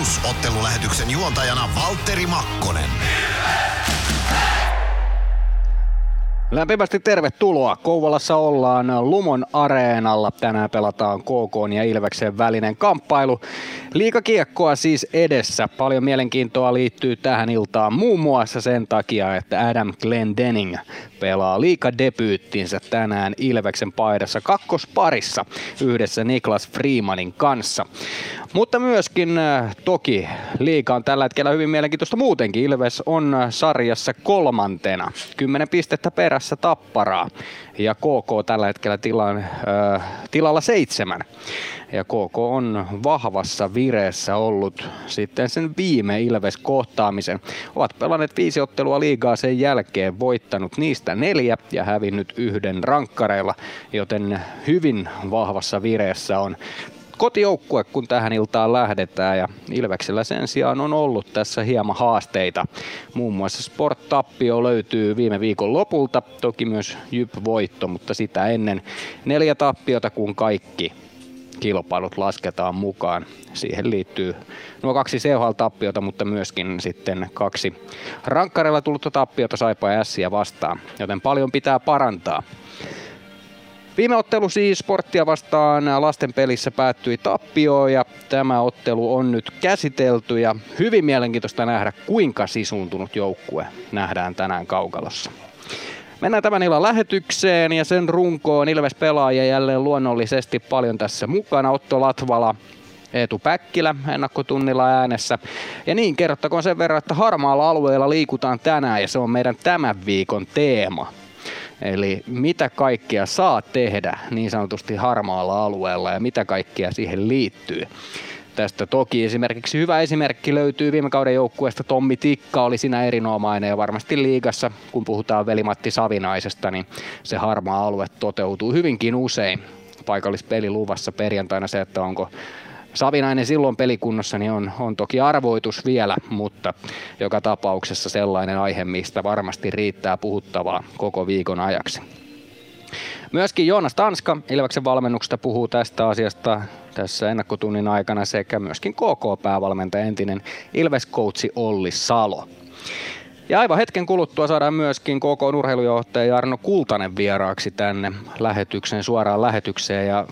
Plus ottelulähetyksen juontajana Valtteri Makkonen. Lämpimästi tervetuloa. Kouvolassa ollaan Lumon areenalla. Tänään pelataan KK ja Ilveksen välinen kamppailu. Liikakiekkoa siis edessä. Paljon mielenkiintoa liittyy tähän iltaan muun muassa sen takia, että Adam Glendening pelaa liikadebyyttinsä tänään Ilveksen paidassa kakkosparissa yhdessä Niklas Freemanin kanssa. Mutta myöskin äh, toki liika on tällä hetkellä hyvin mielenkiintoista muutenkin. Ilves on sarjassa kolmantena. Kymmenen pistettä perässä tapparaa ja KK tällä hetkellä tilan, äh, tilalla seitsemän. Ja KK on vahvassa vireessä ollut sitten sen viime Ilves-kohtaamisen. Ovat pelanneet viisi ottelua liigaa sen jälkeen, voittanut niistä neljä ja hävinnyt yhden rankkareilla, joten hyvin vahvassa vireessä on kotijoukkue, kun tähän iltaan lähdetään ja Ilveksellä sen sijaan on ollut tässä hieman haasteita. Muun muassa Sport-tappio löytyy viime viikon lopulta, toki myös Jyp-voitto, mutta sitä ennen neljä tappiota kuin kaikki kilpailut lasketaan mukaan. Siihen liittyy nuo kaksi CHL-tappiota, mutta myöskin sitten kaksi rankkareilla tullutta tappiota Saipa ja Ässiä vastaan, joten paljon pitää parantaa. Viime ottelu siis sporttia vastaan lasten pelissä päättyi tappioon ja tämä ottelu on nyt käsitelty ja hyvin mielenkiintoista nähdä kuinka sisuuntunut joukkue nähdään tänään Kaukalossa. Mennään tämän illan lähetykseen ja sen runkoon Ilves pelaajia jälleen luonnollisesti paljon tässä mukana. Otto Latvala, Eetu Päkkilä ennakkotunnilla äänessä. Ja niin, kerrottakoon sen verran, että harmaalla alueella liikutaan tänään ja se on meidän tämän viikon teema. Eli mitä kaikkea saa tehdä niin sanotusti harmaalla alueella ja mitä kaikkea siihen liittyy. Tästä toki esimerkiksi hyvä esimerkki löytyy viime kauden joukkueesta. Tommi Tikka oli siinä erinomainen ja varmasti liigassa, kun puhutaan velimatti Savinaisesta, niin se harmaa alue toteutuu hyvinkin usein paikallispeliluvassa perjantaina se, että onko Savinainen silloin pelikunnossa niin on, on toki arvoitus vielä, mutta joka tapauksessa sellainen aihe, mistä varmasti riittää puhuttavaa koko viikon ajaksi. Myöskin Joonas Tanska Ilveksen valmennuksesta puhuu tästä asiasta tässä ennakkotunnin aikana sekä myöskin KK-päävalmentaja entinen Ilves-coachi Olli Salo. Ja aivan hetken kuluttua saadaan myöskin KK urheilujohtaja Jarno Kultanen vieraaksi tänne lähetykseen, suoraan lähetykseen ja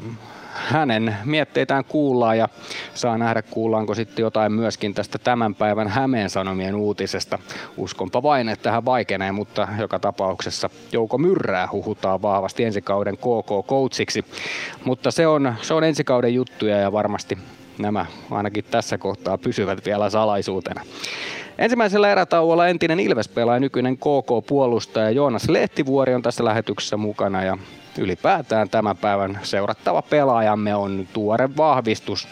hänen mietteitään kuullaan ja saa nähdä kuullaanko sitten jotain myöskin tästä tämän päivän Hämeen Sanomien uutisesta. Uskonpa vain, että hän vaikenee, mutta joka tapauksessa Jouko Myrrää huhutaan vahvasti ensi kauden KK-coachiksi. Mutta se on, se on ensi kauden juttuja ja varmasti nämä ainakin tässä kohtaa pysyvät vielä salaisuutena. Ensimmäisellä erätauolla entinen Ilves-pelaaja, nykyinen KK-puolustaja Joonas Lehtivuori on tässä lähetyksessä mukana ja ylipäätään tämän päivän seurattava pelaajamme on tuore vahvistus.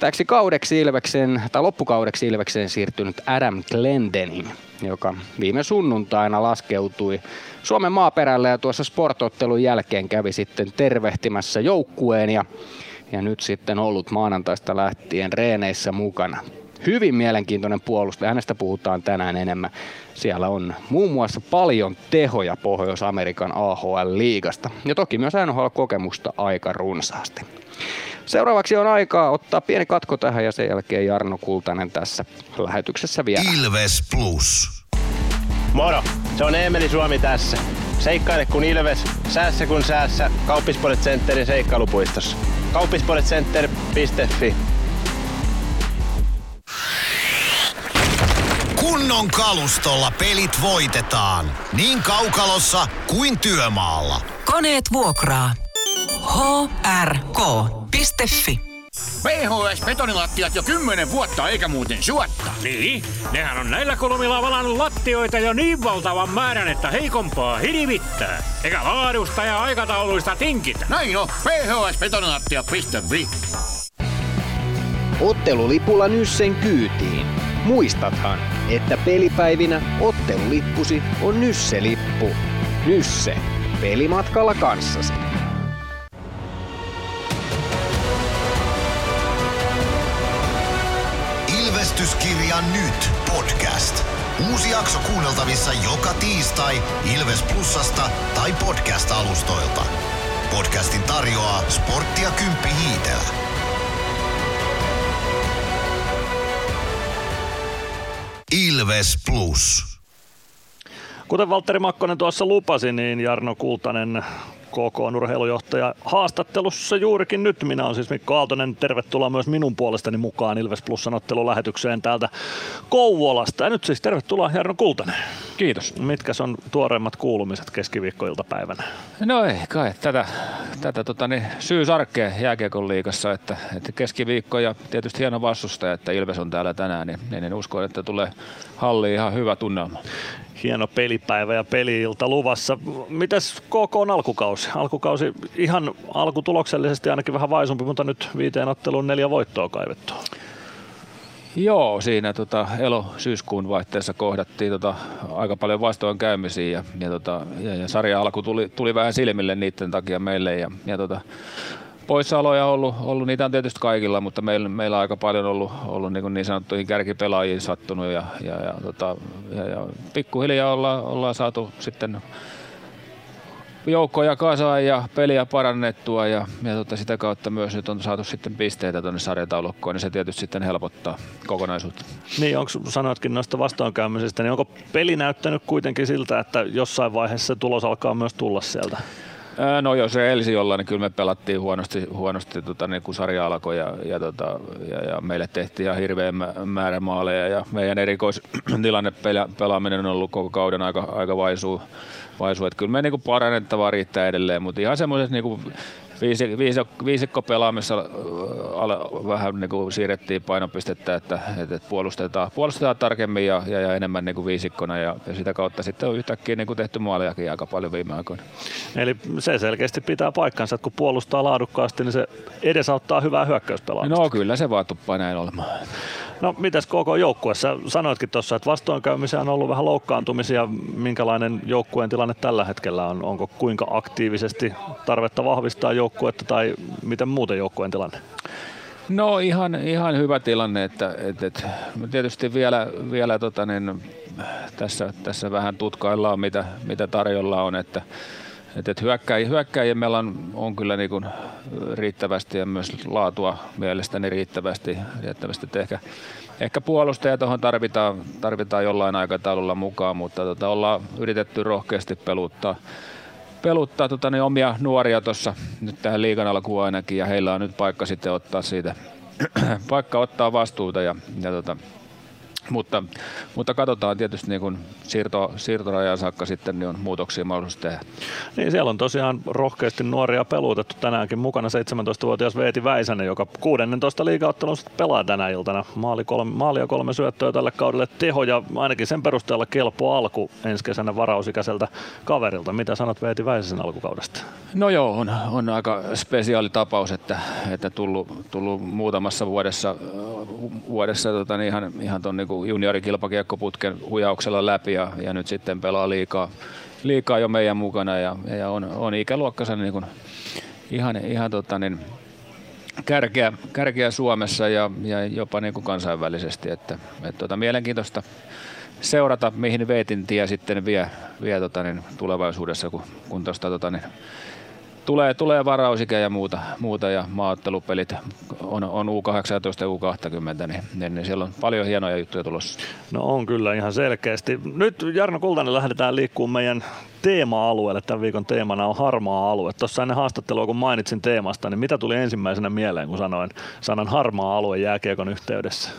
Täksi kaudeksi Ilveksen, tai loppukaudeksi Ilvekseen siirtynyt Adam Glendening, joka viime sunnuntaina laskeutui Suomen maaperälle ja tuossa sportottelun jälkeen kävi sitten tervehtimässä joukkueen ja, ja nyt sitten ollut maanantaista lähtien reeneissä mukana hyvin mielenkiintoinen puolustaja. Hänestä puhutaan tänään enemmän. Siellä on muun muassa paljon tehoja Pohjois-Amerikan AHL-liigasta ja toki myös NHL-kokemusta aika runsaasti. Seuraavaksi on aikaa ottaa pieni katko tähän ja sen jälkeen Jarno Kultanen tässä lähetyksessä vielä. Ilves Plus. Moro, se on Eemeli Suomi tässä. Seikkaile kun Ilves, säässä kun säässä. Kauppispoilet Centerin seikkailupuistossa. Kauppispoiletcenter.fi Kunnon kalustolla pelit voitetaan. Niin kaukalossa kuin työmaalla. Koneet vuokraa. hrk.fi PHS-betonilattiat jo kymmenen vuotta eikä muuten suotta. Niin, nehän on näillä kolmilla valannut lattioita jo niin valtavan määrän, että heikompaa hirvittää. Eikä laadusta ja aikatauluista tinkitä. Näin on, phsbetonilattia.fi Ottelulipulla Nyssen kyytiin. Muistathan, että pelipäivinä ottelulippusi on Nysse-lippu. Nysse. Pelimatkalla kanssasi. Ilvestyskirja nyt podcast. Uusi jakso kuunneltavissa joka tiistai Ilves Plusasta tai podcast-alustoilta. Podcastin tarjoaa sporttia Kymppi Hiitellä. Ilves Plus. Kuten Valtteri Makkonen tuossa lupasi, niin Jarno Kultanen KK urheilujohtaja haastattelussa juurikin nyt. Minä olen siis Mikko Aaltonen. Tervetuloa myös minun puolestani mukaan Ilves Plusan ottelulähetykseen täältä Kouvolasta. Ja nyt siis tervetuloa Jarno Kultanen. Kiitos. Mitkä on tuoreimmat kuulumiset keskiviikkoiltapäivänä? No ei kai, tätä, tätä tota, niin, syysarkkea jääkiekon liigassa, että, että keskiviikko ja tietysti hieno vastustaja, että Ilves on täällä tänään, niin, niin, niin uskon, että tulee halli ihan hyvä tunnelma hieno pelipäivä ja peliilta luvassa. Mitäs KK on alkukausi? Alkukausi ihan alkutuloksellisesti ainakin vähän vaisumpi, mutta nyt viiteen otteluun neljä voittoa kaivettu. Joo, siinä tota, elo-syyskuun vaihteessa kohdattiin tota, aika paljon vastoinkäymisiä ja, ja, tota, ja, ja sarja alku tuli, tuli vähän silmille niiden takia meille ja, ja tota, poissaoloja ollut, ollut, niitä on tietysti kaikilla, mutta meillä, meillä on aika paljon ollut, ollut niin, niin sanottuihin kärkipelaajiin sattunut ja, ja, ja, tota, ja, ja pikkuhiljaa ollaan, ollaan saatu sitten joukkoja kasaan ja peliä parannettua ja, ja tota, sitä kautta myös nyt on saatu sitten pisteitä tuonne sarjataulukkoon, niin se tietysti sitten helpottaa kokonaisuutta. Niin, onko sanoitkin noista vastoinkäymisistä, niin onko peli näyttänyt kuitenkin siltä, että jossain vaiheessa tulos alkaa myös tulla sieltä? No jos se elsi jollain, niin kyllä me pelattiin huonosti, huonosti tota, niin kun sarja alkoi ja, ja, tota, ja, ja, meille tehtiin ihan hirveän määrä maaleja ja meidän erikoistilanne pelaaminen on ollut koko kauden aika, aika vaisuu. vaisu. Että kyllä me niin parannettavaa riittää edelleen, mutta ihan semmoiset niin viisi, viisi, viisikko pelaamissa vähän niin kuin siirrettiin painopistettä, että, että puolustetaan, puolustetaan tarkemmin ja, ja, ja enemmän niin kuin viisikkona ja, ja, sitä kautta sitten on yhtäkkiä niin kuin tehty maalejakin aika paljon viime aikoina. Eli se selkeästi pitää paikkansa, että kun puolustaa laadukkaasti, niin se edesauttaa hyvää hyökkäyspelaamista. No kyllä se vaan tuppaa näin olemaan. No mitäs koko joukkuessa? Sanoitkin tuossa, että vastoinkäymisiä on ollut vähän loukkaantumisia. Minkälainen joukkueen tilanne tällä hetkellä on? Onko kuinka aktiivisesti tarvetta vahvistaa joukkuetta tai miten muuten joukkueen tilanne? No ihan, ihan hyvä tilanne, että, että, että tietysti vielä, vielä tota niin, tässä, tässä vähän tutkaillaan mitä, mitä tarjolla on, että et, et hyökkäjien, hyökkäjien meillä on, on kyllä niin kuin riittävästi ja myös laatua mielestäni riittävästi. riittävästi. Ehkä, ehkä puolustaja tuohon tarvitaan, tarvitaan jollain aikataululla mukaan, mutta tota, ollaan yritetty rohkeasti peluttaa, peluttaa tota, niin omia nuoria tuossa nyt tähän liigan alkuun ainakin ja heillä on nyt paikka sitten ottaa siitä paikka ottaa vastuuta ja, ja tota, mutta, mutta katsotaan tietysti niin kun siirto, siirtorajan saakka sitten niin on muutoksia mahdollisuus tehdä. Niin siellä on tosiaan rohkeasti nuoria peluutettu tänäänkin mukana 17-vuotias Veeti Väisänen, joka 16 liigaottelun pelaa tänä iltana. Maali, kolme, maali ja kolme syöttöä tälle kaudelle teho ja ainakin sen perusteella kelpo alku ensi kesänä varausikäiseltä kaverilta. Mitä sanot Veeti Väisäsen alkukaudesta? No joo, on, on aika spesiaali tapaus, että, että tullut, tullut muutamassa vuodessa, vuodessa tota, niin ihan, ihan ton niin juniorikilpakiekkoputken hujauksella läpi ja, ja nyt sitten pelaa liikaa, liikaa jo meidän mukana ja, ja on, on ikäluokkansa niin kuin ihan, ihan tota niin, kärkeä, kärkeä Suomessa ja, ja jopa niin kuin kansainvälisesti. Että, että tota, mielenkiintoista seurata, mihin Veetin tie sitten vie, vie tota, niin, tulevaisuudessa, kun, kun tuosta tota, niin, tulee, tulee varausike ja muuta, muuta ja maaottelupelit on, on U18 ja U20, niin, niin, niin siellä on paljon hienoja juttuja tulossa. No on kyllä ihan selkeästi. Nyt Jarno Kultanen lähdetään liikkumaan meidän teema-alueelle. Tämän viikon teemana on harmaa alue. Tuossa ennen haastattelua, kun mainitsin teemasta, niin mitä tuli ensimmäisenä mieleen, kun sanoin sanan harmaa alue jääkiekon yhteydessä?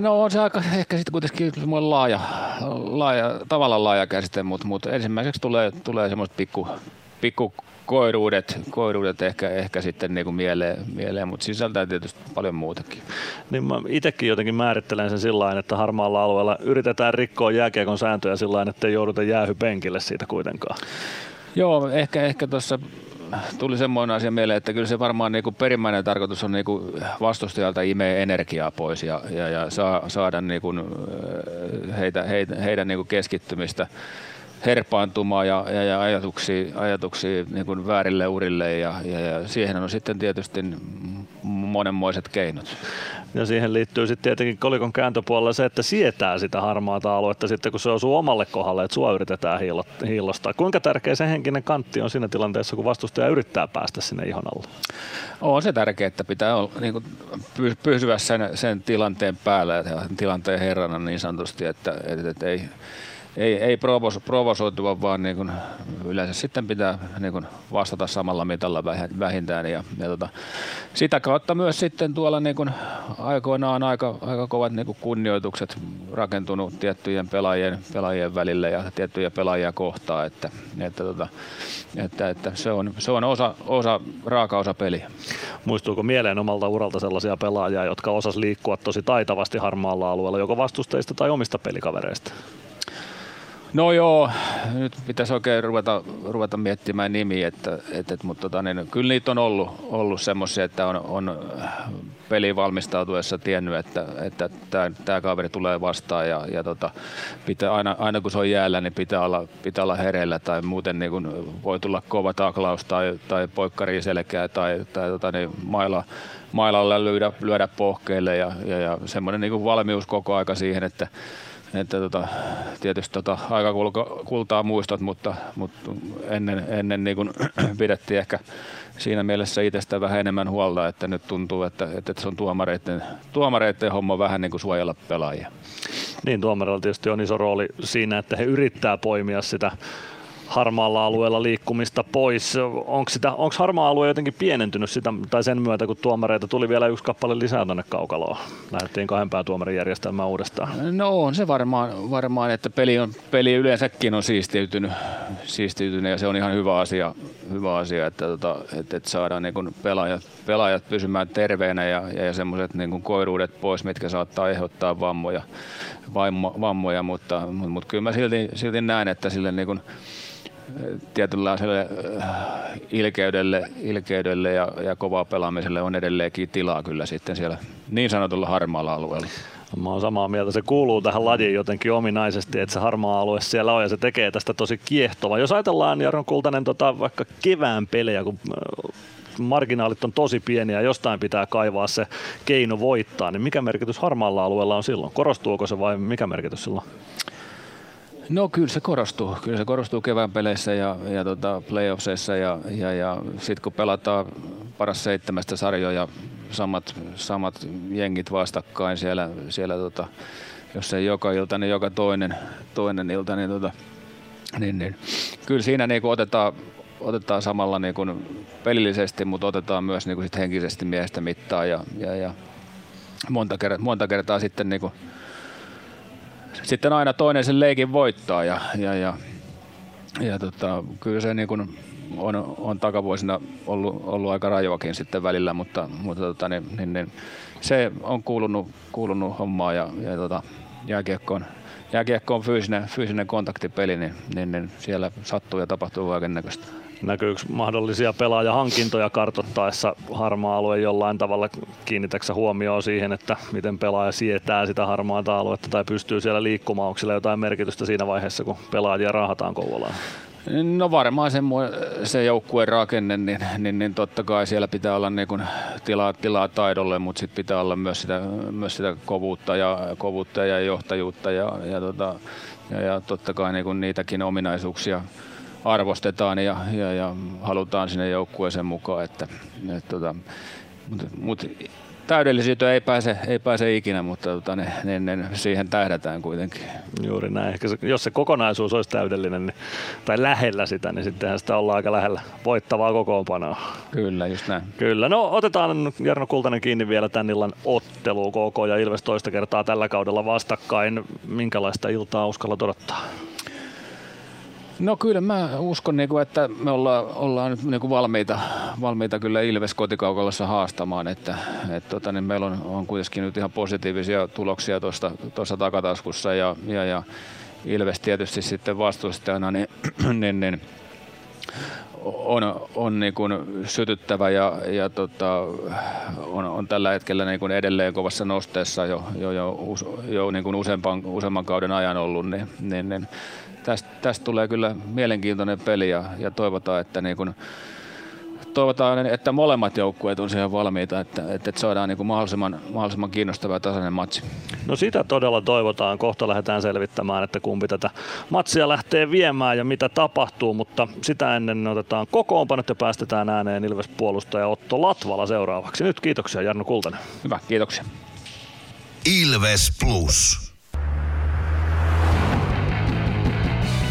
No on se aika ehkä sitten kuitenkin laaja, laaja, tavallaan laaja käsite, mutta, mutta ensimmäiseksi tulee, tulee semmoista pikku, pikku koiruudet, koiruudet ehkä, ehkä sitten niin kuin mieleen, mieleen, mutta sisältää tietysti paljon muutakin. Niin mä itsekin jotenkin määrittelen sen sillä että harmaalla alueella yritetään rikkoa jääkiekon sääntöjä sillä että ei jouduta jäähypenkille siitä kuitenkaan. Joo, ehkä, ehkä tuossa tuli semmoinen asia mieleen, että kyllä se varmaan niin kuin perimmäinen tarkoitus on niin kuin vastustajalta imee energiaa pois ja, ja, ja saa, saada niin kuin heitä, heitä, heidän niin kuin keskittymistä herpaantumaan ja, ja, ja ajatuksia, ajatuksia niin kuin väärille urille ja, ja, ja siihen on sitten tietysti monenmoiset keinot. Ja siihen liittyy sitten tietenkin kolikon kääntöpuolella se, että sietää sitä harmaata aluetta sitten, kun se osuu omalle kohdalle, että sua yritetään hiillostaa. Kuinka tärkeä se henkinen kantti on siinä tilanteessa, kun vastustaja yrittää päästä sinne ihon alle? On se tärkeää, että pitää olla, niin kuin, pysyä sen, sen tilanteen päällä ja tilanteen herrana niin sanotusti, että, että, että ei, ei, ei provos, provosoitua, vaan niin kuin yleensä sitten pitää niin kuin vastata samalla mitalla vähintään. Ja, ja tota, sitä kautta myös sitten tuolla niin kuin aikoinaan aika, aika kovat niin kuin kunnioitukset rakentunut tiettyjen pelaajien, pelaajien välille ja tiettyjä pelaajia kohtaan, että, että, tota, että, että se on, se on osa, osa, raaka osa peliä. Muistuuko mieleen omalta uralta sellaisia pelaajia, jotka osas liikkua tosi taitavasti harmaalla alueella, joko vastustajista tai omista pelikavereista? No joo, nyt pitäisi oikein ruveta, ruveta miettimään nimiä, että, että, mutta tota, niin, kyllä niitä on ollut, ollut semmoisia, että on, on peliin valmistautuessa tiennyt, että, että tämä, tämä kaveri tulee vastaan ja, ja tota, pitää aina, aina, kun se on jäällä, niin pitää olla, pitää olla hereillä tai muuten niin kuin voi tulla kova taklaus tai, tai poikkari selkeä tai, tai tota, niin maila, mailalla lyödä, lyödä pohkeille ja, ja, ja semmoinen niin valmius koko aika siihen, että että tota, tietysti tota, aika kultaa muistot, mutta, mutta ennen, ennen niin kun pidettiin ehkä siinä mielessä itsestä vähän enemmän huolta, että nyt tuntuu, että, että se on tuomareiden, tuomareiden homma vähän niin kuin suojella pelaajia. Niin, tuomarilla tietysti on iso rooli siinä, että he yrittää poimia sitä harmaalla alueella liikkumista pois. Onko, sitä, onko harmaa alue jotenkin pienentynyt sitä, tai sen myötä, kun tuomareita tuli vielä yksi kappale lisää tuonne kaukaloon? Lähdettiin kahden tuomarin järjestelmään uudestaan. No on se varmaan, varmaan että peli, on, peli yleensäkin on siistiytynyt, siistiytynyt ja se on ihan hyvä asia, hyvä asia että, tota, että, että saadaan niin pelaajat, pelaajat pysymään terveenä ja, ja, ja semmoiset niin koiruudet pois, mitkä saattaa aiheuttaa vammoja, vammoja mutta, mutta, mutta kyllä mä silti, silti näen, että sille niin kuin, tietynlaiselle äh, ilkeydelle, ilkeydelle ja, ja kovaa pelaamiselle on edelleenkin tilaa kyllä sitten siellä niin sanotulla harmaalla alueella. Mä oon samaa mieltä, se kuuluu tähän lajiin jotenkin ominaisesti, että se harmaa alue siellä on ja se tekee tästä tosi kiehtova. Jos ajatellaan Jaron Kultanen tota, vaikka kevään pelejä, kun äh, marginaalit on tosi pieniä ja jostain pitää kaivaa se keino voittaa, niin mikä merkitys harmaalla alueella on silloin? Korostuuko se vai mikä merkitys silloin? No kyllä se korostuu. Kyllä se korostuu kevään peleissä ja, ja tota playoffseissa ja, ja, ja sitten kun pelataan paras seitsemästä sarjoja, samat, samat jengit vastakkain siellä, siellä tota, jos ei joka ilta, niin joka toinen, toinen ilta, niin, tota, niin, niin kyllä siinä niin otetaan, otetaan samalla niin kuin pelillisesti, mutta otetaan myös niin kuin sit henkisesti miestä mittaa ja, ja, ja monta, kertaa, monta kertaa sitten niin sitten aina toinen sen leikin voittaa ja, ja, ja, ja tota, kyllä se niin kuin on, on takavuosina ollut, ollut aika rajoakin sitten välillä, mutta, mutta tota, niin, niin, niin, se on kuulunut, kuulunut hommaa ja, ja tota, jääkiekko on, jääkiekko on fyysinen, fyysinen kontaktipeli, niin, niin, niin siellä sattuu ja tapahtuu kaiken näköistä näkyykö mahdollisia pelaajahankintoja kartottaessa harmaa alue jollain tavalla? Kiinnitäksä huomioon siihen, että miten pelaaja sietää sitä harmaata aluetta tai pystyy siellä liikkumaan? Onko jotain merkitystä siinä vaiheessa, kun pelaajia rahataan Kouvolaan? No varmaan se, se joukkueen rakenne, niin, niin, niin, totta kai siellä pitää olla niin kuin tilaa, tilaa taidolle, mutta sitten pitää olla myös sitä, myös sitä kovuutta, ja, kovuutta ja johtajuutta ja, ja, tota, ja, ja totta kai niin kuin niitäkin ominaisuuksia arvostetaan ja, ja, ja halutaan sinne joukkueeseen mukaan. Että, et, tota, mutta mut, täydellisyyteen ei pääse, ei pääse ikinä, mutta tota, ne, ne, ne, siihen tähdätään kuitenkin. Juuri näin. Ehkä se, jos se kokonaisuus olisi täydellinen niin, tai lähellä sitä, niin sittenhän sitä ollaan aika lähellä voittavaa kokoonpanoa. Kyllä, just näin. Kyllä. No otetaan Jarno Kultanen kiinni vielä tämän illan otteluun. KK ja Ilves toista kertaa tällä kaudella vastakkain. Minkälaista iltaa uskallat odottaa? No kyllä mä uskon, niin kuin, että me ollaan, ollaan nyt niin kuin valmiita, valmiita kyllä Ilves kotikaukalossa haastamaan, että, että tota, niin meillä on, on kuitenkin nyt ihan positiivisia tuloksia tuossa takataskussa ja, ja, ja Ilves tietysti sitten vastustajana niin, niin, niin on, on niin kuin sytyttävä ja, ja tota, on, on, tällä hetkellä niin kuin edelleen kovassa nosteessa jo, jo, jo, jo niin kuin useamman, useamman kauden ajan ollut, niin, niin, niin tästä, tästä tulee kyllä mielenkiintoinen peli ja, ja toivotaan, että niin kun toivotaan, että molemmat joukkueet on siihen valmiita, että, että saadaan niin kuin mahdollisimman, mahdollisimman kiinnostava ja tasainen matsi. No sitä todella toivotaan. Kohta lähdetään selvittämään, että kumpi tätä matsia lähtee viemään ja mitä tapahtuu, mutta sitä ennen otetaan kokoonpanot ja päästetään ääneen Ilves puolustaja Otto Latvala seuraavaksi. Nyt kiitoksia Jarno Kultanen. Hyvä, kiitoksia. Ilves Plus.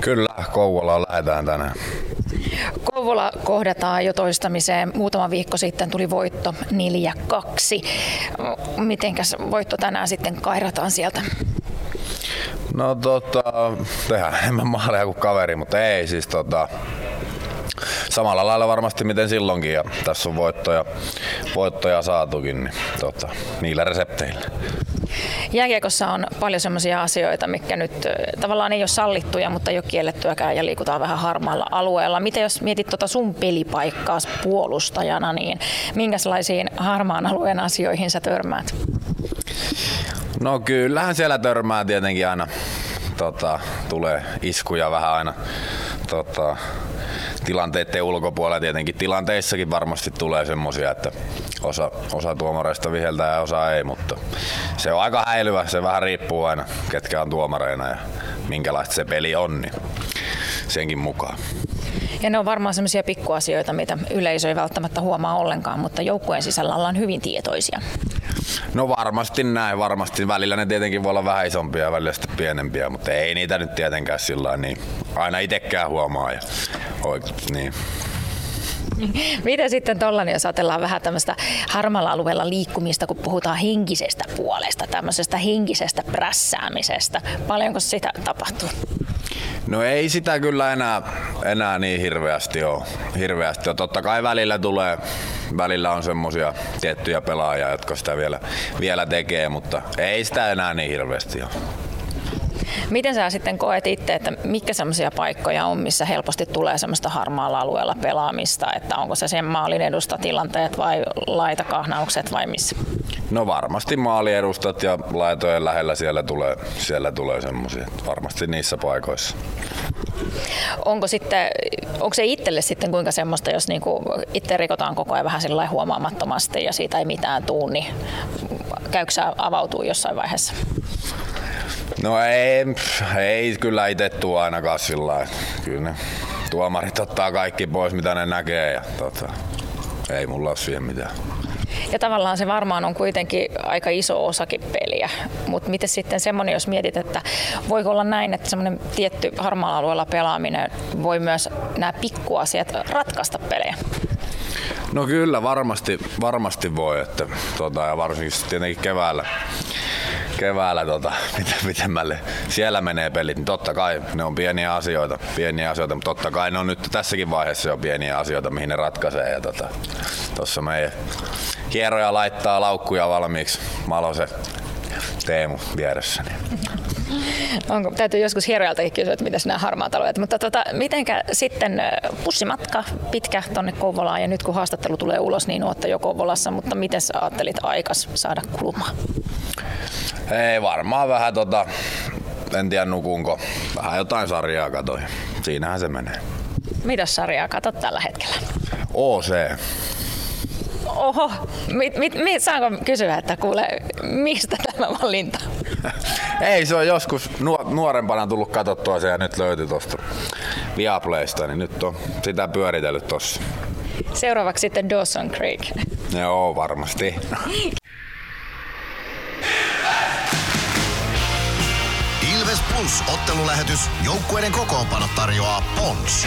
Kyllä, Kouvolaan lähdetään tänään. Kouvola kohdataan jo toistamiseen. Muutama viikko sitten tuli voitto 4-2. Mitenkäs voitto tänään sitten kairataan sieltä? No tota, tehdään enemmän maaleja kuin kaveri, mutta ei siis tota, samalla lailla varmasti miten silloinkin ja tässä on voittoja, voittoja saatukin, niin tota, niillä resepteillä. Jääkiekossa on paljon sellaisia asioita, mikä nyt tavallaan ei ole sallittuja, mutta ei ole kiellettyäkään ja liikutaan vähän harmaalla alueella. Miten jos mietit tuota sun pelipaikkaa puolustajana, niin minkälaisiin harmaan alueen asioihin sä törmäät? No kyllähän siellä törmää tietenkin aina. Tota, tulee iskuja vähän aina tota, tilanteiden ulkopuolella tietenkin. Tilanteissakin varmasti tulee semmosia, että osa, osa tuomareista viheltää ja osa ei, mutta se on aika häilyvä. Se vähän riippuu aina, ketkä on tuomareina ja minkälaista se peli on, niin senkin mukaan. Ja ne on varmaan semmoisia pikkuasioita, mitä yleisö ei välttämättä huomaa ollenkaan, mutta joukkueen sisällä ollaan hyvin tietoisia. No varmasti näin, varmasti. Välillä ne tietenkin voi olla vähän isompia ja välillä sitten pienempiä, mutta ei niitä nyt tietenkään sillä niin aina itsekään huomaa. Ja, niin. Miten sitten tollanen, jos ajatellaan vähän tämmöistä harmalla alueella liikkumista, kun puhutaan henkisestä puolesta, tämmöisestä henkisestä prässäämisestä. Paljonko sitä tapahtuu? No ei sitä kyllä enää, enää niin hirveästi ole. hirveästi ole. Totta kai välillä tulee, välillä on semmosia tiettyjä pelaajia, jotka sitä vielä, vielä tekee, mutta ei sitä enää niin hirveästi ole. Miten sä sitten koet itse, että mitkä sellaisia paikkoja on, missä helposti tulee semmoista harmaalla alueella pelaamista, että onko se sen maalin edustatilanteet vai laitakahnaukset vai missä? No varmasti maaliedustat ja laitojen lähellä siellä tulee, siellä tulee semmoisia, varmasti niissä paikoissa. Onko, sitten, onko se itselle sitten kuinka semmoista, jos niinku itse rikotaan koko ajan vähän sillä huomaamattomasti ja siitä ei mitään tuu, niin käykö avautuu jossain vaiheessa? No ei, ei kyllä itse tuo ainakaan sillä Kyllä ne tuomarit ottaa kaikki pois, mitä ne näkee ja tota, ei mulla ole siihen mitään. Ja tavallaan se varmaan on kuitenkin aika iso osakin peliä. Mutta miten sitten semmoinen, jos mietit, että voiko olla näin, että semmoinen tietty harmaalla alueella pelaaminen voi myös nämä pikkuasiat ratkaista pelejä? No kyllä, varmasti, varmasti voi. Että, tota, ja varsinkin tietenkin keväällä keväällä tota, pitemmälle siellä menee pelit, niin totta kai ne on pieniä asioita, pieniä asioita, mutta totta kai ne on nyt tässäkin vaiheessa jo pieniä asioita, mihin ne ratkaisee. Ja tota, tossa meidän hieroja laittaa laukkuja valmiiksi. Malo se Teemu vieressä. Onko, täytyy joskus hierojaltakin kysyä, että mitä nämä harmaat alueet. Mutta tota, mitenkä sitten bussimatka pitkä tuonne Kouvolaan ja nyt kun haastattelu tulee ulos, niin olette jo Kouvolassa, mutta miten sä ajattelit aikas saada kulumaan? Ei varmaan vähän tota, en tiedä nukunko, vähän jotain sarjaa katoi. Siinähän se menee. Mitä sarjaa katsot tällä hetkellä? OC. Oho, mit, mit, mit, saanko kysyä, että kuule, mistä tämä valinta? Ei, se on joskus nuorempana tullut katsottua se ja nyt löytyi tuosta Viaplaysta, niin nyt on sitä pyöritellyt tossa. Seuraavaksi sitten Dawson Creek. Joo, varmasti. Ilves Plus ottelulähetys. Joukkueiden kokoonpano tarjoaa Pons.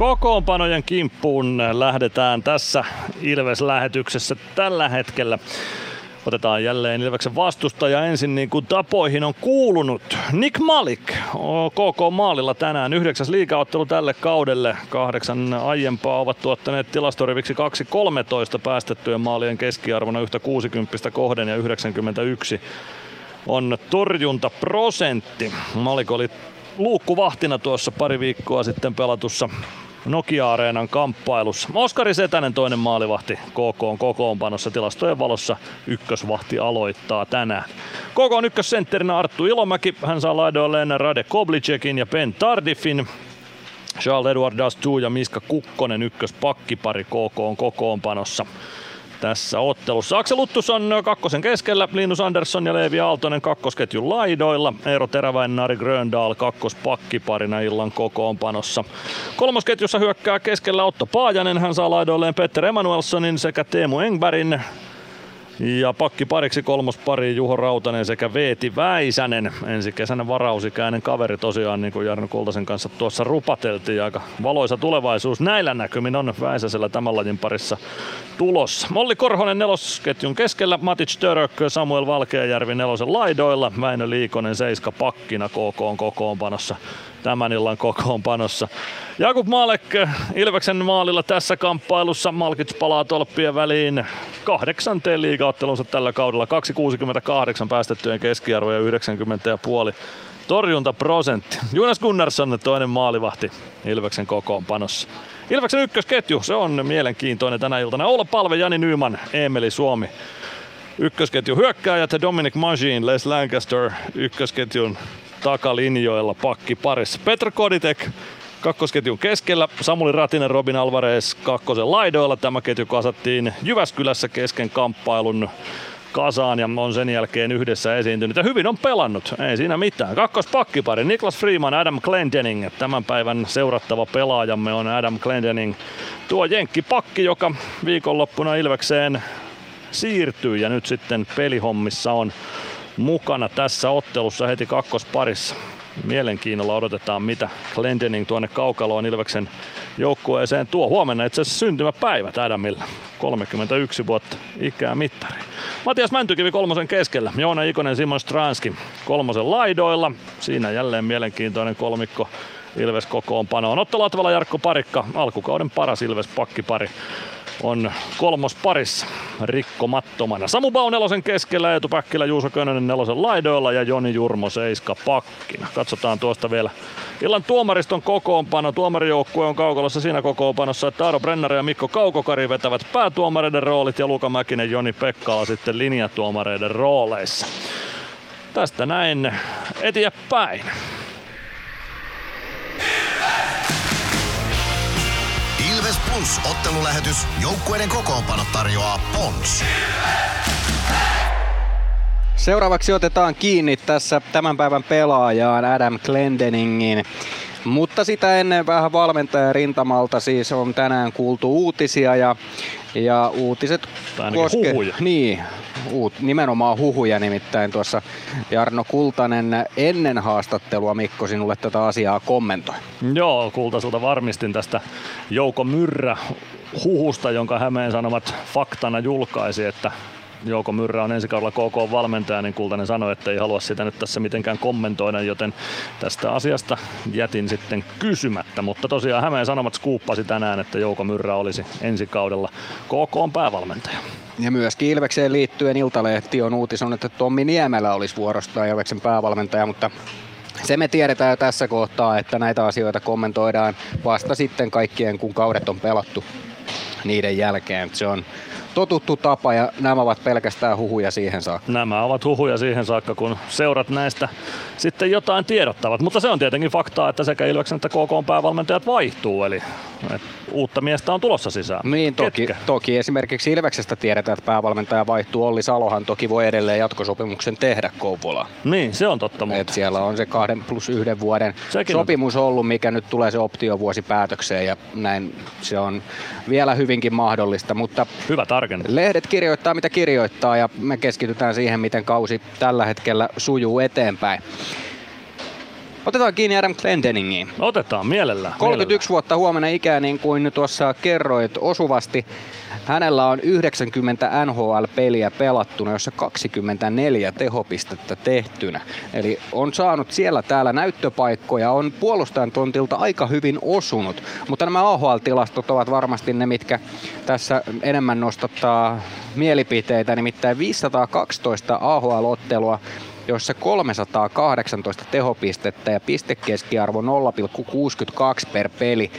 Kokoonpanojen kimppuun lähdetään tässä Ilves-lähetyksessä tällä hetkellä. Otetaan jälleen Ilveksen vastustaja ensin niin kuin tapoihin on kuulunut. Nick Malik KK Maalilla tänään yhdeksäs liigaottelu tälle kaudelle. Kahdeksan aiempaa ovat tuottaneet tilastoriviksi 2.13 päästettyjen maalien keskiarvona yhtä 60 kohden ja 91 on torjuntaprosentti. Malik oli luukkuvahtina tuossa pari viikkoa sitten pelatussa Nokia-areenan kamppailussa. Oskari Setänen toinen maalivahti KK on kokoonpanossa tilastojen valossa ykkösvahti aloittaa tänään. KK on ykkössentterinä Arttu Ilomäki, hän saa laidoilleen Rade Koblicekin ja Ben Tardifin. Charles Edward Dastu ja Miska Kukkonen ykköspakkipari KK on kokoonpanossa tässä ottelussa. Aksel Luttus on kakkosen keskellä, Linus Andersson ja Leevi Aaltonen kakkosketjun laidoilla, Eero Teräväinen, Nari Gröndal kakkospakkiparina illan kokoonpanossa. Kolmosketjussa hyökkää keskellä Otto Paajanen, hän saa laidoilleen Petter Emanuelssonin sekä Teemu Engbergin. Ja pakki pariksi kolmospari Juho Rautanen sekä Veeti Väisänen. Ensi kesänä varausikäinen kaveri tosiaan, niin kuin Jarno Kultasen kanssa tuossa rupateltiin. Aika valoisa tulevaisuus näillä näkymin on Väisäsellä tämän lajin parissa tulossa. Molli Korhonen nelosketjun keskellä, Matic Török, Samuel Valkeajärvi nelosen laidoilla, Väinö Liikonen seiska pakkina KK on kokoonpanossa tämän illan kokoonpanossa. Jakub Malek Ilveksen maalilla tässä kamppailussa. Malkits palaa tolppien väliin kahdeksanteen liigaottelunsa tällä kaudella. 2,68 päästettyjen keskiarvo ja 90,5 torjuntaprosentti. Jonas Gunnarsson toinen maalivahti Ilveksen kokoonpanossa. Ilveksen ykkösketju, se on mielenkiintoinen tänä iltana. Olla Palve, Jani Nyman, Emeli Suomi. Ykkösketju hyökkääjät Dominic Magin, Les Lancaster ykkösketjun takalinjoilla pakki parissa. Petr Koditek kakkosketjun keskellä, Samuli Ratinen, Robin Alvarez kakkosen laidoilla. Tämä ketju kasattiin Jyväskylässä kesken kamppailun kasaan ja on sen jälkeen yhdessä esiintynyt ja hyvin on pelannut, ei siinä mitään. Kakkos pakkipari, Niklas Freeman, Adam Glendening. Tämän päivän seurattava pelaajamme on Adam Glendening. Tuo Jenkki pakki, joka viikonloppuna Ilvekseen siirtyy ja nyt sitten pelihommissa on mukana tässä ottelussa heti kakkosparissa. Mielenkiinnolla odotetaan, mitä Glendening tuonne kaukaloon Ilveksen joukkueeseen tuo. Huomenna itse asiassa syntymäpäivät Adamilla. 31 vuotta ikää mittari. Matias Mäntykivi kolmosen keskellä. Joona Ikonen, Simon Stranski kolmosen laidoilla. Siinä jälleen mielenkiintoinen kolmikko Ilves kokoonpanoon. Otto Latvala, Jarkko Parikka, alkukauden paras Ilves pakkipari on kolmos parissa rikkomattomana. Samu Bau nelosen keskellä, Eetu Päkkilä, Juuso Könönen nelosen laidoilla ja Joni Jurmo seiska pakkina. Katsotaan tuosta vielä illan tuomariston kokoonpano. Tuomarijoukkue on kaukalossa siinä kokoonpanossa, että Aaro Brennari ja Mikko Kaukokari vetävät päätuomareiden roolit ja Luka Mäkinen, Joni Pekkala sitten linjatuomareiden rooleissa. Tästä näin eteenpäin. Plus ottelulähetys. Joukkueiden kokoonpano tarjoaa Pons. Seuraavaksi otetaan kiinni tässä tämän päivän pelaajaan Adam Glendeningin. Mutta sitä ennen vähän valmentaja rintamalta siis on tänään kuultu uutisia ja, ja uutiset koske... huhuja. Niin, uut, nimenomaan huhuja nimittäin tuossa Jarno Kultanen ennen haastattelua Mikko sinulle tätä asiaa kommentoi. Joo, Kultaselta varmistin tästä Jouko Myrrä huhusta, jonka Hämeen Sanomat faktana julkaisi, että Jouko Myrrä on ensi kaudella KK-valmentaja, niin Kultanen sanoi, että ei halua sitä nyt tässä mitenkään kommentoida, joten tästä asiasta jätin sitten kysymättä. Mutta tosiaan Hämeen Sanomat skuuppasi tänään, että Jouko Myrrä olisi ensi kaudella KK päävalmentaja. Ja myöskin Ilvekseen liittyen Iltalehti on uutisoinut, että Tommi Niemelä olisi vuorostaan Ilveksen päävalmentaja, mutta se me tiedetään jo tässä kohtaa, että näitä asioita kommentoidaan vasta sitten kaikkien, kun kaudet on pelattu niiden jälkeen. Se on totuttu tapa ja nämä ovat pelkästään huhuja siihen saakka. Nämä ovat huhuja siihen saakka, kun seurat näistä sitten jotain tiedottavat. Mutta se on tietenkin faktaa, että sekä Ilveksen että KK päävalmentajat vaihtuu, eli uutta miestä on tulossa sisään. Niin, toki, toki esimerkiksi Ilveksestä tiedetään, että päävalmentaja vaihtuu. Olli Salohan toki voi edelleen jatkosopimuksen tehdä Kouvolaan. Niin, se on totta. Mutta. Et siellä on se kahden plus yhden vuoden Sekin sopimus on. ollut, mikä nyt tulee se optiovuosi päätökseen ja näin se on vielä hyvinkin mahdollista. Mutta Hyvä rakennettu. Lehdet kirjoittaa mitä kirjoittaa ja me keskitytään siihen, miten kausi tällä hetkellä sujuu eteenpäin. Otetaan kiinni Adam Glendeningiin. Otetaan mielellään. 31 mielellään. vuotta huomenna ikää, niin kuin tuossa kerroit osuvasti. Hänellä on 90 NHL-peliä pelattuna, jossa 24 tehopistettä tehtynä. Eli on saanut siellä täällä näyttöpaikkoja, on puolustajan tontilta aika hyvin osunut. Mutta nämä AHL-tilastot ovat varmasti ne, mitkä tässä enemmän nostattaa mielipiteitä. Nimittäin 512 AHL-ottelua joissa 318 tehopistettä ja pistekeskiarvo 0,62 per peli.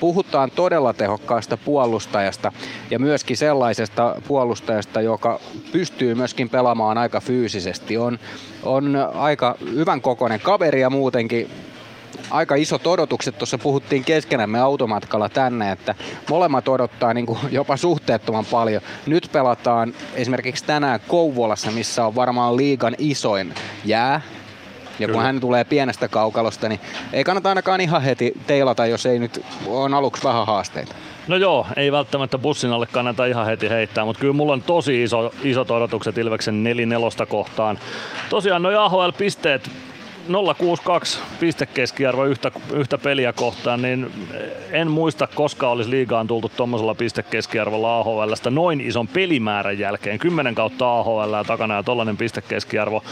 Puhutaan todella tehokkaasta puolustajasta ja myöskin sellaisesta puolustajasta, joka pystyy myöskin pelaamaan aika fyysisesti. On, on aika hyvän kokoinen kaveri ja muutenkin aika isot odotukset. Tuossa puhuttiin keskenämme automatkalla tänne, että molemmat odottaa niin kuin jopa suhteettoman paljon. Nyt pelataan esimerkiksi tänään Kouvolassa, missä on varmaan liigan isoin jää. Ja kun Kyllä. hän tulee pienestä kaukalosta, niin ei kannata ainakaan ihan heti teilata, jos ei nyt on aluksi vähän haasteita. No joo, ei välttämättä bussin alle kannata ihan heti heittää, mutta kyllä mulla on tosi iso, isot odotukset Ilveksen 4-4 kohtaan. Tosiaan noin AHL-pisteet 062 pistekeskiarvo yhtä, yhtä peliä kohtaan, niin en muista koskaan olisi liigaan tultu tuommoisella pistekeskiarvolla AHLstä noin ison pelimäärän jälkeen. 10 kautta AHL takana ja tollainen pistekeskiarvo.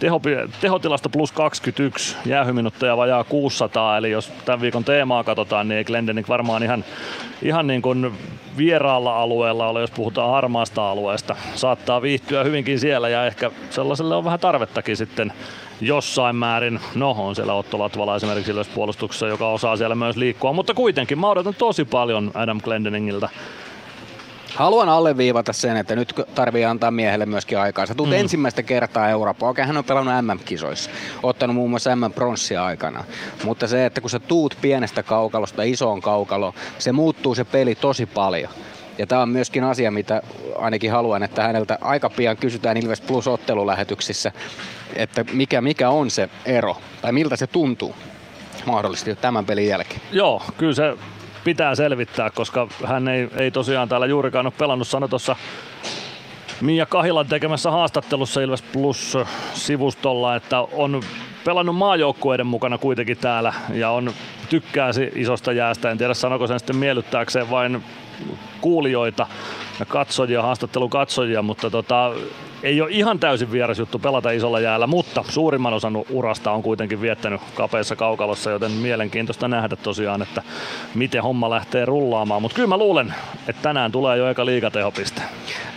Teho, tehotilasta plus 21, jäähyminutteja vajaa 600, eli jos tämän viikon teemaa katsotaan, niin ei Glendening varmaan ihan, ihan niin kuin vieraalla alueella ole, jos puhutaan harmaasta alueesta. Saattaa viihtyä hyvinkin siellä ja ehkä sellaiselle on vähän tarvettakin sitten jossain määrin. No on siellä Otto Latvala esimerkiksi puolustuksessa, joka osaa siellä myös liikkua, mutta kuitenkin mä odotan tosi paljon Adam Glendeningiltä. Haluan alleviivata sen, että nyt tarvii antaa miehelle myöskin aikaa. Sä tulet Mm. mm. ensimmäistä kertaa Eurooppaan. Okei, hän on pelannut MM-kisoissa, ottanut muun muassa MM-pronssia aikana. Mutta se, että kun sä tuut pienestä kaukalosta isoon kaukaloon, se muuttuu se peli tosi paljon. Ja tämä on myöskin asia, mitä ainakin haluan, että häneltä aika pian kysytään Ilves Plus ottelulähetyksissä, että mikä, mikä on se ero, tai miltä se tuntuu mahdollisesti tämän pelin jälkeen. Joo, kyllä se pitää selvittää, koska hän ei, ei tosiaan täällä juurikaan ole pelannut. Sano tuossa Mia Kahilan tekemässä haastattelussa Ilves Plus sivustolla, että on pelannut maajoukkueiden mukana kuitenkin täällä ja on tykkääsi isosta jäästä. En tiedä sanoko sen sitten miellyttääkseen vain kuulijoita ja katsojia, haastattelun katsojia, mutta tota, ei ole ihan täysin vieras juttu pelata isolla jäällä, mutta suurimman osan urasta on kuitenkin viettänyt kapeassa kaukalossa, joten mielenkiintoista nähdä tosiaan, että miten homma lähtee rullaamaan. Mutta kyllä mä luulen, että tänään tulee jo eka liigatehopiste.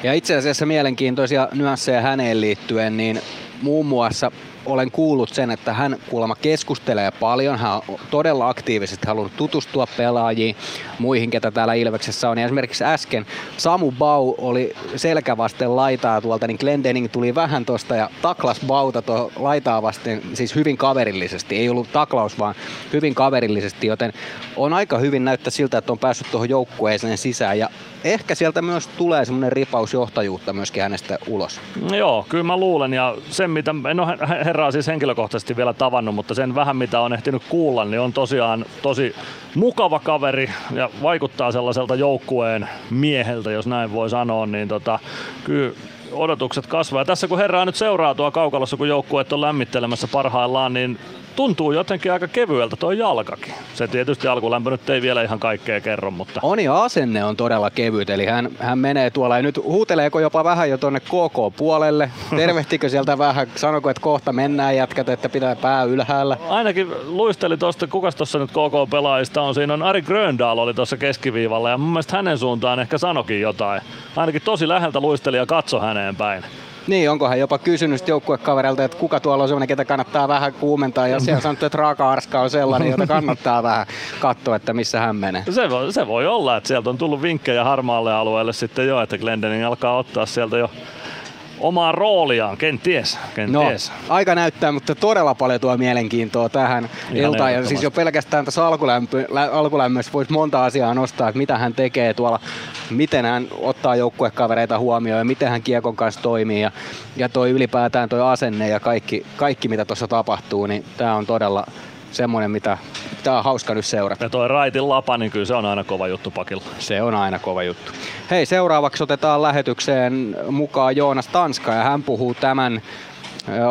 Ja itse asiassa mielenkiintoisia nyansseja häneen liittyen, niin muun muassa olen kuullut sen, että hän kuulemma keskustelee paljon. Hän on todella aktiivisesti halunnut tutustua pelaajiin, muihin, ketä täällä Ilveksessä on. Ja esimerkiksi äsken Samu Bau oli selkävasten laitaa tuolta, niin Glendening tuli vähän tosta ja taklas Bauta tuohon laitaa vasten, siis hyvin kaverillisesti. Ei ollut taklaus, vaan hyvin kaverillisesti, joten on aika hyvin näyttää siltä, että on päässyt tuohon joukkueeseen sisään. Ja ehkä sieltä myös tulee semmoinen ripaus johtajuutta myöskin hänestä ulos. Joo, kyllä mä luulen ja sen mitä, en ole herraa siis henkilökohtaisesti vielä tavannut, mutta sen vähän mitä on ehtinyt kuulla, niin on tosiaan tosi mukava kaveri ja vaikuttaa sellaiselta joukkueen mieheltä, jos näin voi sanoa, niin tota, kyllä odotukset kasvaa. Ja tässä kun herraa nyt seuraa tuo kaukalossa, kun joukkueet on lämmittelemässä parhaillaan, niin tuntuu jotenkin aika kevyeltä tuo jalkakin. Se tietysti alkulämpö nyt ei vielä ihan kaikkea kerro, mutta... On ja asenne on todella kevyt, eli hän, hän menee tuolla ja nyt huuteleeko jopa vähän jo tonne KK-puolelle? Tervehtikö sieltä vähän? Sanoko, että kohta mennään jätkät, että pitää pää ylhäällä? Ainakin luisteli tuosta, kukas tuossa nyt KK-pelaajista on. Siinä on Ari Gröndal oli tuossa keskiviivalla ja mun mielestä hänen suuntaan ehkä sanokin jotain. Ainakin tosi läheltä luisteli ja katso häneen päin. Niin, onko hän jopa kysynyt joukkuekavereilta, että kuka tuolla on sellainen, ketä kannattaa vähän kuumentaa, ja siellä on sanottu, että Raaka-Arska on sellainen, jota kannattaa vähän katsoa, että missä hän menee. Se voi, se voi olla, että sieltä on tullut vinkkejä harmaalle alueelle sitten jo, että Glendening alkaa ottaa sieltä jo omaa rooliaan, kenties. kenties. No, aika näyttää, mutta todella paljon tuo mielenkiintoa tähän Ihan iltaan. Ja siis jo pelkästään tässä alkulämpö, lä- alkulämmössä voisi monta asiaa nostaa, että mitä hän tekee tuolla, miten hän ottaa joukkuekavereita huomioon ja miten hän kiekon kanssa toimii. Ja, ja toi ylipäätään toi asenne ja kaikki, kaikki mitä tuossa tapahtuu, niin tämä on todella semmoinen, mitä tää on hauska nyt seurata. Ja toi Raitin lapa, niin kyllä se on aina kova juttu pakilla. Se on aina kova juttu. Hei, seuraavaksi otetaan lähetykseen mukaan Joonas Tanska ja hän puhuu tämän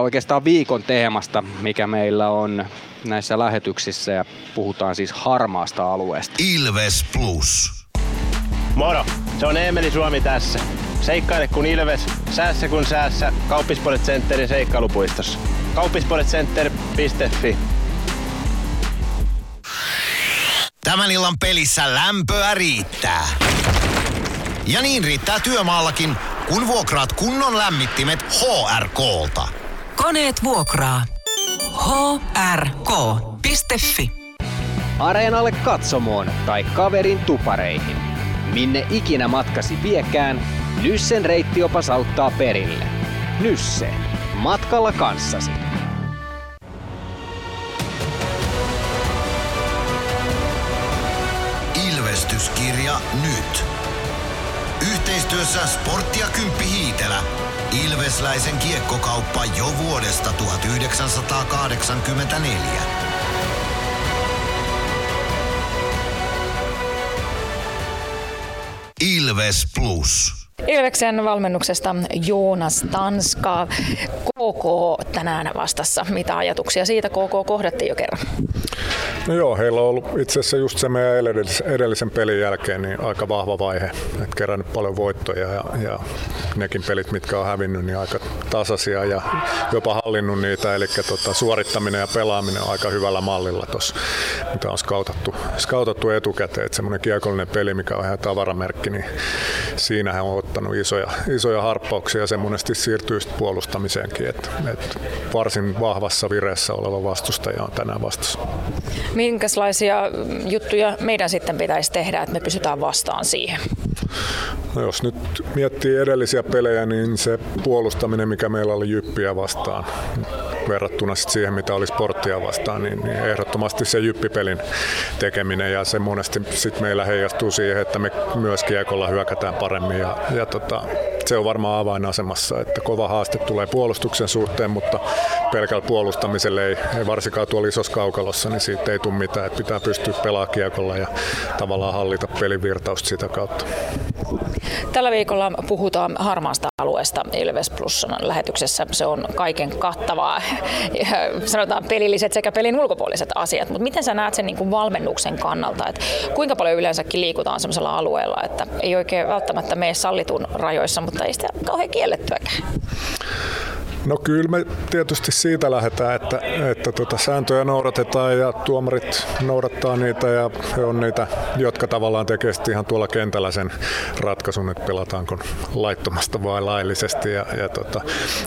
oikeastaan viikon teemasta, mikä meillä on näissä lähetyksissä ja puhutaan siis harmaasta alueesta. Ilves Plus. Moro, se on Eemeli Suomi tässä. Seikkaile kun Ilves, säässä kun säässä. Kauppispoilet Centerin seikkailupuistossa. Kauppispoiletcenter.fi Tämän illan pelissä lämpöä riittää. Ja niin riittää työmaallakin, kun vuokraat kunnon lämmittimet HRKlta. Koneet vuokraa. hrk.fi Areenalle katsomoon tai kaverin tupareihin. Minne ikinä matkasi viekään, Nyssen reittiopas auttaa perille. Nysse. Matkalla kanssasi. Ilvestyskirja nyt. Yhteistyössä Sportti ja Kymppi Hiitelä. Ilvesläisen kiekkokauppa jo vuodesta 1984. Ilves Plus. Ilveksen valmennuksesta Joonas Tanska. KK tänään vastassa. Mitä ajatuksia siitä KK kohdattiin jo kerran? No joo, heillä on ollut itse asiassa just se meidän edellisen pelin jälkeen niin aika vahva vaihe. Et kerännyt paljon voittoja ja, ja nekin pelit, mitkä on hävinnyt, niin aika tasaisia ja jopa hallinnut niitä. Eli tota, suorittaminen ja pelaaminen on aika hyvällä mallilla tuossa, mitä on skautattu, skautattu etukäteen. Että semmoinen kiekollinen peli, mikä on ihan tavaramerkki, niin siinä he on ottanut isoja, isoja harppauksia ja se monesti siirtyy puolustamiseenkin. Et, et varsin vahvassa vireessä oleva vastustaja on tänään vastassa. Minkälaisia juttuja meidän sitten pitäisi tehdä, että me pysytään vastaan siihen? No jos nyt miettii edellisiä pelejä, niin se puolustaminen, mikä meillä oli Jyppiä vastaan, verrattuna sit siihen, mitä oli sporttia vastaan, niin, niin ehdottomasti se Jyppipelin tekeminen ja se monesti sit meillä heijastuu siihen, että me myös kiekolla hyökätään paremmin ja, ja tota, se on varmaan avainasemassa, että kova haaste tulee puolustuksen suhteen, mutta pelkällä puolustamiselle ei, ei varsinkaan tuolla isossa kaukalossa, niin siitä ei tule mitään, että pitää pystyä pelaamaan kiekolla ja tavallaan hallita pelin virtausta sitä kautta. Tällä viikolla puhutaan harmaasta alueesta Ilves Plusan lähetyksessä. Se on kaiken kattavaa, sanotaan pelilliset sekä pelin ulkopuoliset asiat. Mutta miten sä näet sen niin kuin valmennuksen kannalta, että kuinka paljon yleensäkin liikutaan sellaisella alueella, että ei oikein välttämättä mene sallitun rajoissa, mutta ei sitä kauhean kiellettyäkään? No kyllä me tietysti siitä lähdetään, että, että tota sääntöjä noudatetaan ja tuomarit noudattaa niitä ja he on niitä, jotka tavallaan tekee ihan tuolla kentällä sen ratkaisun, että pelataanko laittomasta vai laillisesti. Ja, ja tota,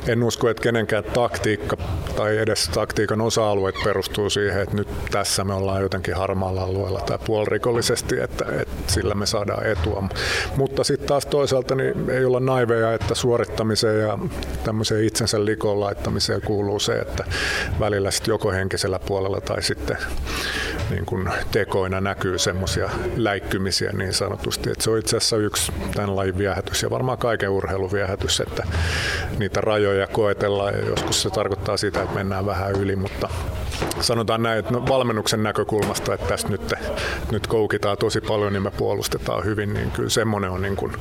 en usko, että kenenkään taktiikka tai edes taktiikan osa-alueet perustuu siihen, että nyt tässä me ollaan jotenkin harmaalla alueella tai puolirikollisesti, että, että sillä me saadaan etua. Mutta sitten taas toisaalta niin ei olla naiveja, että suorittamiseen ja tämmöiseen itsensä likoon laittamiseen kuuluu se, että välillä sitten joko henkisellä puolella tai sitten niin kuin tekoina näkyy semmoisia läikkymisiä niin sanotusti. Että se on itse asiassa yksi tämän lajin viehätys ja varmaan kaiken urheilun viehätys, että niitä rajoja koetellaan ja joskus se tarkoittaa sitä, että mennään vähän yli, mutta sanotaan näin, että no valmennuksen näkökulmasta, että tässä nyt, nyt koukitaan tosi paljon, niin me puolustetaan hyvin, niin kyllä semmoinen on niin kuin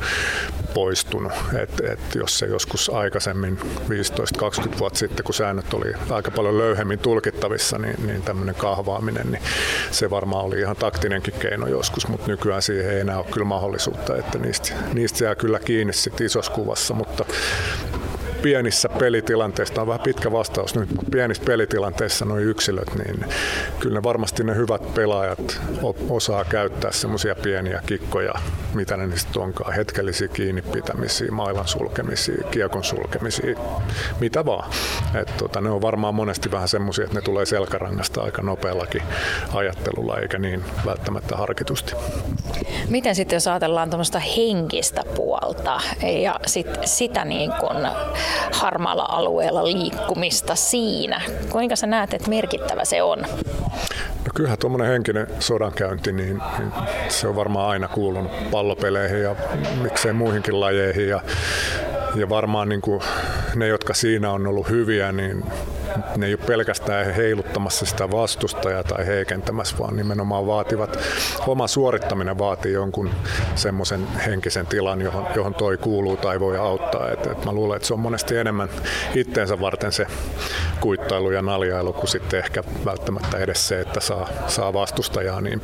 poistunut. Että et jos se joskus aikaisemmin 15-20 vuotta sitten, kun säännöt oli aika paljon löyhemmin tulkittavissa, niin, niin tämmöinen kahvaaminen, niin se varmaan oli ihan taktinenkin keino joskus, mutta nykyään siihen ei enää ole kyllä mahdollisuutta, että niistä, niistä jää kyllä kiinni sitten isossa kuvassa, mutta pienissä pelitilanteissa, on vähän pitkä vastaus nyt, mutta pienissä pelitilanteissa nuo yksilöt, niin kyllä ne varmasti ne hyvät pelaajat osaa käyttää semmoisia pieniä kikkoja, mitä ne sitten onkaan, hetkellisiä kiinni pitämisiä, mailan sulkemisia, kiekon sulkemisia, mitä vaan. Et tota, ne on varmaan monesti vähän semmoisia, että ne tulee selkärangasta aika nopeallakin ajattelulla, eikä niin välttämättä harkitusti. Miten sitten jos ajatellaan tuommoista henkistä puolta ja sit, sitä niin kuin harmaalla alueella liikkumista siinä? Kuinka sä näet, että merkittävä se on? No kyllähän tuommoinen henkinen sodankäynti, niin, niin se on varmaan aina kuulunut pallopeleihin ja miksei muihinkin lajeihin. Ja, ja varmaan niin kuin ne, jotka siinä on ollut hyviä, niin ne ei ole pelkästään heiluttamassa sitä vastustajaa tai heikentämässä, vaan nimenomaan vaativat, oma suorittaminen vaatii jonkun semmoisen henkisen tilan, johon, johon toi kuuluu tai voi auttaa. Et, et mä luulen, että se on monesti enemmän itteensä varten se kuittailu ja naljailu kuin sitten ehkä välttämättä edes se, että saa, saa vastustajaa niin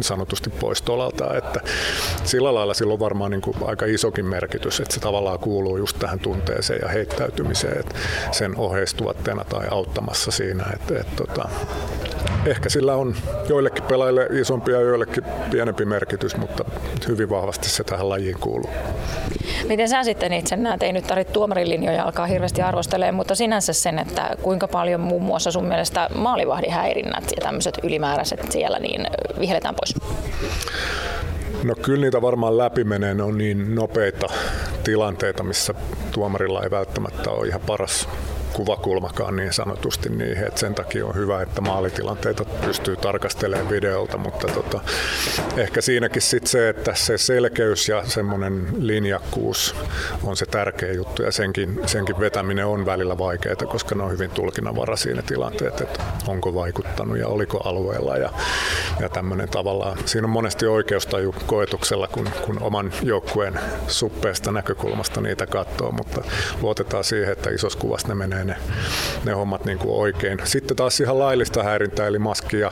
sanotusti pois tolalta. Että sillä lailla sillä on varmaan niin kuin aika isokin merkitys, että se tavallaan kuuluu just tähän tunteeseen ja heittäytymiseen, että sen oheistuotteena tai auttamassa siinä. Että, että, tota, ehkä sillä on joillekin pelaajille isompi ja joillekin pienempi merkitys, mutta hyvin vahvasti se tähän lajiin kuuluu. Miten sä sitten itse näet, ei nyt tarvitse tuomarilinjoja alkaa hirveästi arvostelemaan, mutta sinänsä sen, että kuinka paljon muun muassa sun mielestä maalivahdin häirinnät ja tämmöiset ylimääräiset siellä niin vihelletään pois? No kyllä niitä varmaan läpi menee, ne on niin nopeita tilanteita, missä tuomarilla ei välttämättä ole ihan paras kuvakulmakaan niin sanotusti niihin, että sen takia on hyvä, että maalitilanteita pystyy tarkastelemaan videolta, mutta tota, ehkä siinäkin sitten se, että se selkeys ja semmoinen linjakkuus on se tärkeä juttu ja senkin, senkin vetäminen on välillä vaikeaa, koska ne on hyvin tulkinnanvaraisia ne tilanteet, että onko vaikuttanut ja oliko alueella ja, ja tämmöinen tavallaan. Siinä on monesti oikeustaju koetuksella, kun, kun oman joukkueen suppeesta näkökulmasta niitä katsoo, mutta luotetaan siihen, että isossa kuvassa ne menee ne, ne hommat niin kuin oikein. Sitten taas ihan laillista häirintää, eli maskia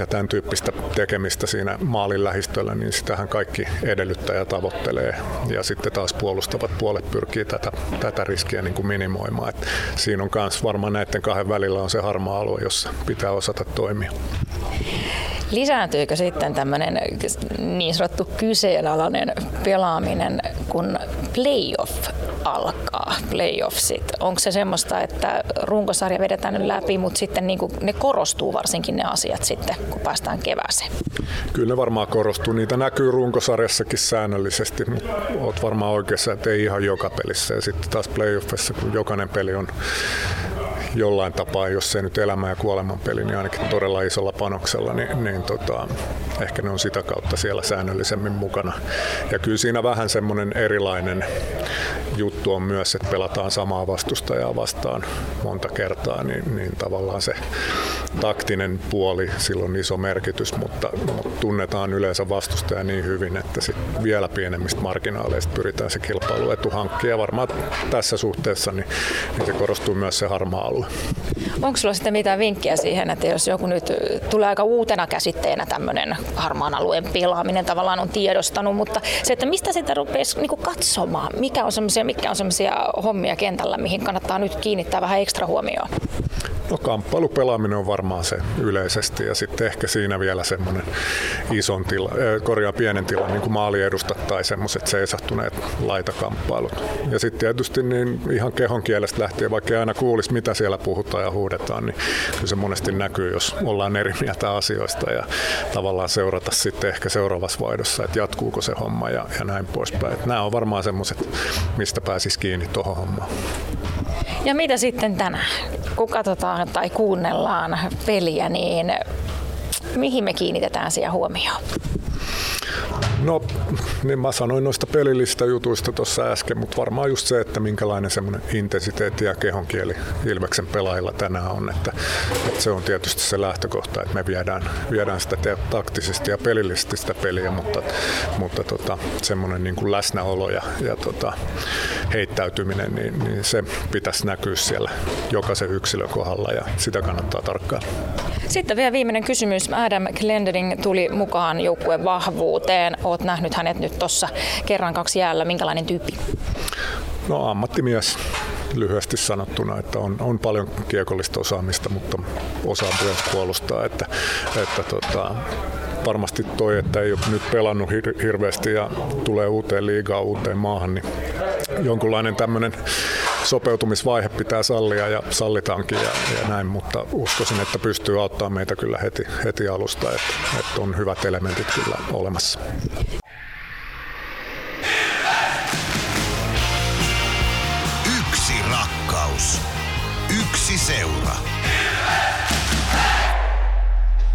ja tämän tyyppistä tekemistä siinä maalin lähistöllä, niin sitähän kaikki edellyttää ja tavoittelee. Ja sitten taas puolustavat puolet pyrkii tätä, tätä riskiä niin kuin minimoimaan. Et siinä on myös varmaan näiden kahden välillä on se harmaa alue, jossa pitää osata toimia. Lisääntyykö sitten tämmöinen niin sanottu kyseenalainen pelaaminen, kun playoff alkaa, playoffsit? Onko se semmoista, että runkosarja vedetään läpi, mutta sitten niin ne korostuu varsinkin ne asiat sitten, kun päästään kevääseen? Kyllä ne varmaan korostuu. Niitä näkyy runkosarjassakin säännöllisesti, mutta olet varmaan oikeassa, että ei ihan joka pelissä. Ja sitten taas playoffissa, kun jokainen peli on jollain tapaa, jos se nyt elämä ja kuoleman peli, niin ainakin todella isolla panoksella, niin, niin tota, ehkä ne on sitä kautta siellä säännöllisemmin mukana. Ja kyllä siinä vähän semmoinen erilainen juttu on myös, että pelataan samaa vastustajaa vastaan monta kertaa, niin, niin tavallaan se taktinen puoli, sillä on iso merkitys, mutta, mutta tunnetaan yleensä vastustaja niin hyvin, että sit vielä pienemmistä marginaaleista pyritään se kilpailuetu hankkia. Ja varmaan tässä suhteessa niin, niin se korostuu myös se harmaa alue. Onko sulla sitten mitään vinkkiä siihen, että jos joku nyt tulee aika uutena käsitteenä tämmöinen harmaan alueen pelaaminen tavallaan on tiedostanut, mutta se, että mistä sitä rupeaisi niin katsomaan, mikä on semmoisia, mikä on semmoisia hommia kentällä, mihin kannattaa nyt kiinnittää vähän ekstra huomioon? No kamppailupelaaminen on varmaan se yleisesti ja sitten ehkä siinä vielä semmoinen ison tila, korjaa pienen tilan niin kuin maaliedustat tai semmoiset seisahtuneet laitakamppailut. Ja sitten tietysti niin ihan kehon kielestä lähtien, vaikka ei aina kuulisi mitä siellä puhutaan ja huudetaan, niin kyllä se monesti näkyy, jos ollaan eri mieltä asioista ja tavallaan seurata sitten ehkä seuraavassa vaihdossa, että jatkuuko se homma ja, ja näin poispäin. Et nämä on varmaan semmoiset, mistä pääsisi kiinni tuohon hommaan. Ja mitä sitten tänään? Kun katsotaan tai kuunnellaan peliä, niin mihin me kiinnitetään siihen huomioon? No, niin mä sanoin noista pelillisistä jutuista tuossa äsken, mutta varmaan just se, että minkälainen semmoinen intensiteetti ja kehonkieli Ilveksen pelaajilla tänään on, että, että se on tietysti se lähtökohta, että me viedään, viedään sitä taktisesti ja pelillisesti sitä peliä, mutta, mutta tota, semmoinen niin kuin läsnäolo ja, ja tota, heittäytyminen, niin, niin se pitäisi näkyä siellä jokaisen yksilön kohdalla ja sitä kannattaa tarkkaan. Sitten vielä viimeinen kysymys. Adam Glendering tuli mukaan joukkueen vahvuuteen. Oot nähnyt hänet nyt tuossa kerran kaksi jäällä. Minkälainen tyyppi? No ammattimies lyhyesti sanottuna, että on, on paljon kiekollista osaamista, mutta osaa myös puolustaa, että, että tota, varmasti toi, että ei ole nyt pelannut hir- hirveästi ja tulee uuteen liigaan, uuteen maahan, niin jonkunlainen tämmöinen sopeutumisvaihe pitää sallia ja sallitaankin ja, ja näin, mutta uskoisin, että pystyy auttamaan meitä kyllä heti, heti alusta, että, että on hyvät elementit kyllä olemassa. Yksi rakkaus. Yksi seura.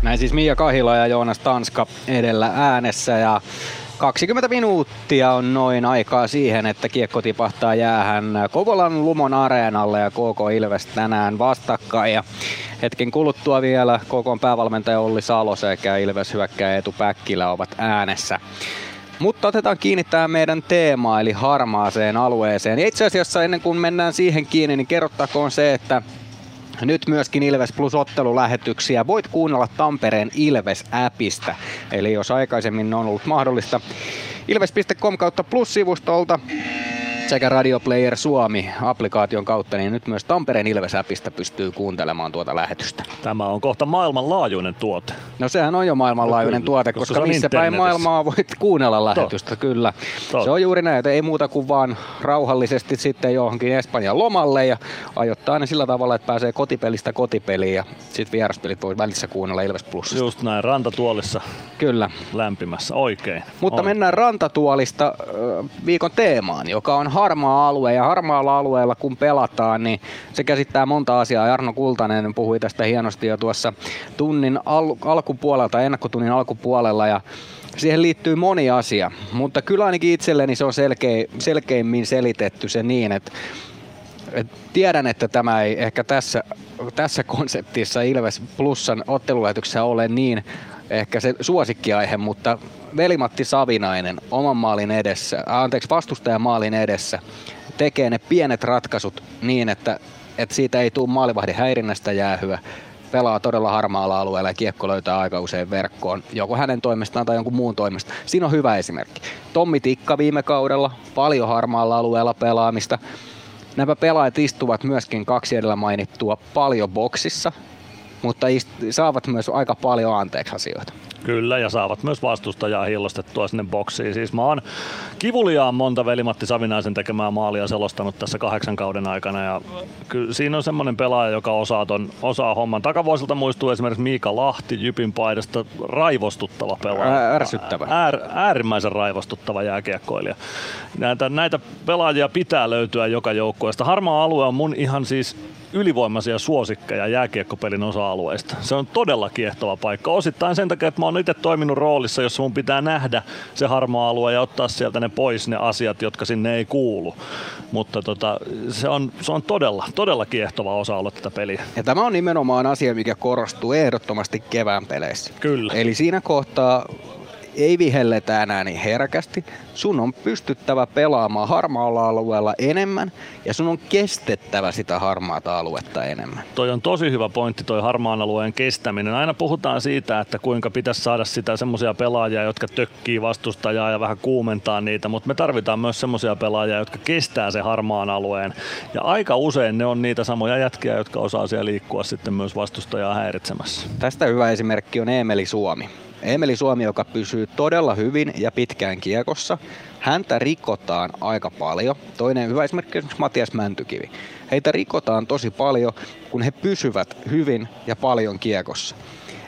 Näin siis Mia Kahila ja Joonas Tanska edellä äänessä ja 20 minuuttia on noin aikaa siihen, että kiekko tipahtaa jäähän Kovolan Lumon areenalle ja KK Ilves tänään vastakkain. Ja hetken kuluttua vielä KK päävalmentaja Olli Salo sekä Ilves hyökkäjä Etu Päkkilä ovat äänessä. Mutta otetaan kiinni tähän meidän teemaan, eli harmaaseen alueeseen. Ja itse asiassa ennen kuin mennään siihen kiinni, niin kerrottakoon se, että nyt myöskin Ilves Plus ottelulähetyksiä voit kuunnella Tampereen Ilves-äpistä. Eli jos aikaisemmin on ollut mahdollista ilves.com kautta plus-sivustolta sekä Radio Player Suomi-applikaation kautta, niin nyt myös Tampereen Ilves-appista pystyy kuuntelemaan tuota lähetystä. Tämä on kohta maailmanlaajuinen tuote. No sehän on jo maailmanlaajuinen No, tuote, koska koska missä päin maailmaa voit kuunnella lähetystä, kyllä. Totta. Se on juuri näin, että ei muuta kuin vaan rauhallisesti sitten johonkin Espanjan lomalle ja ajoittaa ne sillä tavalla, että pääsee kotipelistä kotipeliin ja sitten vieraspelit voi välissä kuunnella Ilves Plus. Just näin, rantatuolissa Kyllä. lämpimässä, oikein. Mutta On. mennään rantatuolista viikon teemaan, joka on harmaa alue. Ja harmaalla alueella kun pelataan, niin se käsittää monta asiaa. Jarno Kultanen puhui tästä hienosti jo tuossa tunnin al- alkupuolella tai ennakkotunnin alkupuolella. Ja siihen liittyy moni asia, mutta kyllä ainakin itselleni se on selkeä, selkeimmin selitetty se niin, että et tiedän, että tämä ei ehkä tässä, tässä konseptissa Ilves Plussan ottelulähetyksessä ole niin ehkä se suosikkiaihe, mutta Velimatti Savinainen oman maalin edessä, äh, anteeksi vastustajan maalin edessä tekee ne pienet ratkaisut niin, että, että siitä ei tule maalivahdin häirinnästä jäähyä, pelaa todella harmaalla alueella ja kiekko löytää aika usein verkkoon, joko hänen toimestaan tai jonkun muun toimesta. Siinä on hyvä esimerkki. Tommi Tikka viime kaudella, paljon harmaalla alueella pelaamista. Nämä pelaajat istuvat myöskin kaksi edellä mainittua paljon boksissa, mutta ist- saavat myös aika paljon anteeksi asioita. Kyllä, ja saavat myös vastustajaa hillostettua sinne boksiin. Siis mä oon kivuliaan monta Veli-Matti Savinaisen tekemää maalia selostanut tässä kahdeksan kauden aikana. Ja kyllä siinä on semmoinen pelaaja, joka osaa, ton, osaa homman. Takavuosilta muistuu esimerkiksi Miika Lahti Jypin paidasta raivostuttava pelaaja. Ärsyttävä. Äär, äärimmäisen raivostuttava jääkiekkoilija. Näitä, näitä pelaajia pitää löytyä joka joukkueesta. Harmaa alue on mun ihan siis ylivoimaisia suosikkeja jääkiekkopelin osa-alueista. Se on todella kiehtova paikka. Osittain sen takia, että mä oon itse toiminut roolissa, jossa mun pitää nähdä se harmaa alue ja ottaa sieltä ne pois ne asiat, jotka sinne ei kuulu. Mutta tota, se, on, se on todella, todella kiehtova osa-alue tätä peliä. Ja tämä on nimenomaan asia, mikä korostuu ehdottomasti kevään peleissä. Kyllä. Eli siinä kohtaa ei vihelletä enää niin herkästi. Sun on pystyttävä pelaamaan harmaalla alueella enemmän ja sun on kestettävä sitä harmaata aluetta enemmän. Toi on tosi hyvä pointti toi harmaan alueen kestäminen. Aina puhutaan siitä, että kuinka pitäisi saada sitä semmoisia pelaajia, jotka tökkii vastustajaa ja vähän kuumentaa niitä, mutta me tarvitaan myös semmoisia pelaajia, jotka kestää se harmaan alueen. Ja aika usein ne on niitä samoja jätkiä, jotka osaa siellä liikkua sitten myös vastustajaa häiritsemässä. Tästä hyvä esimerkki on Emeli Suomi. Emeli Suomi, joka pysyy todella hyvin ja pitkään kiekossa. Häntä rikotaan aika paljon. Toinen hyvä esimerkki on Matias Mäntykivi. Heitä rikotaan tosi paljon, kun he pysyvät hyvin ja paljon kiekossa.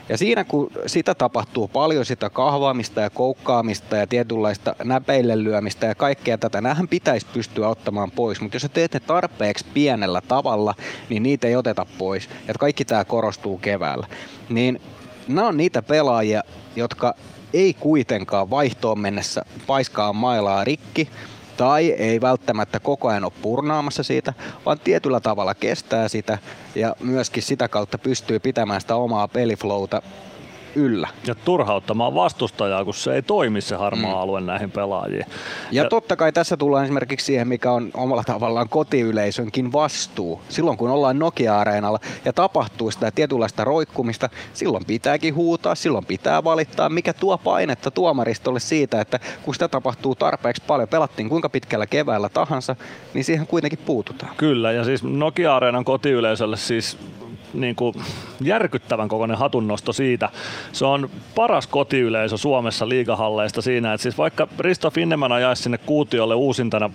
Ja siinä kun sitä tapahtuu paljon, sitä kahvaamista ja koukkaamista ja tietynlaista näpeille lyömistä ja kaikkea tätä, näähän pitäisi pystyä ottamaan pois. Mutta jos sä teet ne tarpeeksi pienellä tavalla, niin niitä ei oteta pois. Ja kaikki tämä korostuu keväällä. Niin nämä on niitä pelaajia, jotka ei kuitenkaan vaihtoon mennessä paiskaa mailaa rikki, tai ei välttämättä koko ajan ole purnaamassa siitä, vaan tietyllä tavalla kestää sitä ja myöskin sitä kautta pystyy pitämään sitä omaa peliflowta yllä. Ja turhauttamaan vastustajaa, kun se ei toimi se harmaa mm. alue näihin pelaajiin. Ja, ja totta kai tässä tullaan esimerkiksi siihen, mikä on omalla tavallaan kotiyleisönkin vastuu. Silloin kun ollaan Nokia-areenalla ja tapahtuu sitä tietynlaista roikkumista, silloin pitääkin huutaa, silloin pitää valittaa, mikä tuo painetta tuomaristolle siitä, että kun sitä tapahtuu tarpeeksi paljon, pelattiin kuinka pitkällä keväällä tahansa, niin siihen kuitenkin puututaan. Kyllä, ja siis Nokia-areenan kotiyleisölle siis niin kuin järkyttävän kokoinen hatunnosto siitä. Se on paras kotiyleisö Suomessa liigahalleista siinä, että siis vaikka Risto Finneman ajaisi sinne kuutiolle uusintana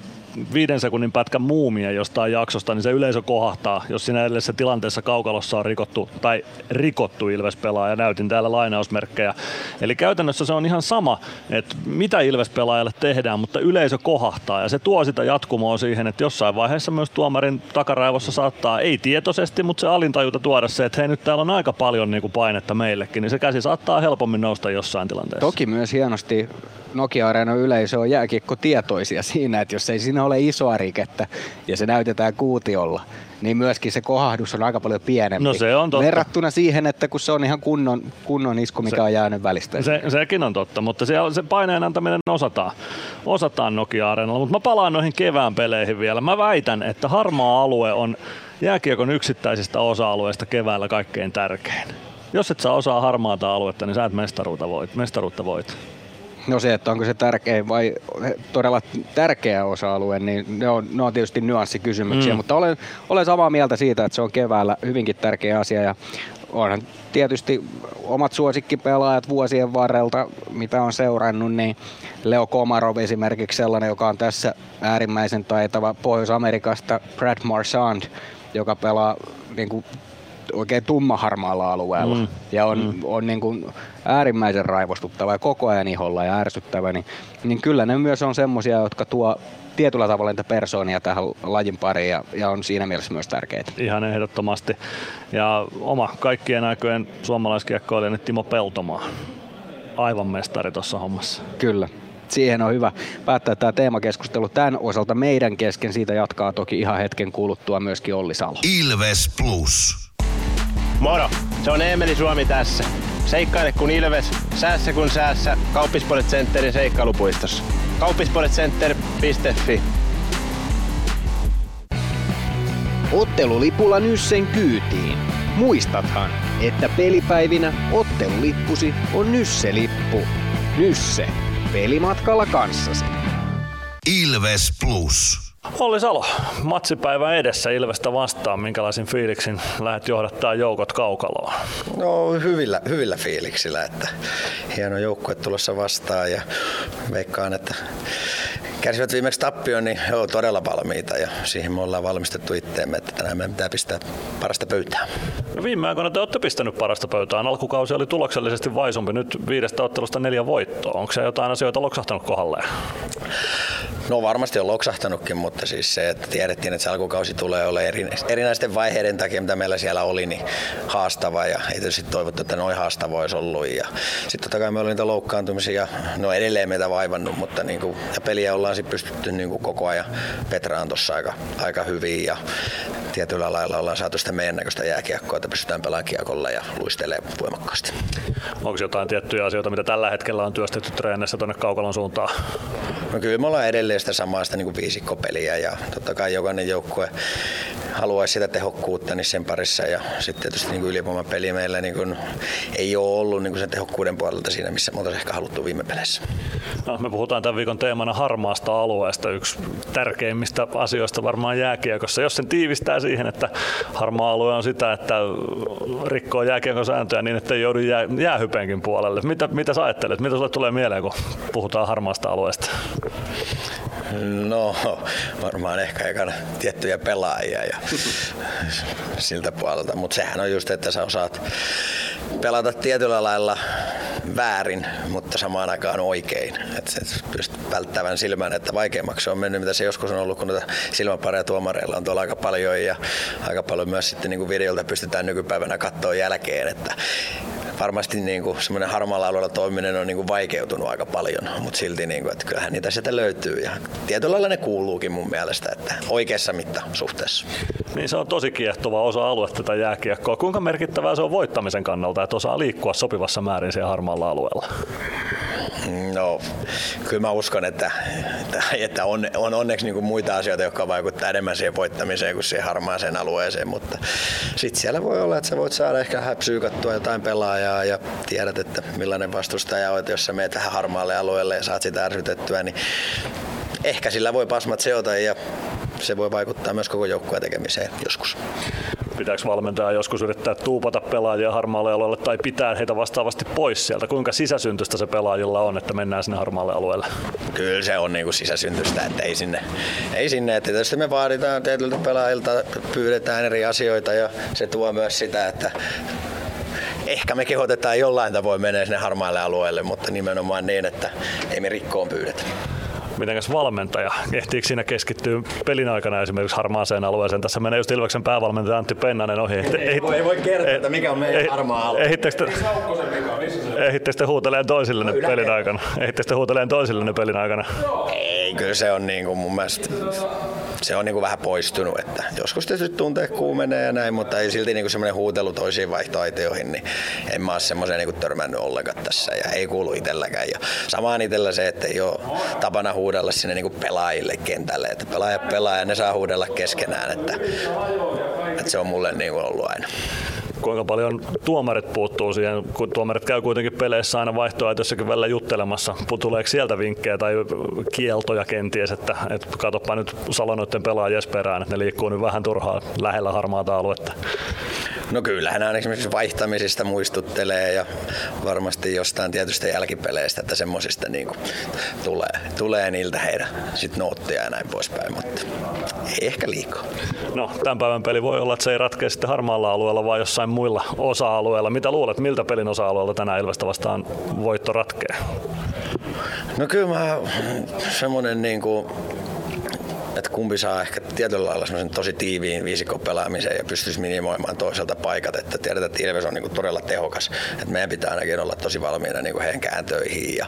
viiden sekunnin pätkän muumia jostain jaksosta, niin se yleisö kohahtaa, jos siinä edellisessä tilanteessa kaukalossa on rikottu tai rikottu Ilves-pelaaja. Näytin täällä lainausmerkkejä. Eli käytännössä se on ihan sama, että mitä Ilves-pelaajalle tehdään, mutta yleisö kohahtaa ja se tuo sitä jatkumoa siihen, että jossain vaiheessa myös tuomarin takaraivossa saattaa, ei tietoisesti, mutta se alintajuta tuoda se, että hei nyt täällä on aika paljon niin kuin painetta meillekin, niin se käsi saattaa helpommin nousta jossain tilanteessa. Toki myös hienosti Nokia Areenan yleisö on jääkiekko tietoisia siinä, että jos ei siinä ole isoa rikettä ja se näytetään kuutiolla, niin myöskin se kohahdus on aika paljon pienempi. No se on totta. Verrattuna siihen, että kun se on ihan kunnon, kunnon isku, mikä Se- on jäänyt välistä. Se, sekin on totta, mutta se, se paineen antaminen osataan, osataan Nokia Areenalla. Mutta mä palaan noihin kevään peleihin vielä. Mä väitän, että harmaa alue on jääkiekon yksittäisistä osa-alueista keväällä kaikkein tärkein. Jos et saa osaa harmaata aluetta, niin sä et mestaruutta voit. Mestaruutta voit. No se, että onko se tärkein vai todella tärkeä osa-alue, niin ne on, ne on tietysti nyanssikysymyksiä, Mm. mutta olen, olen samaa mieltä siitä, että se on keväällä hyvinkin tärkeä asia ja onhan tietysti omat suosikkipelaajat vuosien varrelta, mitä on seurannut, niin Leo Komarov esimerkiksi sellainen, joka on tässä äärimmäisen taitava Pohjois-Amerikasta, Brad Marchand, joka pelaa niin kuin oikein tummaharmaalla alueella Mm. ja on, mm. on niin kuin äärimmäisen raivostuttava ja koko ajan iholla ja ärsyttävä, niin, niin kyllä ne myös on semmosia, jotka tuo tietyllä tavalla niitä persoonia tähän lajin pariin ja, ja on siinä mielessä myös tärkeitä. Ihan ehdottomasti. Ja oma kaikkien aikojen suomalaiskiekkoilija niin Timo Peltomaa. Aivan mestari tuossa hommassa. Kyllä. Siihen on hyvä päättää tämä teemakeskustelu tämän osalta meidän kesken. Siitä jatkaa toki ihan hetken kuluttua myöskin Olli Salo. Ilves Plus. Moro! Se on Eemeli Suomi tässä. Seikkaile kun Ilves, säässä kun säässä. Kauppispoilet Centerin seikkailupuistossa. Kauppispoiletcenter.fi Ottelulipulla Nyssen kyytiin. Muistathan, että pelipäivinä ottelulippusi on Nysse-lippu. Nysse. Pelimatkalla kanssasi. Ilves Plus. Olli Salo, matsipäivä edessä Ilvestä vastaan. Minkälaisin fiiliksin lähdet johdattaa joukot kaukaloon? No hyvillä, hyvillä fiiliksillä, että hieno joukkue tulossa vastaan ja veikkaan, että kärsivät viimeksi tappion, niin he ovat todella valmiita ja siihen me ollaan valmistettu itteemme, että tänään meidän pitää pistää parasta pöytään. No viime aikoina te olette pistänyt parasta pöytään. Alkukausi oli tuloksellisesti vaisumpi. Nyt viidestä ottelusta neljä voittoa. Onko se jotain asioita loksahtanut kohdalleen? No varmasti on loksahtanutkin, mutta siis se, että tiedettiin, että se alkukausi tulee olemaan eri, erinäisten vaiheiden takia, mitä meillä siellä oli, niin haastava ja ei tietysti toivottu, että noin haastava olisi ollut. Ja sitten totta kai meillä oli niitä loukkaantumisia, no edelleen meitä vaivannut, mutta niin kuin, ja peliä ollaan sitten pystytty niin kuin koko ajan petraan tuossa aika, aika hyvin ja tietyllä lailla ollaan saatu sitä meidän näköistä jääkiekkoa, että pystytään pelaamaan kiekolla ja luistelemaan voimakkaasti. Onko jotain tiettyjä asioita, mitä tällä hetkellä on työstetty treenissä tuonne kaukalon suuntaan? No kyllä me ollaan edelleen sitä samaa sitä niin kuin viisikkopeliä ja totta kai jokainen joukkue haluaisi sitä tehokkuutta niin sen parissa ja sitten tietysti niin ylivoimapeli meillä niin kuin ei ole ollut niin kuin sen tehokkuuden puolelta siinä, missä me oltaisiin ehkä haluttu viime peleissä. No, me puhutaan tämän viikon teemana harmaasta alueesta. Yksi tärkeimmistä asioista varmaan jääkiekossa. Jos sen tiivistää siihen, että harmaa alue on sitä, että rikkoo jääkiekon sääntöjä niin, että ei joudu jää, jäähypeenkin puolelle. Mitä, mitä sä ajattelet? Mitä sulle tulee mieleen, kun puhutaan harmaasta alueesta? No varmaan ehkä ekana tiettyjä pelaajia ja siltä puolelta, mutta sehän on just, että sä osaat pelata tietyllä lailla väärin, mutta samaan aikaan oikein. Että sä pystyt välttämään silmän, että vaikeammaksi on mennyt, mitä se joskus on ollut, kun noita silmäpareja tuomareilla on tuolla aika paljon ja aika paljon myös sitten niin kuin videolta pystytään nykypäivänä katsoa jälkeen, että varmasti niin kuin semmoinen harmaalla alueella toiminen on niin kuin vaikeutunut aika paljon, mutta silti niin kuin, että kyllähän niitä sieltä löytyy ja tietyllä lailla ne kuuluukin mun mielestä, että oikeassa mittasuhteessa. Niin se on tosi kiehtova osa aluetta tätä jääkiekkoa. Kuinka merkittävää se on voittamisen kannalta, että osaa liikkua sopivassa määrin siellä harmaalla alueella? No, kyllä mä uskon, että, että, että on, on onneksi niin kuin muita asioita, jotka vaikuttaa enemmän siihen voittamiseen kuin siihen harmaaseen alueeseen, mutta sitten siellä voi olla, että sä voit saada ehkä vähän psyykattua jotain pelaajaa ja tiedät, että millainen vastustaja on, että jos sä menet tähän harmaalle alueelle ja saat sitä ärsytettyä, niin ehkä sillä voi pasmat seota ja se voi vaikuttaa myös koko joukkueen tekemiseen joskus. Pitääkö valmentaja joskus yrittää tuupata pelaajia harmaalle alueelle tai pitää heitä vastaavasti pois sieltä? Kuinka sisäsyntystä se pelaajilla on, että mennään sinne harmaalle alueelle? Kyllä se on niin kuin sisäsyntystä, että ei sinne, ei sinne. Että tietysti me vaaditaan tietyiltä pelaajilta, pyydetään eri asioita ja se tuo myös sitä, että ehkä me kehotetaan jollain tavoin menee sinne harmaalle alueelle, mutta nimenomaan niin, että ei me rikkoon pyydetä. Mitenkäs valmentaja? Ehtiikö siinä keskittyä pelin aikana esimerkiksi harmaaseen alueeseen? Tässä menee just Ilveksen päävalmentaja Antti Pennanen ohi. Ei, ei, voi, ei voi kertoa, että mikä on meidän harmaa alue. Ehittekö te huuteleen toisillenne pelin aikana? Ehittekö te huuteleen toisillenne pelin aikana? Ei, kyllä se on niin kuin mun mielestä se on niin kuin vähän poistunut, että joskus tietysti tuntee kuumenee ja näin, mutta ei silti niin kuin semmoinen huutelu toisiin vaihtoaitoihin, niin en mä ole semmoiseen niin kuin törmännyt ollenkaan tässä ja ei kuulu itselläkään. Ja samaan itsellä se, että ei ole tapana huudella sinne niin kuin pelaajille kentälle, että pelaaja pelaa ja ne saa huudella keskenään, että, että se on mulle niin kuin ollut aina kuinka paljon tuomarit puuttuu siihen, kun tuomarit käy kuitenkin peleissä aina vaihtoehtoissakin välillä juttelemassa. Tuleeko sieltä vinkkejä tai kieltoja kenties, että, että katsopa nyt Salonoiden pelaajia perään, että ne liikkuu nyt vähän turhaa lähellä harmaata aluetta? No kyllähän hän esimerkiksi vaihtamisista muistuttelee ja varmasti jostain tietystä jälkipeleistä, että semmoisista niin tulee, tulee niiltä heidän sit noottia ja näin poispäin, mutta ei ehkä liikaa. No, tämän päivän peli voi olla, että se ei ratkea sitten harmaalla alueella, vaan jossain muilla osa-alueilla. Mitä luulet, miltä pelin osa-alueella tänään Ilvestä vastaan voitto ratkeaa? No kyllä mä semmonen niin kuin että kumpi saa ehkä tietyllä lailla semmoisen tosi tiiviin viisikon pelaamiseen ja pystyisi minimoimaan toiselta paikat. Että tiedetään, että Ilves on niin kuin todella tehokas. Että meidän pitää ainakin olla tosi valmiina niin kuin heidän kääntöihin ja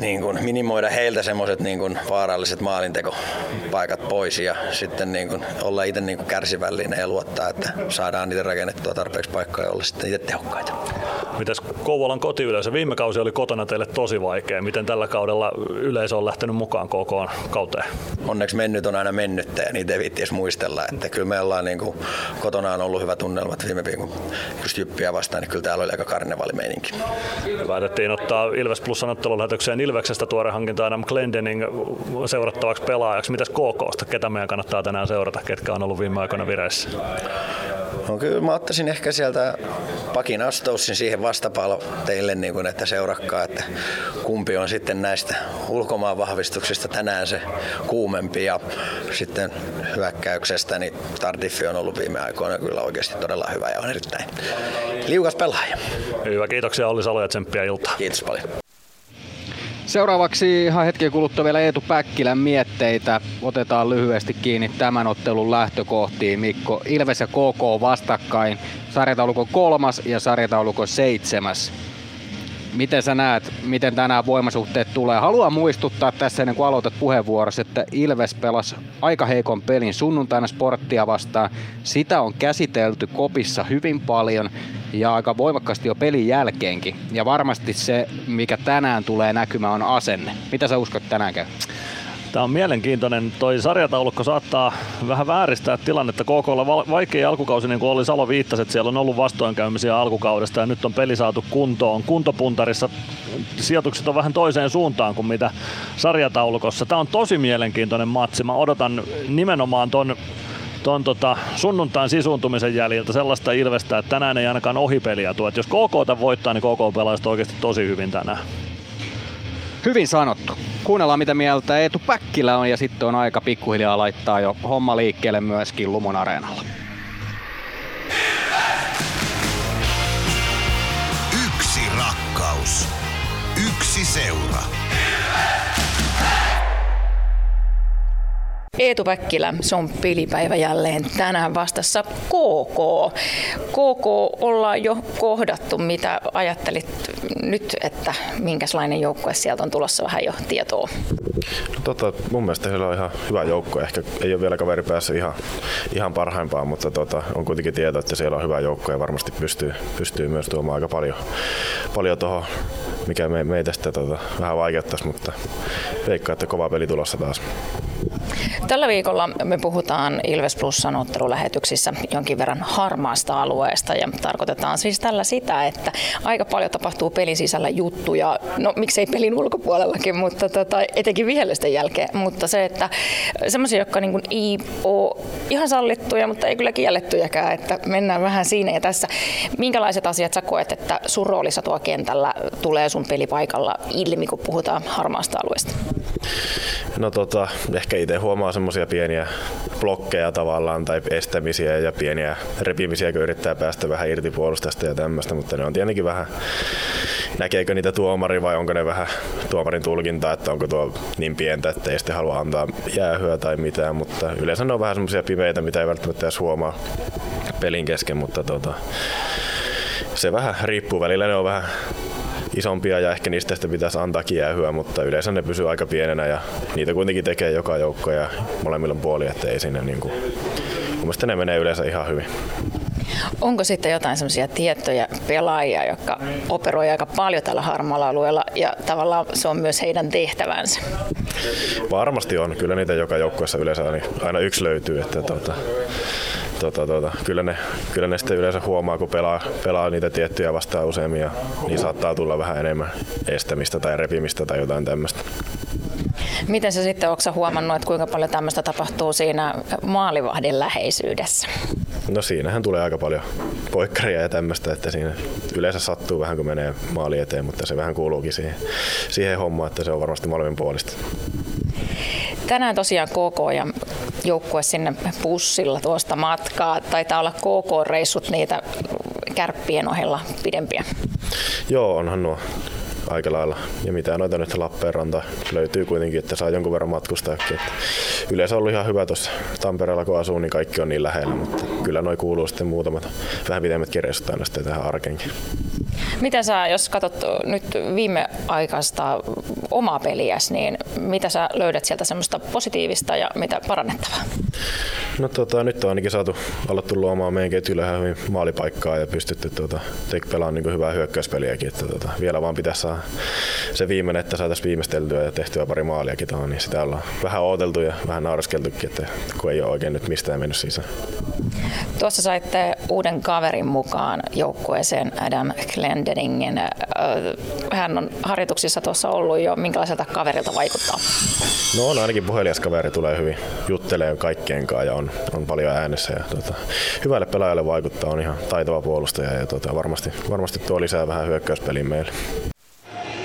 niin kuin minimoida heiltä semmoiset niin kuin vaaralliset maalintekopaikat pois ja sitten niin kuin olla itse niin kuin kärsivällinen ja luottaa, että saadaan niitä rakennettua tarpeeksi paikkaa ja olla sitten itse tehokkaita. Mitäs Kouvolan kotiyleisö? Viime kausi oli kotona teille tosi vaikea. Miten tällä kaudella yleisö on lähtenyt mukaan KK kauteen? Onneksi mennyt on aina mennyttä ja niitä ei viittiisi muistella. Että kyllä me ollaan niin kuin, kotona on ollut hyvä tunnelmat viime viikon just Jyppiä vastaan, niin kyllä täällä oli aika karnevalimeininki. Päätettiin ottaa Ilves Plus ottelulähetykseen Ilveksestä tuore hankinta Adam Glendening seurattavaksi pelaajaksi. Mitäs KKsta? Ketä meidän kannattaa tänään seurata? Ketkä on ollut viime aikoina vireissä? No kyllä mä ottaisin ehkä sieltä Pakin Astoussin siihen vastapalo teille, niin kuin, että seurakkaa, että kumpi on sitten näistä ulkomaan vahvistuksista tänään se kuumempi ja sitten hyökkäyksestä, niin Tardiffi on ollut viime aikoina kyllä oikeasti todella hyvä ja on erittäin liukas pelaaja. Hyvä, kiitoksia Olli Salo ja tsemppiä iltaa. Kiitos paljon. Seuraavaksi ihan hetken kuluttua vielä Eetu Päkkilän mietteitä. Otetaan lyhyesti kiinni tämän ottelun lähtökohtiin. Mikko, Ilves ja KK vastakkain. Sarjataulukon kolmas ja sarjataulukon seitsemäs. Miten sä näet, miten tänään voimasuhteet tulee? Haluan muistuttaa tässä ennen kuin aloitat puheenvuorossa, että Ilves pelasi aika heikon pelin sunnuntaina sporttia vastaan. Sitä on käsitelty kopissa hyvin paljon ja aika voimakkaasti jo pelin jälkeenkin. Ja varmasti se, mikä tänään tulee näkymään, on asenne. Mitä sä uskot tänään käy? Tämä on mielenkiintoinen. Toi sarjataulukko saattaa vähän vääristää tilannetta. KKlla vaikea alkukausi, niin kuin oli Salo viittasi, että siellä on ollut vastoinkäymisiä alkukaudesta ja nyt on peli saatu kuntoon. Kuntopuntarissa sijoitukset on vähän toiseen suuntaan kuin mitä sarjataulukossa. Tämä on tosi mielenkiintoinen matsi. Mä odotan nimenomaan ton ton tota, sunnuntain sisuuntumisen jäljiltä sellaista ilvestä, että tänään ei ainakaan ohipeliä tuo. Et jos KK voittaa, niin KK pelaa oikeasti tosi hyvin tänään. Hyvin sanottu. Kuunnellaan mitä mieltä Eetu Päkkilä on ja sitten on aika pikkuhiljaa laittaa jo homma liikkeelle myöskin Lumon areenalla. Eetu Päkkilä, se on pelipäivä jälleen tänään vastassa KK. KK ollaan jo kohdattu, mitä ajattelit nyt, että minkälainen joukkue sieltä on tulossa vähän jo tietoa? No, tota, mun mielestä heillä on ihan hyvä joukko. Ehkä ei ole vielä kaveri päässyt ihan, ihan parhaimpaan, mutta tota, on kuitenkin tieto, että siellä on hyvä joukko ja varmasti pystyy, pystyy myös tuomaan aika paljon, paljon tuohon, mikä me, meitä sitten tota, vähän vaikeuttaisi, mutta veikkaa, että kova peli tulossa taas. Tällä viikolla me puhutaan Ilves Plusan ottelulähetyksissä jonkin verran harmaasta alueesta ja tarkoitetaan siis tällä sitä, että aika paljon tapahtuu pelin sisällä juttuja, no miksei pelin ulkopuolellakin, mutta tota, etenkin vihellysten jälkeen, mutta se, että semmoisia, jotka niin ei ole ihan sallittuja, mutta ei kyllä kiellettyjäkään, että mennään vähän siinä ja tässä. Minkälaiset asiat sä koet, että sun roolissa tuo kentällä tulee sun pelipaikalla ilmi, kun puhutaan harmaasta alueesta? No tota, ehkä itse huomaa semmoisia pieniä blokkeja tavallaan tai estämisiä ja pieniä repimisiä, kun yrittää päästä vähän irti puolustasta ja tämmöistä, mutta ne on tietenkin vähän, näkeekö niitä tuomari vai onko ne vähän tuomarin tulkinta, että onko tuo niin pientä, että ei sitten halua antaa jäähyä tai mitään, mutta yleensä ne on vähän semmoisia pimeitä, mitä ei välttämättä edes huomaa pelin kesken, mutta tota, se vähän riippuu. Välillä ne on vähän isompia ja ehkä niistä sitten pitäisi antaa jäähyä, mutta yleensä ne pysyy aika pienenä ja niitä kuitenkin tekee joka joukko ja molemmilla puoli, että ei sinne niin kuin, mun mielestä ne menee yleensä ihan hyvin. Onko sitten jotain semmoisia tiettyjä pelaajia, jotka operoi aika paljon tällä harmaalla alueella ja tavallaan se on myös heidän tehtävänsä? Varmasti on. Kyllä niitä joka joukkueessa yleensä aina yksi löytyy. Että tuota, tota, tota, kyllä, ne, kyllä ne sitten yleensä huomaa, kun pelaa, pelaa niitä tiettyjä vastaan useammin ja niin saattaa tulla vähän enemmän estämistä tai repimistä tai jotain tämmöistä. Miten sä sitten, onko huomannut, että kuinka paljon tämmöistä tapahtuu siinä maalivahdin läheisyydessä? No siinähän tulee aika paljon poikkaria ja tämmöistä, että siinä yleensä sattuu vähän kun menee maali eteen, mutta se vähän kuuluukin siihen, siihen hommaan, että se on varmasti molemmin puolista. Tänään tosiaan KK ja joukkue sinne bussilla tuosta matkaa. Taitaa olla KK-reissut niitä kärppien ohella pidempiä. Joo, onhan nuo aika lailla. Ja mitä noita nyt Lappeenranta löytyy kuitenkin, että saa jonkun verran matkustajakin. yleensä on ollut ihan hyvä tuossa Tampereella kun asuu, niin kaikki on niin lähellä, mutta kyllä noin kuuluu sitten muutamat vähän pidemmät reissut aina sitten tähän arkenkin. Mitä sä, jos katsot nyt viimeaikaista omaa peliäsi, niin mitä sä löydät sieltä semmoista positiivista ja mitä parannettavaa? No tota, nyt on ainakin saatu alettu luomaan meidän ketjulle ihan hyvin maalipaikkaa ja pystytty tuota, pelaamaan niin hyvää hyökkäyspeliäkin. Että, tota, vielä vaan pitäisi saada se viimeinen, että saataisiin viimeisteltyä ja tehtyä pari maaliakin tuohon, niin sitä ollaan vähän odoteltu ja vähän naureskeltukin, että kun ei ole oikein nyt mistään mennyt sisään. Tuossa saitte uuden kaverin mukaan joukkueeseen Adam Glendeningen. Hän on harjoituksissa tuossa ollut jo. Minkälaiselta kaverilta vaikuttaa? No on ainakin puhelias kaveri, tulee hyvin, juttelee kaikkien kanssa ja on, on paljon äänessä. Ja, tuota, hyvälle pelaajalle vaikuttaa, on ihan taitava puolustaja ja tuota, varmasti, varmasti tuo lisää vähän hyökkäyspeliin meille.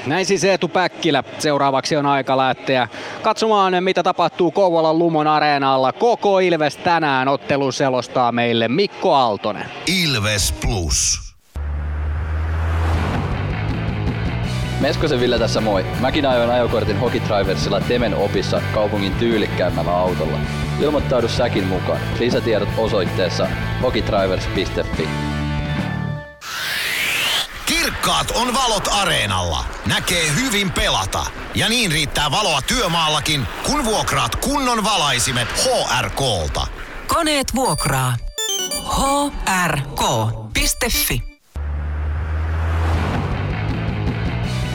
Näin siis Eetu Päkkilä. Seuraavaksi on aika lähteä katsomaan, mitä tapahtuu Kouvolan Lumon areenalla. Koko Ilves tänään ottelu selostaa meille Mikko Aaltonen. Ilves Plus. Meskosen Ville tässä moi. Mäkin ajoin ajokortin Hokitriversilla Temen opissa kaupungin tyylikkäämmällä autolla. Ilmoittaudu säkin mukaan. Lisätiedot osoitteessa hokitrivers.fi. Kirkkaat on valot areenalla. Näkee hyvin pelata. Ja niin riittää valoa työmaallakin, kun vuokraat kunnon valaisimet HRKlta. Koneet vuokraa. hrk.fi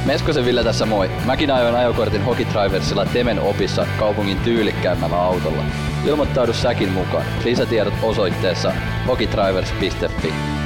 Meskosen Ville tässä moi. Mäkin ajoin ajokortin Hokitriversilla Temen opissa kaupungin tyylikkäämmällä autolla. Ilmoittaudu säkin mukaan. Lisätiedot osoitteessa hokitrivers.fi.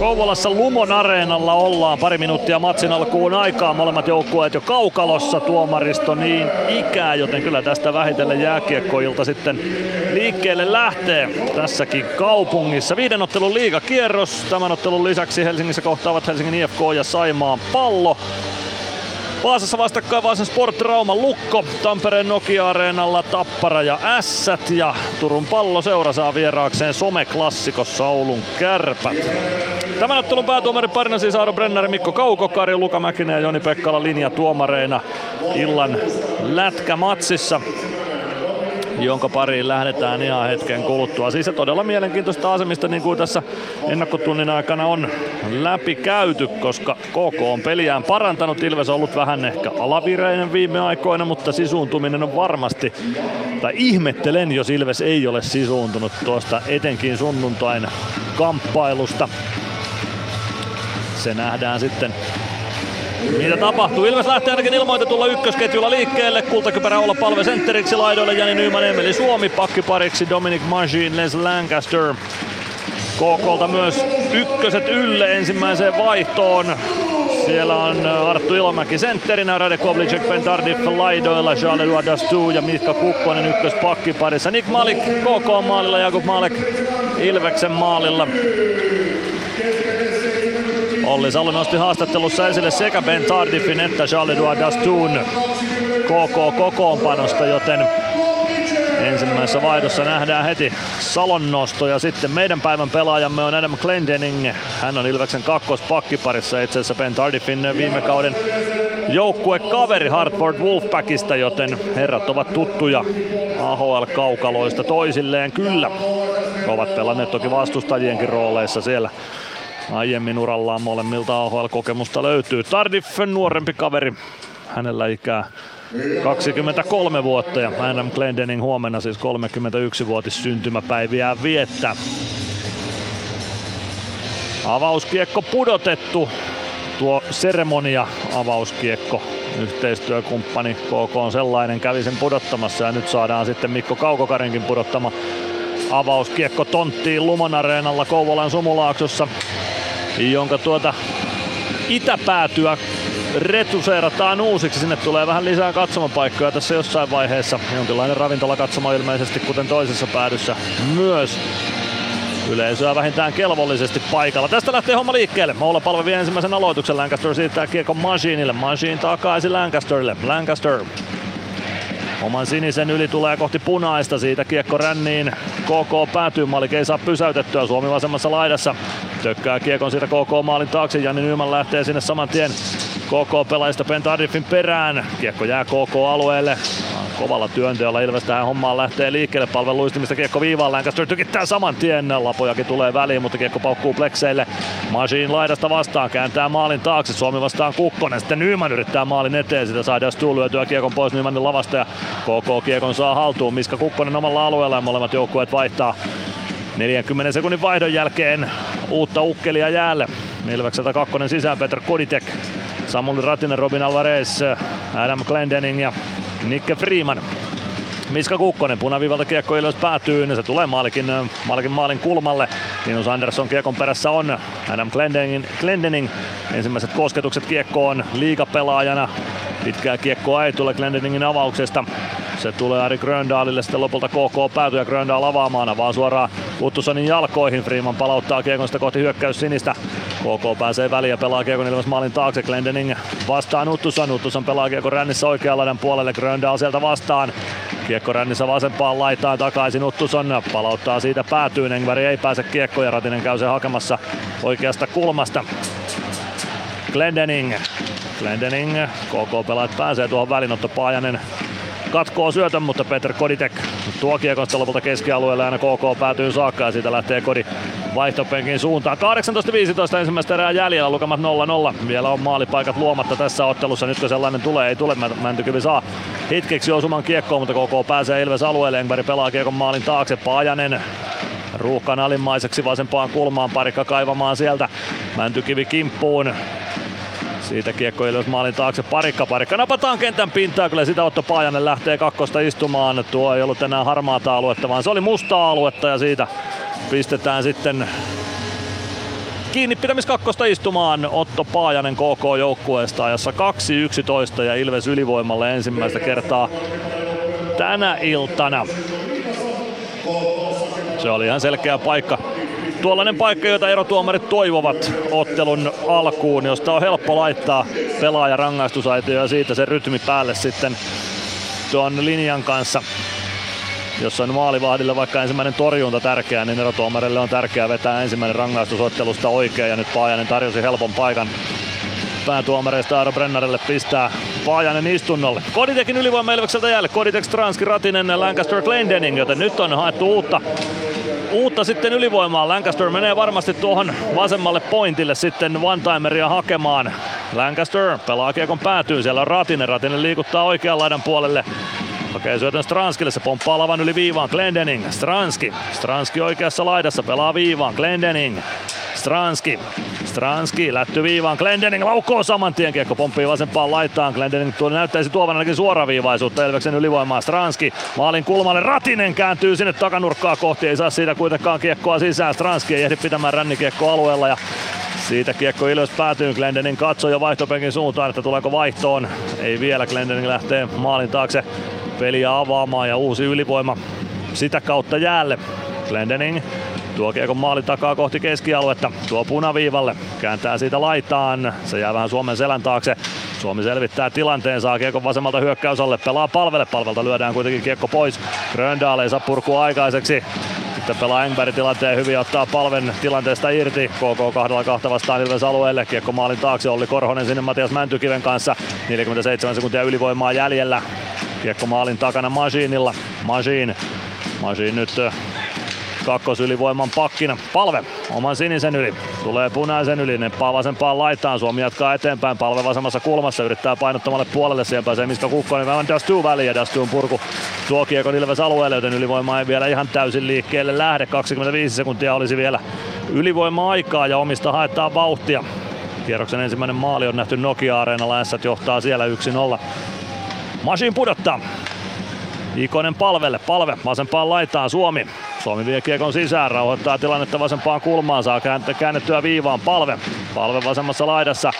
Kouvolassa Lumon areenalla ollaan pari minuuttia matsin alkuun aikaa. Molemmat joukkueet jo kaukalossa tuomaristo niin ikää, joten kyllä tästä vähitellen jääkiekkoilta sitten liikkeelle lähtee tässäkin kaupungissa. Viiden ottelun liigakierros. Tämän ottelun lisäksi Helsingissä kohtaavat Helsingin IFK ja Saimaan pallo. Vaasassa vastakkain Vaasan Sport Rauman Lukko, Tampereen Nokia-areenalla Tappara ja Ässät ja Turun pallo seura saa vieraakseen someklassikossa Oulun kärpät. Tämän ottelun päätuomari parina siis Aaro Brenner, Mikko Kaukokari, Luka Mäkinen ja Joni Pekkala linja tuomareina illan lätkämatsissa jonka pariin lähdetään ihan hetken kuluttua. Siis se todella mielenkiintoista asemista niin kuin tässä ennakkotunnin aikana on läpi käyty, koska KK on peliään parantanut. Ilves on ollut vähän ehkä alavireinen viime aikoina, mutta sisuuntuminen on varmasti, tai ihmettelen, jos Ilves ei ole sisuuntunut tuosta etenkin sunnuntain kamppailusta se nähdään sitten mitä tapahtuu? Ilves lähtee ainakin ilmoitetulla ykkösketjulla liikkeelle. Kultakypärä olla palve sentteriksi laidoille Jani Nyman, Emeli Suomi, pakkipariksi Dominic Magin, Les Lancaster. KKlta myös ykköset ylle ensimmäiseen vaihtoon. Siellä on Arttu Ilomäki sentterinä, Rade Kovlicek, Ben Tardif laidoilla, Dastu ja Mitka Kukkonen ykköspakkiparissa. Nick Malik KK maalilla, Jakub Malek Ilveksen maalilla. Olli Salo nosti haastattelussa esille sekä Ben Tardifin että Charles Dastun KK kokoonpanosta, joten ensimmäisessä vaihdossa nähdään heti Salon nosto ja sitten meidän päivän pelaajamme on Adam Glendening. Hän on Ilveksen kakkospakkiparissa itse asiassa Ben Tardifin viime kauden joukkuekaveri Hartford Wolfpackista, joten herrat ovat tuttuja AHL-kaukaloista toisilleen kyllä. Ovat pelanneet toki vastustajienkin rooleissa siellä aiemmin urallaan molemmilta AHL-kokemusta löytyy. Tardif nuorempi kaveri, hänellä ikää 23 vuotta ja Adam Glendening huomenna siis 31-vuotis syntymäpäiviä viettää. Avauskiekko pudotettu. Tuo seremonia avauskiekko yhteistyökumppani KK on sellainen, kävi sen pudottamassa ja nyt saadaan sitten Mikko Kaukokarinkin pudottama avauskiekko tonttiin Lumon areenalla Kouvolan Sumulaaksossa, jonka tuota itäpäätyä retuseerataan uusiksi. Sinne tulee vähän lisää katsomapaikkoja tässä jossain vaiheessa. Jonkinlainen ravintolakatsoma ilmeisesti, kuten toisessa päädyssä myös. Yleisöä vähintään kelvollisesti paikalla. Tästä lähtee homma liikkeelle. Moula palvelee ensimmäisen aloituksen. Lancaster siirtää kiekon Machineille. Machine takaisin Lancasterille. Lancaster Oman sinisen yli tulee kohti punaista, siitä kiekko ränniin. KK päätyy, Malik ei saa pysäytettyä, Suomi vasemmassa laidassa. Tökkää kiekon siitä KK maalin taakse, Jani Nyman lähtee sinne saman tien KK-pelaajista Ben Tardifin perään. Kiekko jää KK-alueelle. Kovalla työnteolla Ilves tähän hommaan lähtee liikkeelle. Palvelu luistimista kiekko viivaan. Lancaster tykittää saman tien. Lapojakin tulee väliin, mutta kiekko paukkuu plekseille. Machine laidasta vastaan. Kääntää maalin taakse. Suomi vastaan Kukkonen. Sitten Nyman yrittää maalin eteen. Sitä saadaan Stu lyötyä kiekon pois Nymanin lavasta. Ja KK kiekon saa haltuun. Miska Kukkonen omalla alueella ja molemmat joukkueet vaihtaa 40 sekunnin vaihdon jälkeen uutta ukkelia jäälle. Ilvekseltä kakkonen sisään Petr Koditek, Samuli Ratinen, Robin Alvarez, Adam Glendening ja Nikke Freeman. Miska Kukkonen punaviivalta kiekko ylös päätyy, niin se tulee maalikin, maalikin maalin kulmalle. Linus Andersson kiekon perässä on Adam Glendening, Glendening. Ensimmäiset kosketukset kiekkoon liigapelaajana. Pitkää kiekkoa ei tule Glendeningin avauksesta. Se tulee Ari Gröndalille sitten lopulta KK päätyy ja Gröndal avaamaan vaan suoraan Uttusonin jalkoihin. Freeman palauttaa kiekon sitä kohti hyökkäys sinistä. KK pääsee väliin ja pelaa kiekon ilmas maalin taakse. Glendening vastaan Uttuson. Uttuson pelaa kiekon rännissä oikealla puolelle. Gröndal sieltä vastaan. Kiekko rännissä vasempaan laitaan takaisin Uttuson palauttaa siitä päätyyn. Engberg ei pääse kiekkoon ja Ratinen käy sen hakemassa oikeasta kulmasta. Glendening. Glendening. KK pelaat pääsee tuohon välinotto Paajanen katkoo syötön, mutta Peter Koditek tuo kiekosta lopulta keskialueelle aina KK päätyy saakka ja siitä lähtee Kodi vaihtopenkin suuntaan. 18-15 ensimmäistä erää jäljellä, lukemat 0-0. Vielä on maalipaikat luomatta tässä ottelussa. Nytkö sellainen tulee, ei tule. Mäntykivi saa hetkeksi osuman kiekkoon, mutta KK pääsee Ilves alueelle. Engberg pelaa kiekon maalin taakse. Paajanen ruuhkan alimmaiseksi vasempaan kulmaan, parikka kaivamaan sieltä. Mäntykivi kimppuun, siitä kiekko Ilves maalin taakse parikka parikka. Napataan kentän pintaa, kyllä sitä Otto Paajanen lähtee kakkosta istumaan. Tuo ei ollut enää harmaata aluetta, vaan se oli mustaa aluetta ja siitä pistetään sitten kiinni pitämiskakkosta istumaan Otto Paajanen KK-joukkueesta ajassa 2-11 ja Ilves ylivoimalle ensimmäistä kertaa tänä iltana. Se oli ihan selkeä paikka tuollainen paikka, jota erotuomarit toivovat ottelun alkuun, josta on helppo laittaa pelaaja rangaistusaitio ja siitä se rytmi päälle sitten tuon linjan kanssa. Jos on maalivahdille vaikka ensimmäinen torjunta tärkeä, niin erotuomarille on tärkeää vetää ensimmäinen rangaistusottelusta oikein ja nyt Paajanen tarjosi helpon paikan päätuomareista Aaro Brennarille pistää Paajanen istunnolle. Koditekin ylivoima Ilvekseltä jäälle. Koditek, Stranski, Ratinen, Lancaster, Glendening, joten nyt on haettu uutta uutta sitten ylivoimaa. Lancaster menee varmasti tuohon vasemmalle pointille sitten one-timeria hakemaan. Lancaster pelaa kiekon päätyy, siellä on Ratinen. Ratinen liikuttaa oikean laidan puolelle. Hakee syötön Stranskille, se pomppaa lavan yli viivaan. Glendening, Stranski. Stranski oikeassa laidassa pelaa viivaan. Glendening. Stranski. Stranski lätty viivaan. Glendening laukkoo saman tien. Kiekko pomppii vasempaan laitaan. Glendening tuo näyttäisi tuovan ainakin suoraviivaisuutta Ilveksen ylivoimaa. Stranski maalin kulmalle. Ratinen kääntyy sinne takanurkkaa kohti. Ei saa siitä kuitenkaan kiekkoa sisään. Stranski ei ehdi pitämään rännikiekko alueella ja siitä kiekko Ilves päätyy. Glendening katsoo jo vaihtopenkin suuntaan, että tuleeko vaihtoon. Ei vielä. Glendening lähtee maalin taakse peliä avaamaan ja uusi ylivoima sitä kautta jäälle. Glendening tuo kiekon maalin takaa kohti keskialuetta, tuo punaviivalle, kääntää siitä laitaan, se jää vähän Suomen selän taakse. Suomi selvittää tilanteen, saa kiekon vasemmalta hyökkäysalle, pelaa palvelle, palvelta lyödään kuitenkin kiekko pois. Gröndal ei saa purkua aikaiseksi, sitten pelaa Engberg tilanteen hyvin ottaa palven tilanteesta irti. KK kahdella kahta vastaan Ilves alueelle. Kiekko maalin taakse Olli Korhonen sinne Matias Mäntykiven kanssa. 47 sekuntia ylivoimaa jäljellä. Kiekko maalin takana Masiinilla. Masiin. Masiin nyt kakkosylivoiman pakkina. Palve oman sinisen yli. Tulee punaisen yli. Neppaa vasempaan laitaan. Suomi jatkaa eteenpäin. Palve vasemmassa kulmassa. Yrittää painottamalle puolelle. Siihen pääsee Miska Kukkonen. Vähän Dastu väliin. Ja purku tuo kiekon Ilves alueelle. Joten ylivoima ei vielä ihan täysin liikkeelle lähde. 25 sekuntia olisi vielä ylivoima-aikaa ja omista haetaan vauhtia. Kierroksen ensimmäinen maali on nähty Nokia-areenalla. Ässät johtaa siellä 1-0. Masin pudottaa. Ikonen palvelle, palve vasempaan laitaan Suomi. Suomi vie kiekon sisään, rauhoittaa tilannetta vasempaan kulmaan, saa käännettyä viivaan palve. Palve vasemmassa laidassa.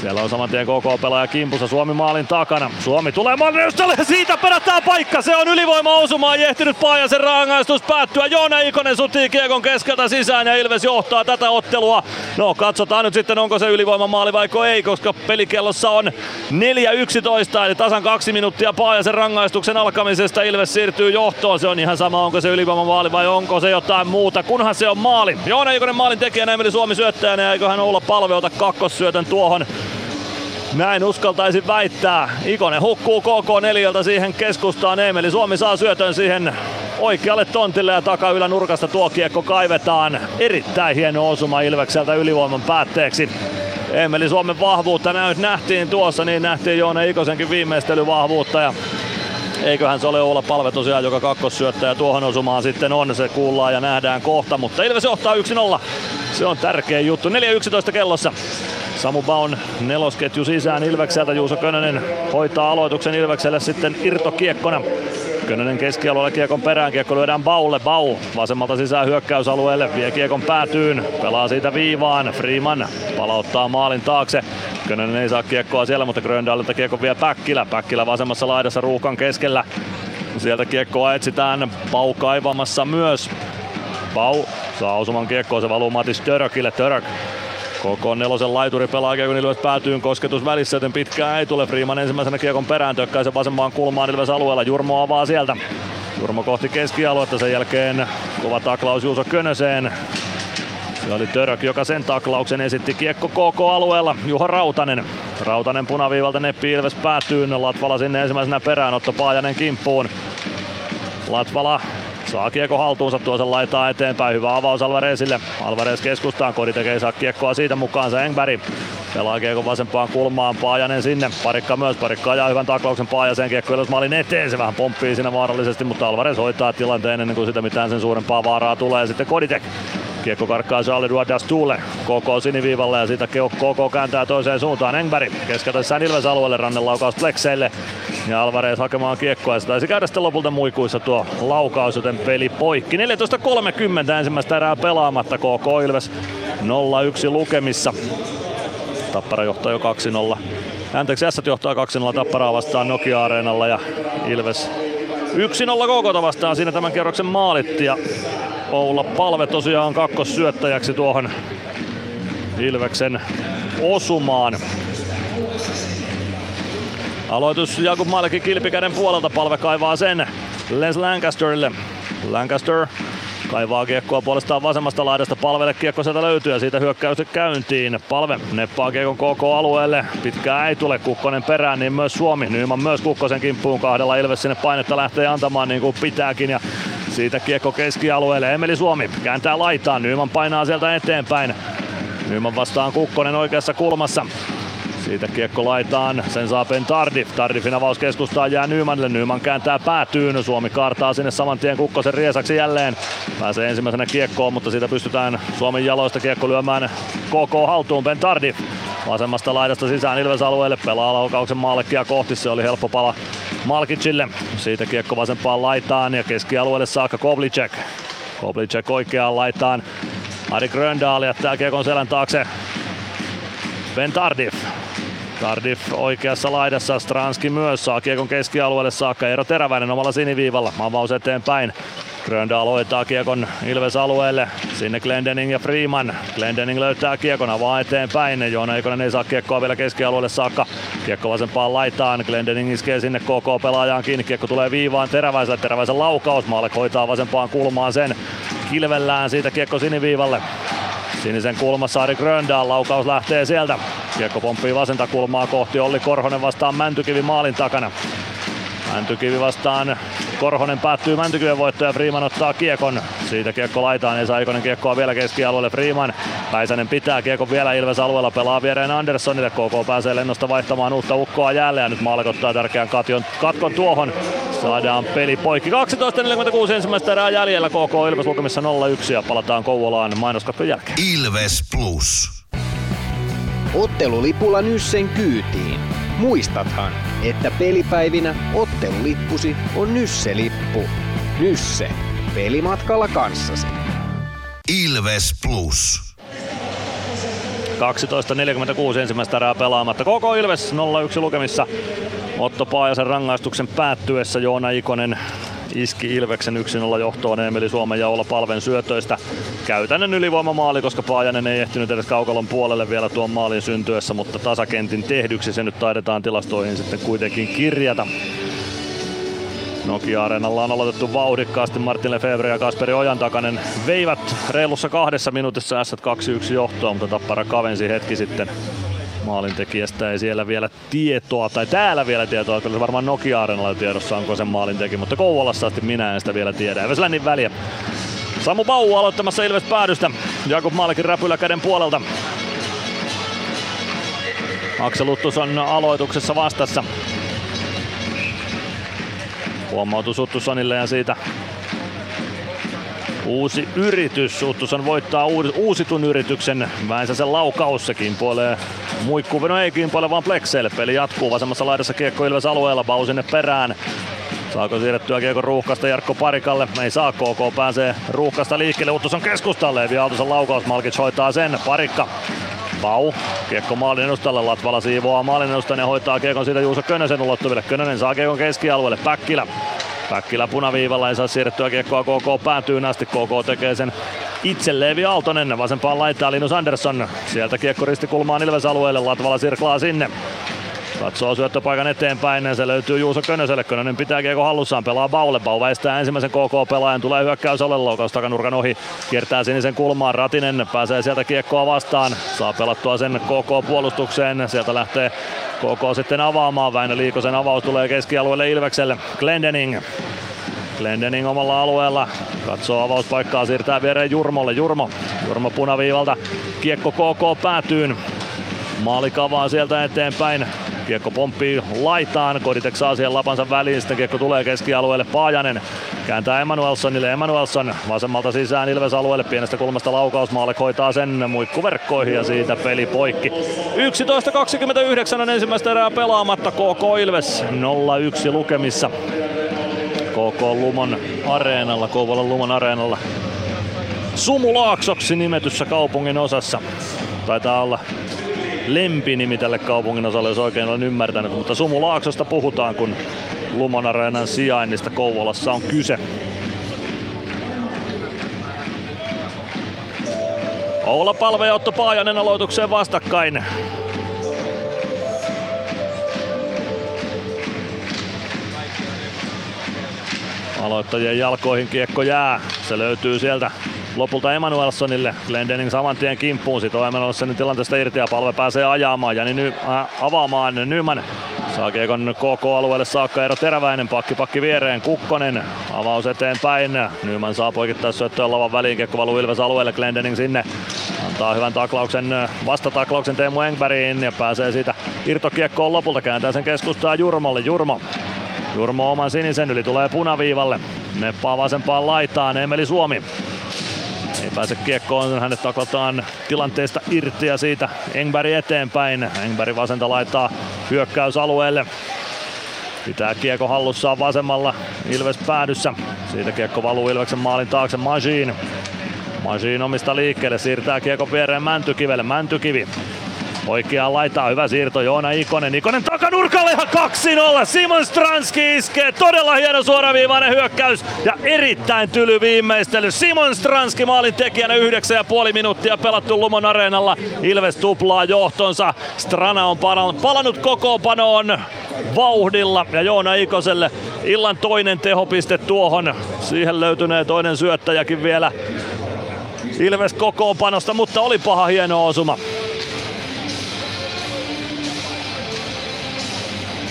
Siellä on saman tien KK-pelaaja kimpussa Suomi maalin takana. Suomi tulee maalin ja siitä perätään paikka. Se on ylivoima osumaan jehtinyt Paajasen rangaistus päättyä. Joona Ikonen sutii kiekon keskeltä sisään ja Ilves johtaa tätä ottelua. No katsotaan nyt sitten onko se ylivoima maali vai ei, koska pelikellossa on 4-11 eli tasan kaksi minuuttia Paajasen rangaistuksen alkamisesta. Ilves siirtyy johtoon. Se on ihan sama onko se ylivoima maali vai onko se jotain muuta, kunhan se on maali. Joona Ikonen maalin tekijänä Emeli Suomi syöttäjänä ja eiköhän olla palveota kakkossyötön tuohon näin uskaltaisin väittää. Ikonen hukkuu KK4 siihen keskustaan. Emeli Suomi saa syötön siihen oikealle tontille ja takaylä nurkasta tuo kiekko kaivetaan. Erittäin hieno osuma Ilvekseltä ylivoiman päätteeksi. Emeli Suomen vahvuutta nyt nähtiin tuossa, niin nähtiin Joona Ikosenkin viimeistelyvahvuutta ja eiköhän se ole olla palve tosiaan, joka kakkossyöttäjä tuohon osumaan sitten on. Se kuullaan ja nähdään kohta, mutta Ilves johtaa 1-0. Se on tärkeä juttu. 4-11 kellossa. Samu Baun nelosketju sisään Ilvekseltä. Juuso Könönen hoitaa aloituksen Ilvekselle sitten irtokiekkona. Könönen keskialueelle kiekon perään, kiekko lyödään Baulle, Bau vasemmalta sisään hyökkäysalueelle, vie kiekon päätyyn, pelaa siitä viivaan, Freeman palauttaa maalin taakse, Könönen ei saa kiekkoa siellä, mutta Gröndalilta kiekko vie Päkkilä, Päkkilä vasemmassa laidassa ruuhkan keskellä, sieltä kiekkoa etsitään, Bau kaivamassa myös, Bau saa osuman kiekkoa, se valuu Matis Törökille, Török KK nelosen laituri pelaa kun Ilves päätyy kosketus välissä, joten pitkään ei tule. Freeman ensimmäisenä kiekon perään tökkäisen vasempaan kulmaan Ilves alueella. Jurmo avaa sieltä. Jurmo kohti keskialuetta, sen jälkeen kova taklaus Juuso Könöseen. Se oli Török, joka sen taklauksen esitti kiekko KK-alueella. Juha Rautanen. Rautanen punaviivalta neppi Ilves päätyy. Latvala sinne ensimmäisenä perään, Otto Paajanen kimppuun. Latvala Saa kiekko haltuunsa tuo sen laitaa eteenpäin. Hyvä avaus Alvarezille. Alvarez keskustaan. Kodi tekee saa kiekkoa siitä mukaansa Engberg. Pelaa kiekko vasempaan kulmaan. Paajanen sinne. Parikka myös. Parikka ajaa hyvän taklauksen Paajaseen. Kiekko maalin eteen. Se vähän pomppii siinä vaarallisesti, mutta Alvarez hoitaa tilanteen ennen kuin sitä mitään sen suurempaa vaaraa tulee. Sitten Koditek Kiekko karkkaa Charlie Duadastulle. KK siniviivalle ja siitä KK kääntää toiseen suuntaan. Engberg keskellä Ilves alueelle rannelaukaus Plexeille. Ja Alvarez hakemaan kiekkoa ja se taisi käydä sitten lopulta muikuissa tuo laukaus, joten peli poikki. 14.30 ensimmäistä erää pelaamatta KK Ilves 0-1 lukemissa. Tappara johtaa jo 2-0. Anteeksi, S johtaa 2-0 Tapparaa vastaan Nokia-areenalla ja Ilves 1-0 KK vastaan siinä tämän kierroksen maalitti ja Oula Palve tosiaan kakkossyöttäjäksi tuohon Ilveksen osumaan. Aloitus Jakub Malekin kilpikäden puolelta palve kaivaa sen Les Lancasterille. Lancaster kaivaa kiekkoa puolestaan vasemmasta laidasta palvelle kiekko sieltä löytyy ja siitä hyökkäys käyntiin. Palve neppaa kiekon KK-alueelle. Pitkää ei tule Kukkonen perään, niin myös Suomi. Nyman myös Kukkosen kimppuun kahdella Ilves sinne painetta lähtee antamaan niin kuin pitääkin ja siitä kiekko keskialueelle. Emeli Suomi kääntää laitaan. Nyman painaa sieltä eteenpäin. Nyman vastaan Kukkonen oikeassa kulmassa. Siitä kiekko laitaan, sen saa Ben Tardif. Tardifin avaus keskustaan jää Nymanille. Nyman kääntää päätyyn. Suomi kaartaa sinne saman tien Kukkosen riesaksi jälleen. Pääsee ensimmäisenä kiekkoon, mutta siitä pystytään Suomen jaloista kiekko lyömään KK haltuun. Ben Tardif vasemmasta laidasta sisään Ilves alueelle. Pelaa laukauksen maallekia kohti. Se oli helppo pala Malkicille. Siitä kiekko vasempaan laitaan ja keskialueelle saakka Koblicek. Koblicek oikeaan laitaan. Ari Gröndal jättää kiekon selän taakse. Ben Tardif. Tardif oikeassa laidassa, Stranski myös saa kiekon keskialueelle saakka. Eero Teräväinen omalla siniviivalla, avaus eteenpäin. Gröndal hoitaa kiekon Ilves alueelle. Sinne Glendening ja Freeman. Glendening löytää kiekon avaa eteenpäin. Joona Ikonen ei saa kiekkoa vielä keskialueelle saakka. Kiekko vasempaan laitaan. Glendening iskee sinne KK pelaajaan kiinni. Kiekko tulee viivaan Teräväiselle. Teräväisen laukaus. Maalek hoitaa vasempaan kulmaan sen. Kilvellään siitä kiekko siniviivalle. Sinisen kulmassa Ari Gröndal, laukaus lähtee sieltä. Kiekko pomppii vasenta kulmaa kohti Olli Korhonen vastaan Mäntykivi maalin takana. Mäntykivi vastaan Korhonen päättyy Mäntykiven voitto ja Freeman ottaa kiekon. Siitä kiekko laitaan, ei saa Ikonen kiekkoa vielä keskialueelle. Freeman, Väisänen pitää kiekon vielä Ilves alueella, pelaa viereen Anderssonille. KK pääsee lennosta vaihtamaan uutta ukkoa jälleen ja nyt Maalek ottaa tärkeän katjon, katkon tuohon. Saadaan peli poikki. 12.46 ensimmäistä erää jäljellä KK Ilves lukemissa 0-1 ja palataan Kouvolaan mainoskatkon jälkeen. Ilves Plus. Ottelulipulla Nyssen kyytiin. Muistathan, että pelipäivinä ottelulippusi on Nysse-lippu. Nysse. Pelimatkalla kanssasi. Ilves Plus. 12.46 ensimmäistä erää pelaamatta. Koko Ilves 0-1 lukemissa. Otto Paajasen rangaistuksen päättyessä Joona Ikonen iski Ilveksen 1-0 johtoon Emeli Suomen ja Olla Palven syötöistä. Käytännön ylivoimamaali, koska Paajanen ei ehtinyt edes kaukalon puolelle vielä tuon maalin syntyessä, mutta tasakentin tehdyksi se nyt taidetaan tilastoihin sitten kuitenkin kirjata. Nokia-areenalla on aloitettu vauhdikkaasti. Martin Lefebvre ja Kasperi Ojantakanen veivät reilussa kahdessa minuutissa S2-1 johtoon, mutta Tappara kavensi hetki sitten maalintekijästä ei siellä vielä tietoa, tai täällä vielä tietoa, kyllä se varmaan nokia areenalla tiedossa onko sen maalin teki, mutta Kouvolassa asti minä en sitä vielä tiedä. Eveslännin väliä. Samu Bau aloittamassa Ilves päädystä. Jakub Maalikin räpylä käden puolelta. Aksel Uttus on aloituksessa vastassa. Huomautus Uttusonille ja siitä uusi yritys. Uttuson voittaa uusitun yrityksen. Väisäsen laukaus se kimpoilee muikku, no ei kimpoile vaan Plexeille. Peli jatkuu vasemmassa laidassa kiekko Ilves alueella. Bau sinne perään. Saako siirrettyä kiekko ruuhkasta Jarkko Parikalle? Ei saa, KK pääsee ruuhkasta liikkeelle. Uttuson keskustalle. Evi Aaltosen laukaus, Malkic hoitaa sen. Parikka Pau, kiekko maalin edustalle, Latvala siivoaa maalin edustan ja hoitaa kiekon siitä Juuso Könösen ulottuville. Könönen saa kiekon keskialueelle, Päkkilä. Päkkilä punaviivalla ei saa siirrettyä kiekkoa KK päätyy asti. KK tekee sen itse Leevi Aaltonen. Vasempaan laittaa Linus Andersson. Sieltä kiekko ristikulmaan Ilves alueelle. Latvala sirklaa sinne. Katsoo syöttöpaikan eteenpäin, se löytyy Juuso Könöselle. Könönen pitää kiekko hallussaan, pelaa Baulle. Bau väistää ensimmäisen KK-pelaajan, tulee hyökkäys ole loukaus takanurkan ohi. Kiertää sinisen kulmaan, Ratinen pääsee sieltä kiekkoa vastaan. Saa pelattua sen KK-puolustukseen, sieltä lähtee KK sitten avaamaan. Väinö Liikosen avaus tulee keskialueelle Ilvekselle. Glendening Glendening omalla alueella. Katsoo avauspaikkaa, siirtää viereen Jurmolle. Jurmo, Jurmo punaviivalta. Kiekko KK päätyyn. Maali kavaa sieltä eteenpäin. Kiekko pomppii laitaan, Koditek saa siihen lapansa väliin, sitten kiekko tulee keskialueelle, Paajanen kääntää Emanuelsonille, Emanuelson vasemmalta sisään Ilves alueelle, pienestä kulmasta laukausmaalle hoitaa sen muikkuverkkoihin ja siitä peli poikki. 11.29 on ensimmäistä erää pelaamatta, KK Ilves 0-1 lukemissa. KK Lumon areenalla, Kouvolan Lumon areenalla. Sumulaaksoksi nimetyssä kaupungin osassa. Taitaa olla lempinimi tälle kaupungin osalle, jos oikein olen ymmärtänyt. Mutta Sumulaaksosta puhutaan, kun Lumon Areenan sijainnista Kouvolassa on kyse. Oula Palve ja Otto Paajanen aloitukseen vastakkain. Aloittajien jalkoihin kiekko jää. Se löytyy sieltä lopulta Emanuelssonille. Glendening saman tien kimppuun. Sitten Emanuelssonin tilanteesta irti ja palve pääsee ajamaan. Jani ny, äh, avaamaan. Nyman Saa kiekon KK-alueelle saakka Eero Teräväinen, pakki pakki viereen, Kukkonen, avaus eteenpäin. Nyman saa poikittaa syöttöön lavan väliin, kiekko valuu Ilves alueelle, Glendening sinne. Antaa hyvän taklauksen, vastataklauksen Teemu Engbergiin ja pääsee siitä irtokiekkoon lopulta, kääntää sen keskustaa Jurmolle. Jurmo Jurmo oman sinisen yli tulee punaviivalle. Neppaa vasempaan laitaan Emeli Suomi. Ei pääse kiekkoon, hänet taklataan tilanteesta irti ja siitä Engberg eteenpäin. Engberg vasenta laittaa hyökkäysalueelle. Pitää kiekko hallussaan vasemmalla Ilves päädyssä. Siitä kiekko valuu Ilveksen maalin taakse Majin. Majin omista liikkeelle, siirtää kiekko viereen Mäntykivelle. Mäntykivi Oikeaan laitaa hyvä siirto Joona Ikonen. Ikonen takanurkalle ihan 2-0. Simon Stranski iskee. Todella hieno suoraviivainen hyökkäys ja erittäin tyly viimeistely. Simon Stranski maalin tekijänä 9,5 minuuttia pelattu Lumon areenalla. Ilves tuplaa johtonsa. Strana on palannut kokoonpanoon vauhdilla ja Joona Ikoselle illan toinen tehopiste tuohon. Siihen löytynee toinen syöttäjäkin vielä Ilves kokoonpanosta, mutta oli paha hieno osuma.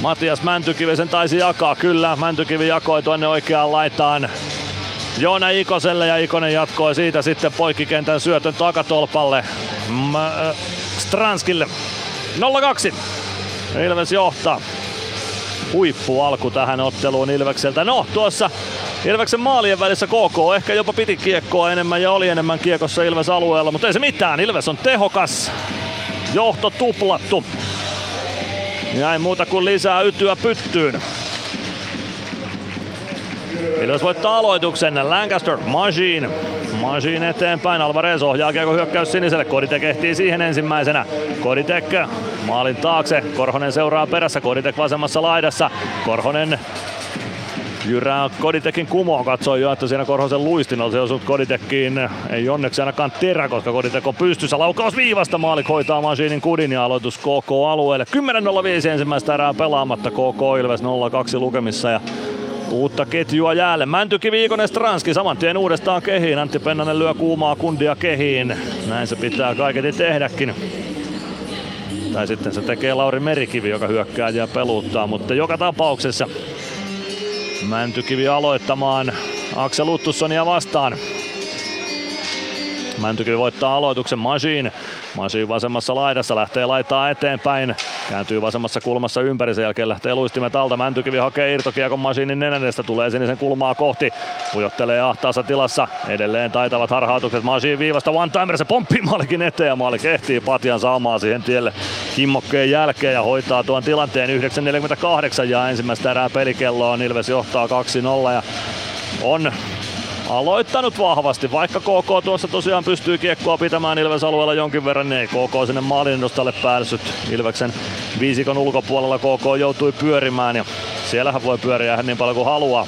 Matias Mäntykivi sen taisi jakaa, kyllä. Mäntykivi jakoi tuonne oikeaan laitaan Joona Ikoselle ja Ikonen jatkoi siitä sitten poikkikentän syötön takatolpalle M- äh, Stranskille. 0-2. Ilves johtaa. Huippu alku tähän otteluun Ilvekseltä. No tuossa Ilveksen maalien välissä KK ehkä jopa piti kiekkoa enemmän ja oli enemmän kiekossa Ilves alueella, mutta ei se mitään. Ilves on tehokas. Johto tuplattu. Ja ei muuta kuin lisää ytyä pyttyyn. Ilves voittaa aloituksen. Lancaster, Majin. Majin eteenpäin. Alvarez ohjaa kiekko hyökkäys siniselle. Koditek ehtii siihen ensimmäisenä. Koditek maalin taakse. Korhonen seuraa perässä. Koditek vasemmassa laidassa. Korhonen Jyrää Koditekin kumoon katsoi jo, että siinä Korhosen luistin olisi osunut Koditekkiin. Ei onneksi ainakaan terä, koska Koditek on pystyssä. Laukaus viivasta maalik hoitaa Masiinin kudin ja aloitus KK-alueelle. 10.05 ensimmäistä erää pelaamatta KK Ilves 0-2 lukemissa ja Uutta ketjua jäälle. Mäntyki Viikonen Stranski saman tien uudestaan kehiin. Antti Pennanen lyö kuumaa kundia kehiin. Näin se pitää kaiketi tehdäkin. Tai sitten se tekee Lauri Merikivi, joka hyökkää ja peluuttaa. Mutta joka tapauksessa Mäntykivi aloittamaan Aksel Uttussonia vastaan. Mäntykivi voittaa aloituksen Machine. Machine vasemmassa laidassa lähtee laittaa eteenpäin. Kääntyy vasemmassa kulmassa ympäri, sen jälkeen lähtee luistimet alta. Mäntykivi hakee irtokiekon Machinin nenänestä, tulee sinisen kulmaa kohti. Pujottelee ahtaassa tilassa. Edelleen taitavat harhautukset. Machine viivasta one timer, se pomppii maalikin eteen ja maali kehtii Patjan saamaan siihen tielle kimmokkeen jälkeen ja hoitaa tuon tilanteen 9.48 ja ensimmäistä erää pelikelloa. Ilves johtaa 2-0 ja on aloittanut vahvasti, vaikka KK tuossa tosiaan pystyy kiekkoa pitämään Ilves alueella jonkin verran, niin ei KK sinne maalinnostalle päässyt. Ilveksen viisikon ulkopuolella KK joutui pyörimään ja siellähän voi pyöriä niin paljon kuin haluaa.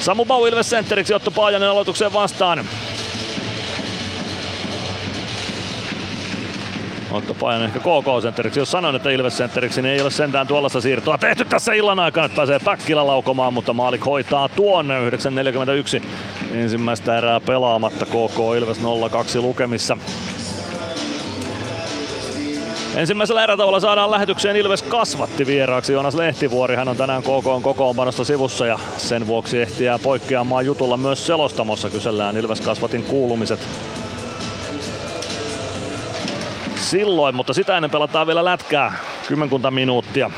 Samu Bau Ilves sentteriksi Otto Paajanen aloitukseen vastaan. Otto Pajan ehkä KK-sentteriksi. Jos sanon, että Ilves-sentteriksi, niin ei ole sentään tuollaista siirtoa tehty tässä illan aikana, että pääsee Päkkilä laukomaan, mutta Maalik hoitaa tuonne 9.41 ensimmäistä erää pelaamatta. KK Ilves 0-2 lukemissa. Ensimmäisellä erätauolla saadaan lähetykseen Ilves kasvatti vieraaksi Joonas Lehtivuori. Hän on tänään KK kokoonpanosta sivussa ja sen vuoksi ehtiää poikkeamaan jutulla myös selostamossa. Kysellään Ilves kasvatin kuulumiset silloin, mutta sitä ennen pelataan vielä lätkää kymmenkunta minuuttia.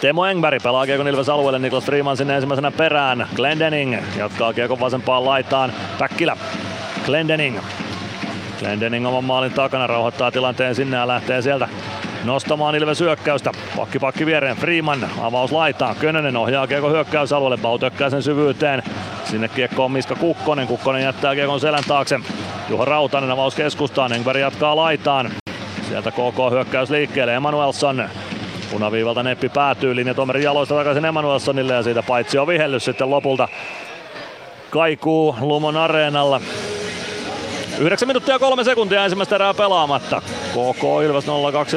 Teemo Engberg pelaa Kiekon Ilves alueelle, Niklas Freeman sinne ensimmäisenä perään. Glendening jatkaa Kiekon vasempaan laitaan. Päkkilä. Glendening. Glendening oman maalin takana rauhoittaa tilanteen sinne ja lähtee sieltä nostamaan Ilves hyökkäystä. Pakki pakki viereen Freeman avaus laitaan. Könönen ohjaa Kiekon hyökkäysalueelle. Bau tökkää sen syvyyteen. Sinne kiekko on Miska Kukkonen. Kukkonen jättää Kiekon selän taakse. Juho Rautanen avaus keskustaan. Engberg jatkaa laitaan. Sieltä KK hyökkäys liikkeelle. Emanuelsson Punaviivalta neppi päätyy linjatomeri jaloista takaisin Emanuelssonille ja siitä paitsi on vihellys sitten lopulta kaikuu Lumon areenalla. 9 minuuttia 3 sekuntia ensimmäistä erää pelaamatta. KK Ilves 0-2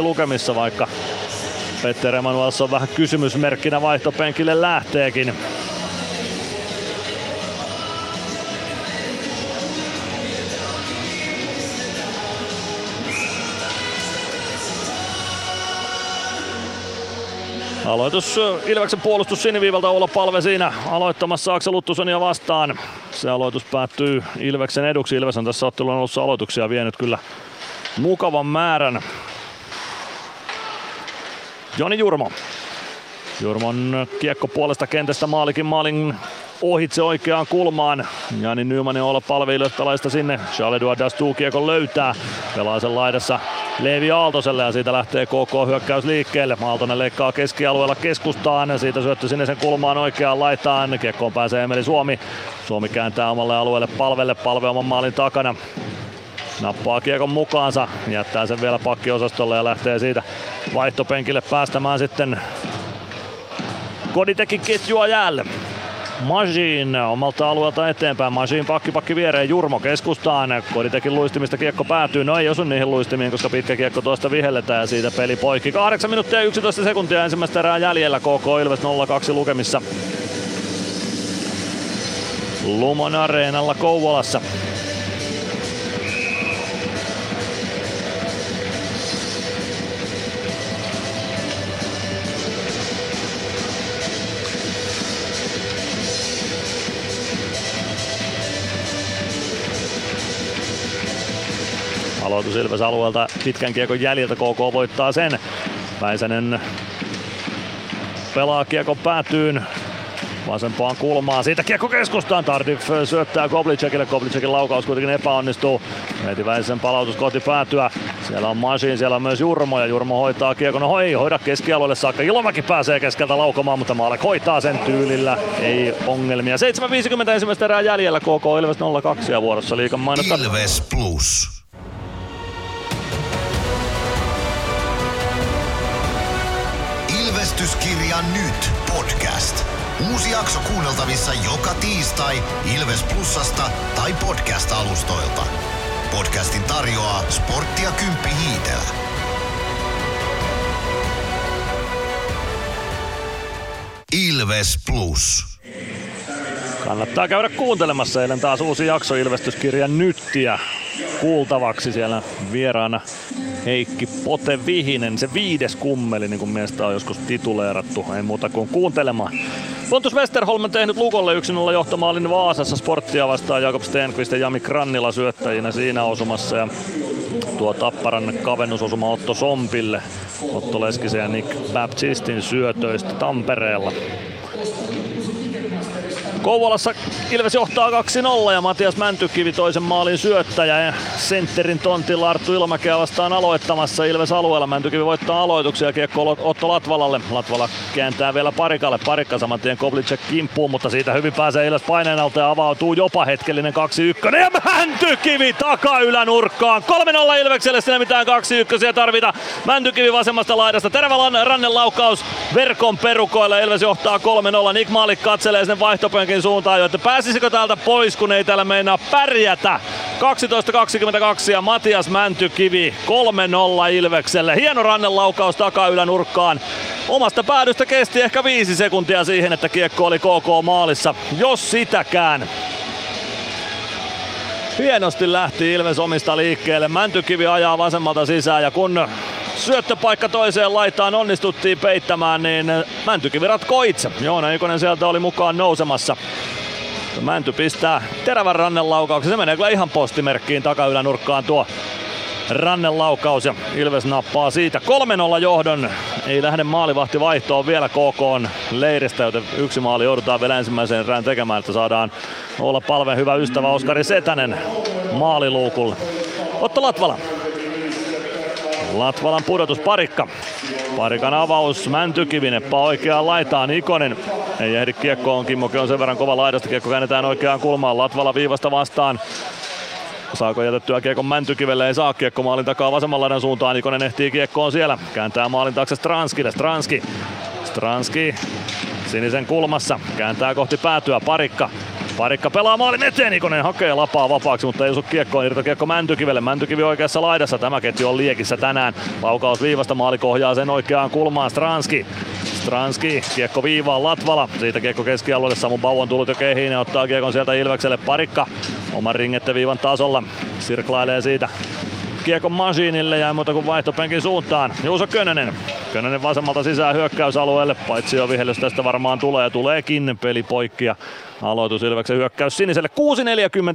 lukemissa, vaikka Petter Emanuelsson vähän kysymysmerkkinä vaihtopenkille lähteekin. Aloitus Ilveksen puolustus siniviivalta olla palve siinä aloittamassa Aksel Luttusonia vastaan. Se aloitus päättyy Ilveksen eduksi. Ilves on tässä ottelun alussa aloituksia vienyt kyllä mukavan määrän. Joni Jurmo. Jurmon kiekko puolesta kentästä maalikin maalin ohitse oikeaan kulmaan. Jani Nymanen olla palvelijoittalaista sinne. Charles-Edouard Dastu kiekon löytää. Pelaa sen laidassa Leevi Aaltoselle ja siitä lähtee KK hyökkäys liikkeelle. Aaltonen leikkaa keskialueella keskustaan. Siitä syöttö sinne sen kulmaan oikeaan laitaan. Kiekkoon pääsee Emeli Suomi. Suomi kääntää omalle alueelle palvelle. Palve oman maalin takana. Nappaa kiekon mukaansa, jättää sen vielä pakkiosastolle ja lähtee siitä vaihtopenkille päästämään sitten Koditekin ketjua jäälle. Majin omalta alueelta eteenpäin. Majin pakki pakki viereen Jurmo keskustaan. Koditekin luistimista kiekko päätyy. No ei osu niihin luistimiin, koska pitkä kiekko tuosta vihelletään ja siitä peli poikki. 8 minuuttia 11 sekuntia ensimmäistä erää jäljellä. KK Ilves 0-2 lukemissa. Lumon areenalla Kouvolassa. Aloitus Ilves alueelta pitkän kiekon jäljiltä KK voittaa sen. Väisänen pelaa kiekon päätyyn vasempaan kulmaan. Siitä kiekko keskustaan. Tardif syöttää Koblicekille. Koblicekin laukaus kuitenkin epäonnistuu. Meiti Väisen palautus kohti päätyä. Siellä on Masin, siellä on myös Jurmo ja Jurmo hoitaa kiekon. No ei hoida keskialueelle saakka. Ilomäki pääsee keskeltä laukomaan, mutta Maalek hoitaa sen tyylillä. Ei ongelmia. 7.50 ensimmäistä erää jäljellä. KK Ilves 02 ja vuorossa liikan mainostaa. Ilves Plus. Ilvestyskirja nyt podcast. Uusi jakso kuunneltavissa joka tiistai Ilves Plusasta tai podcast-alustoilta. Podcastin tarjoaa sporttia Kymppi Hiitellä. Ilves Plus. Kannattaa käydä kuuntelemassa eilen taas uusi jakso Ilvestyskirja Nyttiä kuultavaksi siellä vieraana Heikki Pote Vihinen, se viides kummeli, niin kuin miestä on joskus tituleerattu, ei muuta kuin kuuntelemaan. Pontus Westerholm on tehnyt Lukolle 1-0 johtomaalin Vaasassa sporttia vastaan Jakob Stenqvist ja Jami Krannila syöttäjinä siinä osumassa. Ja tuo Tapparan kavennusosuma Otto Sompille, Otto Leskisen ja Nick Baptistin syötöistä Tampereella. Kouvolassa Ilves johtaa 2-0 ja Matias Mäntykivi toisen maalin syöttäjä ja sentterin tontilla Arttu Ilmäkeä vastaan aloittamassa Ilves alueella. Mäntykivi voittaa aloituksia kiekko Otto Latvalalle. Latvala kääntää vielä parikalle. Parikka saman tien Koblicek kimppuun, mutta siitä hyvin pääsee Ilves paineen alta ja avautuu jopa hetkellinen 2-1. Ja Mäntykivi takaylänurkkaan. 3-0 Ilvekselle, sinne mitään 2-1 tarvita. Mäntykivi vasemmasta laidasta. Terävä rannen laukaus verkon perukoille. Ilves johtaa 3-0. Nick Maalik katselee sen vaihtopenkin suuntaan jo, että pääsisikö täältä pois, kun ei täällä meinaa pärjätä. 12.22 ja Matias Mäntykivi 3-0 Ilvekselle. Hieno rannenlaukaus takaylänurkkaan. Omasta päädystä kesti ehkä viisi sekuntia siihen, että kiekko oli KK maalissa, jos sitäkään. Hienosti lähti Ilves omista liikkeelle. Mäntykivi ajaa vasemmalta sisään ja kun syöttöpaikka toiseen laitaan onnistuttiin peittämään, niin Mäntykivi ratkoo itse. Joona Ikonen sieltä oli mukaan nousemassa. Mänty pistää terävän rannenlaukauksen. Se menee kyllä ihan postimerkkiin takaylänurkkaan tuo rannenlaukaus ja Ilves nappaa siitä 3-0 johdon. Ei lähde maalivahti vaihtoon vielä KK leiristä, joten yksi maali joudutaan vielä ensimmäiseen erään tekemään, että saadaan olla palven hyvä ystävä Oskari Setänen maaliluukulle. Otto Latvala. Latvalan pudotus parikka. Parikan avaus Mäntykivi neppaa oikeaan laitaan Ikonen. Ei ehdi kiekkoon, Kimmoke on sen verran kova laidasta, kiekko käännetään oikeaan kulmaan. Latvala viivasta vastaan. Saako jätettyä kiekon Mäntykivelle? Ei saa kiekko maalin takaa vasemman laidan suuntaan. Ikonen ehtii kiekkoon siellä. Kääntää maalin taakse Stranskille. Stranski. Stranski sinisen kulmassa. Kääntää kohti päätyä. Parikka. Parikka pelaa maalin eteen, Ikonen hakee lapaa vapaaksi, mutta ei osu kiekkoon, irto kiekko Mäntykivelle. Mäntykivi oikeassa laidassa, tämä ketju on liekissä tänään. Laukaus viivasta, maali kohjaa sen oikeaan kulmaan, Stranski. Stranski, kiekko viivaan Latvala, siitä kiekko keskialueelle, Samu Bau on tullut jo kehiin ja ottaa kiekon sieltä Ilvekselle. Parikka oman ringetteviivan tasolla, sirklailee siitä kiekon masiinille ja muuta kuin vaihtopenkin suuntaan. Juuso Könönen Könönen vasemmalta sisään hyökkäysalueelle, paitsi jo vihellys tästä varmaan tulee, tuleekin peli poikki aloitus Ilveksen hyökkäys siniselle.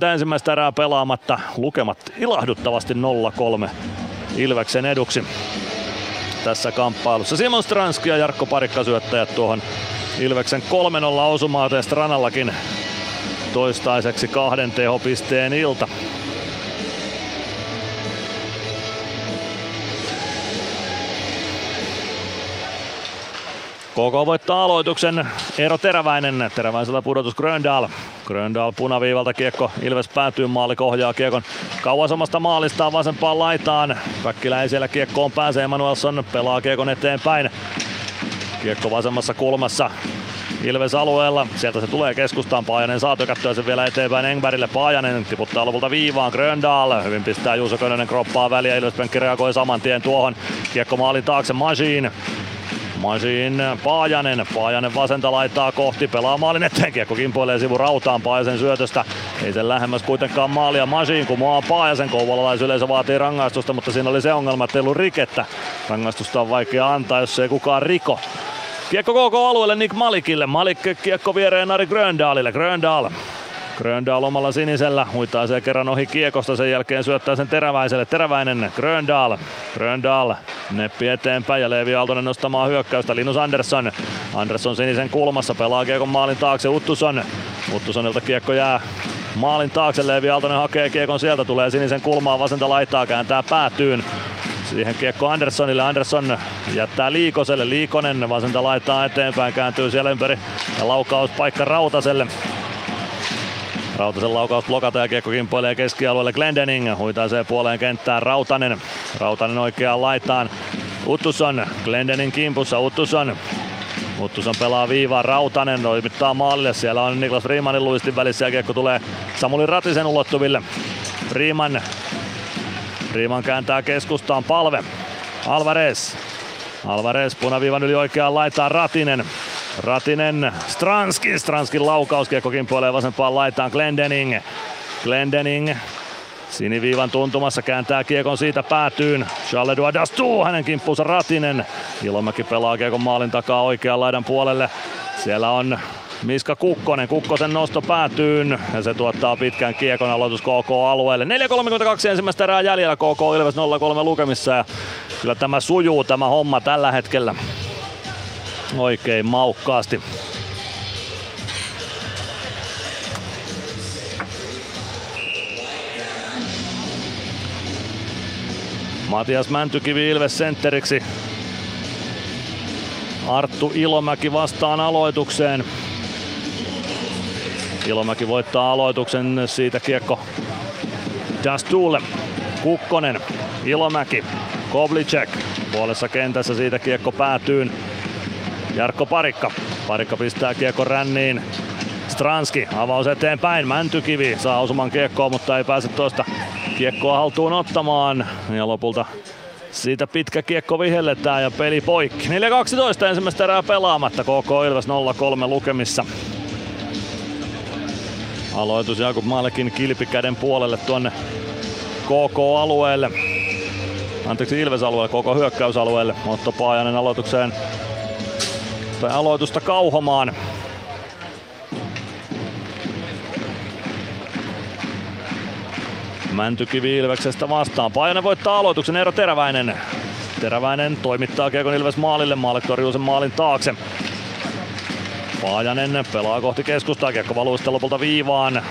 6.40 ensimmäistä erää pelaamatta, lukemat ilahduttavasti 0-3 Ilveksen eduksi tässä kamppailussa. Simon Stranski ja Jarkko Parikka syöttäjät tuohon Ilveksen 3-0 osumaateen Stranallakin toistaiseksi kahden tehopisteen ilta. KK voittaa aloituksen. Eero Teräväinen. Teräväisellä pudotus Gröndal. Gröndal punaviivalta kiekko. Ilves päätyy maali kohjaa kiekon kauas omasta maalistaan vasempaan laitaan. Päkkilä ei siellä kiekkoon pääse. Emanuelson pelaa kiekon eteenpäin. Kiekko vasemmassa kulmassa. Ilves alueella. Sieltä se tulee keskustaan. Paajanen saa tökättyä sen vielä eteenpäin Engbergille. Paajanen tiputtaa lopulta viivaan. Gröndal. Hyvin pistää Juuso Könönen kroppaa väliä. Ilves penkki reagoi saman tien tuohon. Kiekko maalin taakse. Machine. Masin Paajanen. Paajanen vasenta laittaa kohti. Pelaa maalin eteen. Kiekko kimpoilee sivu rautaan Paajasen syötöstä. Ei sen lähemmäs kuitenkaan maalia. Masin kumoaa Paajasen. Kouvolalaisyleisö vaatii rangaistusta, mutta siinä oli se ongelma, että ei ollut rikettä. Rangaistusta on vaikea antaa, jos ei kukaan riko. Kiekko koko alueelle Nick Malikille. Malik kiekko viereen Nari Gröndalille. Gröndal Gröndal omalla sinisellä huitaa se kerran ohi kiekosta, sen jälkeen syöttää sen Teräväiselle. Teräväinen, Gröndal, Gröndal neppi eteenpäin ja Leevi Aaltonen nostamaan hyökkäystä. Linus Andersson, Andersson sinisen kulmassa pelaa kiekon maalin taakse. Uttuson, Uttusonilta kiekko jää maalin taakse. Leevi Aaltonen hakee kiekon sieltä, tulee sinisen kulmaa vasenta laittaa, kääntää päätyyn. Siihen kiekko Anderssonille. Andersson jättää Liikoselle. Liikonen vasenta laittaa eteenpäin, kääntyy siellä ympäri ja laukaus paikka Rautaselle. Rautasen laukaus blokata ja kiekko kimpoilee keskialueelle Glendening. Huitaisee puoleen kenttään Rautanen. Rautanen oikeaan laitaan. Uttusson Glendening kimpussa. Uttusson Uttusson pelaa viivaa, Rautanen toimittaa maalille. Siellä on Niklas Riimanin luistin välissä ja kiekko tulee Samuli Ratisen ulottuville. Riiman, Riiman kääntää keskustaan palve. Alvarez. Alvarez punaviivan yli oikeaan laittaa Ratinen. Ratinen, Stranski, Stranskin laukaus, kiekko kimpoilee vasempaan laitaan Glendening. Glendening Siniviivan tuntumassa kääntää kiekon siitä päätyyn. Charles Edouard astuu hänen kimppuunsa Ratinen. Ilomäki pelaa kiekon maalin takaa oikean laidan puolelle. Siellä on Miska Kukkonen. Kukkosen nosto päätyyn ja se tuottaa pitkän kiekon aloitus KK-alueelle. 4.32 ensimmäistä erää jäljellä KK Ilves 0-3 lukemissa ja kyllä tämä sujuu tämä homma tällä hetkellä oikein maukkaasti. Matias Mäntykivi Ilves sentteriksi. Arttu Ilomäki vastaan aloitukseen. Ilomäki voittaa aloituksen siitä kiekko Dastulle. Kukkonen, Ilomäki, Koblicek puolessa kentässä siitä kiekko päätyyn. Jarkko Parikka. Parikka pistää kiekko ränniin. Stranski avaus eteenpäin. Mäntykivi saa osuman kiekkoa, mutta ei pääse tuosta kiekkoa haltuun ottamaan. Ja lopulta siitä pitkä kiekko vihelletään ja peli poikki. 4-12 ensimmäistä erää pelaamatta. KK Ilves 0-3 lukemissa. Aloitus Jakub Malkin kilpikäden puolelle tuonne KK-alueelle. Anteeksi Ilves-alueelle, koko hyökkäysalueelle. Otto Paajanen aloitukseen tai aloitusta kauhomaan. Mäntykivi Ilveksestä vastaan. Paajanen voittaa aloituksen, Eero Teräväinen. Teräväinen toimittaa Kiekon Ilves maalille, maalle torjuu maalin taakse. Paajanen pelaa kohti keskustaa, kiekko valuu sitten lopulta viivaan.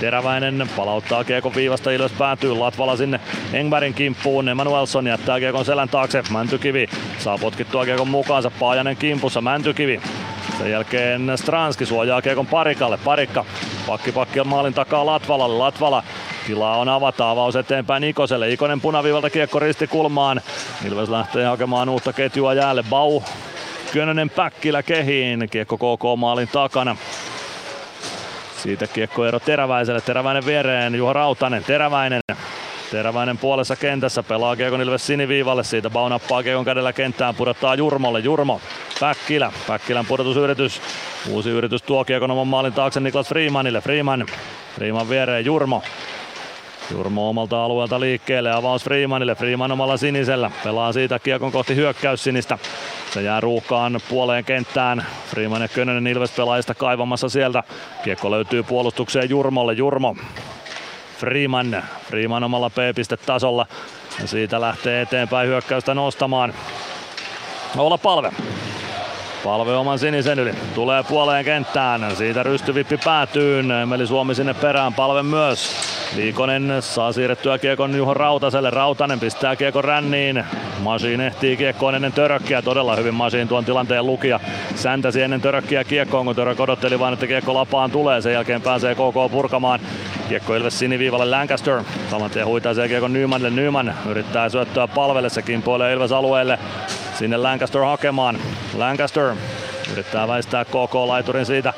Teräväinen palauttaa Kiekon viivasta Ilves päätyy Latvala sinne Engbergin kimppuun. Emanuelson jättää Kiekon selän taakse. Mäntykivi saa potkittua Kiekon mukaansa. Paajanen kimpussa. Mäntykivi sen jälkeen Stranski suojaa Kiekon Parikalle. Parikka pakki pakki maalin takaa Latvalalle. Latvala Tilaa on avata, avaus eteenpäin Ikoselle. Ikonen punaviivalta kiekko ristikulmaan. Ilves lähtee hakemaan uutta ketjua jäälle. Bau Könönen Päkkilä kehiin. Kiekko KK maalin takana. Siitä kiekko ero Teräväiselle. Teräväinen viereen. Juha Rautanen. Teräväinen. Teräväinen puolessa kentässä pelaa Kiekon Ilves siniviivalle. Siitä Bau nappaa Kiekon kädellä kenttään. Pudottaa Jurmolle. Jurmo. Päkkilä. Päkkilän pudotusyritys. Uusi yritys tuo Kiekon oman maalin taakse Niklas Freemanille. Freeman. Freeman viereen Jurmo. Jurmo omalta alueelta liikkeelle, avaus Freemanille, Freeman omalla sinisellä, pelaa siitä kiekon kohti hyökkäyssinistä. Se jää ruuhkaan puoleen kenttään. Freeman ja Könönen Ilves pelaajista kaivamassa sieltä. Kiekko löytyy puolustukseen Jurmolle, Jurmo. Freeman, Freeman omalla P-pistetasolla. Ja siitä lähtee eteenpäin hyökkäystä nostamaan. Olla palve. Palve oman sinisen yli. Tulee puoleen kenttään. Siitä rystyvippi päätyy. Emeli Suomi sinne perään. Palve myös. Liikonen saa siirrettyä kiekon Juho Rautaselle. Rautanen pistää kiekon ränniin. Masiin ehtii kiekkoon ennen törökkiä. Todella hyvin Masiin tuon tilanteen lukija. Säntäsi ennen törökkiä kiekkoon, kun török odotteli vain, että kiekko lapaan tulee. Sen jälkeen pääsee KK purkamaan. Kiekko Ilves siniviivalle Lancaster. Saman tien huitaa se kiekko Nymanille. Nyman yrittää syöttöä palvelle. Se kimpoilee Ilves alueelle. Sinne Lancaster hakemaan. Lancaster yrittää väistää KK-laiturin siitä.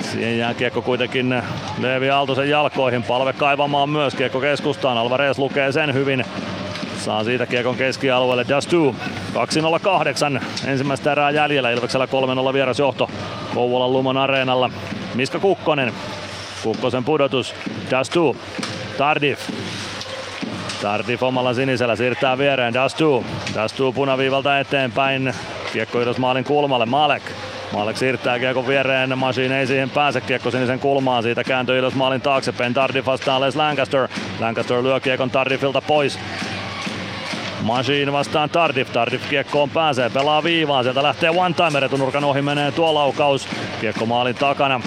Siihen jää kiekko kuitenkin Leevi Aaltosen jalkoihin. Palve kaivamaan myös kiekko keskustaan. Alvarez lukee sen hyvin. Saa siitä kiekon keskialueelle Dastu. 2.08 ensimmäistä erää jäljellä. Ilveksellä 3-0 vierasjohto Kouvolan Lumon areenalla. Miska Kukkonen. Kukkosen pudotus. Dastu. Tardif. Tardif omalla sinisellä siirtää viereen Dastu. Dastu punaviivalta eteenpäin. Kiekko ylös maalin kulmalle. Malek. Malek siirtää kiekon viereen, Machine ei siihen pääse, kiekko sinisen kulmaan, siitä kääntyy ylös maalin taakse, Ben Tardif vastaan Les Lancaster. Lancaster lyö kiekon Tardifilta pois. Machine vastaan Tardif, Tardif kiekkoon pääsee, pelaa viivaan, sieltä lähtee one-timer, etunurkan ohi menee tuo laukaus, kiekko maalin takana.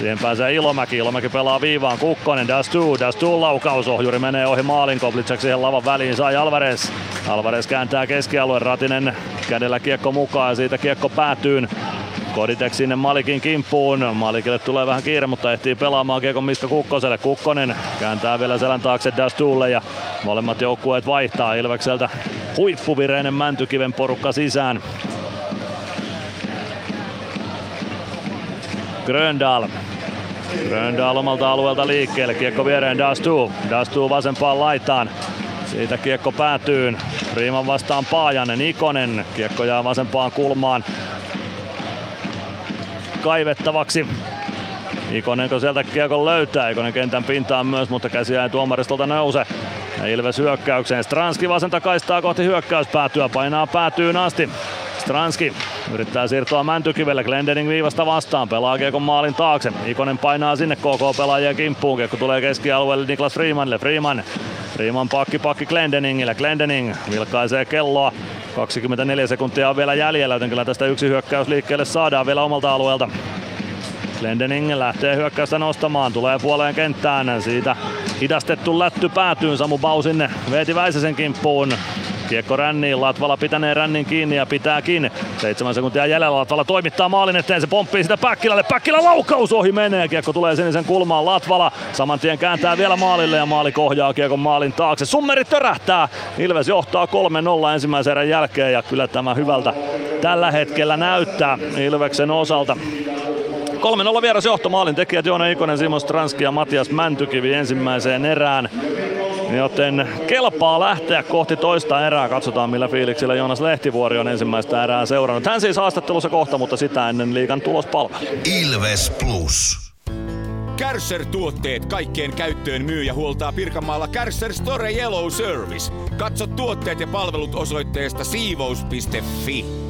Siihen pääsee Ilomäki, Ilomäki pelaa viivaan, Kukkonen, Dastu, Dastu laukaus, ohjuri menee ohi maalin, Koblitsak siihen lavan väliin, sai Alvarez. Alvarez kääntää keskialueen, Ratinen kädellä kiekko mukaan ja siitä kiekko päätyy. Koditek sinne Malikin kimppuun. Malikille tulee vähän kiire, mutta ehtii pelaamaan kiekon Miska Kukkoselle. Kukkonen kääntää vielä selän taakse Dastulle ja molemmat joukkueet vaihtaa Ilvekseltä huippuvireinen Mäntykiven porukka sisään. Gröndal. Gröndal omalta alueelta liikkeelle. Kiekko viereen Dastu. Dastu vasempaan laitaan. Siitä kiekko päätyy. Riiman vastaan Paajanen, Ikonen. Kiekko jää vasempaan kulmaan kaivettavaksi. Ikonen sieltä kiekon löytää, Ikonen kentän pintaan myös, mutta käsi ei tuomaristolta nouse. Ilves hyökkäykseen. Stranski vasenta kaistaa kohti hyökkäyspäätyä, painaa päätyyn asti. Stranski yrittää siirtoa Mäntykivelle, Glendening viivasta vastaan, pelaa kiekon maalin taakse. Ikonen painaa sinne KK-pelaajien kimppuun, kiekko tulee keskialueelle Niklas Freemanille. Freeman, Freeman pakki pakki Glendeningille, Glendening vilkaisee kelloa. 24 sekuntia on vielä jäljellä, joten kyllä tästä yksi hyökkäys liikkeelle saadaan vielä omalta alueelta. Glendening lähtee hyökkäystä nostamaan, tulee puoleen kenttään. Siitä hidastettu lätty päätyy Samu Bau sinne Veeti Väisäsen kimppuun. Kiekko ränniin, Latvala pitänee rännin kiinni ja pitääkin. Seitsemän sekuntia jäljellä Latvala toimittaa maalin eteen, se pomppii sitä Päkkilälle. Päkkilä laukaus ohi menee, kiekko tulee sinisen kulmaan. Latvala saman tien kääntää vielä maalille ja maali kohjaa kiekon maalin taakse. Summeri törähtää, Ilves johtaa 3-0 ensimmäisen erän jälkeen ja kyllä tämä hyvältä tällä hetkellä näyttää Ilveksen osalta. 3-0 vieras johto maalin tekijät Joona Ikonen, Simon Stranski ja Matias Mäntykivi ensimmäiseen erään. Joten kelpaa lähteä kohti toista erää. Katsotaan millä fiiliksillä Joonas Lehtivuori on ensimmäistä erää seurannut. Hän siis haastattelussa kohta, mutta sitä ennen liikan tulospalvelu. Ilves Plus. Kärsser-tuotteet kaikkeen käyttöön myy ja huoltaa Pirkanmaalla Kärsser Store Yellow Service. Katso tuotteet ja palvelut osoitteesta siivous.fi.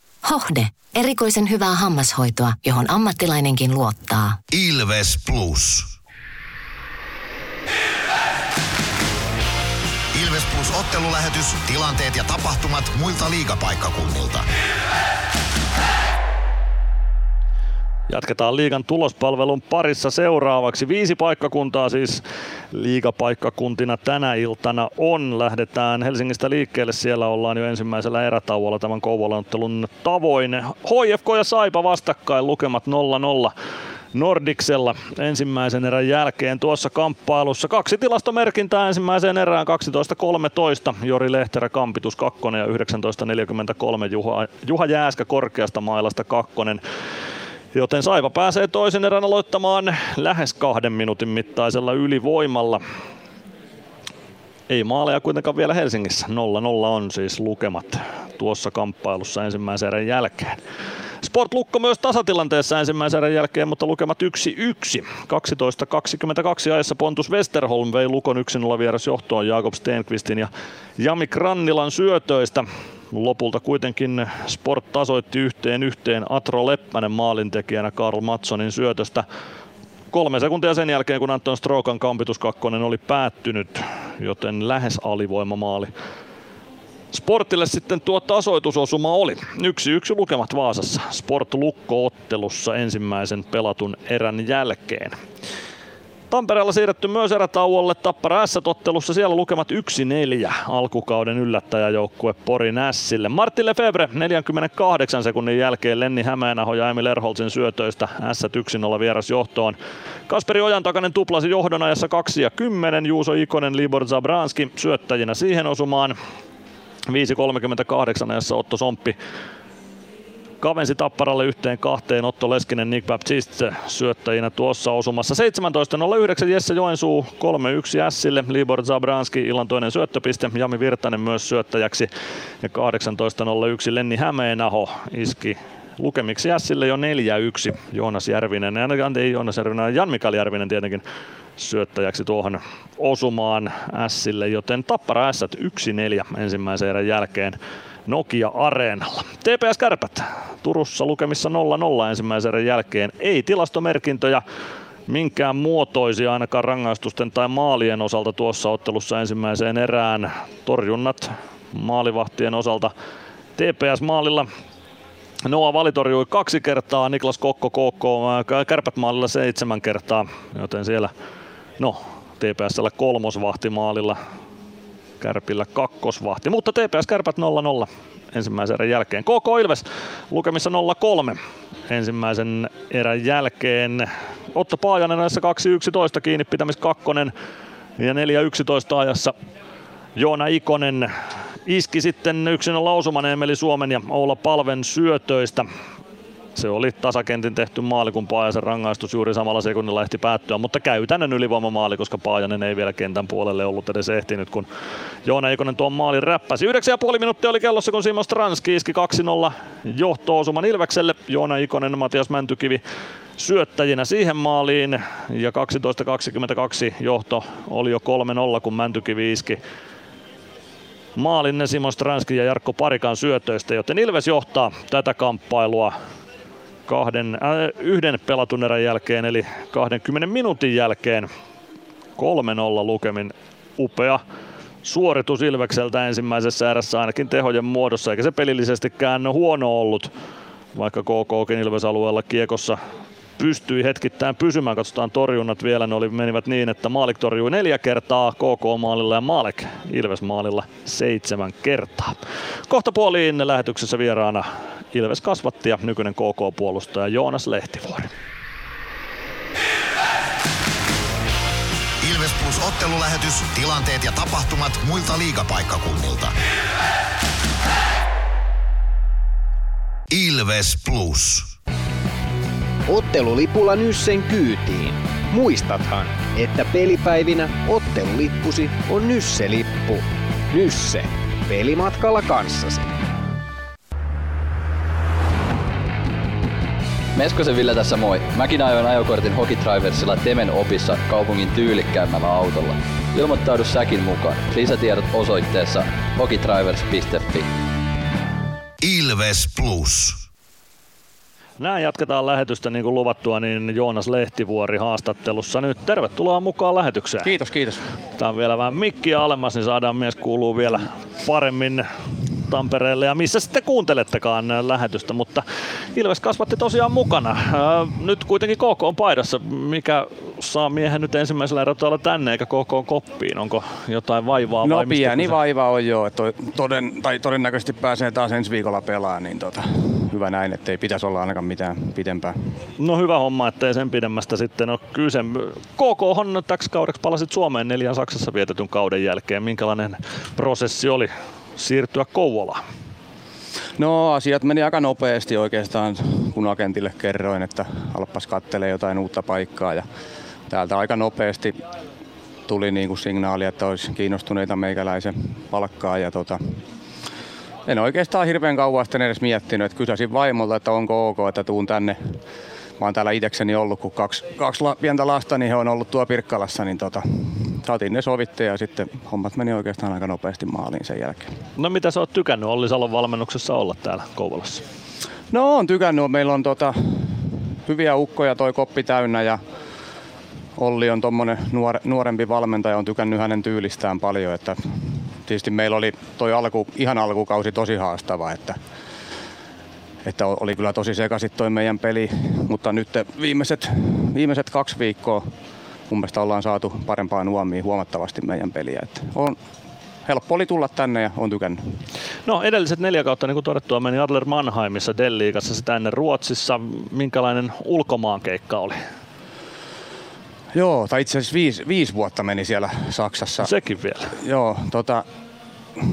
Hohde. Erikoisen hyvää hammashoitoa, johon ammattilainenkin luottaa. Ilves Plus. Ilves Plus ottelulähetys, tilanteet ja tapahtumat muilta liigapaikkakunnilta. Jatketaan liigan tulospalvelun parissa seuraavaksi. Viisi paikkakuntaa siis liigapaikkakuntina tänä iltana on. Lähdetään Helsingistä liikkeelle. Siellä ollaan jo ensimmäisellä erätauolla tämän Kouvolan ottelun tavoin. HFK ja Saipa vastakkain lukemat 0-0. Nordiksella ensimmäisen erän jälkeen tuossa kamppailussa. Kaksi tilastomerkintää ensimmäiseen erään 12.13. Jori Lehterä kampitus kakkonen ja 19.43 Juha, Juha Jääskä korkeasta mailasta kakkonen. Joten Saiva pääsee toisen erän aloittamaan lähes kahden minuutin mittaisella ylivoimalla. Ei maaleja kuitenkaan vielä Helsingissä. 0-0 on siis lukemat tuossa kamppailussa ensimmäisen erän jälkeen. Sport Lukko myös tasatilanteessa ensimmäisen erän jälkeen, mutta lukemat 1-1. 12.22 ajassa Pontus Westerholm vei Lukon 1-0 vieras johtoon Jakob Stenqvistin ja Jami Krannilan syötöistä. Lopulta kuitenkin Sport tasoitti yhteen yhteen Atro Leppänen maalintekijänä Karl Matsonin syötöstä. Kolme sekuntia sen jälkeen, kun Anton Strokan kampitus kakkonen oli päättynyt, joten lähes alivoimamaali. Sportille sitten tuo tasoitusosuma oli. Yksi yksi lukemat Vaasassa. Sport Lukko-ottelussa ensimmäisen pelatun erän jälkeen. Tampereella siirretty myös erätauolle Tappara S-ottelussa. Siellä lukemat 1-4 alkukauden yllättäjäjoukkue Pori Nässille. Martti Lefebvre 48 sekunnin jälkeen Lenni Hämeenaho ja Emil Erholtsin syötöistä S 1-0 vieras johtoon. Kasperi Ojan takainen tuplasi johdon ajassa 2 ja 10. Juuso Ikonen, Libor Zabranski syöttäjinä siihen osumaan. 5.38 ajassa Otto Somppi kavensi Tapparalle yhteen kahteen Otto Leskinen, Nick Baptiste syöttäjinä tuossa osumassa. 17.09 Jesse Joensuu 3-1 Sille, Libor Zabranski illan toinen syöttöpiste, Jami Virtanen myös syöttäjäksi ja 18.01 Lenni Hämeenaho iski lukemiksi Jässille jo 4-1. Joonas Järvinen, ei Joonas Järvinen, Jan Mikael Järvinen tietenkin syöttäjäksi tuohon osumaan Sille, joten Tappara S 1-4 ensimmäisen erän jälkeen. Nokia Areenalla. TPS Kärpät Turussa lukemissa 0-0 ensimmäisen jälkeen. Ei tilastomerkintöjä minkään muotoisia ainakaan rangaistusten tai maalien osalta tuossa ottelussa ensimmäiseen erään. Torjunnat maalivahtien osalta TPS maalilla Noa valitorjui kaksi kertaa, Niklas Kokko KK Kärpät maalilla seitsemän kertaa, joten siellä no TPSllä kolmosvahti maalilla Kärpillä kakkosvahti, mutta TPS Kärpät 0-0 ensimmäisen erän jälkeen. KK Ilves lukemissa 0-3 ensimmäisen erän jälkeen. Otto Paajanen näissä 2-11 kiinni pitämis kakkonen ja 4-11 ajassa Joona Ikonen iski sitten yksin lausuman Emeli Suomen ja Oula Palven syötöistä. Se oli tasakentin tehty maali, kun Paajasen rangaistus juuri samalla sekunnilla ehti päättyä, mutta käytännön ylivoimamaali, koska Paajanen ei vielä kentän puolelle ollut edes ehtinyt, kun Joona Ikonen tuon maalin räppäsi. 9,5 minuuttia oli kellossa, kun Simo Stranski iski 2-0 johto-osuman Ilvekselle. Joona Ikonen, Matias Mäntykivi syöttäjinä siihen maaliin ja 12.22 johto oli jo 3-0, kun Mäntykivi iski maalin Simo Stranski ja Jarkko Parikan syötöistä, joten Ilves johtaa tätä kamppailua kahden, äh, yhden pelatun erän jälkeen, eli 20 minuutin jälkeen. 3-0 lukemin upea suoritus Ilvekseltä ensimmäisessä erässä ainakin tehojen muodossa, eikä se pelillisestikään huono ollut, vaikka KKkin Ilves-alueella kiekossa pystyi hetkittäin pysymään. Katsotaan torjunnat vielä. Ne oli, menivät niin, että Maalik torjui neljä kertaa KK-maalilla ja Maalek Ilves-maalilla seitsemän kertaa. Kohta puoliin lähetyksessä vieraana Ilves kasvatti ja nykyinen KK-puolustaja Joonas Lehtivuori. Ilves Plus ottelulähetys, tilanteet ja tapahtumat muilta liigapaikkakunnilta. Ilves Plus. Ottelulipulla Nyssen kyytiin. Muistathan, että pelipäivinä ottelulippusi on Nysse-lippu. Nysse. Pelimatkalla kanssasi. Meskosen Ville tässä moi. Mäkin ajoin ajokortin Hokitriversilla Temen opissa kaupungin tyylikkäämmällä autolla. Ilmoittaudu säkin mukaan. Lisätiedot osoitteessa hokitrivers.fi. Ilves Plus. Näin jatketaan lähetystä niin kuin luvattua, niin Joonas Lehtivuori haastattelussa nyt. Tervetuloa mukaan lähetykseen. Kiitos, kiitos. Tämä on vielä vähän mikkiä alemmas, niin saadaan mies kuuluu vielä paremmin Tampereelle ja missä sitten kuuntelettekaan lähetystä, mutta Ilves kasvatti tosiaan mukana. Nyt kuitenkin KK on paidassa, mikä saa miehen nyt ensimmäisellä erotuella tänne eikä KK koppiin? Onko jotain vaivaa No vai pieni kyse? vaiva on jo, että toden, tai todennäköisesti pääsee taas ensi viikolla pelaamaan, niin tota, hyvä näin, ettei pitäisi olla ainakaan mitään pitempää. No hyvä homma, ettei sen pidemmästä sitten ole kyse. KK on täksi kaudeksi palasit Suomeen neljän Saksassa vietetyn kauden jälkeen. Minkälainen prosessi oli siirtyä Kouvolaan? No asiat meni aika nopeasti oikeastaan, kun agentille kerroin, että alppas kattelee jotain uutta paikkaa ja täältä aika nopeasti tuli niin kuin signaali, että olisi kiinnostuneita meikäläisen palkkaa ja tota, en oikeastaan hirveän kauan sitten edes miettinyt, että kysäsin vaimolta, että onko ok, että tuun tänne. Mä oon täällä itsekseni ollut, kun kaksi, kaksi pientä lasta, niin he on ollut tuo Pirkkalassa, niin tota, saatiin ne sovitteen ja sitten hommat meni oikeastaan aika nopeasti maaliin sen jälkeen. No mitä sä oot tykännyt Olli Salon valmennuksessa olla täällä Kouvolassa? No on tykännyt. Meillä on tota, hyviä ukkoja toi koppi täynnä ja Olli on tommonen nuore, nuorempi valmentaja, on tykännyt hänen tyylistään paljon. Että tietysti meillä oli toi alku, ihan alkukausi tosi haastava, että, että oli kyllä tosi sekaisin toi meidän peli, mutta nyt viimeiset, viimeiset kaksi viikkoa mun mielestä ollaan saatu parempaa nuomia huomattavasti meidän peliä. Että on, helppo oli tulla tänne ja on tykännyt. No edelliset neljä kautta, niin kuin todettua, meni Adler Mannheimissa, Delliigassa, sitä ennen Ruotsissa. Minkälainen ulkomaankeikka oli? Joo, tai itse asiassa viisi, viisi vuotta meni siellä Saksassa. Sekin vielä. Joo, tota,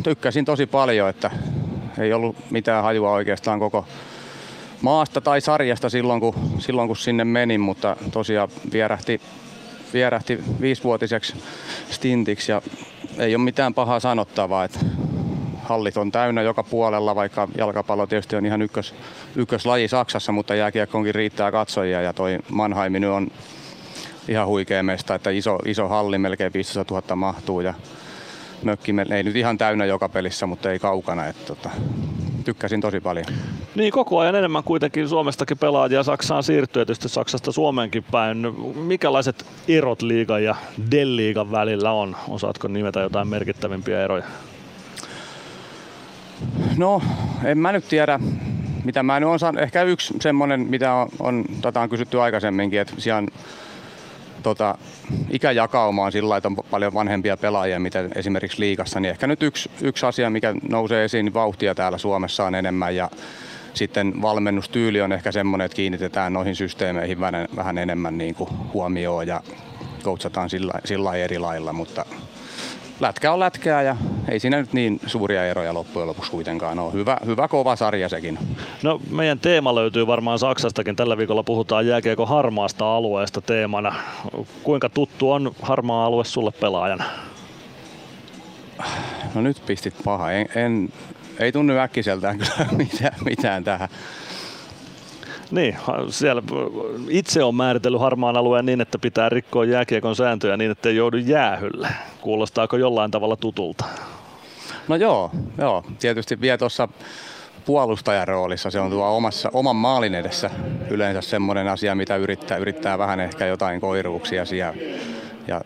tykkäsin tosi paljon, että ei ollut mitään hajua oikeastaan koko maasta tai sarjasta silloin, kun, silloin kun sinne menin, mutta tosiaan vierähti, vierähti viisivuotiseksi stintiksi ja ei ole mitään pahaa sanottavaa. Että hallit on täynnä joka puolella, vaikka jalkapallo tietysti on ihan ykkös, ykköslaji Saksassa, mutta jääkiekkoonkin riittää katsojia ja toi Mannheim nyt on ihan huikea mesta, että iso, iso halli, melkein 500 000 mahtuu ja mökki, ei nyt ihan täynnä joka pelissä, mutta ei kaukana. Että tota, tykkäsin tosi paljon. Niin koko ajan enemmän kuitenkin Suomestakin pelaajia Saksaan siirtyy, tietysti Saksasta Suomeenkin päin. Minkälaiset erot liigan ja Del-liigan välillä on? Osaatko nimetä jotain merkittävimpiä eroja? No, en mä nyt tiedä, mitä mä nyt on saanut. Ehkä yksi semmonen, mitä on, on, tota on kysytty aikaisemminkin, että siellä on tota, ikäjakauma on sillä että on paljon vanhempia pelaajia, mitä esimerkiksi liigassa, niin ehkä nyt yksi, yksi asia, mikä nousee esiin, niin vauhtia täällä Suomessa on enemmän ja sitten valmennustyyli on ehkä semmoinen, että kiinnitetään noihin systeemeihin vähän, vähän enemmän niin kuin huomioon ja coachataan sillä, sillä eri lailla, mutta lätkä on lätkää ja ei siinä nyt niin suuria eroja loppujen lopuksi kuitenkaan ole. Hyvä, hyvä kova sarja sekin. No meidän teema löytyy varmaan Saksastakin. Tällä viikolla puhutaan jääkiekko harmaasta alueesta teemana. Kuinka tuttu on harmaa alue sulle pelaajana? No nyt pistit paha. En, en, ei tunnu äkkiseltään kyllä mitään, mitään tähän. Niin, siellä itse on määritellyt harmaan alueen niin, että pitää rikkoa jääkiekon sääntöjä niin, että ei joudu jäähylle. Kuulostaako jollain tavalla tutulta? No joo, joo. tietysti vie tuossa puolustajan roolissa. Se on tuo omassa, oman maalin edessä yleensä semmoinen asia, mitä yrittää, yrittää vähän ehkä jotain koiruuksia siellä ja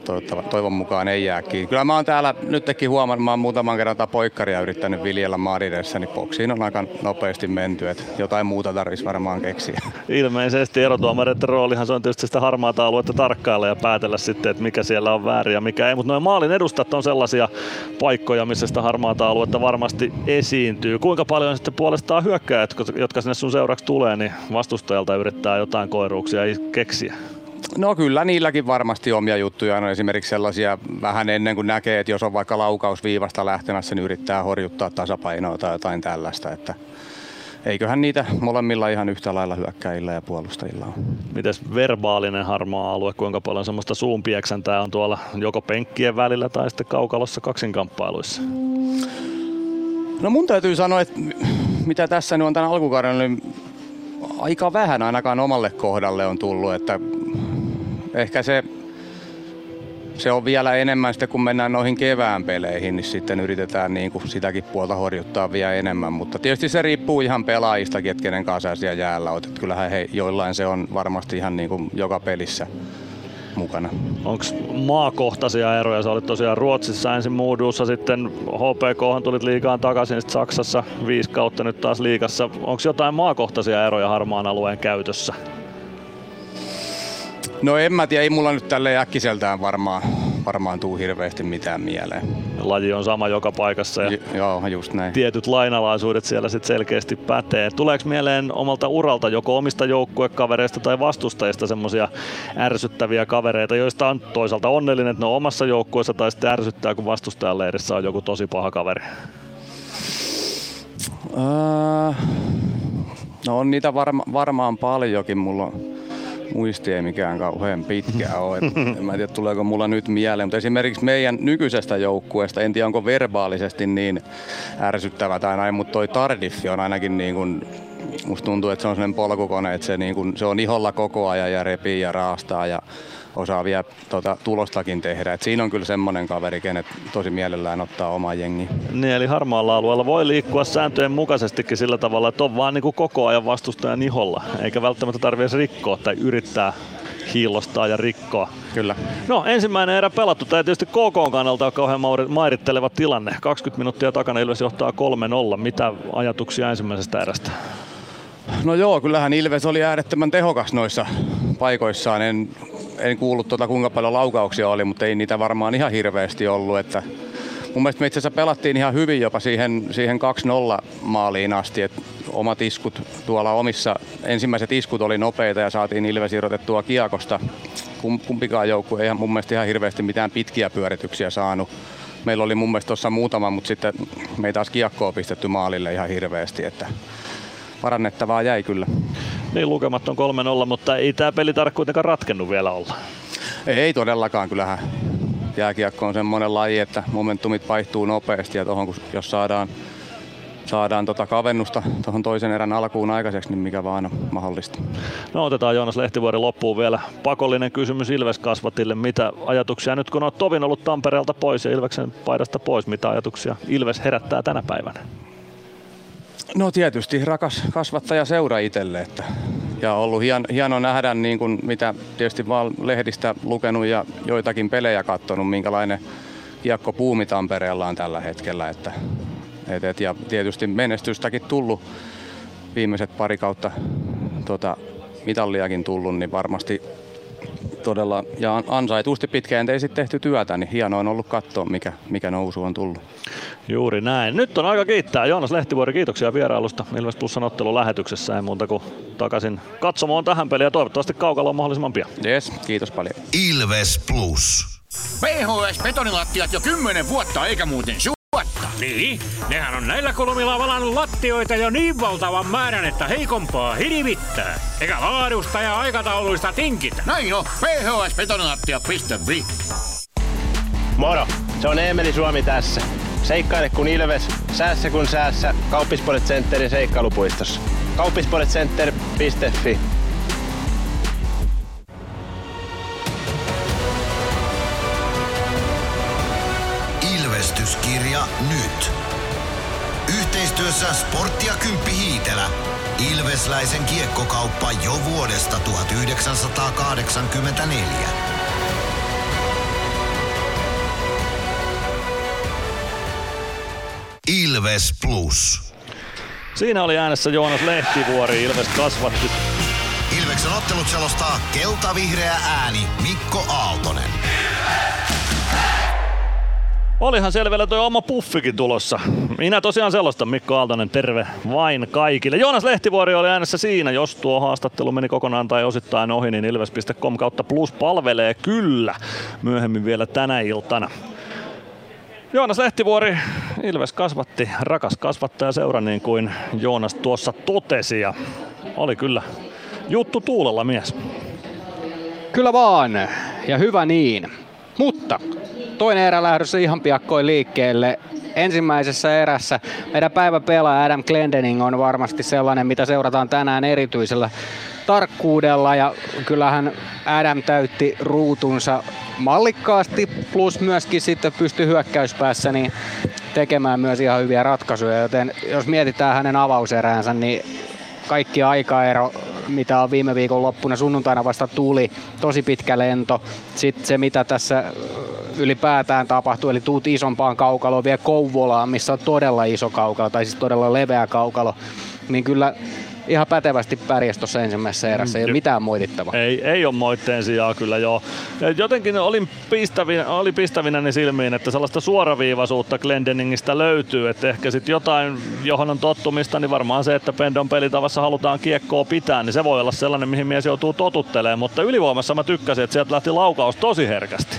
toivon mukaan ei jää kiinni. Kyllä mä oon täällä nytkin huomannut, mä oon muutaman kerran tätä poikkaria yrittänyt viljellä maaridessa, niin boksiin on aika nopeasti menty, että jotain muuta tarvitsisi varmaan keksiä. Ilmeisesti erotuomareiden roolihan se on tietysti sitä harmaata aluetta tarkkailla ja päätellä sitten, että mikä siellä on väärin ja mikä ei, mutta noin maalin edustat on sellaisia paikkoja, missä sitä harmaata aluetta varmasti esiintyy. Kuinka paljon sitten puolestaan hyökkäjät, jotka sinne sun seuraksi tulee, niin vastustajalta yrittää jotain koiruuksia keksiä? No kyllä niilläkin varmasti omia juttuja on esimerkiksi sellaisia vähän ennen kuin näkee, että jos on vaikka laukaus viivasta lähtemässä, niin yrittää horjuttaa tasapainoa tai jotain tällaista. Että eiköhän niitä molemmilla ihan yhtä lailla hyökkäillä ja puolustajilla on. Mites verbaalinen harmaa alue, kuinka paljon semmoista suunpieksäntää on tuolla joko penkkien välillä tai sitten kaukalossa kaksinkamppailuissa? No mun täytyy sanoa, että mitä tässä nyt on tämän alkukauden, niin aika vähän ainakaan omalle kohdalle on tullut, että ehkä se, se on vielä enemmän sitten, kun mennään noihin kevään peleihin, niin sitten yritetään niin kuin sitäkin puolta horjuttaa vielä enemmän. Mutta tietysti se riippuu ihan pelaajista, kenen kanssa siellä jäällä olet. Että kyllähän he, joillain se on varmasti ihan niin kuin joka pelissä mukana. Onko maakohtaisia eroja? Sä olit tosiaan Ruotsissa ensin Moodussa, sitten HPK tulit liigaan takaisin, sitten Saksassa viisi kautta nyt taas liigassa. Onko jotain maakohtaisia eroja harmaan alueen käytössä? No en mä tiedä, ei mulla nyt tälle äkkiseltään varmaan, varmaan tuu hirveästi mitään mieleen. Laji on sama joka paikassa ja J- joo, just näin. tietyt lainalaisuudet siellä sit selkeästi pätee. Tuleeko mieleen omalta uralta joko omista joukkuekavereista tai vastustajista semmoisia ärsyttäviä kavereita, joista on toisaalta onnellinen, että ne on omassa joukkueessa tai sitten ärsyttää, kun vastustajan leirissä on joku tosi paha kaveri? Äh, no on niitä varma, varmaan paljonkin. Mulla on muisti ei mikään kauhean pitkä ole. En mä tiedä, tuleeko mulla nyt mieleen. Mutta esimerkiksi meidän nykyisestä joukkueesta, en tiedä onko verbaalisesti niin ärsyttävä tai näin, mutta toi Tardiffi on ainakin niin kuin, musta tuntuu, että se on sellainen polkukone, että se, niin kuin, se on iholla koko ajan ja repii ja raastaa ja osaa vielä tota, tulostakin tehdä. Et siinä on kyllä semmoinen kaveri, kenet tosi mielellään ottaa oma jengi. Niin, eli harmaalla alueella voi liikkua sääntöjen mukaisestikin sillä tavalla, että on vaan niin kuin koko ajan vastustajan iholla, eikä välttämättä tarvitse rikkoa tai yrittää hiillostaa ja rikkoa. Kyllä. No ensimmäinen erä pelattu. Tämä tietysti KK kannalta on kauhean mairitteleva tilanne. 20 minuuttia takana Ilves johtaa 3-0. Mitä ajatuksia ensimmäisestä erästä? No joo, kyllähän Ilves oli äärettömän tehokas noissa paikoissaan. En, en kuullut tuota, kuinka paljon laukauksia oli, mutta ei niitä varmaan ihan hirveästi ollut. Että mun mielestä me itse asiassa pelattiin ihan hyvin jopa siihen, siihen 2-0 maaliin asti. Et omat iskut tuolla omissa, ensimmäiset iskut oli nopeita ja saatiin Ilves irrotettua kiekosta. Kum, kumpikaan joukkue ei mun mielestä ihan hirveästi mitään pitkiä pyörityksiä saanut. Meillä oli mun mielestä tuossa muutama, mutta sitten me ei taas kiekkoa pistetty maalille ihan hirveästi. Että parannettavaa jäi kyllä. Niin lukemat on 3-0, mutta ei tämä peli tarvitse kuitenkaan ratkennut vielä olla. Ei, ei todellakaan, kyllähän jääkiekko on semmoinen laji, että momentumit vaihtuu nopeasti ja tohon, kun jos saadaan, saadaan tota kavennusta tuohon toisen erän alkuun aikaiseksi, niin mikä vaan on mahdollista. No otetaan Joonas Lehtivuori loppuun vielä pakollinen kysymys Ilves kasvatille. Mitä ajatuksia nyt kun olet tovin ollut Tampereelta pois ja Ilveksen paidasta pois, mitä ajatuksia Ilves herättää tänä päivänä? No tietysti rakas kasvattaja seura itselle, että ja ollut hien, hieno nähdä, niin kuin mitä tietysti vaan lehdistä lukenut ja joitakin pelejä katsonut, minkälainen kiekko puumi Tampereella on tällä hetkellä. Että, et, et, ja tietysti menestystäkin tullut viimeiset pari kautta tota, mitalliakin tullut, niin varmasti todella ja ansaitusti pitkäjänteisesti tehty työtä, niin hienoa on ollut katsoa, mikä, mikä nousu on tullut. Juuri näin. Nyt on aika kiittää Joonas Lehtivuori. Kiitoksia vierailusta Ilves Plusan ottelun lähetyksessä. Ei muuta kuin takaisin katsomaan tähän peliin ja toivottavasti kaukalla on mahdollisimman pian. Yes, kiitos paljon. Ilves Plus. PHS-betonilattiat jo kymmenen vuotta eikä muuten suotta. Niin, nehän on näillä kolmilla valannut lattioita jo niin valtavan määrän, että heikompaa hirvittää. Eikä laadusta ja aikatauluista tinkitä. Näin on, phsbetonilattia.fi. Moro, se on Eemeli Suomi tässä. Seikkaile kun Ilves, säässä kun säässä. Kauppispoilet Centerin seikkailupuistossa. Kauppispoiletcenter.fi Ilvestyskirja nyt. Yhteistyössä Sportti ja Kymppi Hiitelä. Ilvesläisen kiekkokauppa jo vuodesta 1984. Ilves Plus. Siinä oli äänessä Joonas Lehtivuori. Ilves kasvatti Ilveksen ottelut selostaa kelta-vihreä ääni Mikko Aaltonen. Olihan selvellä tuo oma puffikin tulossa. Minä tosiaan selostan Mikko Aaltonen, terve vain kaikille. Joonas Lehtivuori oli äänessä siinä, jos tuo haastattelu meni kokonaan tai osittain ohi, niin ilves.com kautta plus palvelee kyllä myöhemmin vielä tänä iltana. Joonas Lehtivuori, Ilves kasvatti, rakas kasvattaja seura niin kuin Joonas tuossa totesi ja oli kyllä juttu tuulella mies. Kyllä vaan, ja hyvä niin. Mutta toinen erä lähdössä ihan piakkoin liikkeelle. Ensimmäisessä erässä meidän päiväpelaaja Adam Glendening on varmasti sellainen, mitä seurataan tänään erityisellä tarkkuudella ja kyllähän Adam täytti ruutunsa mallikkaasti plus myöskin sitten pystyi hyökkäyspäässä niin tekemään myös ihan hyviä ratkaisuja, joten jos mietitään hänen avauseräänsä, niin kaikki aikaero, mitä on viime viikon loppuna sunnuntaina vasta tuli, tosi pitkä lento. Sitten se, mitä tässä ylipäätään tapahtuu, eli tuut isompaan kaukaloon, vielä Kouvolaan, missä on todella iso kaukalo, tai siis todella leveä kaukalo, niin kyllä ihan pätevästi pärjäs tuossa ensimmäisessä erässä, ei ole mitään moitittavaa. Ei, ei ole moitteen sijaa kyllä joo. Jotenkin olin pistävinä, oli pistävinäni silmiin, että sellaista suoraviivaisuutta Glendeningistä löytyy, että ehkä sitten jotain, johon on tottumista, niin varmaan se, että Pendon pelitavassa halutaan kiekkoa pitää, niin se voi olla sellainen, mihin mies joutuu totuttelemaan, mutta ylivoimassa mä tykkäsin, että sieltä lähti laukaus tosi herkästi.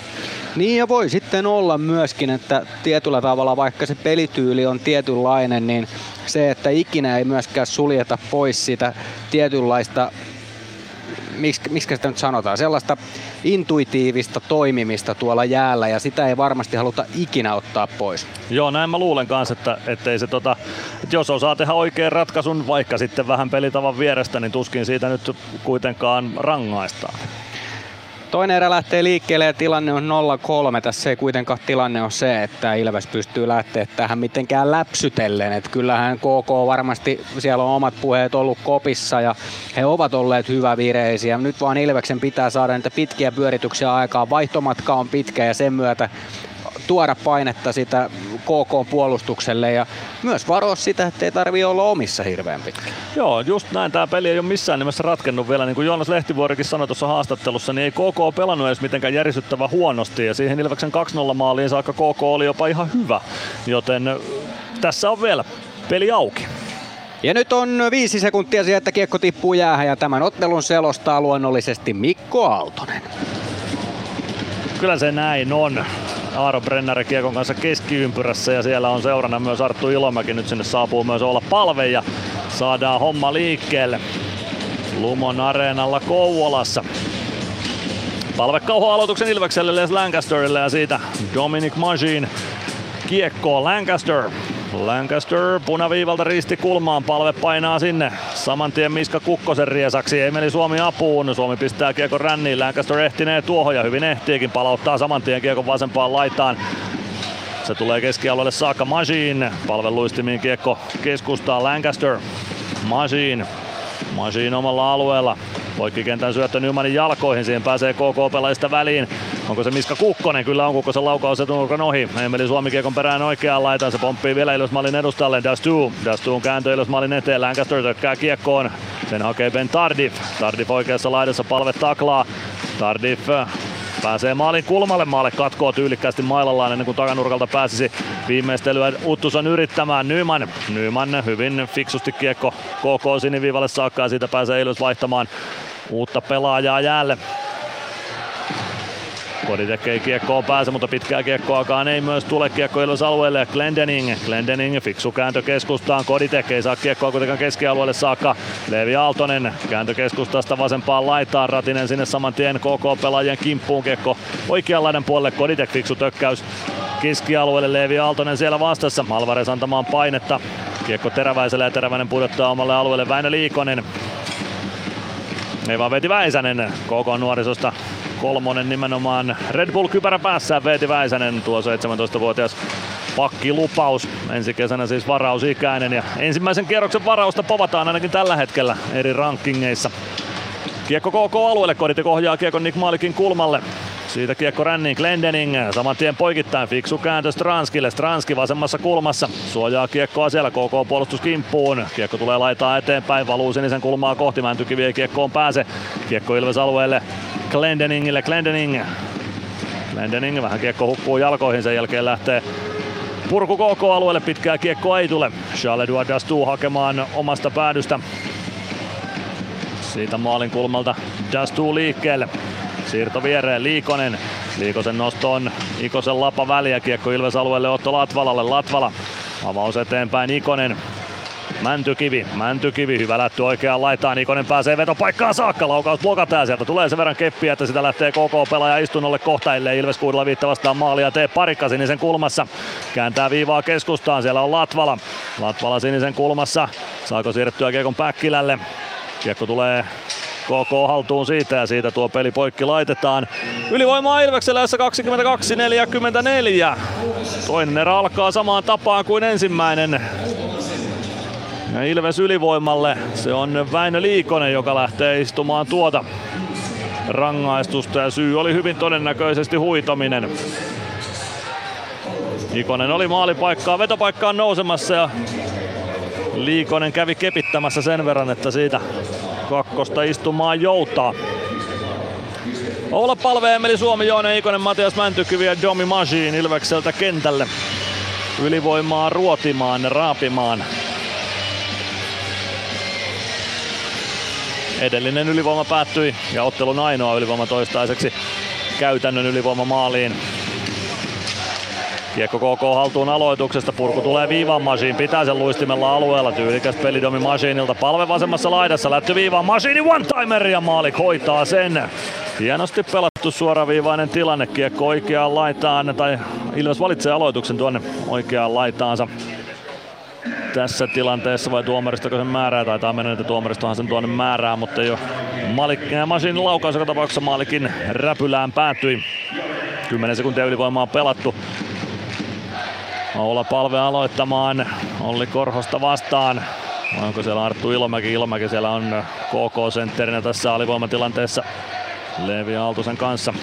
Niin ja voi sitten olla myöskin, että tietyllä tavalla vaikka se pelityyli on tietynlainen, niin se, että ikinä ei myöskään suljeta pois sitä tietynlaista miksi sitä nyt sanotaan, sellaista intuitiivista toimimista tuolla jäällä ja sitä ei varmasti haluta ikinä ottaa pois. Joo, näin mä luulen kanssa, että, ettei se tota, että jos osaa tehdä oikean ratkaisun, vaikka sitten vähän pelitavan vierestä, niin tuskin siitä nyt kuitenkaan rangaistaan. Toinen erä lähtee liikkeelle ja tilanne on 0-3. Tässä ei kuitenkaan tilanne ole se, että Ilves pystyy lähteä tähän mitenkään läpsytellen. Että kyllähän KK varmasti siellä on omat puheet ollut kopissa ja he ovat olleet hyvä vireisiä. Nyt vaan Ilveksen pitää saada niitä pitkiä pyörityksiä aikaan. Vaihtomatka on pitkä ja sen myötä tuoda painetta sitä KK puolustukselle ja myös varoa sitä, että ei tarvi olla omissa hirveän pitkä. Joo, just näin. Tämä peli ei ole missään nimessä ratkennut vielä. Niin kuin Joonas Lehtivuorikin sanoi tuossa haastattelussa, niin ei KK pelannut edes mitenkään järisyttävän huonosti ja siihen Ilveksen 2-0 maaliin saakka KK oli jopa ihan hyvä. Joten tässä on vielä peli auki. Ja nyt on viisi sekuntia siihen, että kiekko tippuu jäähän ja tämän ottelun selostaa luonnollisesti Mikko Aaltonen. Kyllä se näin on. Aaro Brenner kiekon kanssa keskiympyrässä ja siellä on seurana myös Arttu Ilomäki. Nyt sinne saapuu myös olla palve ja saadaan homma liikkeelle. Lumon areenalla Kouvolassa. Palve kauho aloituksen Ilvekselle Les Lancasterille ja siitä Dominic Magin kiekkoon Lancaster Lancaster punaviivalta risti kulmaan, palve painaa sinne. Saman tien Miska Kukkosen riesaksi, ei meni Suomi apuun. Suomi pistää kiekon ränniin, Lancaster ehtinee tuohon ja hyvin ehtiikin, palauttaa saman tien kiekon vasempaan laitaan. Se tulee keskialueelle saakka Majin. Palveluistimiin kiekko keskustaa Lancaster. Majin. Majin omalla alueella. Poikkikentän syöttö Nymanin jalkoihin, siihen pääsee KK-pelaajista väliin. Onko se Miska Kukkonen? Kyllä on Kukkosen laukaus etunurkan ohi. Emeli Suomi kiekon perään oikeaan laitaan. Se pomppii vielä Ilosmallin edustalle. Dastu. Dastuun kääntö Ilosmallin eteen. Lancaster tökkää kiekkoon. Sen hakee Ben Tardif. Tardif oikeassa laidassa palve taklaa. Tardif Pääsee maalin kulmalle, maalle katkoo tyylikkäästi mailallaan ennen kuin takanurkalta pääsisi viimeistelyä Uttusan yrittämään. Nyman, Nyman hyvin fiksusti kiekko KK siniviivalle saakka ja siitä pääsee Ilves vaihtamaan uutta pelaajaa jäälle. Koditek ei kiekkoon pääse, mutta pitkää kiekkoakaan ei myös tule kiekko alueelle. Glendening, Glendening, fiksu kääntö keskustaan. Koditek ei saa kiekkoa kuitenkaan keskialueelle saakka. Leevi Aaltonen kääntö keskustasta vasempaan laitaan. Ratinen sinne saman tien KK-pelaajien kimppuun kiekko oikeanlainen puolelle. Koditek fiksu tökkäys keskialueelle. Leevi Aaltonen siellä vastassa. Alvarez antamaan painetta. Kiekko Teräväiselle ja Teräväinen pudottaa omalle alueelle. Väinö Liikonen ei vaan veti Väisänen koko nuorisosta kolmonen nimenomaan Red Bull kypärä päässään Veeti Väisänen, tuo 17-vuotias pakkilupaus. Ensi kesänä siis varausikäinen ja ensimmäisen kierroksen varausta povataan ainakin tällä hetkellä eri rankingeissa. Kiekko KK alueelle, kodit ohjaa kiekon Nick Malikin kulmalle. Siitä kiekko ränniin Glendening, saman tien poikittain fiksu kääntö Stranskille. Stranski vasemmassa kulmassa, suojaa kiekkoa siellä KK puolustuskimppuun. Kiekko tulee laitaa eteenpäin, valuu sinisen kulmaa kohti, Mäntykivi ei kiekkoon pääse. Kiekko Ilves alueelle Glendeningille, Glendening. Glendening vähän kiekko hukkuu jalkoihin, sen jälkeen lähtee purku KK-alueelle, pitkää kiekkoa ei tule. Charles Dastu hakemaan omasta päädystä. Siitä maalin kulmalta Dastu liikkeelle. Siirto viereen Liikonen. Liikosen nosto on Ikosen lapa väliä. Kiekko Ilves alueelle Otto Latvalalle. Latvala avaus eteenpäin Ikonen. Mäntykivi, Mäntykivi, hyvä lätty oikeaan laitaan, Ikonen pääsee vetopaikkaan saakka, laukaus blokataan sieltä tulee sen verran keppiä, että sitä lähtee KK-pelaaja istunnolle kohta, ellei Ilves kuudella viitta vastaan maalia tee parikka sinisen kulmassa. Kääntää viivaa keskustaan, siellä on Latvala. Latvala sinisen kulmassa, saako siirrettyä Kiekon Päkkilälle. Kiekko tulee KK haltuun siitä ja siitä tuo peli poikki laitetaan. Ylivoimaa Ilveksellä 22-44. Toinen erä alkaa samaan tapaan kuin ensimmäinen. Ilves ylivoimalle. Se on Väinö Liikonen, joka lähtee istumaan tuota rangaistusta ja syy oli hyvin todennäköisesti huitominen. Ikonen oli maalipaikkaa, vetopaikkaan nousemassa ja Liikonen kävi kepittämässä sen verran, että siitä kakkosta istumaan joutaa. Olla palve Emeli Suomi, Joone Ikonen, Matias Mäntykivi ja Domi Machine Ilvekseltä kentälle. Ylivoimaa ruotimaan, raapimaan. Edellinen ylivoima päättyi ja ottelun ainoa ylivoima toistaiseksi käytännön ylivoima maaliin. Kiekko KK haltuun aloituksesta, purku tulee viivan Masiin, pitää sen luistimella alueella, tyylikäs pelidomi Masiinilta, palve vasemmassa laidassa, lätty viivaan Masiini. One-timer ja maali hoitaa sen. Hienosti pelattu suoraviivainen tilanne, kiekko oikeaan laitaan, tai Ilves valitsee aloituksen tuonne oikeaan laitaansa tässä tilanteessa vai tuomaristako sen määrää, taitaa mennä, että tuomaristohan sen tuonne määrää, mutta jo Malik, Masin laukaus joka tapauksessa Malikin räpylään päätyi. 10 sekuntia ylivoimaa pelattu. Oula palve aloittamaan Olli Korhosta vastaan. Onko siellä Arttu Ilomäki? Ilomäki siellä on KK-sentterinä tässä alivoimatilanteessa Leevi Aaltosen kanssa.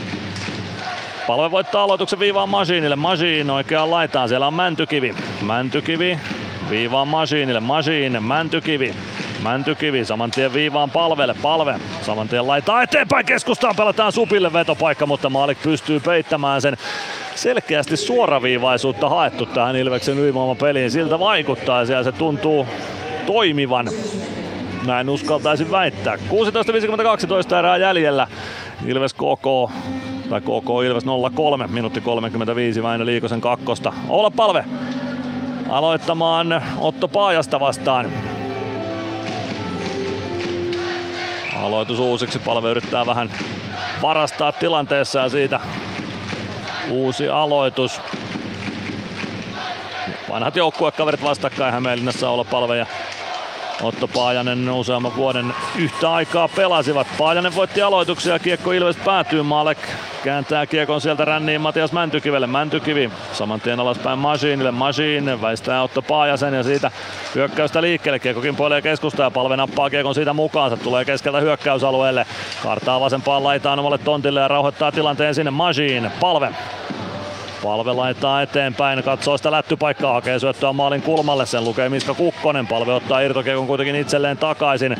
Palve voittaa aloituksen viivaan Masiinille. Masiin oikeaan laitaan. Siellä on Mäntykivi. Mäntykivi viivaan Masiinille. Masiin, Mäntykivi. Mäntykivi saman tien viivaan palvelle. Palve saman tien laittaa eteenpäin keskustaan. Pelataan supille vetopaikka, mutta Maalik pystyy peittämään sen. Selkeästi suoraviivaisuutta haettu tähän Ilveksen peliin. Siltä vaikuttaa ja se tuntuu toimivan. Näin uskaltaisin väittää. 16.52 erää jäljellä. Ilves KK tai KK Ilves 03, minuutti 35 Väinö Liikosen kakkosta. Olla palve aloittamaan Otto Paajasta vastaan. Aloitus uusiksi, palve yrittää vähän varastaa tilanteessa ja siitä uusi aloitus. Vanhat joukkuekaverit vastakkain Hämeenlinnassa olla palve ja Otto Paajanen useamman vuoden yhtä aikaa pelasivat. Paajanen voitti aloituksia, kiekko Ilves päätyy. Malek kääntää kiekon sieltä ränniin Matias Mäntykivelle. Mäntykivi saman tien alaspäin Masiinille. Masiin väistää Otto Paajasen ja siitä hyökkäystä liikkeelle. Kiekkokin puolee keskusta ja palve nappaa kiekon siitä mukaansa. Tulee keskeltä hyökkäysalueelle. Kartaa vasempaan laitaan omalle tontille ja rauhoittaa tilanteen sinne Masiin. Palve Palve laittaa eteenpäin, katsoo sitä lättypaikkaa, hakee syöttöä maalin kulmalle, sen lukee Miska Kukkonen. Palve ottaa irtokiekon kuitenkin itselleen takaisin.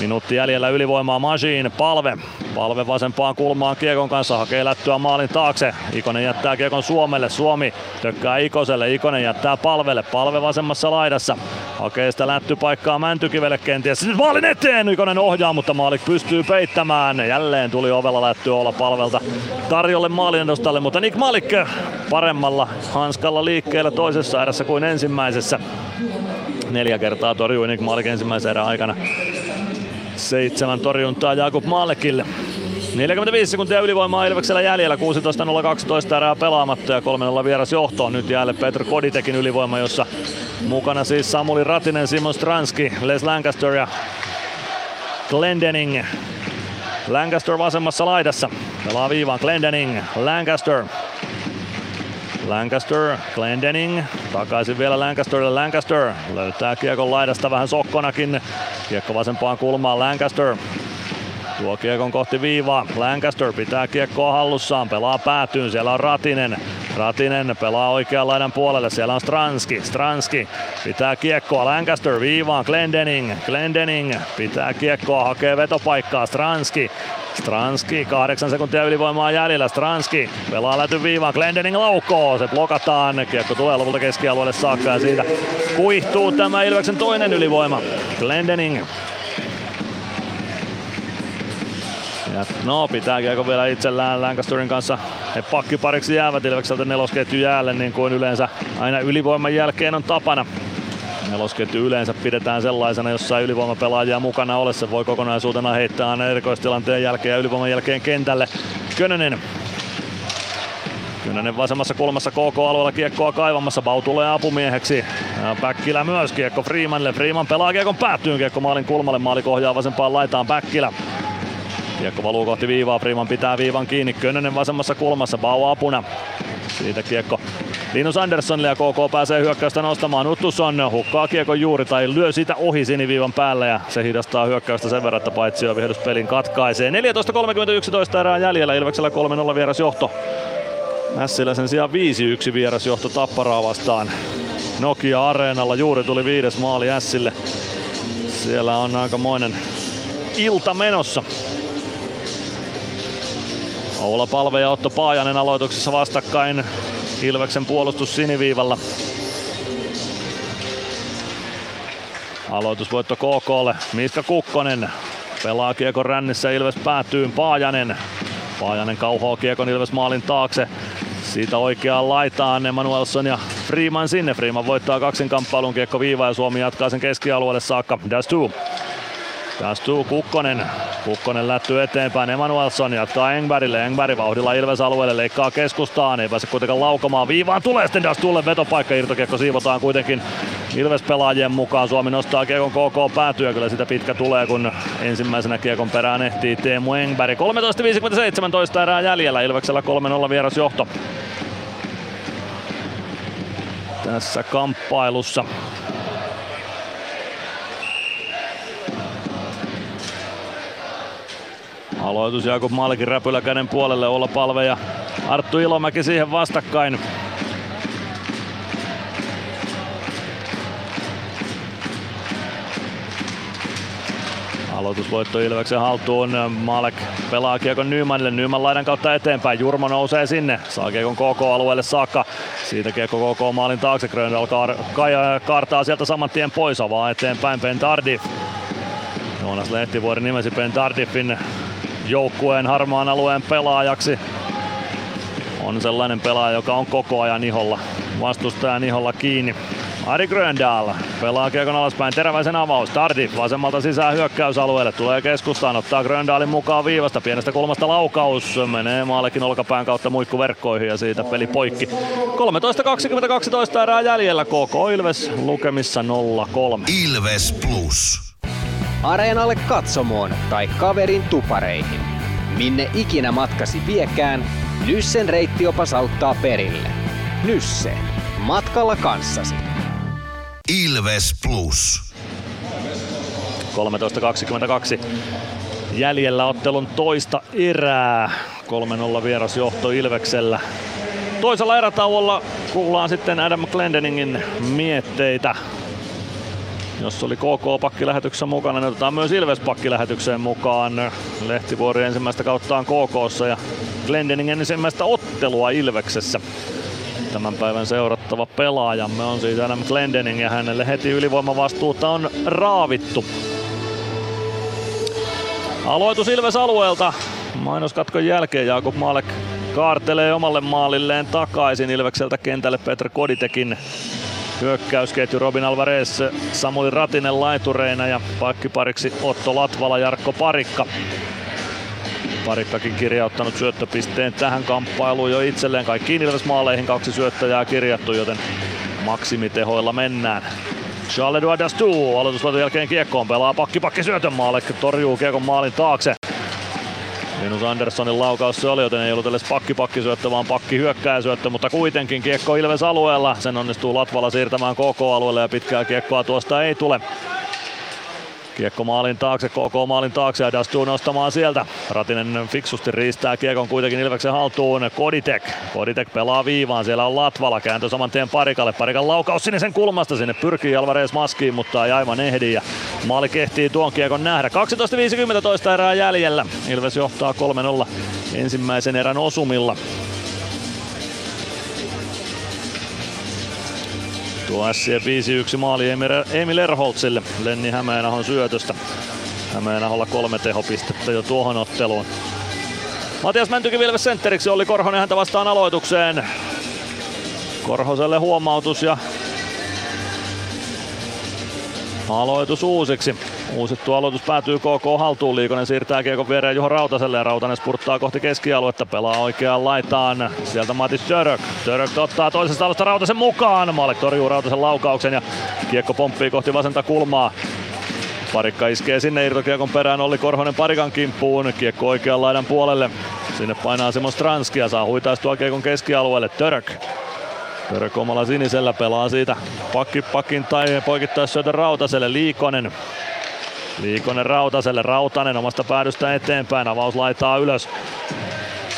Minuutti jäljellä ylivoimaa Machine, palve. Palve vasempaan kulmaan kiekon kanssa, hakee lättyä maalin taakse. Ikonen jättää kiekon Suomelle, Suomi tökkää Ikoselle, Ikonen jättää palvelle, palve vasemmassa laidassa. Hakee sitä lättypaikkaa Mäntykivelle kenties. Sitten maalin eteen, Ikonen ohjaa, mutta maalik pystyy peittämään. Jälleen tuli ovella lätty olla palvelta tarjolle maalin edustalle, mutta Nick Malik paremmalla hanskalla liikkeellä toisessa erässä kuin ensimmäisessä. Neljä kertaa torjui Nick Malik ensimmäisen erän aikana. Seitsemän torjuntaa Jakub Maalekille. 45 sekuntia ylivoimaa Ilveksellä jäljellä, 16.012 erää pelaamatta ja 3-0 vieras johtoon. Nyt jäälle Petr Koditekin ylivoima, jossa mukana siis Samuli Ratinen, Simon Stranski, Les Lancaster ja Glendening. Lancaster vasemmassa laidassa. Pelaa viivaan Glendening, Lancaster. Lancaster, Glendening, takaisin vielä Lancasterille, Lancaster löytää kiekon laidasta vähän sokkonakin, kiekko vasempaan kulmaan, Lancaster Tuo kiekon kohti viivaa. Lancaster pitää kiekkoa hallussaan, pelaa päätyyn. Siellä on Ratinen. Ratinen pelaa oikean laidan puolelle. Siellä on Stranski. Stranski pitää kiekkoa. Lancaster viivaan. Glendening. Glendening pitää kiekkoa, hakee vetopaikkaa. Stranski. Stranski, kahdeksan sekuntia ylivoimaa jäljellä. Stranski pelaa läty viivaan. Glendening laukoo. Se blokataan. Kiekko tulee lopulta keskialueelle saakka ja siitä kuihtuu tämä Ilveksen toinen ylivoima. Glendening Ja no pitää kiekko vielä itsellään Lancasterin kanssa. He pakkipariksi jäävät Ilvekseltä nelosketju jäälle niin kuin yleensä aina ylivoiman jälkeen on tapana. Nelosketju yleensä pidetään sellaisena, jossa ylivoimapelaajia mukana ole. Se voi kokonaisuutena heittää aina erikoistilanteen jälkeen ja ylivoiman jälkeen kentälle. Könönen Kynänen vasemmassa kulmassa KK-alueella kiekkoa kaivamassa. Bau tulee apumieheksi. Päkkilä myös kiekko Freemanille. Freeman pelaa kiekon päättyyn kiekko maalin kulmalle. Maali kohjaa vasempaan laitaan Päkkilä. Kiekko valuu kohti viivaa, Freeman pitää viivan kiinni, Könönen vasemmassa kulmassa, Bau apuna. Siitä kiekko Linus Anderssonille ja KK pääsee hyökkäystä nostamaan. Uttusson hukkaa kiekon juuri tai lyö sitä ohi siniviivan päälle ja se hidastaa hyökkäystä sen verran, että paitsi jo pelin katkaisee. 14.30-11 erää jäljellä Ilveksellä 3-0 vieras johto. Mässilä sen sijaan 5-1 vieras johto Tapparaa vastaan. Nokia Areenalla. Juuri tuli viides maali Ässille. Siellä on aikamoinen ilta menossa. Oula Palve ja Otto Paajanen aloituksessa vastakkain. Ilveksen puolustus siniviivalla. Aloitusvoitto KKlle. Miska Kukkonen pelaa kiekon rännissä. Ilves päätyy. Paajanen. Paajanen kauhoo kiekon Ilves maalin taakse. Siitä oikeaan laitaan Emanuelson ja Freeman sinne. Freeman voittaa kaksinkamppailun kiekko viiva ja Suomi jatkaa sen keskialueelle saakka. Dastu. Dastu Kukkonen. Kukkonen lättyy eteenpäin. Emanuelson jatkaa Engbergille. Engberg vauhdilla Ilves alueelle leikkaa keskustaan. Ei pääse kuitenkaan laukomaan. Viivaan tulee sitten Dastulle vetopaikka. Irtokiekko siivotaan kuitenkin Ilves pelaajien mukaan. Suomi nostaa kiekon KK päätyä. Kyllä sitä pitkä tulee, kun ensimmäisenä kiekon perään ehtii Teemu Engberg. 13.57 erää jäljellä. Ilveksellä 3-0 vierasjohto tässä kamppailussa. Aloitus Jakub Malkin räpylä käden puolelle olla palve ja Arttu Ilomäki siihen vastakkain. Aloitusvoitto Ilveksen haltuun. Malek pelaa kiekon Nymanille. Nyman laidan kautta eteenpäin. Jurmo nousee sinne. Saa kiekon KK-alueelle saakka. Siitä kiekko KK maalin taakse. Gröndal kaar, ka- kaartaa sieltä saman tien pois. Avaa eteenpäin Ben Tardif. Joonas Lehtivuori nimesi Ben Tardifin joukkueen harmaan alueen pelaajaksi. On sellainen pelaaja, joka on koko ajan iholla, vastustajan iholla kiinni. Ari Gröndal pelaa kiekon alaspäin, teräväisen avaus. Tardif vasemmalta sisään hyökkäysalueelle, tulee keskustaan, ottaa Gröndalin mukaan viivasta, pienestä kulmasta laukaus. Menee maallekin olkapään kautta muikkuverkkoihin ja siitä peli poikki. 13.20-12 erää jäljellä, KK Ilves lukemissa 0-3. Ilves Plus. Areenalle katsomoon tai kaverin tupareihin. Minne ikinä matkasi viekään, Nyssen reittiopas auttaa perille. Nysse. Matkalla kanssasi. Ilves Plus. 13.22 jäljellä ottelun toista erää. 3-0 vierasjohto Ilveksellä. Toisella erätauolla kuullaan sitten Adam Glendeningin mietteitä. Jos oli KK-pakki lähetyksessä mukana, niin otetaan myös Ilves-pakki lähetykseen mukaan. Lehtivuori ensimmäistä kauttaan KKssa ja Glendeningin ensimmäistä ottelua Ilveksessä. Tämän päivän seurattava pelaajamme on siis Adam Glendening ja hänelle heti ylivoimavastuuta on raavittu. Aloitus Ilves alueelta. Mainoskatkon jälkeen Jakub Maalek kaartelee omalle maalilleen takaisin Ilvekseltä kentälle Petr Koditekin hyökkäysketju Robin Alvarez, Samuli Ratinen laitureina ja pakkipariksi Otto Latvala, Jarkko Parikka. Parikkakin kirjauttanut syöttöpisteen tähän kamppailuun jo itselleen. Kaikkiin Ilves-maaleihin kaksi syöttäjää kirjattu, joten maksimitehoilla mennään. Charles Edouard Dastu aloitusvoiton jälkeen kiekkoon pelaa pakki pakki syötön maalle, torjuu kiekon maalin taakse. Linus Anderssonin laukaus se oli, joten ei ollut edes pakki pakki syöttö, vaan pakki syöttö, mutta kuitenkin kiekko Ilves alueella. Sen onnistuu Latvala siirtämään KK-alueelle ja pitkää kiekkoa tuosta ei tule. Kiekko maalin taakse, KK maalin taakse ja Dastu nostamaan sieltä. Ratinen fiksusti riistää kiekon kuitenkin Ilveksen haltuun. Koditek. Koditek pelaa viivaan, siellä on Latvala, kääntö saman tien Parikalle. Parikan laukaus sinisen kulmasta, sinne pyrkii Alvarez maskiin, mutta ei aivan ehdi. Ja maali kehtii tuon kiekon nähdä. 12.50 erää jäljellä. Ilves johtaa 3-0 ensimmäisen erän osumilla. Tuo SC 5-1 maali Emil Erholtzille Lenni Hämeenahon syötöstä. Hämeenaholla kolme tehopistettä jo tuohon otteluun. Matias Mäntykin Vilves sentteriksi oli Korhonen häntä vastaan aloitukseen. Korhoselle huomautus ja aloitus uusiksi. Uusittu aloitus päätyy KK haltuun. Liikonen siirtää kiekon viereen Juho Rautaselle ja Rautanen spurttaa kohti keskialuetta. Pelaa oikeaan laitaan. Sieltä Matis Török. Török ottaa toisesta alusta Rautasen mukaan. Maalek torjuu Rautasen laukauksen ja kiekko pomppii kohti vasenta kulmaa. Parikka iskee sinne irtokiekon perään Olli Korhonen parikan kimppuun. Kiekko oikean laidan puolelle. Sinne painaa Simon Stranski ja saa huitaistua kiekon keskialueelle. Török. Török omalla sinisellä pelaa siitä pakki pakin tai poikittaissyötön Rautaselle. Liikonen Liikonen Rautaselle, Rautanen omasta päädystä eteenpäin, avaus laitaa ylös.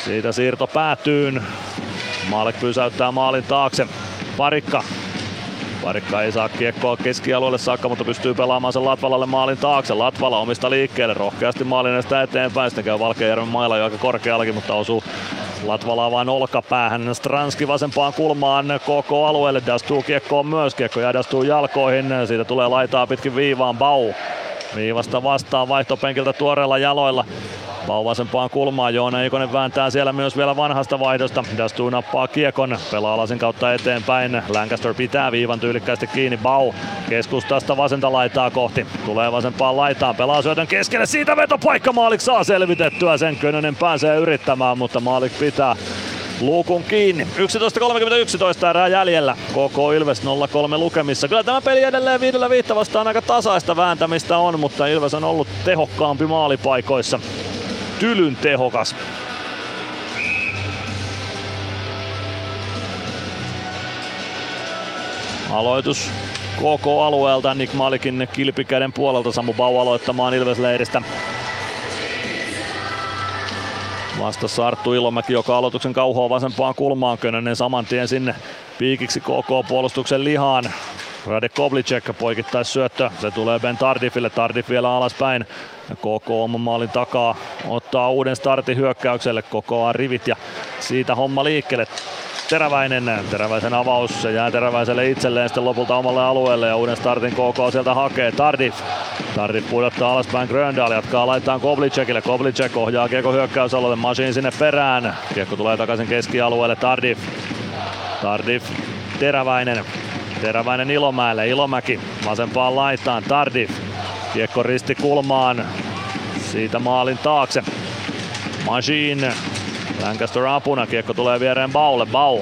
Siitä siirto päätyyn. Maalek pysäyttää maalin taakse. Parikka. Parikka ei saa kiekkoa keskialueelle saakka, mutta pystyy pelaamaan sen Latvalalle maalin taakse. Latvala omista liikkeelle rohkeasti maalin edestä eteenpäin. Sitten käy Valkeajärven mailla jo aika korkeallakin, mutta osuu Latvalaa vain olkapäähän. Stranski vasempaan kulmaan koko alueelle. Dastuu kiekkoon myös. Kiekko jää Dastuu jalkoihin. Siitä tulee laitaa pitkin viivaan Bau. Viivasta vastaan vaihtopenkiltä tuoreilla jaloilla. Pau vasempaan kulmaan, Joona Ikonen vääntää siellä myös vielä vanhasta vaihdosta. Dastu nappaa kiekon, pelaa lasin kautta eteenpäin. Lancaster pitää viivan tyylikkäästi kiinni. Bau keskustasta vasenta laitaa kohti. Tulee vasempaan laitaan, pelaa syötön keskelle. Siitä vetopaikka Maalik saa selvitettyä sen. Könönen pääsee yrittämään, mutta Maalik pitää luukun kiinni. 11.31 erää jäljellä. Koko Ilves 0-3 lukemissa. Kyllä tämä peli edelleen viidellä viittä vastaan aika tasaista vääntämistä on, mutta Ilves on ollut tehokkaampi maalipaikoissa tylyn tehokas. Aloitus koko alueelta Nick Malikin kilpikäden puolelta Samu Bau aloittamaan Ilves-leiristä. Vastassa Arttu Ilomäki, joka aloituksen kauhoa vasempaan kulmaan. Könönen saman tien sinne piikiksi KK puolustuksen lihaan. Rade Koblicek poikittais syöttö. Se tulee Ben Tardifille. Tardif vielä alaspäin. KK oman maalin takaa ottaa uuden startin hyökkäykselle. Kokoaa rivit ja siitä homma liikkeelle. Teräväinen, Teräväisen avaus, se jää Teräväiselle itselleen sitten lopulta omalle alueelle ja uuden startin KK sieltä hakee. Tardif, Tardif pudottaa alaspäin Gröndal, jatkaa laittaa Koblicekille. Koblicek ohjaa Kiekko hyökkäysalueelle, Masin sinne perään. Kiekko tulee takaisin keskialueelle, Tardif. Tardif, Teräväinen, Teräväinen Ilomäelle, Ilomäki vasempaan laitaan, Tardif. Kiekko risti kulmaan, siitä maalin taakse. Machine, Lancaster apuna, kiekko tulee viereen Baulle, Bau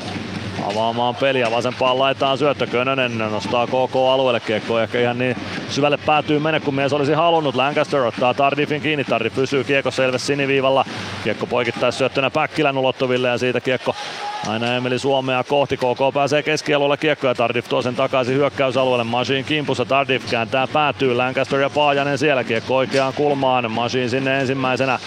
avaamaan peliä, vasempaan laitaan syöttö, Könönen nostaa KK alueelle, kiekko ehkä ihan niin syvälle päätyy mene, kun mies olisi halunnut. Lancaster ottaa Tardifin kiinni, Tardif pysyy kiekko selvästi siniviivalla, kiekko poikittaisi syöttönä Päkkilän ulottuville ja siitä kiekko Aina Emeli Suomea kohti. KK pääsee keskialueelle kiekko ja Tardif tuo sen takaisin hyökkäysalueelle. Machine kimpussa. Tardif kääntää päätyy. Lancaster ja Paajanen siellä kiekko oikeaan kulmaan. Machine sinne ensimmäisenä.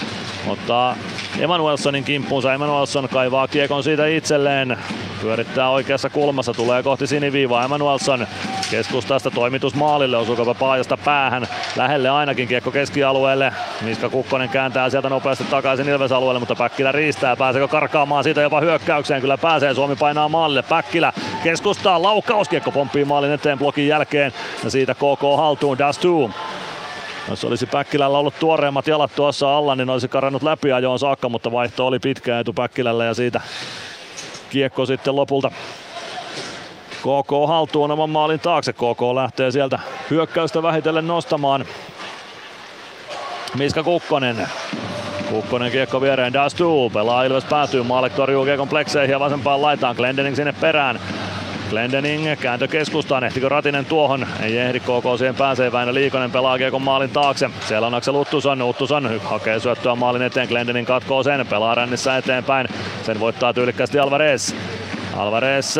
Ottaa Emanuelsonin kimppuunsa. Emanuelson kaivaa kiekon siitä itselleen. Pyörittää oikeassa kulmassa, tulee kohti siniviivaa. Emanuelson keskustasta toimitus maalille, osuuko Paajasta päähän. Lähelle ainakin kiekko keskialueelle. Miska Kukkonen kääntää sieltä nopeasti takaisin Ilves-alueelle, mutta Päkkilä riistää. Pääseekö karkaamaan siitä jopa hyökkäykseen? Kyllä pääsee, Suomi painaa maalille. Päkkilä keskustaa, laukaus, kiekko pomppii maalin eteen blokin jälkeen. Ja siitä KK haltuun, Dastu jos olisi Päkkilällä ollut tuoreemmat jalat tuossa alla, niin olisi karannut läpi ajoon saakka, mutta vaihto oli pitkä etu Päkkilällä ja siitä kiekko sitten lopulta KK haltuun oman maalin taakse. KK lähtee sieltä hyökkäystä vähitellen nostamaan. Miska Kukkonen. Kukkonen kiekko viereen, Dastu pelaa Ilves päätyy, Maalek torjuu kiekon plekseihin ja vasempaan laitaan, Glendening sinne perään. Glendening kääntö keskustaan, ehtikö Ratinen tuohon? Ei ehdi KK siihen pääsee, Väinö Liikonen pelaa kiekon maalin taakse. Siellä on Aksel Uttuson, Uttuson hakee syöttöä maalin eteen, Glendening katkoo sen, pelaa rännissä eteenpäin. Sen voittaa tyylikkästi Alvarez. Alvarez,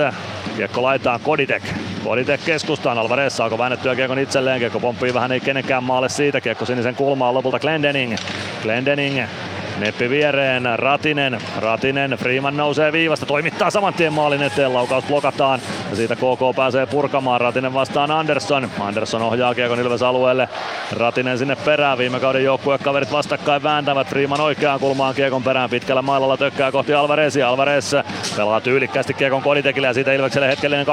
kiekko laitaan Koditek. Koditek keskustaan, Alvarez saako väännettyä kiekon itselleen, kiekko pomppii vähän ei kenenkään maalle siitä, kiekko sinisen kulmaan lopulta Glendening. Glendening Neppi viereen, Ratinen, Ratinen, Freeman nousee viivasta, toimittaa saman tien maalin eteen, laukaus blokataan. Ja siitä KK pääsee purkamaan, Ratinen vastaan Andersson, Andersson ohjaa Kiekon Ilves alueelle, Ratinen sinne perään, viime kauden joukkuekaverit vastakkain vääntävät, Freeman oikeaan kulmaan Kiekon perään, pitkällä mailalla tökkää kohti Alvarezia, Alvarez pelaa tyylikkästi Kiekon Koditekille ja siitä Ilvekselle hetkellinen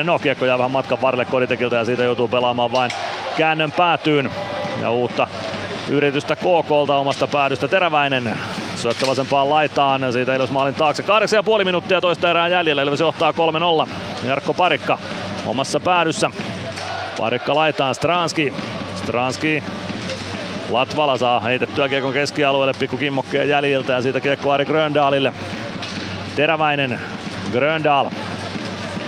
2-1, no Kiekko jää vähän matkan varrelle Koditekiltä ja siitä joutuu pelaamaan vain käännön päätyyn. Ja uutta yritystä KKlta omasta päädystä. Teräväinen syöttö vasempaan laitaan, siitä Ilves maalin taakse. 8,5 minuuttia toista erää jäljellä, Ilves johtaa 3-0. Jarkko Parikka omassa päädyssä. Parikka laitaan Stranski. Stranski Latvala saa heitettyä kiekon keskialueelle pikku kimmokkeen jäljiltä ja siitä kiekko Ari Gröndalille. Teräväinen Gröndal.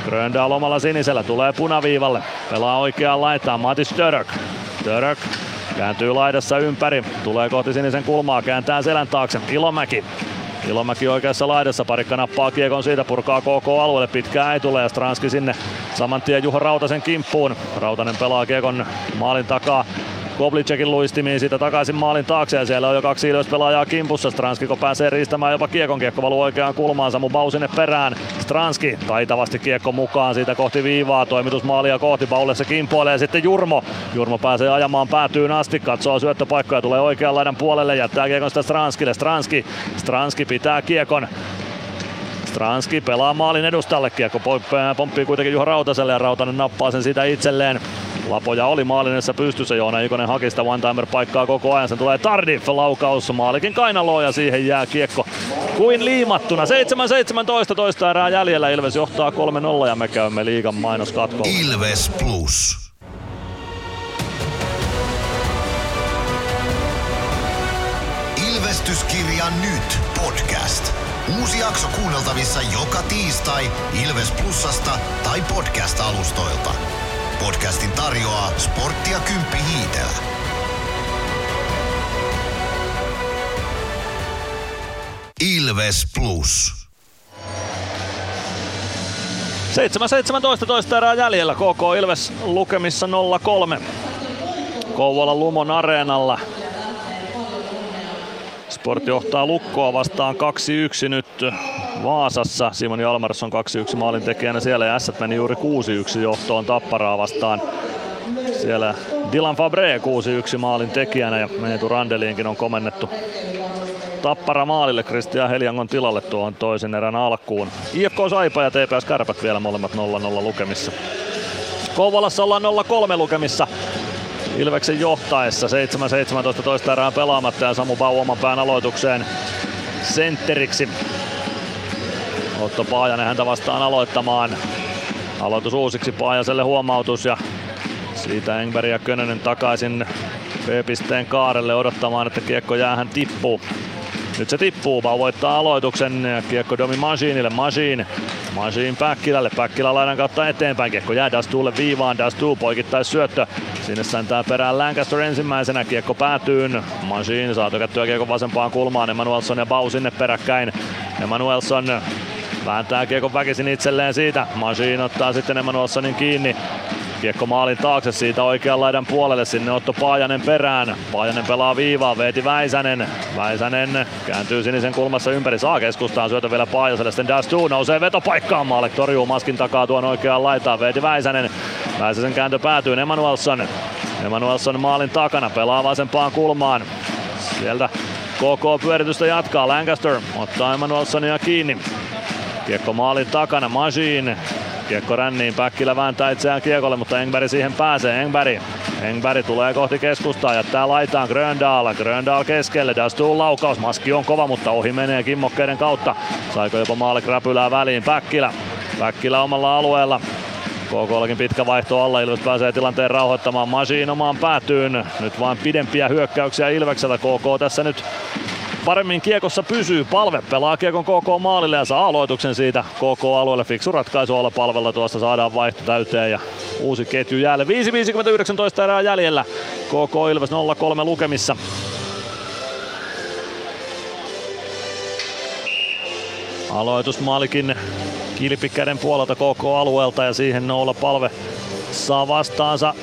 Gröndal omalla sinisellä tulee punaviivalle. Pelaa oikeaan laitaan Matis Dörök. Dörök Kääntyy laidassa ympäri, tulee kohti sinisen kulmaa, kääntää selän taakse. Ilomäki. Ilomäki oikeassa laidassa, parikka nappaa kiekon siitä, purkaa KK alueelle, pitkää ei tule. Ja Stranski sinne. Saman tien Juho Rautasen kimppuun. Rautanen pelaa kiekon maalin takaa Koblicekin luistimiin siitä takaisin maalin taakse ja siellä on jo kaksi Ilves pelaajaa kimpussa. Stranskiko pääsee riistämään jopa kiekon. Kiekko valuu oikeaan kulmaan. Samu Bau sinne perään. Stranski taitavasti kiekko mukaan siitä kohti viivaa. Toimitusmaalia kohti. Baulle se kimpoilee sitten Jurmo. Jurmo pääsee ajamaan päätyyn asti. Katsoo syöttöpaikkoja. Tulee oikean laidan puolelle. Jättää kiekon sitä Stranskille. Stranski. Stranski pitää kiekon. Stranski pelaa maalin edustalle. Kiekko pomppii kuitenkin Juha Rautaselle ja Rautanen nappaa sen siitä itselleen. Lapoja oli maalinessa pystyssä, Joona Ikonen haki sitä one-timer paikkaa koko ajan. Sen tulee Tardif laukaus maalikin kainaloon ja siihen jää kiekko kuin liimattuna. 7-17 toista erää jäljellä. Ilves johtaa 3-0 ja me käymme liigan mainoskatkolla. Ilves Plus. Ilvestyskirja nyt podcast. Uusi jakso kuunneltavissa joka tiistai Ilves Plusasta tai podcast-alustoilta. Podcastin tarjoaa Sporttia Kymppi Hiitellä. Ilves Plus. 7-17 toista erää jäljellä. KK Ilves lukemissa 0-3. Kouvolan Lumon areenalla. Sport johtaa Lukkoa vastaan 2-1 nyt Vaasassa. Simon Jalmarsson 2-1 maalin tekijänä siellä ja S meni juuri 6-1 johtoon Tapparaa vastaan. Siellä Dylan Fabre 6-1 maalin tekijänä ja Meetu Randeliinkin on komennettu Tappara maalille Kristian Heliangon tilalle tuohon toisen erän alkuun. IFK Saipa ja TPS Kärpät vielä molemmat 0-0 lukemissa. Kouvolassa ollaan 0-3 lukemissa. Ilveksen johtaessa 7-17 toista erää pelaamatta ja Samu Bau oman pään aloitukseen sentteriksi. Otto Paajanen häntä vastaan aloittamaan. Aloitus uusiksi Paajaselle huomautus ja siitä Engberg ja Könönen takaisin B-pisteen kaarelle odottamaan, että kiekko jäähän tippuu. Nyt se tippuu, vaan voittaa aloituksen. Kiekko Domi Masiinille, Masiin. Masiin Päkkilälle, Päkkilä laidan kautta eteenpäin. Kiekko jää Dastuulle viivaan, Dastu poikittais syöttö. Sinne säntää perään Lancaster ensimmäisenä, kiekko päätyyn. Masiin saa tökättyä kiekko vasempaan kulmaan, Emanuelson ja Bau sinne peräkkäin. Emanuelson vääntää kiekon väkisin itselleen siitä. Masiin ottaa sitten Emanuelsonin kiinni. Kiekko maalin taakse siitä oikean laidan puolelle, sinne Otto Paajanen perään. Paajanen pelaa viivaa, Veeti Väisänen. Väisänen kääntyy sinisen kulmassa ympäri, saa keskustaan, syötä vielä Paajaselle, sitten Dastu nousee vetopaikkaan, Maalek torjuu maskin takaa tuon oikeaan laitaan, Veeti Väisänen. Väisäsen kääntö päätyy, Emanuelson. Emanuelson maalin takana, pelaa vasempaan kulmaan. Sieltä KK pyöritystä jatkaa, Lancaster ottaa Emanuelsonia kiinni. Kiekko maalin takana, Machine Kiekko ränniin, Päkkilä vääntää itseään kiekolle, mutta Engberg siihen pääsee. Engberg. Engberg tulee kohti keskustaa, jättää laitaan Gröndal. Gröndal keskelle, Dastuun laukaus. Maski on kova, mutta ohi menee kimmokkeiden kautta. Saiko jopa maalle räpylää väliin. Päkkilä. Päkkilä omalla alueella. KKllakin pitkä vaihto alla, Ilves pääsee tilanteen rauhoittamaan Masiin omaan päätyyn. Nyt vain pidempiä hyökkäyksiä Ilvekseltä. KK tässä nyt paremmin kiekossa pysyy. Palve pelaa kiekon KK maalille ja saa aloituksen siitä KK-alueelle. Fiksu ratkaisu olla palvella tuosta saadaan vaihto täyteen ja uusi ketju jäälle. 5.59 erää jäljellä. KK Ilves 0-3 lukemissa. Aloitusmaalikin kilpikäden puolelta KK-alueelta ja siihen Noula Palve saa vastaansa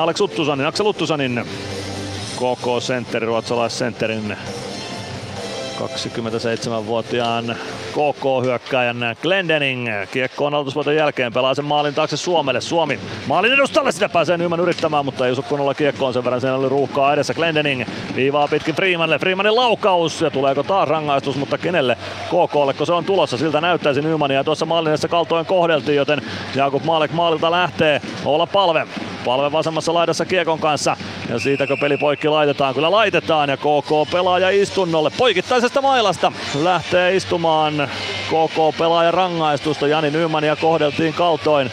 Alex Uttusanin, Aksel Uttusanin KK-sentteri, ruotsalais-sentterin 27-vuotiaan KK-hyökkäjän Glendening. Kiekko on aloitusvoiton jälkeen, pelaa sen maalin taakse Suomelle. Suomi maalin edustalle, sitä pääsee Nyman yrittämään, mutta ei osu kunnolla kiekkoon sen verran. Siinä oli ruuhkaa edessä Glendening. Viivaa pitkin Freemanille. Freemanin laukaus ja tuleeko taas rangaistus, mutta kenelle KKlle, kun se on tulossa. Siltä näyttäisi Nymania. Tuossa maalinessa kaltoin kohdeltiin, joten Jakub Maalek maalilta lähtee. Olla palve. Palve vasemmassa laidassa kiekon kanssa. Ja siitäkö peli poikki laitetaan? Kyllä laitetaan ja KK pelaaja istunnolle. Poikittaisesta mailasta lähtee istumaan KK pelaaja rangaistusta. Jani Nymania kohdeltiin kaltoin.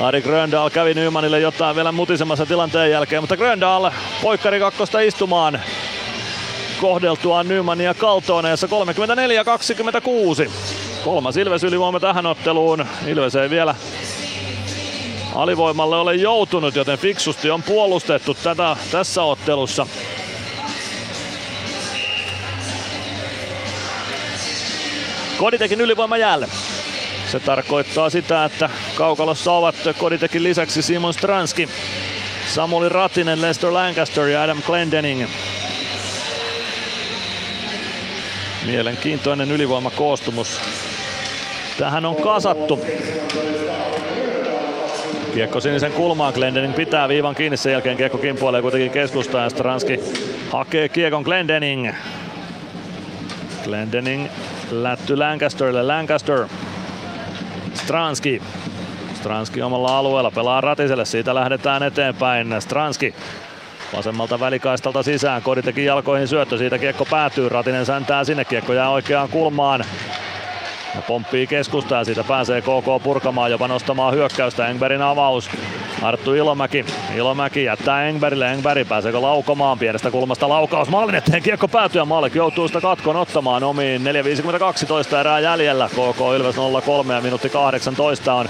Ari Gröndal kävi Nymanille jotain vielä mutisemmassa tilanteen jälkeen, mutta Gröndal poikkari kakkosta istumaan kohdeltuaan Nymania kaltoineessa 34-26. Kolmas Ilves ylivoima tähän otteluun. Ilves ei vielä alivoimalle ole joutunut, joten fiksusti on puolustettu tätä tässä ottelussa. Koditekin ylivoima jäälle. Se tarkoittaa sitä, että kaukalossa ovat Koditekin lisäksi Simon Stranski, Samuli Ratinen, Lester Lancaster ja Adam Glendening. Mielenkiintoinen ylivoimakoostumus. Tähän on kasattu. Kiekko sinisen kulmaan, Glendening pitää viivan kiinni, sen jälkeen kiekko kimpoilee kuitenkin keskustaan ja Stranski hakee kiekon Glendening. Glendening lätty Lancasterille, Lancaster. Stranski. Stranski omalla alueella pelaa Ratiselle, siitä lähdetään eteenpäin. Stranski vasemmalta välikaistalta sisään, Kodi teki jalkoihin syöttö, siitä kiekko päätyy, Ratinen säntää sinne, kiekko jää oikeaan kulmaan. Ja pomppii keskustaa siitä pääsee KK purkamaan, jopa nostamaan hyökkäystä. Engbergin avaus. Arttu Ilomäki. Ilomäki jättää Engbergille. Engberg pääseekö laukomaan pienestä kulmasta laukaus. Maalin eteen kiekko päätyy ja Maalek joutuu sitä katkon ottamaan omiin. 4.52 erää jäljellä. KK Ilves 03 ja minuutti 18 on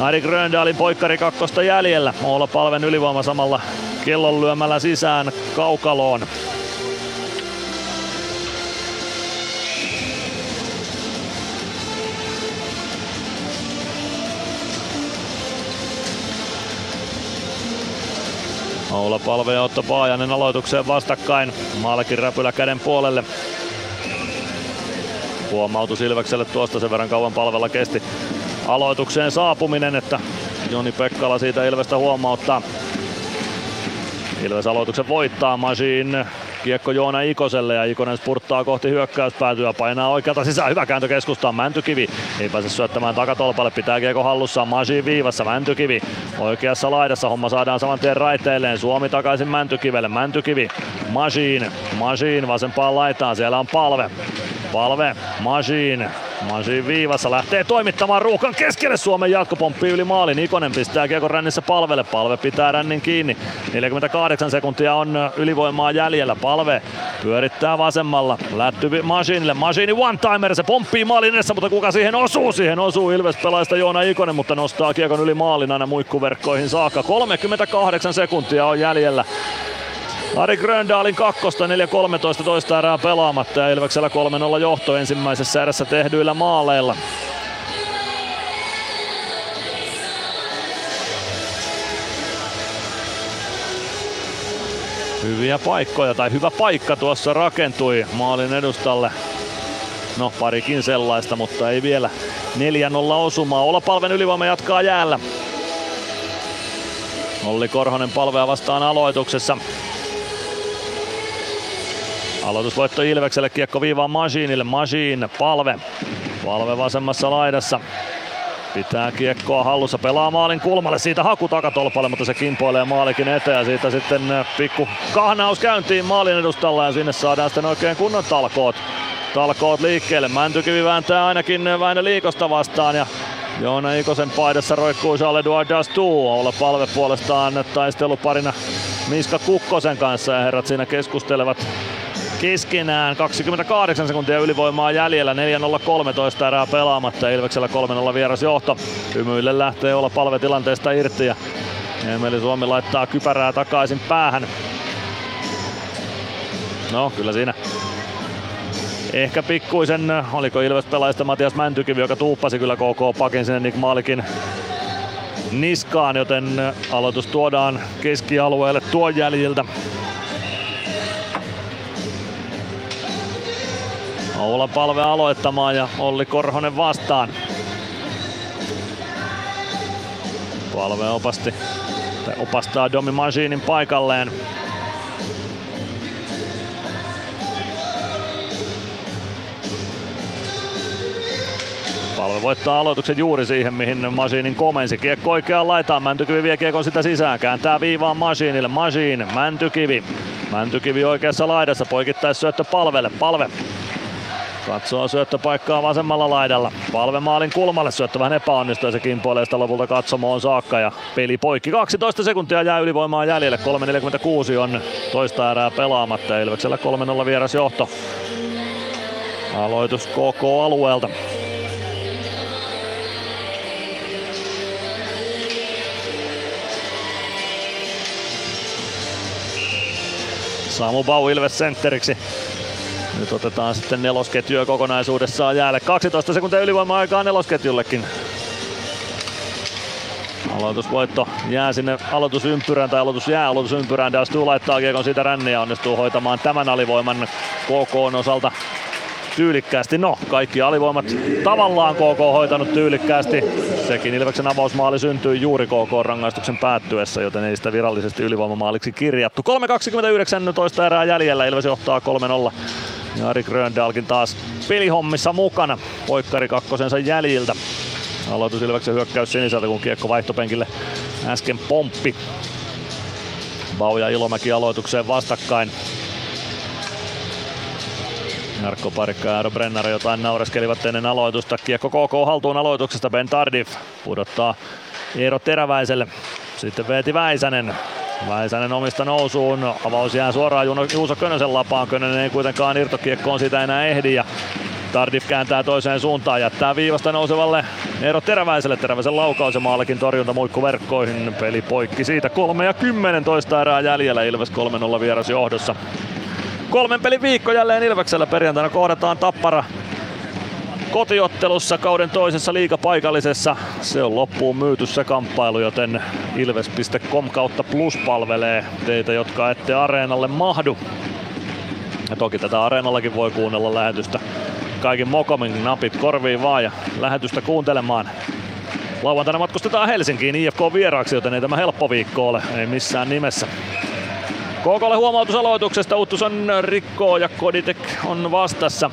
Ari Gröndalin poikkari kakkosta jäljellä. Moola palven ylivoima samalla kellon lyömällä sisään kaukaloon. Oula Palve ja Otto Paajanen aloitukseen vastakkain. Maalekin räpylä käden puolelle. Huomautus Ilvekselle tuosta sen verran kauan palvella kesti aloitukseen saapuminen, että Joni Pekkala siitä Ilvestä huomauttaa. Ilves aloituksen voittaa Machine. Kiekko Joona Ikoselle ja Ikonen spurttaa kohti hyökkäyspäätyä, painaa oikealta sisään, hyvä kääntö keskustaan, Mäntykivi ei pääse syöttämään takatolpalle, pitää kiekko hallussaan, Machine viivassa, Mäntykivi oikeassa laidassa, homma saadaan saman tien raiteilleen, Suomi takaisin Mäntykivelle, Mäntykivi, Machine, Machine vasempaan laitaan, siellä on palve, palve, Machine, Machine viivassa. Lähtee toimittamaan ruuhkan keskelle. Suomen jatkopomppi yli maalin. Ikonen pistää kiekon rännissä palvelle. Palve pitää rännin kiinni. 48 sekuntia on ylivoimaa jäljellä. Pyörittää vasemmalla. Lätty Masinille. Masini one-timer. Se pomppii maalin edessä, mutta kuka siihen osuu? Siihen osuu Ilves pelaista Joona Ikonen, mutta nostaa kiekon yli maalin aina muikkuverkkoihin saakka. 38 sekuntia on jäljellä. Ari Gröndalin kakkosta 4-13 toista erää pelaamatta ja Ilveksellä 3-0 johto ensimmäisessä erässä tehdyillä maaleilla. Hyviä paikkoja tai hyvä paikka tuossa rakentui maalin edustalle. No parikin sellaista, mutta ei vielä 4-0 osumaa. Olla palven ylivoima jatkaa jäällä. Olli Korhonen palvea vastaan aloituksessa. Aloitusvoitto Ilvekselle, kiekko viivaan Masiinille, Masiin, palve. Palve vasemmassa laidassa. Pitää kiekkoa hallussa, pelaa maalin kulmalle, siitä haku takatolpalle, mutta se kimpoilee maalikin eteen ja siitä sitten pikku kahnaus käyntiin maalin edustalla ja sinne saadaan sitten oikein kunnon talkoot. Talkoot liikkeelle, Mäntykivi vääntää ainakin Väinö Liikosta vastaan ja Joona Ikosen paidassa roikkuu Charles-Edouard Dastu. Olla palve puolestaan taisteluparina Miska Kukkosen kanssa ja herrat siinä keskustelevat keskenään. 28 sekuntia ylivoimaa jäljellä, 4-0-13 erää pelaamatta. Ilveksellä 3-0 vieras johto. Hymyille lähtee olla palvetilanteesta irti ja Emeli Suomi laittaa kypärää takaisin päähän. No, kyllä siinä ehkä pikkuisen, oliko Ilves pelaajista Matias Mäntykivi, joka tuuppasi kyllä KK pakin sinne Nick Maalikin niskaan, joten aloitus tuodaan keskialueelle tuon jäljiltä. Oula palve aloittamaan ja Olli Korhonen vastaan. Palve opasti, tai opastaa Domi Machinin paikalleen. Palve voittaa aloituksen juuri siihen, mihin Machinin komensi. Kiekko oikeaan laitaan, Mäntykivi vie kiekon sitä sisään, kääntää viivaan Machinille, Machine, Mäntykivi. Mäntykivi oikeassa laidassa, poikittais syöttö palvelle, palve Katsoo syöttöpaikkaa vasemmalla laidalla. Palve maalin kulmalle syöttö vähän epäonnistuu ja se kimpoilee sitä lopulta katsomoon saakka ja peli poikki. 12 sekuntia jää ylivoimaa jäljelle. 3.46 on toista erää pelaamatta Ilveksellä 3-0 vieras johto. Aloitus KK alueelta. Samu Bau Ilves sentteriksi. Nyt otetaan sitten nelosketju kokonaisuudessaan jäälle. 12 sekuntia ylivoima-aikaa nelosketjullekin. Aloitusvoitto jää sinne aloitusympyrään tai aloitus jää aloitusympyrään. Dalstu laittaa kiekon siitä ränniä ja onnistuu hoitamaan tämän alivoiman KK osalta tyylikkäästi. No, kaikki alivoimat tavallaan KK hoitanut tyylikkäästi. Sekin Ilveksen avausmaali syntyi juuri KK rangaistuksen päättyessä, joten ei sitä virallisesti ylivoimamaaliksi kirjattu. 3.29 toista erää jäljellä, Ilves johtaa 3-0. Ja Ari Gröndalkin taas pelihommissa mukana, poikkari kakkosensa jäljiltä. Aloitus Ilveksen hyökkäys siniseltä, kun kiekko vaihtopenkille äsken pomppi. Bau ja Ilomäki aloitukseen vastakkain. Jarkko Parikka ja Aero Brenner jotain naureskelivat ennen aloitusta. Kiekko KK haltuun aloituksesta. Ben Tardif pudottaa Eero Teräväiselle. Sitten Veeti Väisänen. Väisänen omista nousuun. Avaus jää suoraan Juuso Könösen lapaan. Könönen ei kuitenkaan irtokiekkoon siitä enää ehdi. Ja Tardif kääntää toiseen suuntaan, jättää viivasta nousevalle Eero Teräväiselle. Teräväisen laukaus ja maalikin torjunta muikku verkkoihin. Peli poikki siitä 3 ja 10 toista erää jäljellä. Ilves 3-0 vieras johdossa. Kolmen pelin viikko jälleen Ilveksellä perjantaina kohdataan Tappara kotiottelussa kauden toisessa liigapaikallisessa. Se on loppuun myyty se kamppailu, joten ilves.com kautta plus palvelee teitä, jotka ette areenalle mahdu. Ja toki tätä areenallakin voi kuunnella lähetystä kaikin mokomin napit korviin vaan ja lähetystä kuuntelemaan. Lauantaina matkustetaan Helsinkiin IFK vieraaksi, joten ei tämä helppo viikko ole, ei missään nimessä. KKlle huomautus aloituksesta, Uttuson rikkoo ja Koditek on vastassa.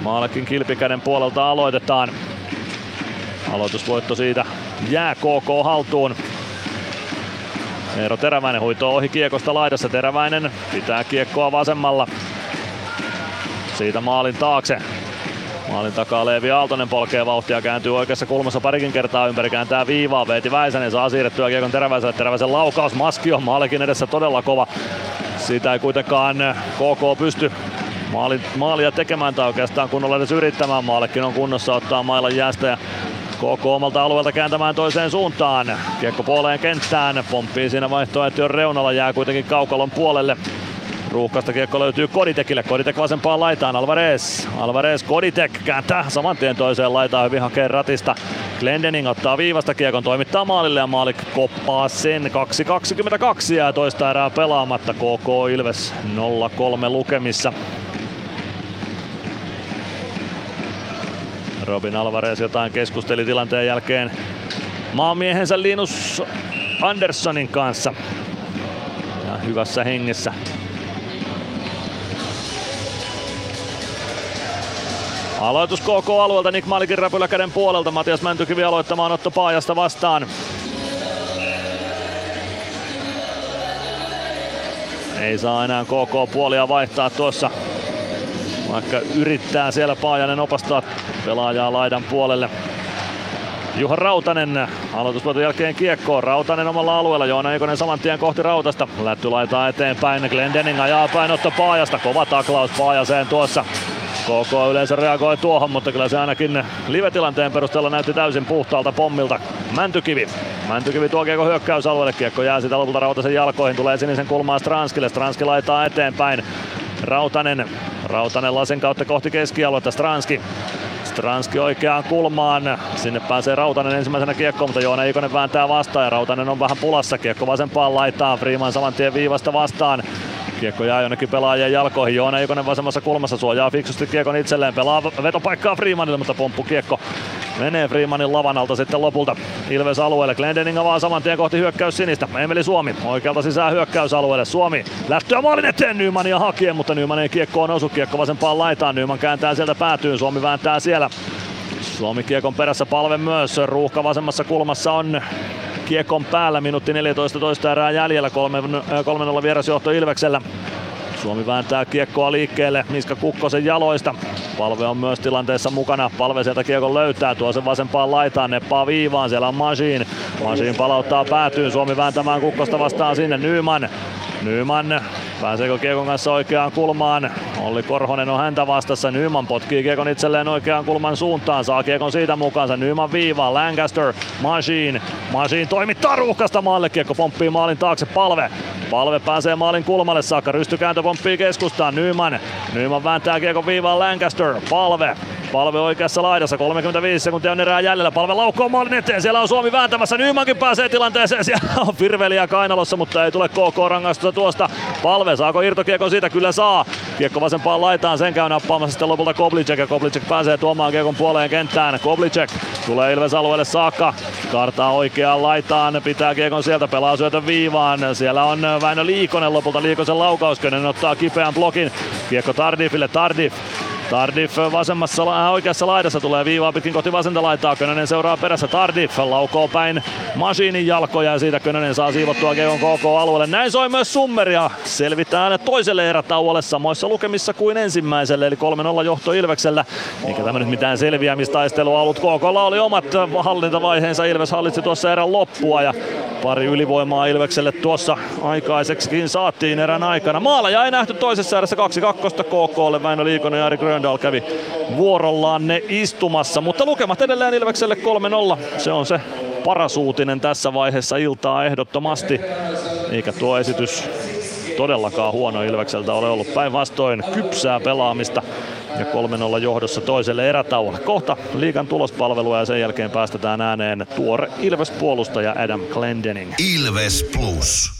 Maalekin kilpikäden puolelta aloitetaan. Aloitusvoitto siitä jää KK haltuun. Eero Teräväinen huitoo ohi kiekosta laidassa. Teräväinen pitää kiekkoa vasemmalla. Siitä maalin taakse. Maalin takaa Leevi Aaltonen polkee vauhtia, kääntyy oikeassa kulmassa parikin kertaa ympäri, kääntää viivaa. Veeti Väisänen saa siirrettyä kiekon Teräväiselle. Teräväisen laukaus, Maski on maalikin edessä todella kova. Siitä ei kuitenkaan KK pysty maali, maalia tekemään tai oikeastaan kunnolla edes yrittämään. Maalekin on kunnossa ottaa mailan jäästä ja KK omalta alueelta kääntämään toiseen suuntaan. Kiekko puoleen kenttään, pomppii siinä vaihtoehtojen reunalla, jää kuitenkin kaukalon puolelle. Ruuhkasta kiekko löytyy Koditekille. Koditek vasempaan laitaan. Alvarez. Alvarez Koditek kääntää saman tien toiseen laitaan. Hyvin hakee ratista. Glendening ottaa viivasta kiekon, toimittaa maalille ja maali koppaa sen. 2.22 jää toista erää pelaamatta. KK Ilves 0-3 lukemissa. Robin Alvarez jotain keskusteli tilanteen jälkeen maamiehensä Linus Anderssonin kanssa. Ja hyvässä hengessä Aloitus KK alueelta Nick Malikin räpylä käden puolelta. Matias Mäntykivi aloittamaan Otto Paajasta vastaan. Ei saa enää KK puolia vaihtaa tuossa. Vaikka yrittää siellä Paajanen opastaa pelaajaa laidan puolelle. Juha Rautanen aloitusvuoton jälkeen kiekkoon. Rautanen omalla alueella. Joona Eikonen saman tien kohti Rautasta. Lätty laitaa eteenpäin. Glendening ajaa päin Otto Paajasta. Kova taklaus Paajaseen tuossa. KK yleensä reagoi tuohon, mutta kyllä se ainakin live-tilanteen perusteella näytti täysin puhtaalta pommilta. Mäntykivi. Mäntykivi tuo kiekko hyökkäysalueelle. Kiekko jää sitä lopulta Rautasen jalkoihin. Tulee sinisen kulmaan Stranskille. Stranski laitaa eteenpäin. Rautanen. Rautanen lasen kautta kohti keskialuetta. Stranski. Stranski oikeaan kulmaan. Sinne pääsee Rautanen ensimmäisenä kiekkoon, mutta Joona Ikonen vääntää vastaan ja Rautanen on vähän pulassa. Kiekko vasempaan laitaan. Freeman saman tien viivasta vastaan. Kiekko jää jonnekin pelaajien jalkoihin. Joona Ikonen vasemmassa kulmassa suojaa fiksusti kiekon itselleen. Pelaa vetopaikkaa Freemanille, mutta pomppu kiekko menee Freemanin lavan alta sitten lopulta Ilves alueelle. Glendening avaa saman tien kohti hyökkäys sinistä. Emeli Suomi oikealta sisään hyökkäysalueelle. Suomi lähtöä maalin eteen Nymania hakien, mutta Nyman ei kiekkoon osu. Kiekko vasempaan laitaan. Nyman kääntää sieltä päätyyn. Suomi vääntää siellä. Suomi kiekon perässä palve myös. Ruuhka vasemmassa kulmassa on kiekon päällä. Minuutti 14 toista erää jäljellä. 3-0 vierasjohto Ilveksellä. Suomi vääntää kiekkoa liikkeelle Miska Kukkosen jaloista. Palve on myös tilanteessa mukana. Palve sieltä kiekon löytää, tuo sen vasempaan laitaan, neppaa viivaan. Siellä on Machine. Machine palauttaa päätyyn. Suomi vääntämään Kukkosta vastaan sinne. Nyman. Nyman Pääseekö Kiekon kanssa oikeaan kulmaan? Olli Korhonen on häntä vastassa. Nyman potkii Kiekon itselleen oikeaan kulman suuntaan. Saa Kiekon siitä mukaansa. Nyman viivaan. Lancaster. Machine. Machine toimittaa ruuhkasta maalle. Kiekko pomppii maalin taakse. Palve. Palve pääsee maalin kulmalle saakka. Rystykääntö pomppii keskustaan. Nyman. Nyman vääntää Kiekon viivaan Lancaster. Palve. Palve oikeassa laidassa, 35 sekuntia on erää jäljellä. Palve laukkoo maalin eteen, siellä on Suomi vääntämässä. Nymankin pääsee tilanteeseen, siellä on Firveliä kainalossa, mutta ei tule KK rangaistusta tuosta. Palve, saako irtokiekon siitä? Kyllä saa. Kiekko vasempaan laitaan, sen käy nappaamassa sitten lopulta Koblicek ja Koblicek pääsee tuomaan kiekon puoleen kenttään. Koblicek tulee Ilves alueelle saakka, kartaa oikeaan laitaan, pitää kiekon sieltä, pelaa syötön viivaan. Siellä on Väinö Liikonen lopulta Liikosen laukaus, ottaa kipeän blokin. Kiekko Tardifille, Tardif Tardif vasemmassa, äh, oikeassa laidassa tulee viivaa pitkin kohti vasenta laitaa. Könönen seuraa perässä. Tardif laukoo päin Masiinin jalkoja ja siitä Könönen saa siivottua Keon KK-alueelle. Näin soi myös Summeria. Selvitään toiselle erätauolle samoissa lukemissa kuin ensimmäiselle, eli 3-0 johto Ilveksellä. Eikä tämä nyt mitään selviämistaistelua ollut. KKlla oli omat hallintavaiheensa. Ilves hallitsi tuossa erän loppua ja pari ylivoimaa Ilvekselle tuossa aikaiseksikin saatiin erän aikana. Maala ei nähty toisessa erässä 2-2 KKlle. Väinö Liikonen ja Ari Gröndal kävi vuorollaan ne istumassa, mutta lukemat edelleen Ilvekselle 3-0. Se on se paras uutinen tässä vaiheessa iltaa ehdottomasti. Eikä tuo esitys todellakaan huono Ilvekseltä ole ollut päinvastoin kypsää pelaamista ja 3-0 johdossa toiselle erätauolle. Kohta liikan tulospalvelua ja sen jälkeen päästetään ääneen tuore Ilves-puolustaja Adam Glendening. Ilves Plus.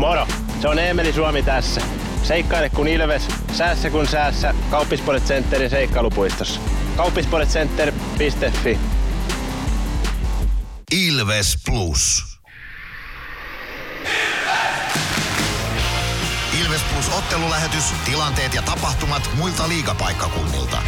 Moro, se on Eemeli Suomi tässä. Seikkaile kun ilves, säässä kun säässä. Kauppispoilet Centerin seikkailupuistossa. Kauppispoiletcenter.fi Ilves Plus. Ilves Plus ottelulähetys, tilanteet ja tapahtumat muilta liigapaikkakunnilta.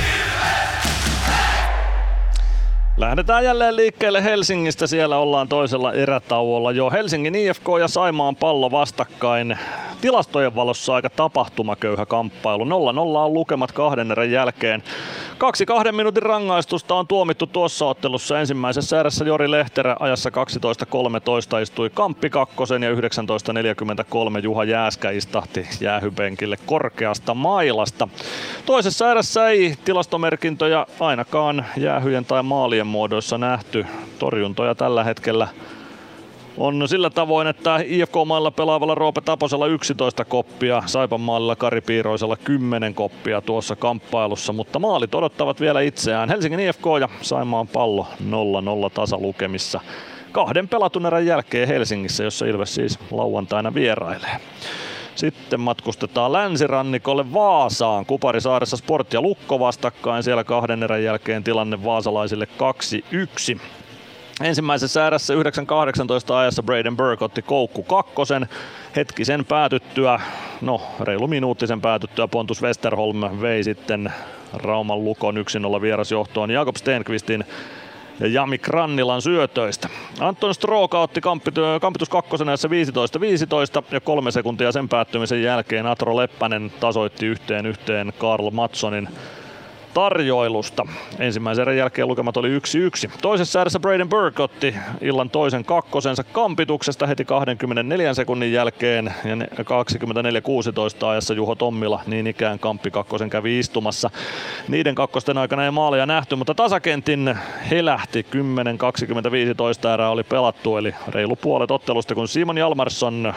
Lähdetään jälleen liikkeelle Helsingistä. Siellä ollaan toisella erätauolla jo. Helsingin IFK ja Saimaan pallo vastakkain. Tilastojen valossa aika tapahtumaköyhä kamppailu. 0-0 on lukemat kahden erän jälkeen. Kaksi kahden minuutin rangaistusta on tuomittu tuossa ottelussa. Ensimmäisessä erässä Jori Lehterä ajassa 12.13 istui Kamppi kakkosen ja 19.43 Juha Jääskä istahti jäähypenkille korkeasta mailasta. Toisessa erässä ei tilastomerkintöjä ainakaan jäähyjen tai maalien muodoissa nähty. Torjuntoja tällä hetkellä on sillä tavoin, että IFK-mailla pelaavalla Roope Taposella 11 koppia, Saipan maalilla Kari Piiroisella 10 koppia tuossa kamppailussa, mutta maalit odottavat vielä itseään. Helsingin IFK ja Saimaan pallo 0-0 tasalukemissa kahden pelatun erän jälkeen Helsingissä, jossa Ilves siis lauantaina vierailee. Sitten matkustetaan länsirannikolle Vaasaan. Kuparisaaressa Sport ja Lukko vastakkain. Siellä kahden erän jälkeen tilanne vaasalaisille 2-1. Ensimmäisessä erässä 9.18 ajassa Braden Burke otti koukku kakkosen. Hetki sen päätyttyä, no reilu minuutti sen päätyttyä Pontus Westerholm vei sitten Rauman Lukon 1-0 vierasjohtoon Jakob Stenqvistin ja Jami Krannilan syötöistä. Anton Stroka otti kampitus kakkosen 15-15 ja kolme sekuntia sen päättymisen jälkeen Atro Leppänen tasoitti yhteen yhteen Karl Matsonin tarjoilusta. Ensimmäisen erän jälkeen lukemat oli 1-1. Toisessa erässä Braden Burke otti illan toisen kakkosensa kampituksesta heti 24 sekunnin jälkeen ja 24-16 ajassa Juho Tommila niin ikään kamppi kakkosen kävi istumassa. Niiden kakkosten aikana ei maaleja nähty, mutta tasakentin helähti 10-25 erää oli pelattu eli reilu puolet ottelusta kun Simon Jalmarsson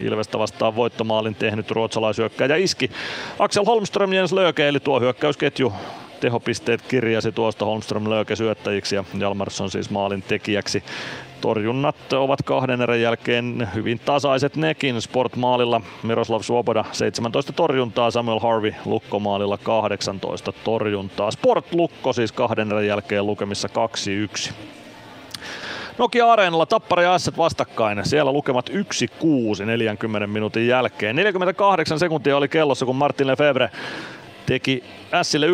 Ilvestä vastaan voittomaalin tehnyt ruotsalaisyökkäjä iski. Axel Holmström, Jens Löke, eli tuo hyökkäysketju tehopisteet kirjasi tuosta Holmström Löke syöttäjiksi ja Jalmarsson siis maalin tekijäksi. Torjunnat ovat kahden erän jälkeen hyvin tasaiset nekin. Sportmaalilla Miroslav Svoboda 17 torjuntaa, Samuel Harvey Lukkomaalilla 18 torjuntaa. Sport Lukko siis kahden erän jälkeen lukemissa 2-1. Nokia Areenalla Tappara ja Asset vastakkain. Siellä lukemat 1-6 40 minuutin jälkeen. 48 sekuntia oli kellossa, kun Martin Lefebvre teki Sille 1-0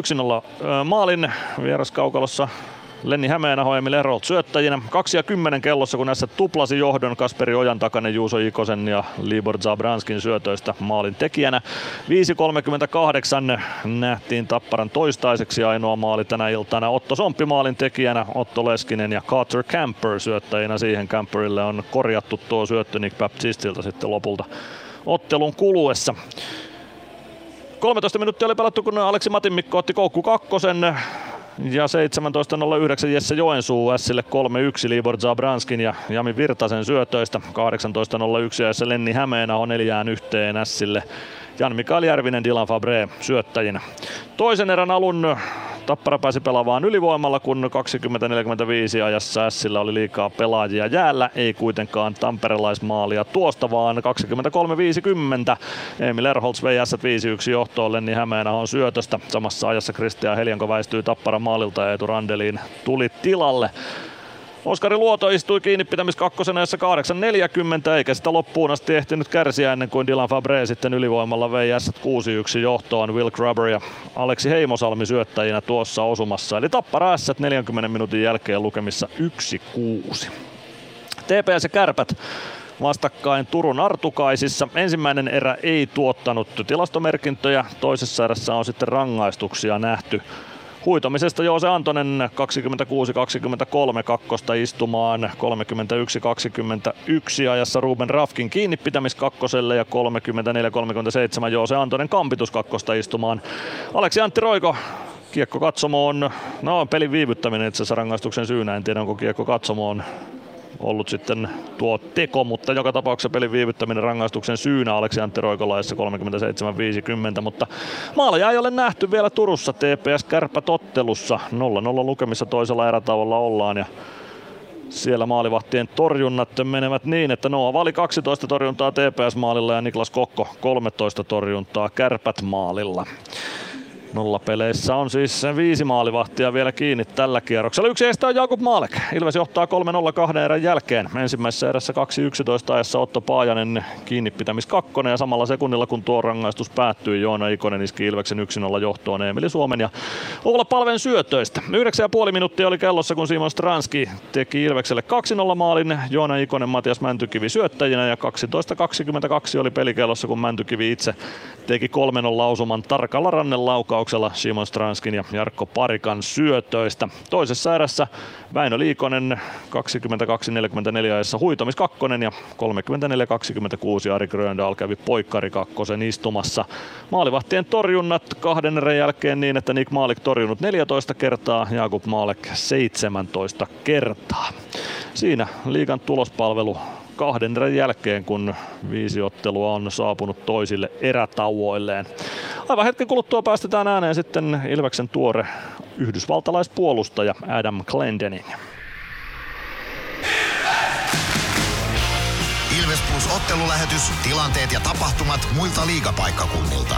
maalin vieraskaukalossa Lenni Hämeenaho, Emil Erolt syöttäjinä. 2 ja 10 kellossa, kun näissä tuplasi johdon Kasperi Ojan takainen Juuso Ikosen ja Libor Zabranskin syötöistä maalin tekijänä. 5.38 nähtiin Tapparan toistaiseksi ainoa maali tänä iltana. Otto Somppi maalin tekijänä, Otto Leskinen ja Carter Camper syöttäjinä. Siihen Camperille on korjattu tuo syöttö Nick Baptistilta sitten lopulta ottelun kuluessa. 13 minuuttia oli pelattu, kun Aleksi Matinmikko otti koukku kakkosen ja 17.09 Jesse Joensuu Sille 3-1 Libor Zabranskin ja Jami Virtasen syötöistä. 18.01 Jesse Lenni Hämeenä on neljään yhteen Sille. Jan Mikael Järvinen, Dylan Fabre syöttäjinä. Toisen erän alun Tappara pääsi pelaamaan ylivoimalla, kun 20-45 ajassa Sillä oli liikaa pelaajia jäällä. Ei kuitenkaan tamperelaismaalia tuosta, vaan 23-50. Emil Erholz vei S 5-1 johtoon Lenni Hämeenahon syötöstä. Samassa ajassa Kristian Helianko väistyi Tapparan maalilta ja Eetu Randeliin tuli tilalle. Oskari Luoto istui kiinni pitämis kakkosena jossa 8.40 eikä sitä loppuun asti ehtinyt kärsiä ennen kuin Dylan Fabre sitten ylivoimalla vei S 6-1 johtoon Will Grubber ja Aleksi Heimosalmi syöttäjinä tuossa osumassa. Eli Tappara S 40 minuutin jälkeen lukemissa 1-6. TPS ja Kärpät vastakkain Turun Artukaisissa. Ensimmäinen erä ei tuottanut tilastomerkintöjä, toisessa erässä on sitten rangaistuksia nähty huitomisesta Joose Antonen 26-23 kakkosta istumaan 31-21 ajassa Ruben Rafkin kiinni pitämis kakkoselle ja 34-37 Joose Antonen kampitus kakkosta istumaan. Aleksi Antti Roiko kiekko katsomoon, no pelin viivyttäminen itse asiassa rangaistuksen syynä, en tiedä onko kiekko katsomoon ollut sitten tuo teko, mutta joka tapauksessa pelin viivyttäminen rangaistuksen syynä Aleksi Antti Roikolaissa 37-50, mutta maaleja ei ole nähty vielä Turussa TPS Kärpät ottelussa. 0-0 lukemissa toisella erätauolla ollaan ja siellä maalivahtien torjunnat menevät niin, että Noa Vali 12 torjuntaa TPS-maalilla ja Niklas Kokko 13 torjuntaa Kärpät maalilla. Nollapeleissä on siis viisi maalivahtia vielä kiinni tällä kierroksella. Yksi estä on Jakub Maalek. Ilves johtaa 3-0 kahden erän jälkeen. Ensimmäisessä erässä 2-11 ajassa Otto Paajanen kiinni pitämis kakkonen ja samalla sekunnilla kun tuo rangaistus päättyi Joona Ikonen iski Ilveksen 1-0 johtoon Emeli Suomen ja Oula Palven syötöistä. 9,5 minuuttia oli kellossa kun Simon Stranski teki Ilvekselle 2-0 maalin. Joona Ikonen, Matias Mäntykivi syöttäjinä ja 12.22 oli pelikellossa kun Mäntykivi itse teki 3-0 lausuman tarkalla rannen laukauksella Simon Stranskin ja Jarkko Parikan syötöistä. Toisessa erässä Väinö Liikonen 22-44 ajassa huitomis kakkonen ja 34-26 Ari Gröndal kävi poikkari kakkosen istumassa. Maalivahtien torjunnat kahden erän jälkeen niin, että Nick Maalik torjunut 14 kertaa, Jakub Maalek 17 kertaa. Siinä liigan tulospalvelu kahden erän jälkeen, kun viisi ottelua on saapunut toisille erätauoilleen. Aivan hetken kuluttua päästetään ääneen sitten Ilveksen tuore yhdysvaltalaispuolustaja Adam Glendening. Ilves Plus ottelulähetys, tilanteet ja tapahtumat muilta liigapaikkakunnilta.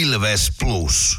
Ilves Plus.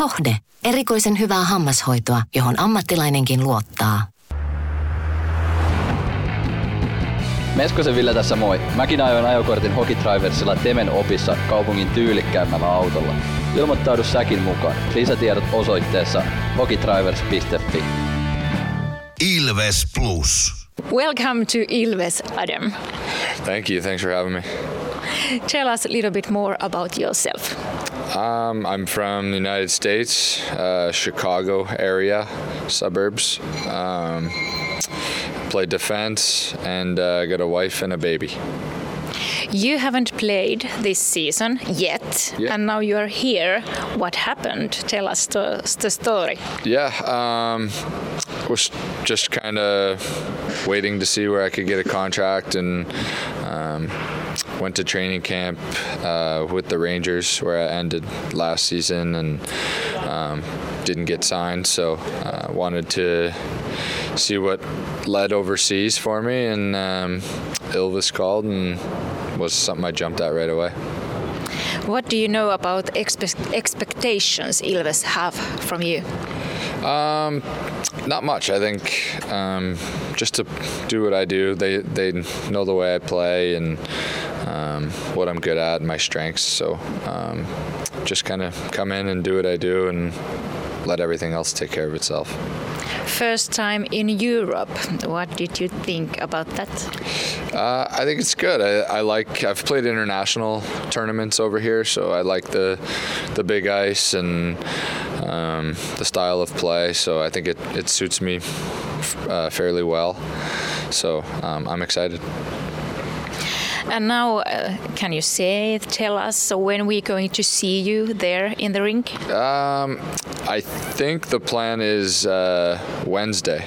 Hohde. Erikoisen hyvää hammashoitoa, johon ammattilainenkin luottaa. Meskosen Ville tässä moi. Mäkin ajoin ajokortin Hokitriversilla Temen opissa kaupungin tyylikkäämmällä autolla. Ilmoittaudu säkin mukaan. Lisätiedot osoitteessa hokitrivers.fi. Ilves Plus. Welcome to Ilves, Adam. Thank you. Thanks for having me. Tell us a little bit more about yourself. Um, I'm from the United States, uh, Chicago area, suburbs. Um, play defense and uh, got a wife and a baby. You haven't played this season yet, Yeah. and now you are here. What happened? Tell us the, the story. Yeah, um, was just kind of waiting to see where I could get a contract and um, went to training camp uh, with the Rangers where I ended last season and um, didn't get signed. So uh, wanted to see what led overseas for me, and um, Ilves called and was something I jumped at right away. What do you know about expe- expectations Ilves have from you? Um, not much. I think um, just to do what I do. They they know the way I play and um, what I'm good at, my strengths. So um, just kind of come in and do what I do, and let everything else take care of itself. First time in Europe. What did you think about that? Uh, I think it's good. I, I like. I've played international tournaments over here, so I like the the big ice and um, the style of play. So I think it, it suits me uh, fairly well. So um, I'm excited. And now, uh, can you say, tell us when we're going to see you there in the rink? Um, I think the plan is uh, Wednesday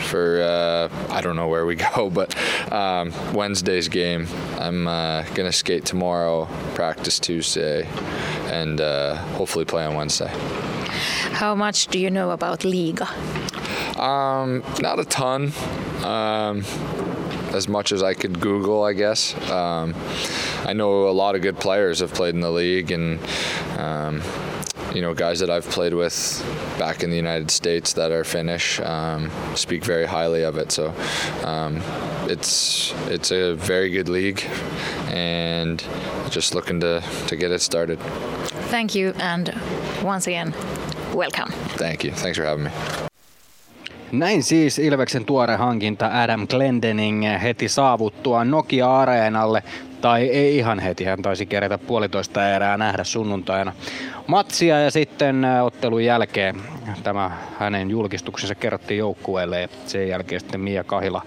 for uh, I don't know where we go, but um, Wednesday's game. I'm uh, gonna skate tomorrow, practice Tuesday, and uh, hopefully play on Wednesday. How much do you know about Liga? Um, not a ton. Um, as much as I could Google, I guess. Um, I know a lot of good players have played in the league, and um, you know, guys that I've played with back in the United States that are Finnish um, speak very highly of it. So um, it's it's a very good league, and just looking to to get it started. Thank you, and once again, welcome. Thank you. Thanks for having me. Näin siis Ilveksen tuore hankinta Adam Glendening heti saavuttua Nokia-areenalle, tai ei ihan heti, hän taisi kerätä puolitoista erää nähdä sunnuntaina matsia ja sitten ottelun jälkeen tämä hänen julkistuksensa kerrottiin joukkueelle ja sen jälkeen sitten Mia Kahila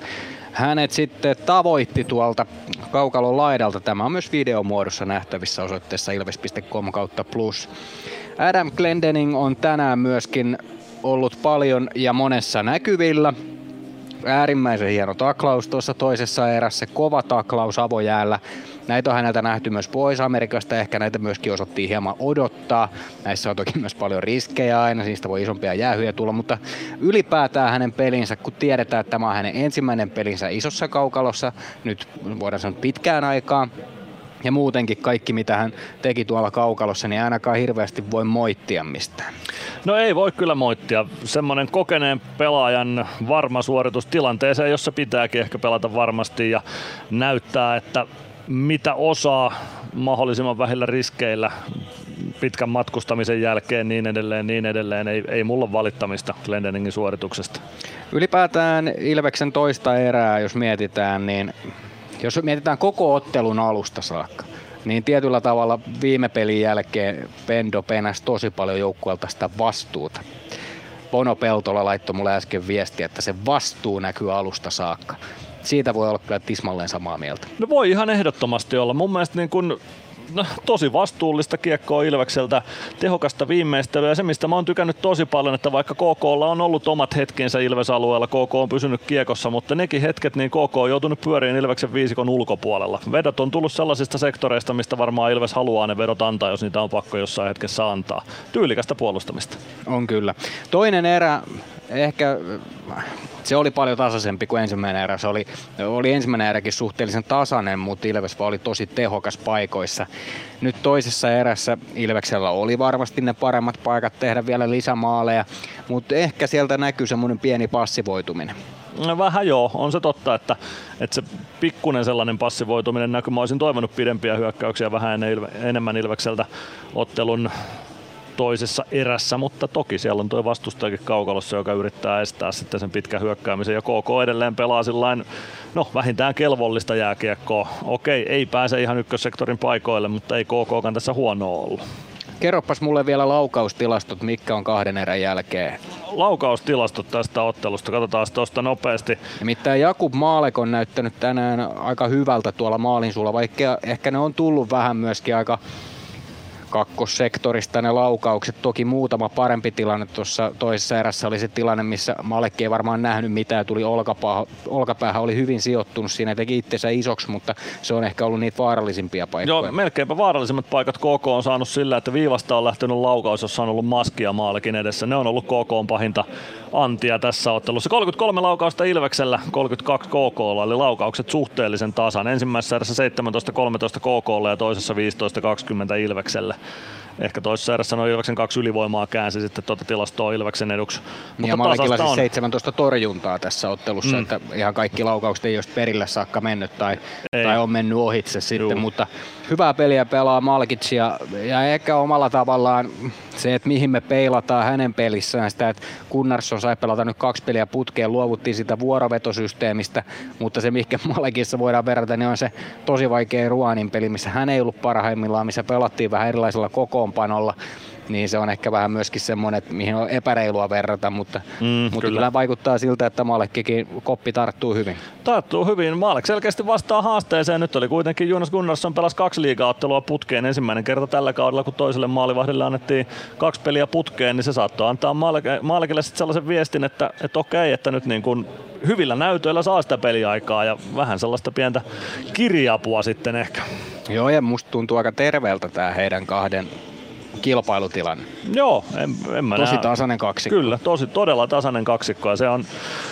hänet sitten tavoitti tuolta kaukalon laidalta. Tämä on myös videomuodossa nähtävissä osoitteessa ilves.com kautta plus. Adam Glendening on tänään myöskin ollut paljon ja monessa näkyvillä. Äärimmäisen hieno taklaus tuossa toisessa erässä, kova taklaus avojäällä. Näitä on häneltä nähty myös Pohjois-Amerikasta, ehkä näitä myöskin osattiin hieman odottaa. Näissä on toki myös paljon riskejä aina, niistä voi isompia jäähyjä tulla, mutta ylipäätään hänen pelinsä, kun tiedetään, että tämä on hänen ensimmäinen pelinsä isossa kaukalossa, nyt voidaan sanoa pitkään aikaa, ja muutenkin kaikki, mitä hän teki tuolla kaukalossa, niin ainakaan hirveästi voi moittia mistään. No ei voi kyllä moittia. Semmoinen kokeneen pelaajan varma suoritus tilanteeseen, jossa pitääkin ehkä pelata varmasti ja näyttää, että mitä osaa mahdollisimman vähillä riskeillä pitkän matkustamisen jälkeen niin edelleen, niin edelleen. Ei, ei mulla valittamista Glendeningin suorituksesta. Ylipäätään Ilveksen toista erää, jos mietitään, niin jos mietitään koko ottelun alusta saakka, niin tietyllä tavalla viime pelin jälkeen Pendo penäsi tosi paljon joukkueelta sitä vastuuta. Bono Peltola laittoi mulle äsken viesti, että se vastuu näkyy alusta saakka. Siitä voi olla kyllä tismalleen samaa mieltä. No voi ihan ehdottomasti olla. Mun mielestä niin kun no, tosi vastuullista kiekkoa Ilvekseltä, tehokasta viimeistelyä ja se mistä mä oon tykännyt tosi paljon, että vaikka KKlla on ollut omat hetkensä Ilves-alueella, KK on pysynyt kiekossa, mutta nekin hetket niin KK on joutunut pyöriin Ilveksen viisikon ulkopuolella. Vedot on tullut sellaisista sektoreista, mistä varmaan Ilves haluaa ne vedot antaa, jos niitä on pakko jossain hetkessä antaa. Tyylikästä puolustamista. On kyllä. Toinen erä ehkä se oli paljon tasaisempi kuin ensimmäinen erä. Se oli, oli ensimmäinen eräkin suhteellisen tasainen, mutta Ilves oli tosi tehokas paikoissa. Nyt toisessa erässä Ilveksellä oli varmasti ne paremmat paikat tehdä vielä lisämaaleja, mutta ehkä sieltä näkyy semmoinen pieni passivoituminen. No vähän joo, on se totta, että, että se pikkunen sellainen passivoituminen näkyy. Mä olisin toivonut pidempiä hyökkäyksiä vähän enemmän Ilvekseltä ottelun toisessa erässä, mutta toki siellä on tuo vastustajakin kaukalossa, joka yrittää estää sitten sen pitkän hyökkäämisen ja KK edelleen pelaa sillain, no vähintään kelvollista jääkiekkoa. Okei, ei pääse ihan ykkössektorin paikoille, mutta ei KKkaan tässä huono ollut. Kerropas mulle vielä laukaustilastot, mitkä on kahden erän jälkeen. Laukaustilastot tästä ottelusta, katsotaan tuosta nopeasti. Nimittäin Jakub Maalek on näyttänyt tänään aika hyvältä tuolla maalin sulla, vaikka ehkä ne on tullut vähän myöskin aika kakkossektorista ne laukaukset. Toki muutama parempi tilanne tuossa toisessa erässä oli se tilanne, missä Malekki ei varmaan nähnyt mitään. Tuli olkapäähän, olkapäähän oli hyvin sijoittunut siinä, teki itsensä isoksi, mutta se on ehkä ollut niitä vaarallisimpia paikkoja. Joo, melkeinpä vaarallisimmat paikat KK on saanut sillä, että viivasta on lähtenyt laukaus, jossa on ollut maskia maalikin edessä. Ne on ollut KK on pahinta antia tässä ottelussa. 33 laukausta Ilveksellä, 32 KK, eli laukaukset suhteellisen tasan. Ensimmäisessä erässä 17-13 KK ja toisessa 15-20 Ilvekselle ehkä toisessa erässä noin Ilveksen kaksi ylivoimaa käänsi sitten tuota tilastoa Ilveksen eduksi. Niin ja Malekilla siis 17 torjuntaa tässä ottelussa, mm. että ihan kaikki laukaukset ei ole perille saakka mennyt tai, tai on mennyt ohitse sitten, Juu. mutta hyvää peliä pelaa Malkic ja, ja ehkä omalla tavallaan se, että mihin me peilataan hänen pelissään sitä, että Gunnarsson sai pelata nyt kaksi peliä putkeen, luovuttiin sitä vuorovetosysteemistä, mutta se mikä Malekissa voidaan verrata, niin on se tosi vaikea Ruanin peli, missä hän ei ollut parhaimmillaan, missä pelattiin vähän erilaisella kokoonpanolla niin se on ehkä vähän myöskin semmoinen, että mihin on epäreilua verrata, mutta, mm, mutta kyllä. kyllä. vaikuttaa siltä, että Malekkikin koppi tarttuu hyvin. Tarttuu hyvin. Maalek selkeästi vastaa haasteeseen. Nyt oli kuitenkin Jonas Gunnarsson pelas kaksi liigaottelua putkeen ensimmäinen kerta tällä kaudella, kun toiselle maalivahdille annettiin kaksi peliä putkeen, niin se saattoi antaa Maalekille sitten sellaisen viestin, että, että okei, että nyt niin kuin hyvillä näytöillä saa sitä peliaikaa ja vähän sellaista pientä kirjapua sitten ehkä. Joo, ja musta tuntuu aika terveeltä tämä heidän kahden kilpailutilanne. Joo, en, en mä Tosi näe. tasainen kaksikko. Kyllä, tosi, todella tasainen kaksikko ja se on,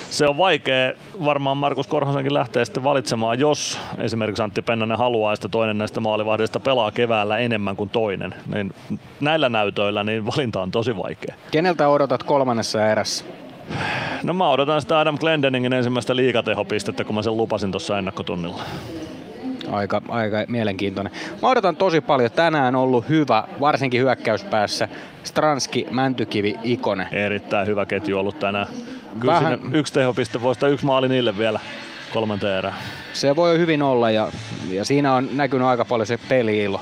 se on vaikea varmaan Markus Korhosenkin lähtee sitten valitsemaan, jos esimerkiksi Antti Pennanen haluaa, että toinen näistä maalivahdeista pelaa keväällä enemmän kuin toinen. Niin näillä näytöillä niin valinta on tosi vaikea. Keneltä odotat kolmannessa erässä? No mä odotan sitä Adam Glendeningin ensimmäistä liikatehopistettä, kun mä sen lupasin tuossa ennakkotunnilla aika, aika mielenkiintoinen. Mä odotan tosi paljon. Tänään ollut hyvä, varsinkin hyökkäyspäässä. Stranski, Mäntykivi, Ikone. Erittäin hyvä ketju ollut tänään. Kyllä Vähän... yksi tehopiste voisi yksi maali niille vielä kolmanteen erään. Se voi hyvin olla ja, ja siinä on näkynyt aika paljon se peliilo.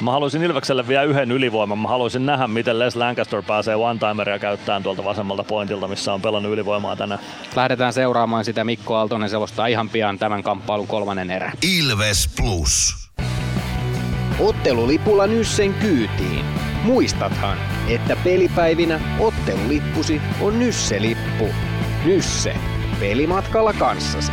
Mä haluaisin Ilvekselle vielä yhden ylivoiman. Mä haluaisin nähdä, miten Les Lancaster pääsee one-timeria käyttämään tuolta vasemmalta pointilta, missä on pelannut ylivoimaa tänään. Lähdetään seuraamaan sitä. Mikko Aaltonen selostaa ihan pian tämän kamppailun kolmannen erän. Ilves Plus. Ottelulipulla Nyssen kyytiin. Muistathan, että pelipäivinä ottelulippusi on Nysse-lippu. Nysse. Pelimatkalla kanssasi.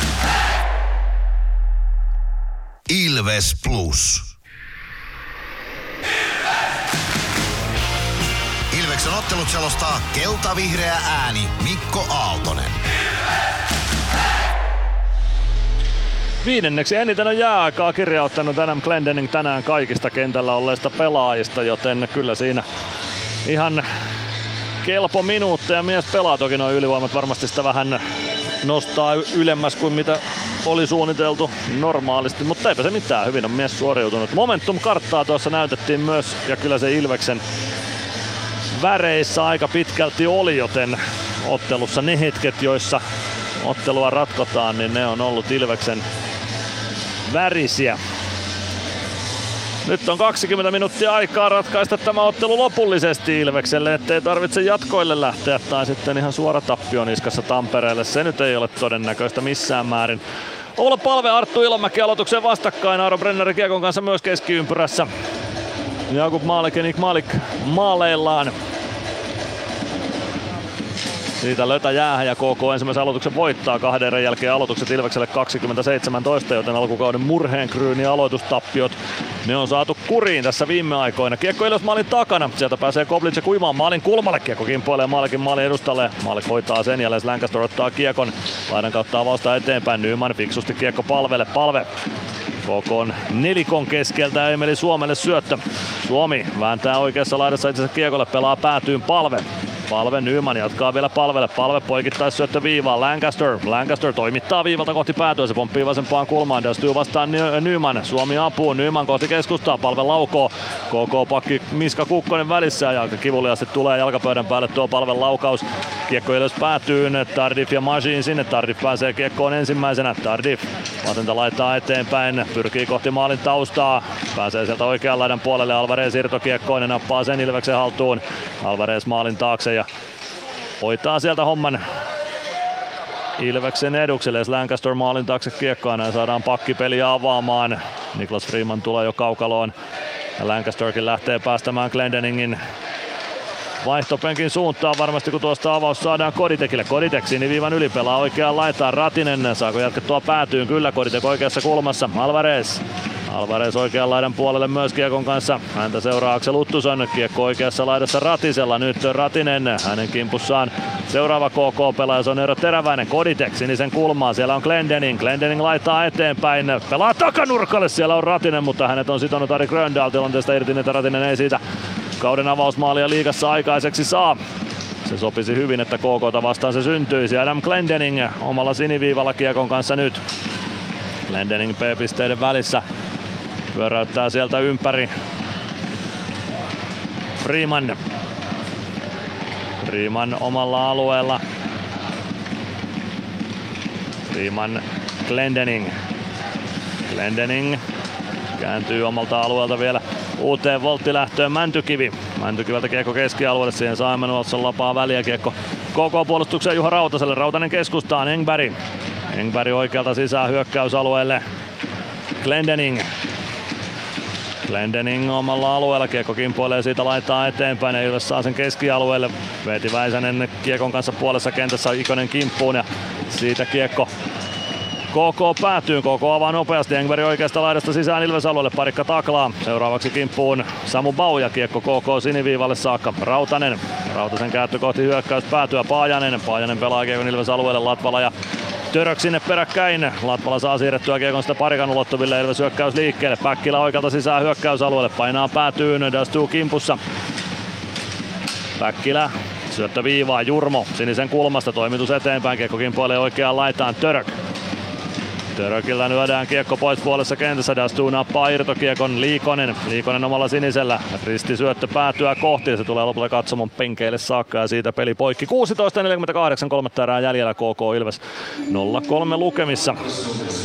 Ilves Plus. Ilves! Ilveksen ottelut selostaa kelta-vihreä ääni Mikko Aaltonen. Viidenneksi eniten on jääaikaa kirjauttanut Adam Glendening tänään kaikista kentällä olleista pelaajista, joten kyllä siinä ihan kelpo minuutteja mies pelaa. Toki noin ylivoimat varmasti sitä vähän nostaa ylemmäs kuin mitä oli suunniteltu normaalisti, mutta eipä se mitään, hyvin on mies suoriutunut. Momentum-karttaa tuossa näytettiin myös, ja kyllä se Ilveksen väreissä aika pitkälti oli, joten ottelussa ne hetket, joissa ottelua ratkotaan, niin ne on ollut Ilveksen värisiä. Nyt on 20 minuuttia aikaa ratkaista tämä ottelu lopullisesti Ilvekselle, ettei tarvitse jatkoille lähteä tai sitten ihan suora tappio niskassa Tampereelle. Se nyt ei ole todennäköistä missään määrin. Olla palve Arttu Ilomäki aloituksen vastakkain. Aaro Brenner Kiekon kanssa myös keskiympyrässä. Jakub Malik ja Nick Malik maaleillaan. Siitä lötä jäähän ja KK ensimmäisen aloituksen voittaa. Kahden erän jälkeen aloitukset Ilvekselle 2017, joten alkukauden murheenkryyni aloitustappiot ne on saatu kuriin tässä viime aikoina. Kiekko Ilves maalin takana, sieltä pääsee Koblic ja kuimaan maalin kulmalle, kiekko kimpoilee maalikin maalin edustalle. Maalik hoitaa sen jälleen Lancaster ottaa kiekon. Laidan kautta avausta eteenpäin, Nyman fiksusti kiekko palvelle, palve. KK nelikon keskeltä Emeli Suomelle syöttö. Suomi vääntää oikeassa laidassa itse kiekolle, pelaa päätyyn. Palve. Palve Nyman jatkaa vielä palvelle. Palve poikittais syöttö viivaan. Lancaster. Lancaster toimittaa viivalta kohti päätyä. Se pomppii vasempaan kulmaan. Dastyy vastaan Nyman. Suomi apuun. Nyman kohti keskustaa. Palve laukoo. KK pakki Miska Kukkonen välissä ja kivuliasti tulee jalkapöydän päälle tuo palven laukaus. Kiekko ylös päätyy. Tardif ja Majin sinne. Tardif pääsee kiekkoon ensimmäisenä. Tardif vasenta laittaa eteenpäin. Pyrkii kohti maalin taustaa. Pääsee sieltä oikean laidan puolelle. Alvarez irtokiekkoon ja nappaa sen Ilveksen haltuun. Alvarez maalin taakse ja hoitaa sieltä homman Ilveksen edukselle. Lancaster maalin taakse kiekkoa ja saadaan pakkipeliä avaamaan. Niklas Freeman tulee jo kaukaloon. Ja Lancasterkin lähtee päästämään Glendeningin vaihtopenkin suuntaan varmasti kun tuosta avaus saadaan Koditekille. Koditek siniviivan yli pelaa oikeaan laitaan Ratinen. Saako jatkettua päätyyn? Kyllä Koditek oikeassa kulmassa. Alvarez Alvarez oikean laidan puolelle myös Kiekon kanssa. Häntä seuraa Aksel Uttuson. Kiekko oikeassa laidassa Ratisella. Nyt Ratinen hänen kimpussaan. Seuraava KK-pelaaja on Eero Teräväinen. Koditek sinisen kulmaan. Siellä on Glendening. Glendening laittaa eteenpäin. Pelaa takanurkalle. Siellä on Ratinen, mutta hänet on sitonut Ari Gröndal tilanteesta irti, että Ratinen ei siitä kauden avausmaalia liigassa aikaiseksi saa. Se sopisi hyvin, että KK vastaan se syntyisi. Adam Glendening omalla siniviivalla kiekon kanssa nyt. Glendening P-pisteiden välissä pyöräyttää sieltä ympäri. Freeman. Freeman omalla alueella. Freeman Glendening. Glendening kääntyy omalta alueelta vielä uuteen volttilähtöön Mäntykivi. Mäntykiveltä kiekko keskialueelle, siihen Simon Watson lapaa väliä kiekko koko puolustukseen Juha Rautaselle. Rautanen keskustaan, Engberg. Engberg oikealta sisään hyökkäysalueelle. Glendening. Glendening omalla alueella, kiekko kimpoilee siitä laittaa eteenpäin ja Ilves saa sen keskialueelle. Veeti Väisänen kiekon kanssa puolessa kentässä Ikonen kimppuun ja siitä kiekko KK päätyy, KK avaa nopeasti, Engberg oikeasta laidasta sisään Ilves alueelle, parikka taklaa. Seuraavaksi kimppuun Samu Bauja, kiekko KK siniviivalle saakka. Rautanen, Rautasen käyttö kohti hyökkäys päätyä, Paajanen, Paajanen pelaa kiekon Ilves alueelle, Latvala ja Török sinne peräkkäin. Latvala saa siirrettyä kiekon sitä parikan ulottuville. Ilves hyökkäys liikkeelle. Päkkilä oikealta sisään hyökkäysalueelle. Painaa päätyyn. Dastuu kimpussa. Päkkilä syöttö viivaa. Jurmo sinisen kulmasta. Toimitus eteenpäin. Kiekko kimpoilee oikeaan laitaan. Török. Törökillä lyödään kiekko pois puolessa kentässä. Dastu nappaa irtokiekon Liikonen. Liikonen omalla sinisellä. Risti syöttö päätyä kohti. Se tulee lopulta katsomon penkeille saakka ja siitä peli poikki. 16.48, kolmatta erää jäljellä KK Ilves 0-3 lukemissa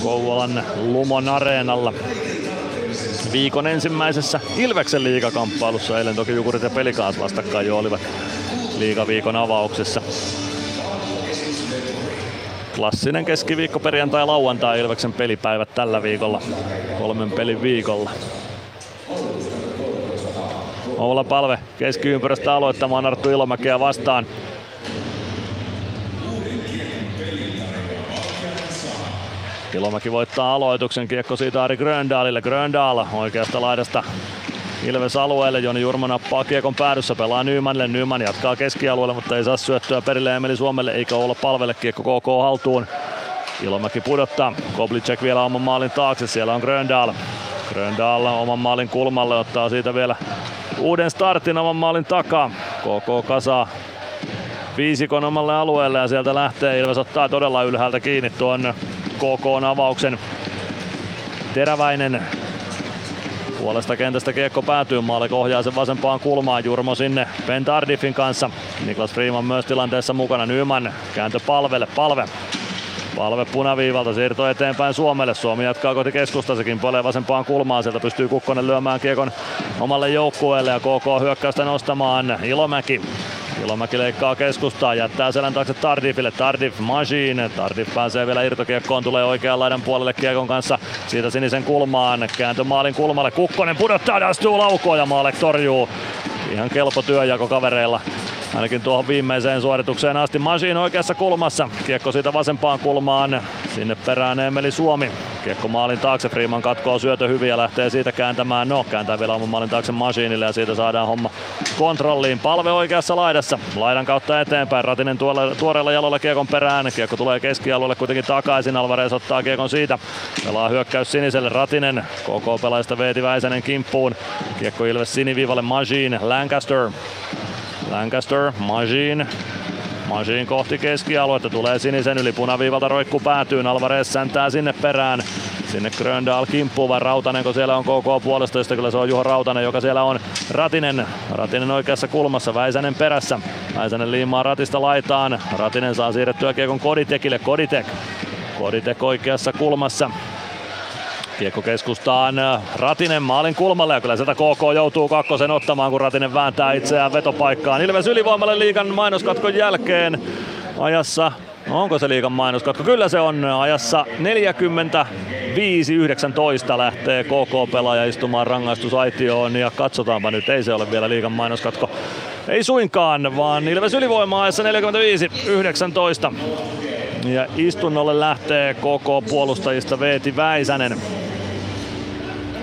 Kouvolan Lumon areenalla. Viikon ensimmäisessä Ilveksen liigakamppailussa. Eilen toki Jukurit ja Pelikaas vastakkain jo olivat liigaviikon avauksessa klassinen keskiviikko, perjantai, lauantai Ilveksen pelipäivät tällä viikolla. Kolmen pelin viikolla. Oula Palve keskiympyrästä aloittamaan Arttu Ilomäkeä vastaan. Ilomäki voittaa aloituksen, kiekko siitä Ari Gröndalille. Gröndal oikeasta laidasta Ilves alueelle. Joni Jurmo nappaa kiekon päädyssä, pelaa Nymanille. Nyman jatkaa keskialueelle, mutta ei saa syöttöä perille Emeli Suomelle eikä olla palvelle kiekko KK haltuun. Ilomäki pudottaa. Koblicek vielä oman maalin taakse. Siellä on Gröndal. Gröndal oman maalin kulmalle ottaa siitä vielä uuden startin oman maalin takaa. KK kasaa viisikon omalle alueelle ja sieltä lähtee. Ilves ottaa todella ylhäältä kiinni tuon KK-avauksen. Teräväinen Puolesta kentästä kiekko päätyy, maalle ohjaa sen vasempaan kulmaan, Jurmo sinne Ben Tardifin kanssa. Niklas Freeman myös tilanteessa mukana, Nyman kääntö palvelle, palve. Palve punaviivalta, siirto eteenpäin Suomelle. Suomi jatkaa kohti keskusta, sekin puolee vasempaan kulmaan. Sieltä pystyy Kukkonen lyömään kiekon omalle joukkueelle ja KK hyökkäystä nostamaan. Ilomäki Ilomäki leikkaa keskustaa, jättää selän taakse Tardifille. Tardif Machine. Tardif pääsee vielä irtokiekkoon, tulee oikean laidan puolelle kiekon kanssa. Siitä sinisen kulmaan, kääntö maalin kulmalle. Kukkonen pudottaa, astuu laukoon ja Maalek torjuu. Ihan kelpo työjako kavereilla ainakin tuohon viimeiseen suoritukseen asti. Masin oikeassa kulmassa, kiekko siitä vasempaan kulmaan, sinne perään Emeli Suomi. Kiekko maalin taakse, Freeman katkoo syötö hyvin ja lähtee siitä kääntämään, no kääntää vielä oman maalin taakse Masiinille ja siitä saadaan homma kontrolliin. Palve oikeassa laidassa, laidan kautta eteenpäin, Ratinen tuolla, tuoreella jalolla kiekon perään, kiekko tulee keskialueelle kuitenkin takaisin, Alvarez ottaa kiekon siitä, pelaa hyökkäys siniselle, Ratinen, koko pelaajista Veeti Väisänen kimppuun, kiekko Ilves siniviivalle. Masiin, Lancaster Lancaster, Majin. Majin kohti keskialuetta, tulee sinisen yli punaviivalta roikku päätyy, Alvarez säntää sinne perään. Sinne Gröndal kimppuu vai Rautanen, kun siellä on KK puolesta, josta kyllä se on Juho Rautanen, joka siellä on Ratinen. Ratinen oikeassa kulmassa, Väisänen perässä. Väisänen liimaa ratista laitaan. Ratinen saa siirrettyä kiekon Koditekille, Koditek. Koditek oikeassa kulmassa. Kiekko keskustaan Ratinen maalin kulmalle ja kyllä sieltä KK joutuu kakkosen ottamaan, kun Ratinen vääntää itseään vetopaikkaan. Ilves ylivoimalle liikan mainoskatkon jälkeen ajassa onko se liikan mainoskatko? Kyllä se on ajassa 45-19 lähtee KK-pelaaja istumaan rangaistusaitioon ja katsotaanpa nyt, ei se ole vielä liikan mainoskatko. Ei suinkaan, vaan Ilves ylivoimaa ajassa 45-19. Ja istunnolle lähtee KK puolustajista Veeti Väisänen.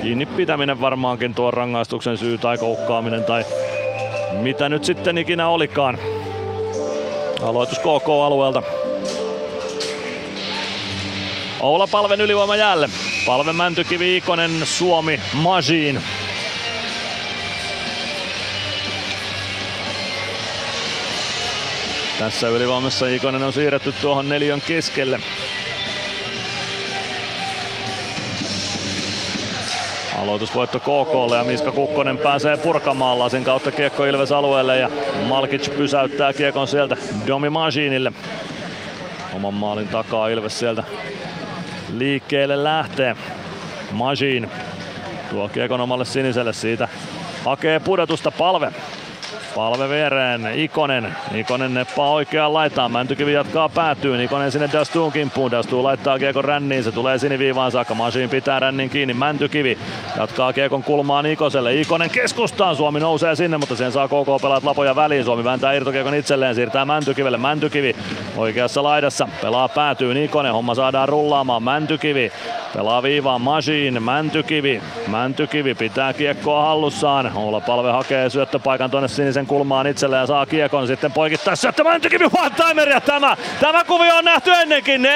Kiinni pitäminen varmaankin tuon rangaistuksen syy tai koukkaaminen tai mitä nyt sitten ikinä olikaan. Aloitus KK-alueelta. Oula Palven ylivoima jälleen. Palve Mäntykivi, Ikonen, Suomi, Majin. Tässä ylivoimassa Ikonen on siirretty tuohon neljön keskelle. Aloitusvoitto KKlle ja Miska Kukkonen pääsee purkamaan lasin kautta kiekko Ilves alueelle ja Malkic pysäyttää kiekon sieltä Domi Majinille. Oman maalin takaa Ilves sieltä liikkeelle lähtee. Majin tuo kiekon omalle siniselle siitä. Hakee pudotusta palve. Palve viereen, Ikonen. Ikonen neppaa oikeaan laitaan. Mäntykivi jatkaa päätyy. Ikonen sinne Dastuun kimppuun. Dastuu laittaa kiekon ränniin. Se tulee siniviivaan saakka. Masiin pitää rännin kiinni. Mäntykivi jatkaa kiekon kulmaan Ikoselle. Ikonen keskustaan. Suomi nousee sinne, mutta sen saa KK pelaat lapoja väliin. Suomi vääntää irtokiekon itselleen. Siirtää Mäntykivelle. Mäntykivi oikeassa laidassa. Pelaa päätyy Ikonen. Homma saadaan rullaamaan. Mäntykivi pelaa viivaan Masiin. Mäntykivi. Mäntykivi pitää kiekkoa hallussaan. Olla palve hakee syöttöpaikan tuonne sinisen kulmaan itselleen ja saa kiekon sitten poikittaa syöttö Mäntykivi one ja tämä, tämä kuvio on nähty ennenkin. 4-0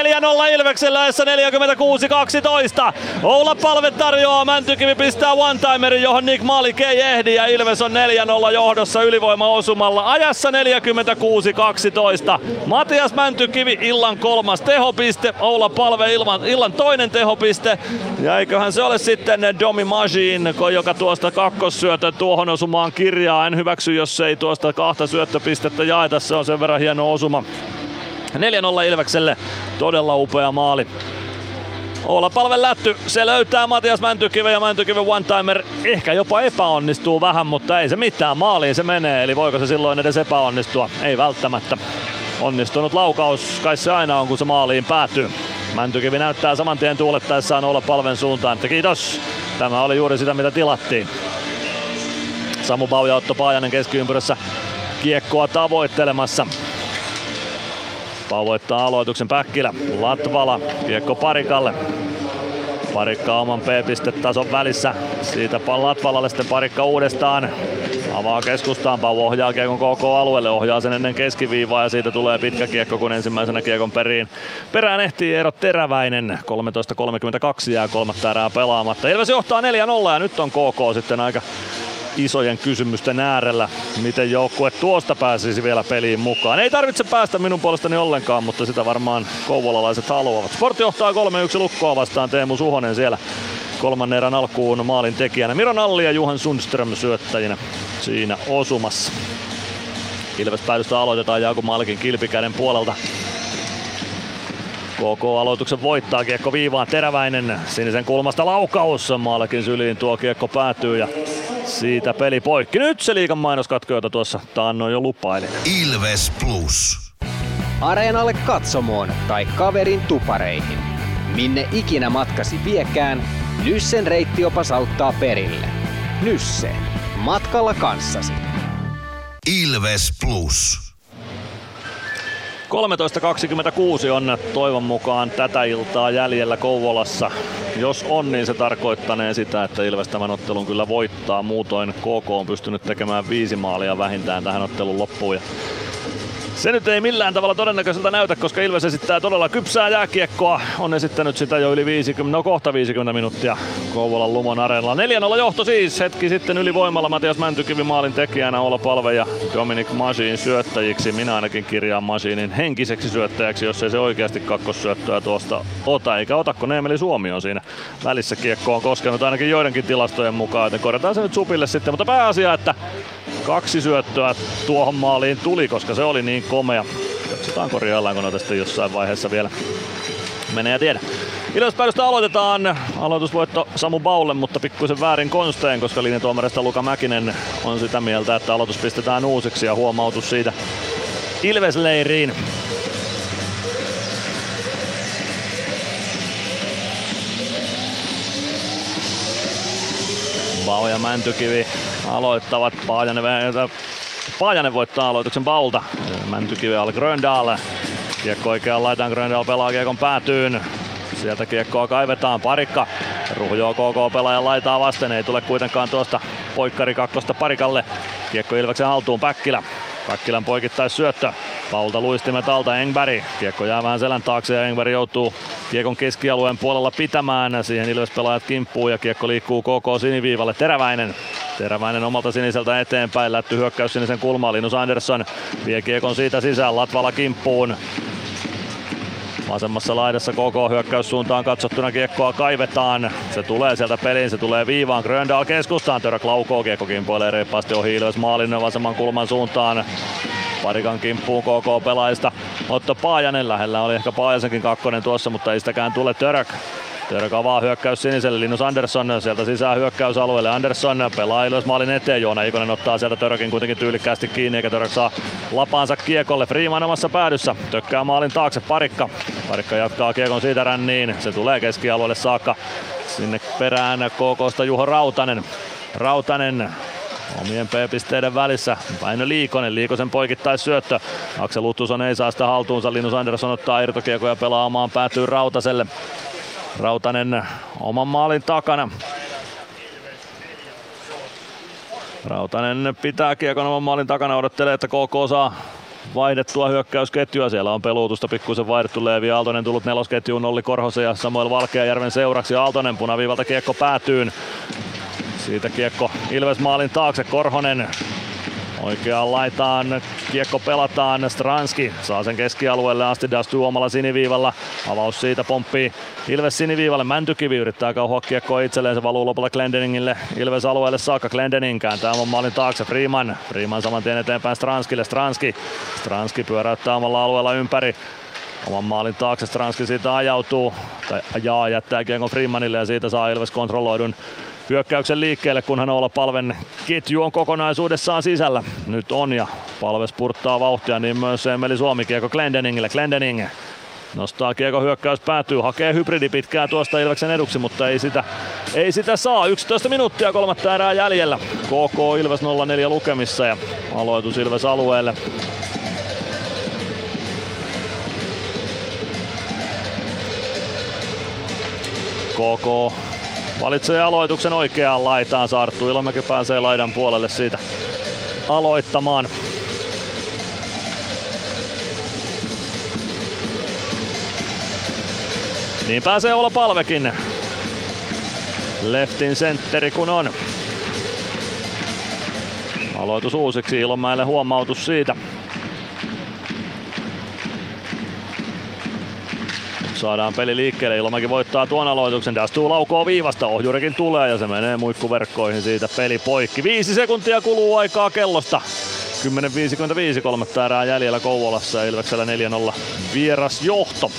Ilveksellä 46-12. Oula Palve tarjoaa, Mäntykivi pistää one-timerin, johon Nick Malik ei ehdi ja Ilves on 4-0 johdossa ylivoima-osumalla ajassa 46-12. Matias Mäntykivi illan kolmas tehopiste, Oula Palve ilman, illan toinen tehopiste ja eiköhän se ole sitten Domi Majin, joka tuosta kakkossyötön tuohon osumaan kirjaa. En hyväksy, jos ei tuosta kahta syöttöpistettä jaeta, se on sen verran hieno osuma. 4-0 Ilvekselle, todella upea maali. Olla palve lätty, se löytää Matias Mäntykiven ja Mäntykiven one-timer ehkä jopa epäonnistuu vähän, mutta ei se mitään, maaliin se menee, eli voiko se silloin edes epäonnistua? Ei välttämättä. Onnistunut laukaus, kai se aina on kun se maaliin päätyy. Mäntykivi näyttää saman tien tuulettaessaan olla palven suuntaan, että kiitos. Tämä oli juuri sitä mitä tilattiin. Samu Bau ja Otto Paajanen keskiympyrässä kiekkoa tavoittelemassa. Pau voittaa aloituksen Päkkilä. Latvala, kiekko Parikalle. Parikka oman P-pistetason välissä. Siitä Latvalalle sitten Parikka uudestaan. Avaa keskustaan, Pau ohjaa kiekon KK-alueelle, ohjaa sen ennen keskiviivaa ja siitä tulee pitkä kiekko, kun ensimmäisenä kiekon periin. Perään ehtii Eero Teräväinen, 13.32 jää kolmatta erää pelaamatta. Ilves johtaa 4-0 ja nyt on KK sitten aika isojen kysymysten äärellä, miten joukkue tuosta pääsisi vielä peliin mukaan. Ei tarvitse päästä minun puolestani ollenkaan, mutta sitä varmaan kouvolalaiset haluavat. Sport johtaa 3-1 lukkoa vastaan Teemu Suhonen siellä kolmannen erän alkuun maalin tekijänä. Miro Nalli ja Juhan Sundström syöttäjinä siinä osumassa. Ilves päädystä aloitetaan Jaaku Malkin kilpikäden puolelta. KK aloituksen voittaa, kiekko viivaan Teräväinen, sinisen kulmasta laukaus, Malkin syliin tuo kiekko päätyy ja siitä peli poikki. Nyt se liikan mainoskatko, jota tuossa taannoin jo lupailin. Ilves Plus. Areenalle katsomoon tai kaverin tupareihin. Minne ikinä matkasi viekään, Nyssen reittiopas auttaa perille. Nysse. Matkalla kanssasi. Ilves Plus. 13.26 on toivon mukaan tätä iltaa jäljellä Kouvolassa. Jos on, niin se tarkoittanee sitä, että Ilves tämän ottelun kyllä voittaa. Muutoin KK on pystynyt tekemään viisi maalia vähintään tähän ottelun loppuun. Ja Se nyt ei millään tavalla todennäköiseltä näytä, koska Ilves esittää todella kypsää jääkiekkoa. On esittänyt sitä jo yli 50, no kohta 50 minuuttia Kouvolan Lumon areenalla. 4-0 johto siis, hetki sitten ylivoimalla Matias Mäntykivi maalin tekijänä Ola Palve ja Dominic Masin syöttäjiksi. Minä ainakin kirjaan Masinin henkiseksi syöttäjäksi, jos ei se oikeasti kakkossyöttöä tuosta ota. Eikä otako Neemeli Suomi on siinä välissä kiekko on koskenut ainakin joidenkin tilastojen mukaan, joten korjataan se nyt Supille sitten. Mutta pääasia, että kaksi syöttöä tuohon maaliin tuli, koska se oli niin komea. Katsotaan korjaillaanko noita sitten jossain vaiheessa vielä. Menee ja tiedä. Ilvespäädystä aloitetaan. Aloitusvoitto Samu Baulle, mutta pikkuisen väärin konsteen, koska linjatuomarista Luka Mäkinen on sitä mieltä, että aloitus pistetään uusiksi ja huomautus siitä Ilvesleiriin. Bau ja Mäntykivi aloittavat. Paajanen, Paajanen voittaa aloituksen Baulta. Mäntykivi al Gröndal. Kiekko oikeaan laitaan, Gröndal pelaa kiekon päätyyn. Sieltä kiekkoa kaivetaan, parikka ruhjoo KK pelaajan laitaa vasten, ei tule kuitenkaan tuosta poikkari kakkosta parikalle. Kiekko Ilveksen haltuun, Päkkilä. Päkkilän poikittais syöttö. Paulta luistimet alta Engberg. Kiekko jää vähän selän taakse ja Engberg joutuu kiekon keskialueen puolella pitämään. Siihen Ilves pelaajat kimppuu ja kiekko liikkuu KK siniviivalle. Teräväinen. Teräväinen omalta siniseltä eteenpäin. Lätty hyökkäys sinisen kulmaan. Linus Andersson vie kiekon siitä sisään. Latvala kimppuun. Vasemmassa laidassa koko hyökkäyssuuntaan katsottuna kiekkoa kaivetaan. Se tulee sieltä peliin, se tulee viivaan. Gröndal keskustaan, Török laukoo, kiekko kimpoilee reippaasti ohi Ilves maalin vasemman kulman suuntaan. Parikan kimppuun KK pelaajista. Otto Paajanen lähellä oli ehkä Paajasenkin kakkonen tuossa, mutta ei sitäkään tule Török. Török avaa hyökkäys siniselle, Linus Andersson sieltä sisään hyökkäysalueelle. Andersson pelaa Ilves maalin eteen, Joona Ikonen ottaa sieltä Törökin kuitenkin tyylikkäästi kiinni, eikä Török saa lapaansa kiekolle. Freeman omassa päädyssä, tökkää maalin taakse Parikka. Parikka jatkaa kiekon siitä ränniin, se tulee keskialueelle saakka. Sinne perään KKsta Juho Rautanen. Rautanen omien P-pisteiden välissä. Väinö Liikonen, Liikosen poikittais syöttö. Aksel Luttuson ei saa sitä haltuunsa. Linus Andersson ottaa irtokiekoja pelaamaan, päätyy Rautaselle. Rautanen oman maalin takana. Rautanen pitää kiekon oman maalin takana, odottelee, että KK saa vaihdettua hyökkäysketjua. Siellä on peluutusta pikkuisen vaihdettu Leevi Aaltonen tullut nelosketjuun Olli Korhosen ja Samuel Valkeajärven seuraksi. Aaltonen punaviivalta kiekko päätyyn. Siitä kiekko Ilves maalin taakse. Korhonen Oikeaan laitaan kiekko pelataan, Stranski saa sen keskialueelle asti, Dastu omalla siniviivalla, avaus siitä pomppii Ilves siniviivalle, Mäntykivi yrittää kauhoa kiekkoa itselleen, se valuu lopulta Glendeningille, Ilves alueelle saakka, Glendening kääntää oman maalin taakse, Freeman, Freeman saman tien eteenpäin Stranskille, Stranski, Stranski pyöräyttää omalla alueella ympäri, oman maalin taakse. Stranski siitä ajautuu, tai ajaa, jättää kiekon Freemanille ja siitä saa Ilves kontrolloidun hyökkäyksen liikkeelle, kunhan olla palven ketju on kokonaisuudessaan sisällä. Nyt on ja palve spurttaa vauhtia, niin myös Emeli Suomi kiekko Glendeningille. Glendening Nostaa kiekko hyökkäys päätyy, hakee hybridi pitkää tuosta Ilveksen eduksi, mutta ei sitä, ei sitä saa. 11 minuuttia kolmatta erää jäljellä. KK Ilves 04 lukemissa ja aloitus Ilves alueelle. KK valitsee aloituksen oikeaan laitaan. Saarttu Ilomäki pääsee laidan puolelle siitä aloittamaan. Niin pääsee olla palvekin. Leftin sentteri kun on. Aloitus uusiksi Ilomäelle huomautus siitä. Saadaan peli liikkeelle. Ilomäki voittaa tuon aloituksen. Dastu laukoo viivasta. Ohjurikin tulee ja se menee muikkuverkkoihin siitä peli poikki. Viisi sekuntia kuluu aikaa kellosta. 10.55 kolmatta erää jäljellä Kouvolassa ja Ilveksellä 4-0 vieras johto.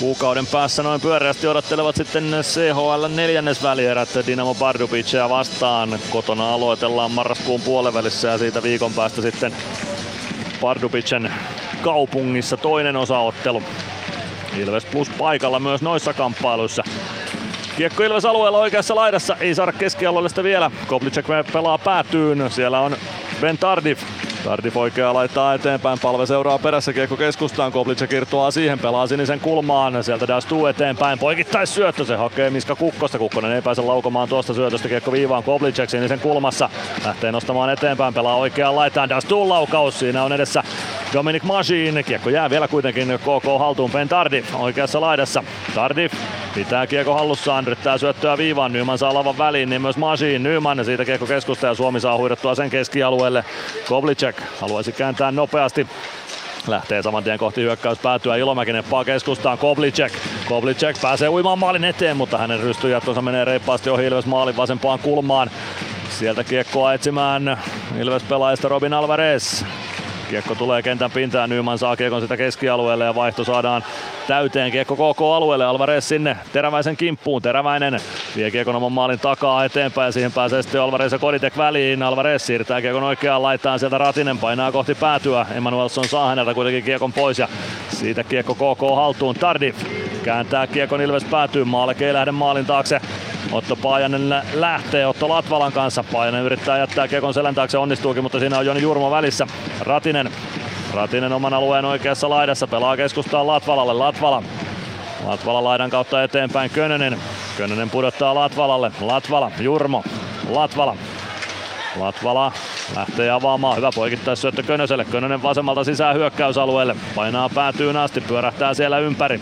Kuukauden päässä noin pyöreästi odottelevat sitten CHL neljännes välierät Dinamo Pardubicia vastaan. Kotona aloitellaan marraskuun puolivälissä ja siitä viikon päästä sitten Pardubicen kaupungissa toinen osaottelu. Ilves Plus paikalla myös noissa kamppailuissa. Kiekko Ilves alueella oikeassa laidassa, ei saada keskialueelle sitä vielä. Koplicek pelaa päätyyn, siellä on Ben Tardif Tardif oikeaa laittaa eteenpäin, palve seuraa perässä, kiekko keskustaan, Koblicek irtoaa siihen, pelaa sinisen kulmaan, sieltä Dastu eteenpäin, poikittais syöttö, se hakee Miska Kukkosta, Kukkonen ei pääse laukomaan tuosta syötöstä, kiekko viivaan Koblicek sinisen kulmassa, lähtee nostamaan eteenpäin, pelaa oikeaan laitaan, Dastu laukaus, siinä on edessä Dominic Machine, kiekko jää vielä kuitenkin KK haltuun, Ben Tardif oikeassa laidassa, Tardif pitää kiekko hallussaan, yrittää syöttöä viivaan, Nyman saa lavan väliin, niin myös Machine, Nyman, siitä kiekko keskusta ja Suomi saa huidettua sen keskialueelle, Koblicek haluaisi kääntää nopeasti Lähtee saman tien kohti hyökkäys päätyä. Ilomäki neppaa keskustaan. Koblicek. Koblicek pääsee uimaan maalin eteen, mutta hänen rystyjättonsa menee reippaasti ohi Ilves maalin vasempaan kulmaan. Sieltä kiekkoa etsimään Ilves pelaajista Robin Alvarez. Kiekko tulee kentän pintaan, Nyman saa kiekon sitä keskialueelle ja vaihto saadaan täyteen. Kiekko KK alueelle, Alvarez sinne Teräväisen kimppuun. Teräväinen vie kiekon oman maalin takaa eteenpäin ja siihen pääsee sitten Alvarez ja Koditek väliin. Alvarez siirtää kiekon oikeaan laittaan sieltä Ratinen painaa kohti päätyä. Emanuelson saa häneltä kuitenkin kiekon pois ja siitä kiekko KK haltuun. Tardif kääntää kiekon Ilves päätyy. Maaleke ei lähde maalin taakse. Otto Paajanen lähtee Otto Latvalan kanssa. Paajanen yrittää jättää kiekon selän taakse, onnistuukin, mutta siinä on Joni Jurmo välissä. Ratinen Ratinen oman alueen oikeassa laidassa pelaa keskustaan Latvalalle. Latvala. Latvala laidan kautta eteenpäin Könönen. Könönen pudottaa Latvalalle. Latvala, Jurmo. Latvala. Latvala lähtee avaamaan. Hyvä poikittaisyöttö Könöselle. Könönen vasemmalta sisään hyökkäysalueelle. Painaa päätyyn asti, pyörähtää siellä ympäri.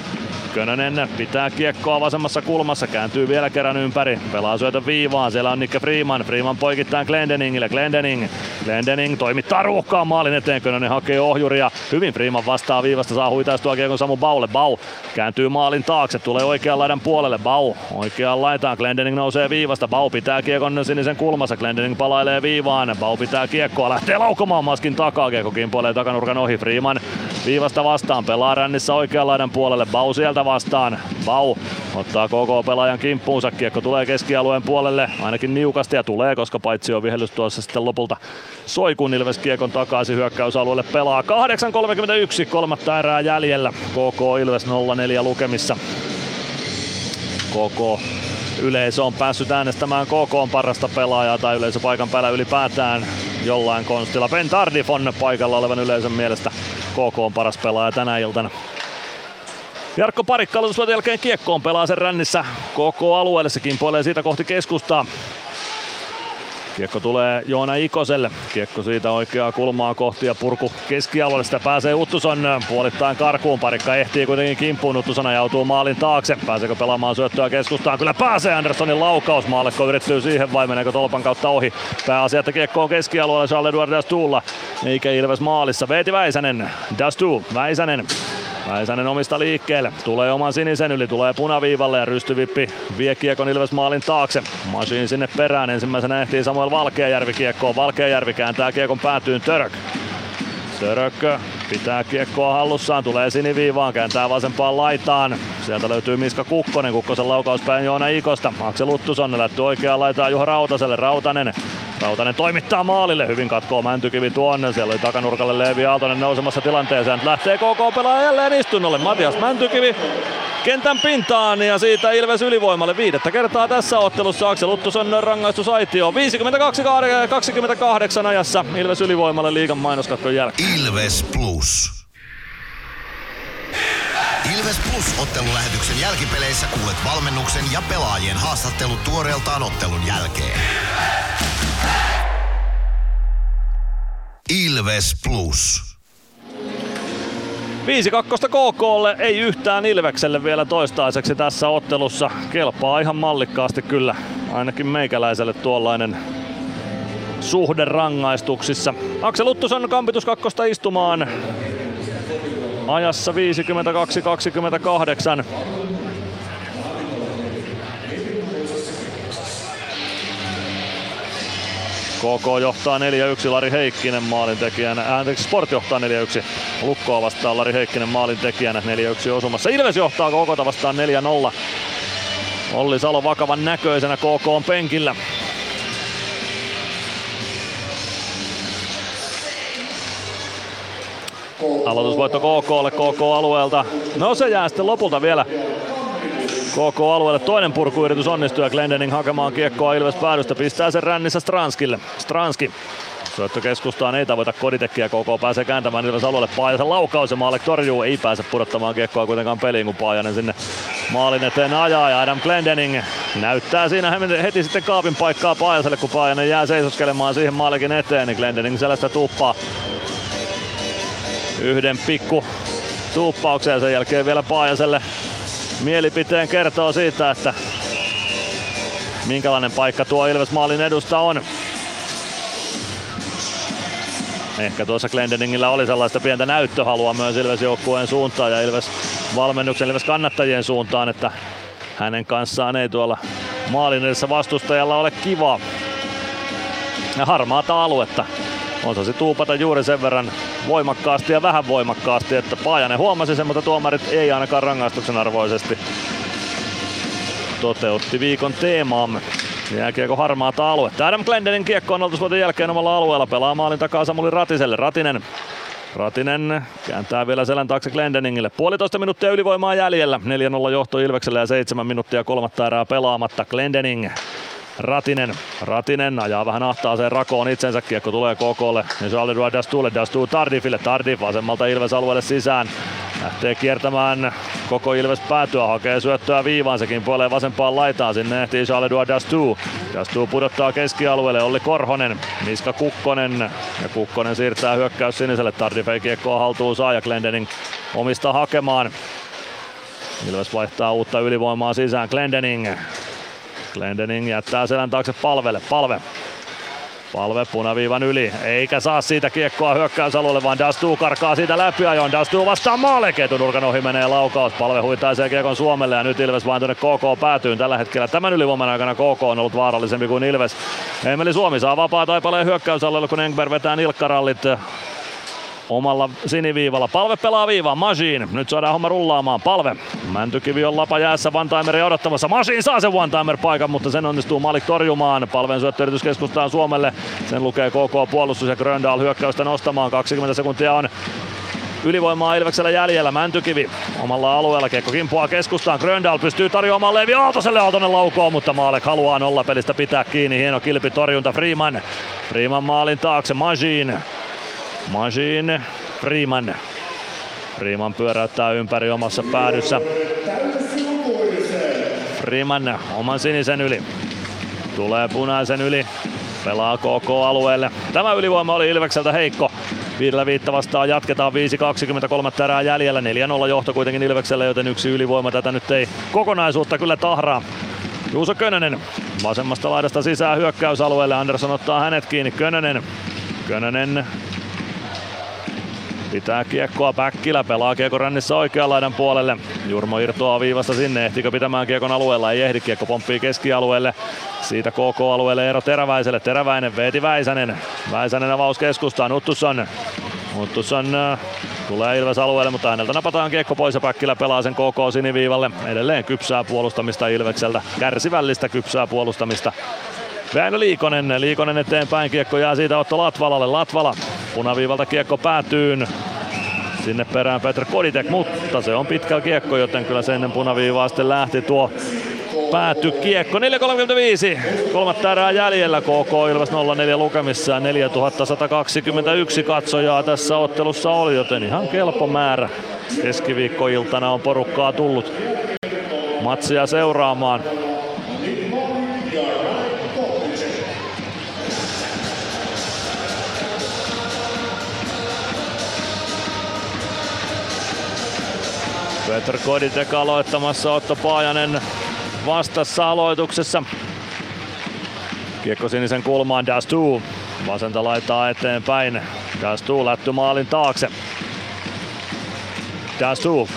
Könönen pitää kiekkoa vasemmassa kulmassa, kääntyy vielä kerran ympäri, pelaa syötön viivaan, siellä on Nikke Freeman, Freeman poikittaa Glendeningille, Glendening, Glendening toimittaa ruuhkaan maalin eteen, Könönen hakee ohjuria, hyvin Freeman vastaa viivasta, saa huitaistua kiekon Samu Baulle, Bau kääntyy maalin taakse, tulee oikean laidan puolelle, Bau oikeaan laitaan, Glendening nousee viivasta, Bau pitää kiekon sinisen kulmassa, Glendening palailee viivaan, Bau pitää kiekkoa, lähtee laukomaan maskin takaa, kiekko kimpoilee takanurkan ohi, Freeman viivasta vastaan, pelaa rännissä oikean laidan puolelle, Bau sieltä vastaan. Bau ottaa koko pelaajan kimppuunsa. Kiekko tulee keskialueen puolelle ainakin niukasti ja tulee, koska paitsi on vihellys tuossa sitten lopulta soi, kun Ilves kiekon takaisin hyökkäysalueelle pelaa. 8.31, kolmatta erää jäljellä. KK Ilves 0-4 lukemissa. KK yleisö on päässyt äänestämään KK on parasta pelaajaa tai yleisö paikan päällä ylipäätään jollain konstilla. Ben Tardif on paikalla olevan yleisön mielestä KK on paras pelaaja tänä iltana. Jarkko Parikka aloitusvuoten jälkeen kiekkoon pelaa sen rännissä koko alueelle. Se kimpoilee siitä kohti keskustaa. Kiekko tulee Joona Ikoselle. Kiekko siitä oikeaa kulmaa kohti ja purku keskialueelle. Sitä pääsee Uttuson puolittain karkuun. Parikka ehtii kuitenkin kimppuun. Uttuson ajautuu maalin taakse. Pääseekö pelaamaan syöttöä keskustaan? Kyllä pääsee Anderssonin laukaus. Maalekko yrittyy siihen vai meneekö tolpan kautta ohi? Pääasia, että kiekko on keskialueella Charles-Edouard Dastulla. Eikä Ilves maalissa. Veeti Väisänen. Dastu. Väisänen Väisänen omista liikkeelle. Tulee oman sinisen yli, tulee punaviivalle ja rystyvippi vie kiekon Ilves maalin taakse. Masiin sinne perään. Ensimmäisenä ehtii Samuel Valkeajärvi kiekkoon. Valkeajärvi kääntää kiekon päätyyn Török. Török pitää kiekkoa hallussaan, tulee siniviivaan, kääntää vasempaan laitaan. Sieltä löytyy Miska Kukkonen, Kukkosen laukauspäin Joona Ikosta. Aksel Uttuson lähti oikeaan laitaan Juha Rautaselle. Rautanen Rautanen toimittaa maalille, hyvin katkoo Mäntykivi tuonne. Siellä oli takanurkalle Leevi Aaltonen nousemassa tilanteeseen. Lähtee KK pelaa jälleen istunnolle. Matias Mäntykivi kentän pintaan ja siitä Ilves ylivoimalle viidettä kertaa tässä ottelussa. Aksel Uttuson rangaistusaitio 52-28 ajassa Ilves ylivoimalle liigan mainoskatkon jälkeen. Ilves Plus. Ilves Plus ottelulähetyksen jälkipeleissä kuulet valmennuksen ja pelaajien haastattelut tuoreeltaan ottelun jälkeen. Ilves Plus. 5-2 KKlle, ei yhtään Ilvekselle vielä toistaiseksi tässä ottelussa. Kelpaa ihan mallikkaasti kyllä, ainakin meikäläiselle tuollainen suhde rangaistuksissa. Aksel Uttuson kampitus kakkosta istumaan ajassa 52-28. KK johtaa 4-1 Lari Heikkinen maalintekijänä. Anteeksi, Sport johtaa 4-1. Lukkoa vastaan Lari Heikkinen maalintekijänä 4-1 osumassa. Ilves johtaa KK vastaan 4-0. Olli Salo vakavan näköisenä KK on penkillä. Aloitusvoitto KKlle KK alueelta. No se jää sitten lopulta vielä KK alueelle toinen purkuyritys onnistuu ja Glendening hakemaan kiekkoa Ilves päädystä, pistää sen rännissä Stranskille. Stranski Syöttö keskustaan ei tavoita Koditekkiä, KK pääsee kääntämään Ilves alueelle. Paajasen laukaus ja maalle torjuu, ei pääse pudottamaan kiekkoa kuitenkaan peliin, kun Paajanen sinne maalin eteen ajaa ja Adam Glendening näyttää siinä heti sitten kaapin paikkaa Paajaselle, kun Paajanen jää seisoskelemaan siihen maalikin eteen, niin Glendening sellaista tuppaa yhden pikku tuuppauksen sen jälkeen vielä Paajaselle mielipiteen kertoo siitä, että minkälainen paikka tuo Ilves maalin edusta on. Ehkä tuossa Glendeningillä oli sellaista pientä näyttöhalua myös Ilves joukkueen suuntaan ja Ilves valmennuksen Ilves kannattajien suuntaan, että hänen kanssaan ei tuolla maalin edessä vastustajalla ole kivaa. Ja harmaata aluetta. Se tuupata juuri sen verran voimakkaasti ja vähän voimakkaasti, että Paajanen huomasi sen, mutta tuomarit ei ainakaan rangaistuksen arvoisesti toteutti viikon teemaamme. Jääkiekko harmaata aluetta. Adam Glendenin kiekko on oltu jälkeen omalla alueella. Pelaa maalin takaa Samuli Ratiselle. Ratinen Ratinen kääntää vielä selän taakse Glendeningille. Puolitoista minuuttia ylivoimaa jäljellä. 4-0 johto Ilveksellä ja 7 minuuttia kolmatta erää pelaamatta. Glendening Ratinen. Ratinen ajaa vähän ahtaaseen rakoon itsensä. Kiekko tulee KKlle. Ja Charles Edouard Dastulle. Dastu Tardifille. Tardif vasemmalta Ilves alueelle sisään. Lähtee kiertämään koko Ilves päätyä, hakee syöttöä viivaan, sekin puolee vasempaan laitaan, sinne ehtii Charles Dastu. Dastu pudottaa keskialueelle, Olli Korhonen, Miska Kukkonen ja Kukkonen siirtää hyökkäys siniselle, Tardif ei kiekkoa haltuun saa ja Glendening omista hakemaan. Ilves vaihtaa uutta ylivoimaa sisään, Glendening. Glendening jättää selän taakse palvelle, palve Palve punaviivan yli, eikä saa siitä kiekkoa hyökkäysalueelle, vaan Dastu karkaa siitä läpi ajoin. Dastu vastaa maalle, nurkan ohi menee laukaus. Palve huitaisee kiekon Suomelle ja nyt Ilves vain tuonne KK päätyyn tällä hetkellä. Tämän ylivoiman aikana KK on ollut vaarallisempi kuin Ilves. Emeli Suomi saa vapaa taipaleen hyökkäysalueelle, kun Engberg vetää nilkkarallit omalla siniviivalla. Palve pelaa viivaan, Machine. Nyt saadaan homma rullaamaan. Palve. Mäntykivi on lapa jäässä one odottamassa. Machine saa sen one paikan, mutta sen onnistuu Malik torjumaan. Palven syöttöyritys keskustaan Suomelle. Sen lukee KK puolustus ja Gröndal hyökkäystä nostamaan. 20 sekuntia on Ylivoimaa Ilveksellä jäljellä, Mäntykivi omalla alueella, Kiekko kimpuaa keskustaan, Gröndal pystyy tarjoamaan Levi Aaltoselle, Aaltonen laukoo, mutta Maalek haluaa nolla pelistä pitää kiinni, hieno kilpi torjunta Freeman, Freeman maalin taakse, Majin, Machine Freeman. Freeman pyöräyttää ympäri omassa päädyssä. Freeman oman sinisen yli. Tulee punaisen yli. Pelaa KK-alueelle. Tämä ylivoima oli Ilvekseltä heikko. Viidellä viitta vastaan jatketaan 5.23 erää jäljellä. 4-0 johto kuitenkin Ilvekselle, joten yksi ylivoima tätä nyt ei kokonaisuutta kyllä tahraa. Juuso Könönen vasemmasta laidasta sisään hyökkäysalueelle. Andersson ottaa hänet kiinni. Könönen. Könönen Pitää kiekkoa Päkkilä, pelaa kiekko rännessä oikean laidan puolelle. Jurmo irtoaa viivasta sinne, ehtikö pitämään kiekon alueella, ei ehdi, kiekko pomppii keskialueelle. Siitä KK-alueelle ero Teräväiselle, Teräväinen, Veeti Väisänen. Väisänen avaus keskustaan, Uttusson. Uttusson äh, tulee Ilves alueelle, mutta häneltä napataan kiekko pois ja Päkkilä pelaa sen KK siniviivalle. Edelleen kypsää puolustamista Ilvekseltä, kärsivällistä kypsää puolustamista. Väinö Liikonen, Liikonen eteenpäin, kiekko jää siitä Otto Latvalalle, Latvala punaviivalta kiekko päätyyn. Sinne perään Petr Koditek, mutta se on pitkä kiekko, joten kyllä se ennen punaviivaa sitten lähti tuo pääty kiekko. 4.35, kolmatta erää jäljellä KK Ilves 04 lukemissa 4121 katsojaa tässä ottelussa oli, joten ihan kelpo määrä. Keskiviikkoiltana on porukkaa tullut matsia seuraamaan. Petr Koditek aloittamassa, Otto Paajanen vastassa aloituksessa. Kiekko sinisen kulmaan, Dastu vasenta laittaa eteenpäin. Dastu lätty maalin taakse. Dastu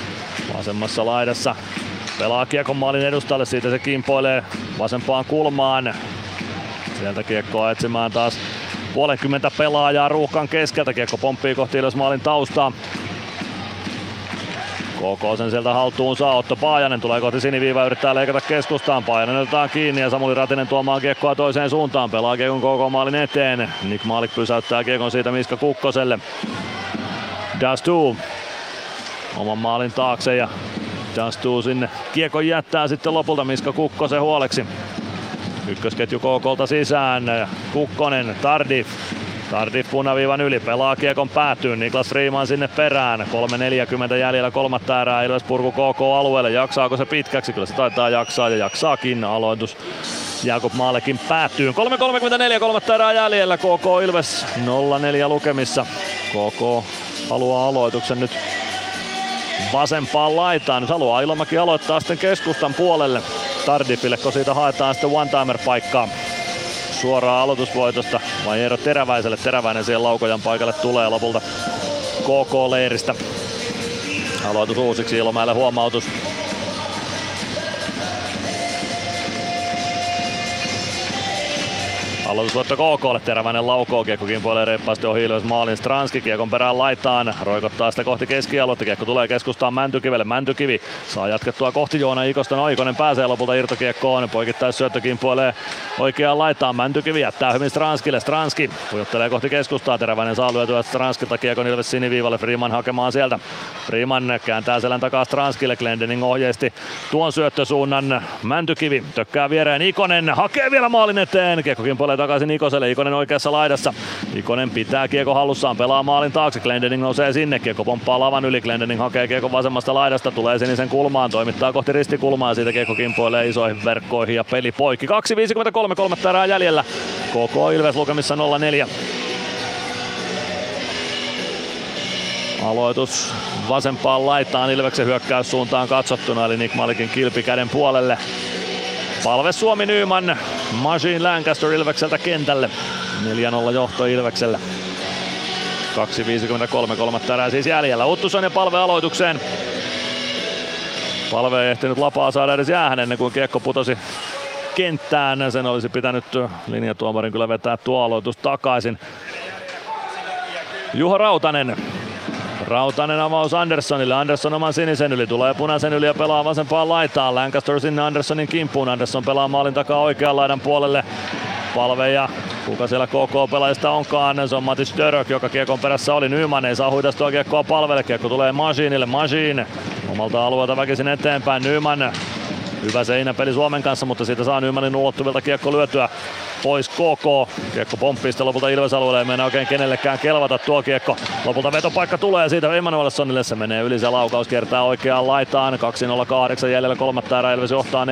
vasemmassa laidassa pelaa kiekon maalin edustalle, siitä se kimpoilee vasempaan kulmaan. Sieltä kiekkoa etsimään taas puolenkymmentä pelaajaa ruuhkan keskeltä. Kiekko pomppii kohti ylös maalin taustaa. KK sen sieltä haltuun saa. Otto Paajanen tulee kohti siniviivaa, yrittää leikata keskustaan. Paajanen otetaan kiinni ja Samuli Ratinen tuomaan kiekkoa toiseen suuntaan. Pelaa kiekon KK maalin eteen. Nick Maalik pysäyttää kiekon siitä Miska Kukkoselle. Dastu oman maalin taakse ja Dastu sinne kiekon jättää sitten lopulta Miska Kukkosen huoleksi. Ykkösketju KKlta sisään. Kukkonen, Tardif Tardif punaviivan yli, pelaa kiekon päätyyn, Niklas Freeman sinne perään, 3.40 jäljellä kolmatta erää, Ilves purku KK-alueelle, jaksaako se pitkäksi? Kyllä se taitaa jaksaa ja jaksaakin aloitus. Jakob Maalekin päätyy. 3.34 kolmatta erää jäljellä, KK Ilves 0-4 lukemissa. KK haluaa aloituksen nyt vasempaan laitaan. Nyt haluaa Ilomäki aloittaa sitten keskustan puolelle Tardifille, kun siitä haetaan sitten one-timer-paikkaa suoraan aloitusvoitosta vai Eero Teräväiselle. Teräväinen siihen laukojan paikalle tulee lopulta KK-leiristä. Aloitus uusiksi Ilomäelle huomautus. Aloitusvoitto KKlle, teräväinen laukoo, kiekko kimpoilee reippaasti ohi Ilves maalin. Stranski, kiekon perään laitaan, roikottaa sitä kohti keskialuetta, kiekko tulee keskustaan Mäntykivelle, Mäntykivi saa jatkettua kohti Joona Ikosta, Oikonen pääsee lopulta irtokiekkoon, poikittais syöttö kimpoilee oikeaan laitaan, Mäntykivi jättää hyvin Stranskille, Stranski pujottelee kohti keskustaa, teräväinen saa lyötyä Stranskilta kiekon Ilves siniviivalle, Freeman hakemaan sieltä, Freeman kääntää selän takaa Stranskille, Glendening ohjeisti tuon syöttösuunnan, Mäntykivi tökkää viereen, Ikonen hakee vielä maalin eteen, kiekko kimpoilee takaisin Ikoselle, Ikonen oikeassa laidassa. Ikonen pitää kiekko hallussaan, pelaa maalin taakse, Glendening nousee sinne, kiekko pomppaa lavan yli, Glendening hakee kiekko vasemmasta laidasta, tulee sinisen kulmaan, toimittaa kohti ristikulmaa ja siitä kiekko kimpoilee isoihin verkkoihin ja peli poikki. 2.53, kolmatta erää jäljellä. KK Ilves lukemissa 0-4. Aloitus vasempaan laitaan Ilveksen hyökkäyssuuntaan katsottuna, eli Nick Malikin kilpi käden puolelle. Palve Suomi Nyman, Machine Lancaster Ilvekseltä kentälle. 4-0 johto Ilvekselle. 2.53 kolmatta erää siis jäljellä. Uttuson ja Palve aloitukseen. Palve ei ehtinyt lapaa saada edes jäähän ennen kuin kiekko putosi kenttään. Sen olisi pitänyt linjatuomarin kyllä vetää tuo aloitus takaisin. Juho Rautanen Rautanen avaus Anderssonille. Andersson oman sinisen yli, tulee punaisen yli ja pelaa vasempaan laitaan. Lancaster sinne Anderssonin kimppuun. Andersson pelaa maalin takaa oikean laidan puolelle. Palve ja kuka siellä KK-pelaajista onkaan. Se on Matis Dörök, joka kiekon perässä oli. Nyman ei saa huidastua kiekkoa palvelle. Kiekko tulee Masinille. Masin omalta alueelta väkisin eteenpäin. Nyman Hyvä seinäpeli Suomen kanssa, mutta siitä saa Nymanin ulottuvilta kiekko lyötyä pois KK. Kiekko pomppii sitten lopulta Ilves alueelle, ei mennä oikein kenellekään kelvata tuo kiekko. Lopulta vetopaikka tulee siitä Emanuelssonille, se menee yli se laukaus, kertaa oikeaan laitaan. 2.08 jäljellä kolmatta erää, Ilves johtaa 4-0.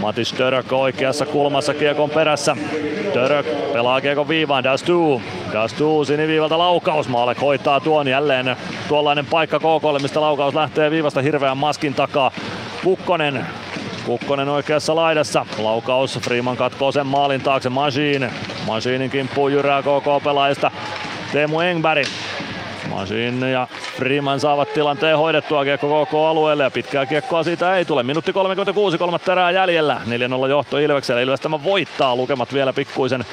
Matis Dörök oikeassa kulmassa kiekon perässä. Dörök pelaa kiekon viivaan, Dastu. Dastu siniviivalta laukaus, Maalek hoitaa tuon jälleen tuollainen paikka KKlle, mistä laukaus lähtee viivasta hirveän maskin takaa. Kukkonen Kukkonen oikeassa laidassa. Laukaus, Freeman katkoo sen maalin taakse. Machine. Machinin kimppuu jyrää KK-pelaajista. Teemu Engberg. Machine ja Freeman saavat tilanteen hoidettua kiekko koko alueelle ja pitkää kiekkoa siitä ei tule. Minuutti 36, kolmatta erää jäljellä. 4-0 johto Ilvekselle. Ilves tämä voittaa. Lukemat vielä pikkuisen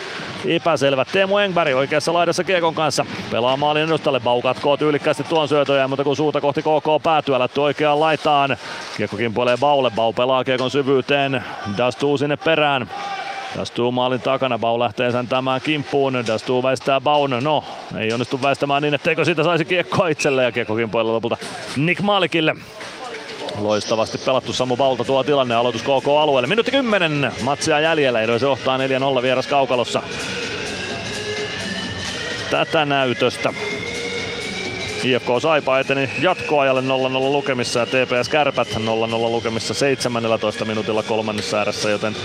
epäselvät. Teemu Engberg oikeassa laidassa kiekon kanssa. Pelaa maalin edustalle. Bau katkoo tyylikkäästi tuon syötöjä, mutta kun suuta kohti KK päätyy, lätty oikeaan laitaan. Kiekko kimpoilee Baulle. Bau pelaa kiekon syvyyteen. Dastuu sinne perään. Dastuu maalin takana, Bau lähtee tämän kimppuun, Dastuu väistää Baun, no ei onnistu väistämään niin, etteikö siitä saisi kiekkoa itselle ja kiekko kimpoilla lopulta Nick Maalikille. Loistavasti pelattu Samu Baulta tuo tilanne, aloitus KK-alueelle. Minuutti 10, matsia jäljellä, Ilves johtaa 4-0 vieras Kaukalossa. Tätä näytöstä. IFK Saipa eteni jatkoajalle 0-0 lukemissa ja TPS Kärpät 0-0 lukemissa 17 minuutilla kolmannessa ääressä, joten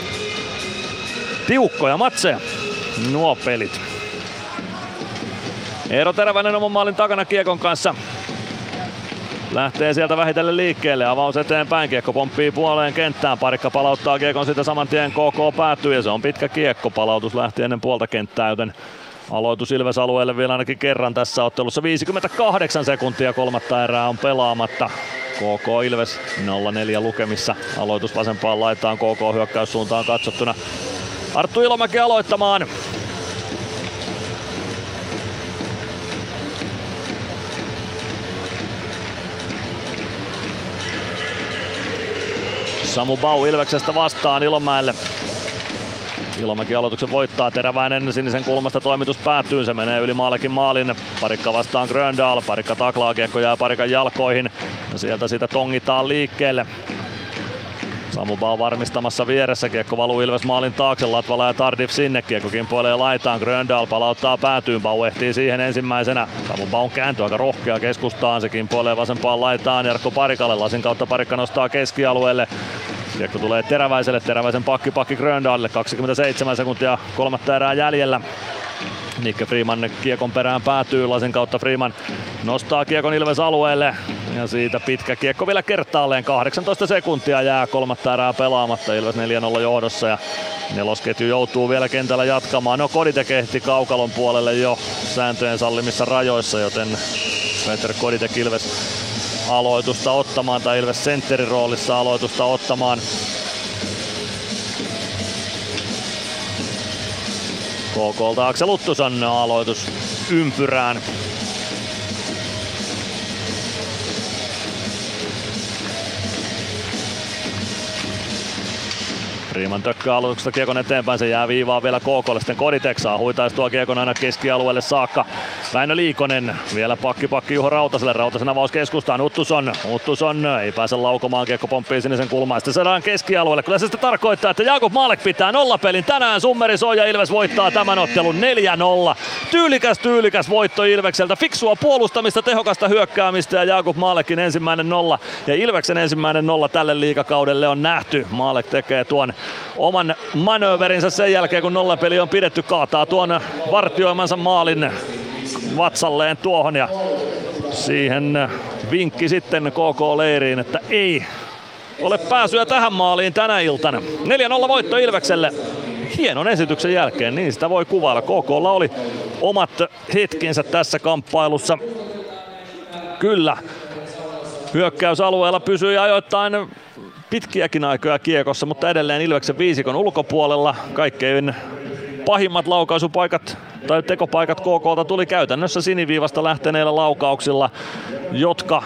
tiukkoja matseja nuo pelit. Eero Terävänen oman maalin takana Kiekon kanssa. Lähtee sieltä vähitellen liikkeelle, avaus eteenpäin, kiekko pomppii puoleen kenttään, parikka palauttaa kiekon sitä saman tien, KK päättyy ja se on pitkä kiekko, palautus lähti ennen puolta kenttää, joten aloitus Ilves alueelle vielä ainakin kerran tässä ottelussa. 58 sekuntia kolmatta erää on pelaamatta. KK Ilves 0-4 lukemissa. Aloitus vasempaan laitaan KK hyökkäyssuuntaan katsottuna. Arttu Ilomäki aloittamaan. Samu Bau Ilveksestä vastaan Ilomäelle. Ilomäki aloituksen voittaa, Teräväinen sinisen kulmasta toimitus päättyy, se menee yli maalekin maalin. Parikka vastaan Gröndal, parikka taklaa, kiekko jää parikan jalkoihin ja sieltä sitä tongitaan liikkeelle. Samu Bau varmistamassa vieressä, kiekko valuu Ilves maalin taakse, Latvala ja Tardif sinne, kiekko kimpoilee laitaan, Gröndal palauttaa päätyyn, Bau ehtii siihen ensimmäisenä. Samu Baun kääntö aika rohkea keskustaan, se kimpoilee vasempaan laitaan, Jarkko Parikalle, lasin kautta Parikka nostaa keskialueelle. Kiekko tulee Teräväiselle, Teräväisen pakki pakki Gröndalille, 27 sekuntia kolmatta erää jäljellä. Nikke Freeman kiekon perään päätyy, lasin kautta Freeman nostaa kiekon Ilves alueelle ja siitä pitkä kiekko vielä kertaalleen. 18 sekuntia jää kolmatta erää pelaamatta, Ilves 4-0 johdossa ja nelosketju joutuu vielä kentällä jatkamaan. No Koditek ehti kaukalon puolelle jo sääntöjen sallimissa rajoissa, joten Peter Koditek Ilves aloitusta ottamaan tai Ilves sentterin roolissa aloitusta ottamaan. KKlta Aksel Uttuson aloitus ympyrään. Riiman tökkää aloituksesta kiekon eteenpäin, se jää viivaan vielä KKlle, sitten Koditeksaa huitaisi tuo kiekon aina keskialueelle saakka. Väinö Liikonen, vielä pakki pakki Juho Rautaselle, Rautasen avaus keskustaan, Uttuson, Uttuson ei pääse laukomaan, kiekko pomppii sinisen kulmaan, sitten saadaan keskialueelle. Kyllä se sitten tarkoittaa, että Jakub Maalek pitää nollapelin tänään, Summeri soi ja Ilves voittaa tämän ottelun 4-0. Tyylikäs, tyylikäs voitto Ilvekseltä, fiksua puolustamista, tehokasta hyökkäämistä ja Jakub Maalekin ensimmäinen nolla ja Ilveksen ensimmäinen nolla tälle liikakaudelle on nähty. Maalek tekee tuon oman manööverinsä sen jälkeen, kun nollapeli on pidetty, kaataa tuon vartioimansa maalin vatsalleen tuohon ja siihen vinkki sitten KK-leiriin, että ei ole pääsyä tähän maaliin tänä iltana. 4-0 voitto Ilvekselle hienon esityksen jälkeen, niin sitä voi kuvailla. KKlla oli omat hetkensä tässä kamppailussa. Kyllä, hyökkäysalueella pysyi ajoittain pitkiäkin aikoja kiekossa, mutta edelleen Ilveksen viisikon ulkopuolella kaikkein pahimmat laukaisupaikat tai tekopaikat KKlta tuli käytännössä siniviivasta lähteneillä laukauksilla, jotka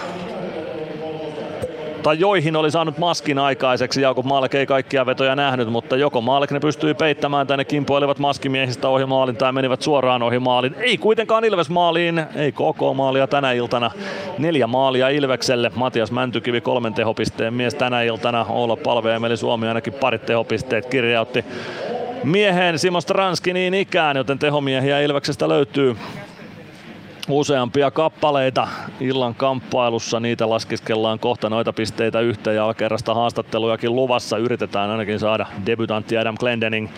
tai joihin oli saanut maskin aikaiseksi. Jakub Maalek ei kaikkia vetoja nähnyt, mutta joko Maalek ne pystyi peittämään tai ne kimpoilivat maskimiehistä ohi maalin tai menivät suoraan ohi maalin. Ei kuitenkaan Ilves maaliin, ei koko maalia tänä iltana. Neljä maalia Ilvekselle. Matias Mäntykivi kolmen tehopisteen mies tänä iltana. Olla Palve ja Meli Suomi ainakin parit tehopisteet kirjautti miehen Simo Stranski niin ikään, joten tehomiehiä Ilveksestä löytyy useampia kappaleita illan kamppailussa. Niitä laskiskellaan kohta noita pisteitä yhteen ja kerrasta haastattelujakin luvassa. Yritetään ainakin saada debutantti Adam Glendening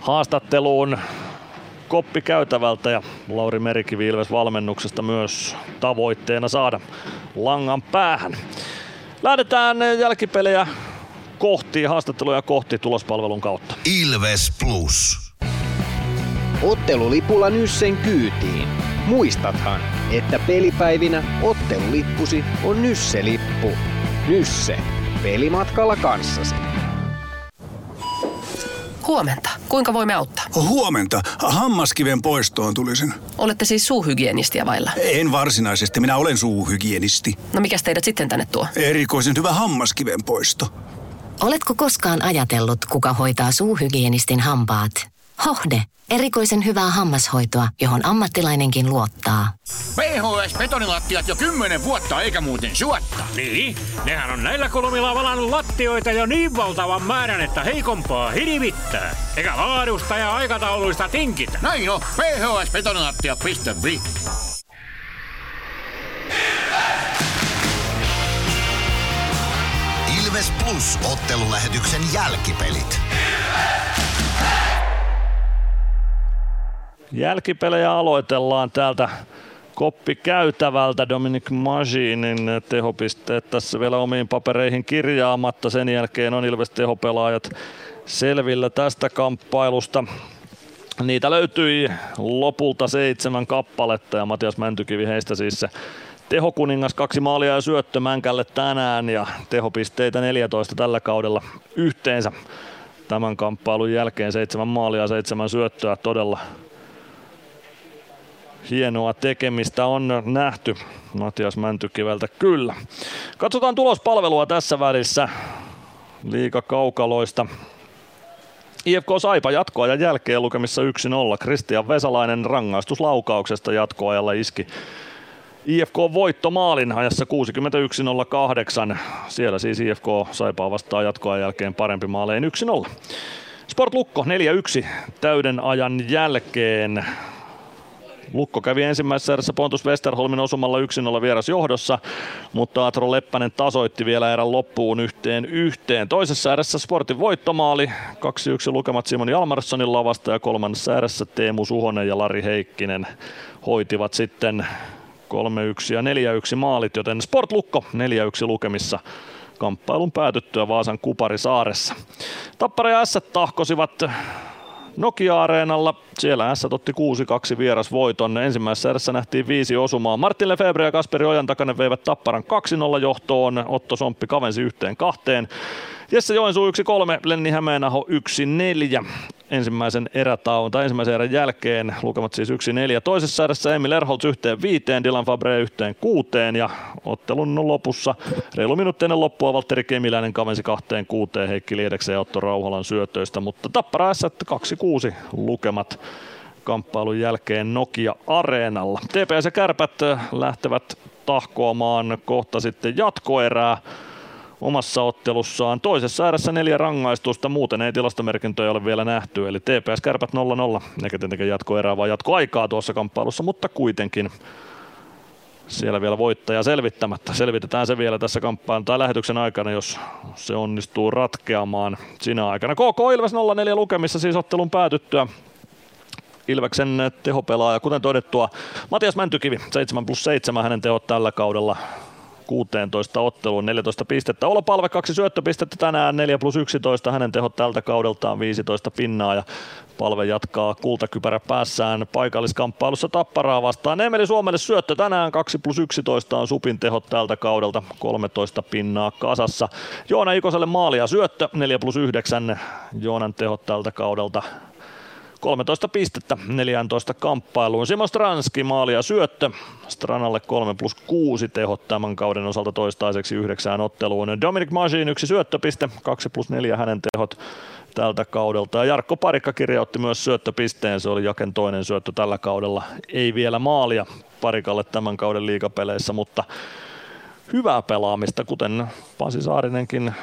haastatteluun koppi käytävältä ja Lauri Merikivi Ilves valmennuksesta myös tavoitteena saada langan päähän. Lähdetään jälkipelejä kohti, haastatteluja kohti tulospalvelun kautta. Ilves Plus. Ottelulipulla Nyssen kyytiin. Muistathan, että pelipäivinä ottelulippusi on Nysse-lippu. Nysse. Pelimatkalla kanssasi. Huomenta. Kuinka voimme auttaa? Huomenta. Hammaskiven poistoon tulisin. Olette siis suuhygienistia vailla? En varsinaisesti. Minä olen suuhygienisti. No mikä teidät sitten tänne tuo? Erikoisen hyvä hammaskiven poisto. Oletko koskaan ajatellut, kuka hoitaa suuhygienistin hampaat? Hohde. Erikoisen hyvää hammashoitoa, johon ammattilainenkin luottaa. PHS betonilattiat jo kymmenen vuotta eikä muuten suotta. Niin, nehän on näillä kolmilla valannut lattioita jo niin valtavan määrän, että heikompaa hirvittää. Eikä laadusta ja aikatauluista tinkitä. Näin on, phsbetonilattia.fi. Ilves Plus ottelulähetyksen jälkipelit. Jälkipelejä aloitellaan täältä koppi käytävältä Dominic Maginin tehopisteet tässä vielä omiin papereihin kirjaamatta. Sen jälkeen on Ilves tehopelaajat selvillä tästä kamppailusta. Niitä löytyi lopulta seitsemän kappaletta ja Matias Mäntykivi heistä siis se tehokuningas kaksi maalia ja syöttö Mänkälle tänään ja tehopisteitä 14 tällä kaudella yhteensä. Tämän kamppailun jälkeen seitsemän maalia ja seitsemän syöttöä todella hienoa tekemistä on nähty Matias Mäntykiveltä kyllä. Katsotaan tulospalvelua tässä välissä liika kaukaloista. IFK Saipa jatkoajan jälkeen lukemissa 1-0. Kristian Vesalainen rangaistuslaukauksesta jatkoajalla iski IFK voittomaalin ajassa 61.08. Siellä siis IFK Saipaa vastaan jatkoa jälkeen parempi maaleen 1-0. Sport Lukko 4-1 täyden ajan jälkeen. Lukko kävi ensimmäisessä erässä Pontus Westerholmin osumalla 1-0 vieras johdossa, mutta Atro Leppänen tasoitti vielä erän loppuun yhteen yhteen. Toisessa erässä Sportin voittomaali, 2-1 lukemat Simon Jalmarssonin lavasta ja kolmannessa erässä Teemu Suhonen ja Lari Heikkinen hoitivat sitten 3-1 ja 4-1 maalit, joten Sport Lukko 4-1 lukemissa kamppailun päätyttyä Vaasan Kuparisaaressa. Tappara ja S tahkosivat Nokia-areenalla. Siellä S otti 6-2 vieras voiton. Ensimmäisessä erässä nähtiin viisi osumaa. Martin Lefebvre ja Kasperi Ojan takana veivät Tapparan 2-0 johtoon. Otto Somppi kavensi yhteen kahteen. Jesse Joensuu 1-3, Lenni Hämeenaho 1-4 ensimmäisen erätauon tai ensimmäisen erän jälkeen. Lukemat siis 1-4. Toisessa erässä Emil Erholz yhteen viiteen, Dylan Fabre yhteen kuuteen ja ottelun lopussa reilu minuutti ennen loppua Valtteri Kemiläinen kavensi kahteen kuuteen Heikki Liedeksen ja Otto Rauhalan syötöistä, mutta Tappara S 2-6 lukemat kamppailun jälkeen Nokia Areenalla. TPS ja Kärpät lähtevät tahkoamaan kohta sitten jatkoerää omassa ottelussaan. Toisessa ääressä neljä rangaistusta, muuten ei tilastomerkintöjä ole vielä nähty, eli TPS Kärpät 0-0, eikä tietenkään jatkoerää vaan jatkoaikaa tuossa kamppailussa, mutta kuitenkin siellä vielä voittaja selvittämättä. Selvitetään se vielä tässä kamppailun tai lähetyksen aikana, jos se onnistuu ratkeamaan sinä aikana. KK Ilves 0-4 lukemissa siis ottelun päätyttyä. Ilveksen tehopelaaja, kuten todettua, Matias Mäntykivi, 7 plus 7 hänen tehot tällä kaudella 16 otteluun, 14 pistettä. Olo Palve kaksi syöttöpistettä tänään, 4 plus 11, hänen tehot tältä kaudeltaan 15 pinnaa ja Palve jatkaa kultakypärä päässään paikalliskamppailussa Tapparaa vastaan. Emeli Suomelle syöttö tänään 2 plus 11 on Supin tehot tältä kaudelta 13 pinnaa kasassa. Joona Ikoselle maalia syöttö 4 plus 9 Joonan tehot tältä kaudelta 13 pistettä 14 kamppailuun. Simo Stranski maali ja syöttö. Stranalle 3 plus 6 tehot tämän kauden osalta toistaiseksi yhdeksään otteluun. Dominic Majin yksi syöttöpiste, 2 plus 4 hänen tehot tältä kaudelta. Ja Jarkko Parikka kirjautti myös syöttöpisteen, se oli Jaken toinen syöttö tällä kaudella. Ei vielä maalia Parikalle tämän kauden liigapeleissä, mutta hyvää pelaamista, kuten Pasi Saarinenkin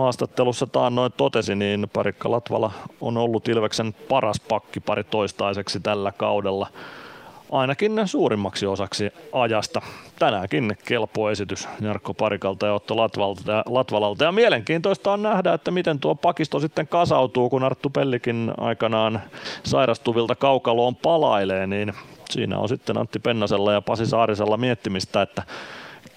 haastattelussa taannoin totesi, niin Parikka Latvala on ollut Ilveksen paras pakkipari toistaiseksi tällä kaudella ainakin suurimmaksi osaksi ajasta. Tänäänkin kelpo esitys Jarkko Parikalta ja Otto Latvalta Latvalalta. Ja mielenkiintoista on nähdä, että miten tuo pakisto sitten kasautuu, kun Arttu Pellikin aikanaan sairastuvilta kaukaloon palailee, niin siinä on sitten Antti Pennasella ja Pasi Saarisella miettimistä, että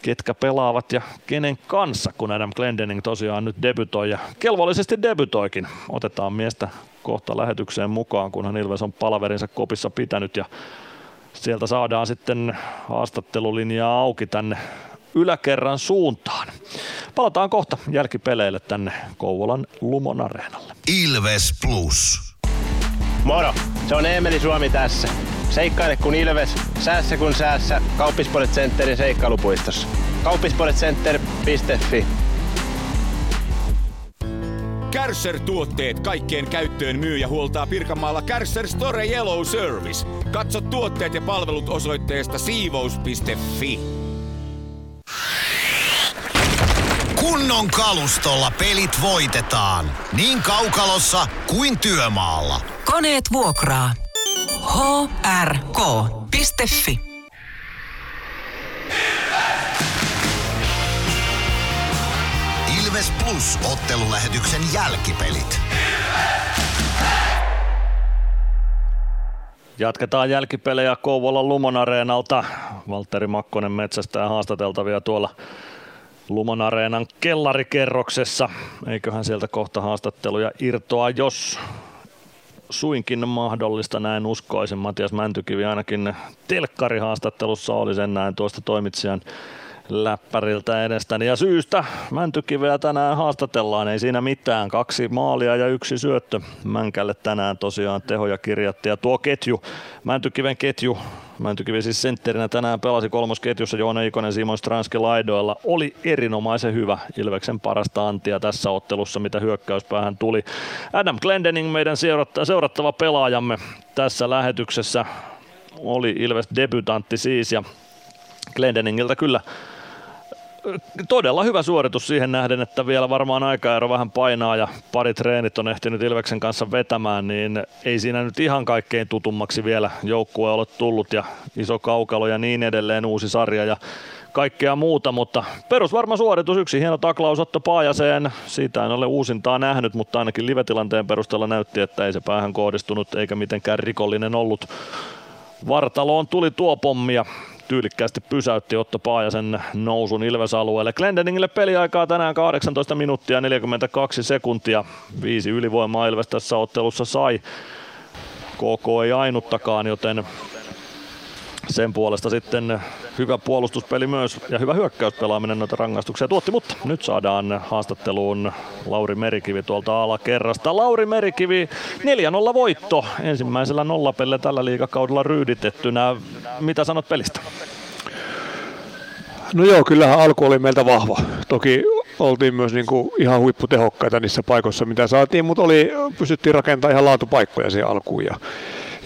ketkä pelaavat ja kenen kanssa, kun Adam Glendening tosiaan nyt debytoi ja kelvollisesti debytoikin. Otetaan miestä kohta lähetykseen mukaan, kunhan Ilves on palaverinsa kopissa pitänyt ja sieltä saadaan sitten haastattelulinjaa auki tänne yläkerran suuntaan. Palataan kohta jälkipeleille tänne Kouvolan Lumon areenalle. Ilves Plus. Moro, se on Eemeli Suomi tässä. Seikkaile kun Ilves, säässä kun säässä. Kauppispoilet Centerin seikkailupuistossa. Kauppispoiletcenter.fi Kärsser-tuotteet kaikkeen käyttöön myy ja huoltaa Pirkanmaalla Kärsser Store Yellow Service. Katso tuotteet ja palvelut osoitteesta siivous.fi. Kunnon kalustolla pelit voitetaan. Niin kaukalossa kuin työmaalla. Koneet vuokraa. hrk.fi Ilves Plus ottelulähetyksen jälkipelit. Jatketaan jälkipelejä Kouvolan Lumon areenalta. Valtteri Makkonen metsästää haastateltavia tuolla Lumon areenan kellarikerroksessa. Eiköhän sieltä kohta haastatteluja irtoa, jos suinkin mahdollista, näin uskoisin. Matias Mäntykivi ainakin telkkarihaastattelussa oli sen näin tuosta toimitsijan läppäriltä edestäni. Ja syystä Mäntykiveä tänään haastatellaan, ei siinä mitään. Kaksi maalia ja yksi syöttö Mänkälle tänään tosiaan tehoja kirjatti. Ja tuo ketju, Mäntykiven ketju, Mäntykivi siis sentterinä tänään pelasi kolmosketjussa Joona Ikonen, Simon Stranski laidoilla. Oli erinomaisen hyvä Ilveksen parasta antia tässä ottelussa, mitä hyökkäyspäähän tuli. Adam Glendening, meidän seurattava pelaajamme tässä lähetyksessä, oli Ilves debutantti siis ja Glendeningiltä kyllä todella hyvä suoritus siihen nähden, että vielä varmaan aikaero vähän painaa ja pari treenit on ehtinyt Ilveksen kanssa vetämään, niin ei siinä nyt ihan kaikkein tutummaksi vielä joukkue ole tullut ja iso kaukalo ja niin edelleen uusi sarja ja kaikkea muuta, mutta perusvarma suoritus, yksi hieno taklaus Otto Paajaseen, siitä en ole uusintaa nähnyt, mutta ainakin live-tilanteen perusteella näytti, että ei se päähän kohdistunut eikä mitenkään rikollinen ollut. Vartaloon tuli tuo pommi ja tyylikkäästi pysäytti Otto Paajasen nousun Ilves-alueelle. Glendeningille peliaikaa tänään 18 minuuttia 42 sekuntia. Viisi ylivoimaa Ilves tässä ottelussa sai. KK ei ainuttakaan, joten sen puolesta sitten hyvä puolustuspeli myös ja hyvä hyökkäyspelaaminen noita rangaistuksia tuotti, mutta nyt saadaan haastatteluun Lauri Merikivi tuolta alakerrasta. Lauri Merikivi, 4-0 voitto ensimmäisellä nollapelle tällä liikakaudella ryyditettynä. Mitä sanot pelistä? No joo, kyllähän alku oli meiltä vahva. Toki oltiin myös niin kuin ihan huipputehokkaita niissä paikoissa, mitä saatiin, mutta oli, pystyttiin rakentamaan ihan laatupaikkoja siihen alkuun. Ja,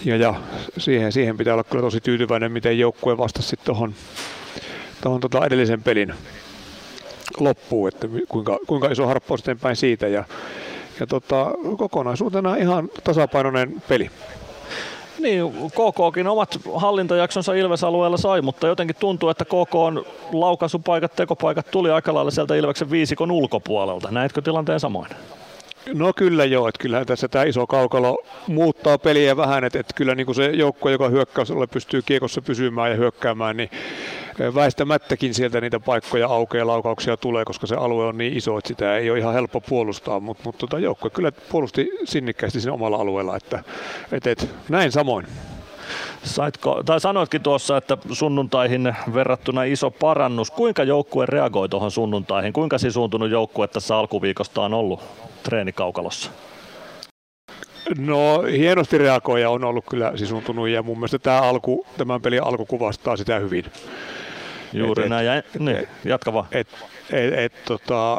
ja, ja siihen, siihen pitää olla kyllä tosi tyytyväinen, miten joukkue vastasi tuohon tohon tota edellisen pelin loppuun, että kuinka, kuinka iso harppaus eteenpäin siitä. Ja, ja tota, kokonaisuutena ihan tasapainoinen peli. Niin, KKkin omat hallintajaksonsa Ilves-alueella sai, mutta jotenkin tuntuu, että KK on laukaisupaikat, tekopaikat tuli aika lailla sieltä Ilveksen viisikon ulkopuolelta. Näetkö tilanteen samoin? No kyllä joo, että kyllähän tässä tämä iso kaukalo muuttaa peliä vähän, että, että kyllä niin kuin se joukko, joka hyökkäysalueella pystyy kiekossa pysymään ja hyökkäämään, niin väistämättäkin sieltä niitä paikkoja aukeaa laukauksia tulee, koska se alue on niin iso, että sitä ei ole ihan helppo puolustaa, mutta, mutta tota joukko kyllä puolusti sinnikkäästi siinä omalla alueella, että, että, että näin samoin. Saitko, tai sanoitkin tuossa, että sunnuntaihin verrattuna iso parannus. Kuinka joukkue reagoi tuohon sunnuntaihin? Kuinka sisuuntunut joukkue tässä alkuviikosta on ollut treenikaukalossa? No hienosti reagoija on ollut kyllä sisuuntunut ja mun mielestä tämä alku, tämän pelin alku kuvastaa sitä hyvin. Juuri et, näin, ja, niin, jatka vaan. Et, et, et, tota,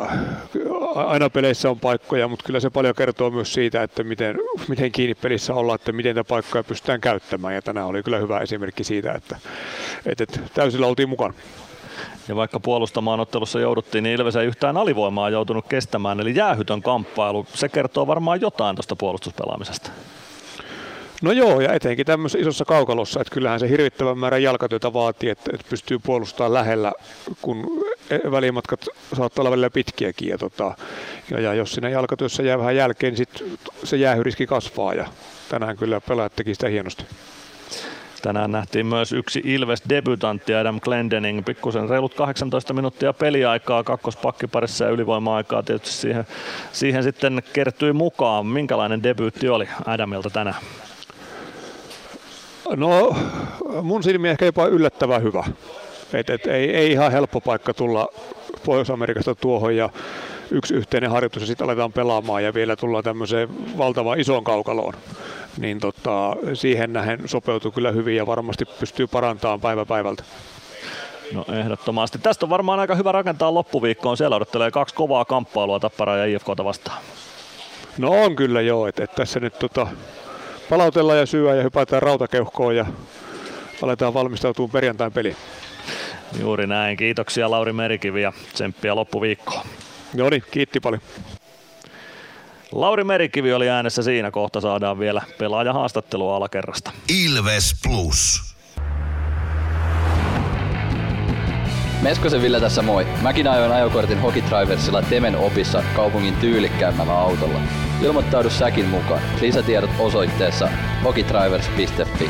aina peleissä on paikkoja, mutta kyllä se paljon kertoo myös siitä, että miten, miten kiinni pelissä ollaan, että miten niitä paikkoja pystytään käyttämään. Ja tänään oli kyllä hyvä esimerkki siitä, että, että, että täysillä oltiin mukana. Ja vaikka puolustamaan ottelussa jouduttiin, niin Ilves ei yhtään alivoimaa joutunut kestämään, eli jäähytön kamppailu. Se kertoo varmaan jotain tuosta puolustuspelaamisesta. No joo, ja etenkin tämmöisessä isossa kaukalossa, että kyllähän se hirvittävän määrän jalkatyötä vaatii, että, että pystyy puolustamaan lähellä, kun välimatkat saattaa olla välillä pitkiäkin. Ja, tota, ja, ja jos siinä jalkatyössä jää vähän jälkeen, niin sit se jäähyriski kasvaa, ja tänään kyllä pelaajat teki sitä hienosti. Tänään nähtiin myös yksi Ilves debutantti Adam Glendening, pikkusen reilut 18 minuuttia peliaikaa kakkospakkiparissa ja ylivoima-aikaa tietysti siihen, siihen sitten kertyi mukaan. Minkälainen debyytti oli Adamilta tänään? No mun silmi ehkä jopa yllättävän hyvä. Et, et, ei, ei ihan helppo paikka tulla Pohjois-Amerikasta tuohon ja yksi yhteinen harjoitus ja sitten aletaan pelaamaan ja vielä tullaan tämmöiseen valtavan isoon kaukaloon. Niin tota, siihen nähen sopeutuu kyllä hyvin ja varmasti pystyy parantamaan päivä päivältä. No ehdottomasti. Tästä on varmaan aika hyvä rakentaa loppuviikkoon. Siellä odottelee kaksi kovaa kamppailua Tapparaa ja IFKta vastaan. No on kyllä joo, että et tässä nyt tota, palautellaan ja syödään ja hypätään rautakeuhkoon ja aletaan valmistautumaan perjantain peliin. Juuri näin. Kiitoksia Lauri Merikivi ja tsemppiä loppuviikkoon. No niin, kiitti paljon. Lauri Merikivi oli äänessä siinä, kohta saadaan vielä pelaaja haastattelua alakerrasta. Ilves Plus. Meskosen Ville tässä moi. Mäkin ajoin ajokortin Hokitriversilla Temen opissa kaupungin tyylikkäämmällä autolla. Ilmoittaudu säkin mukaan. Lisätiedot osoitteessa hokitrivers.fi.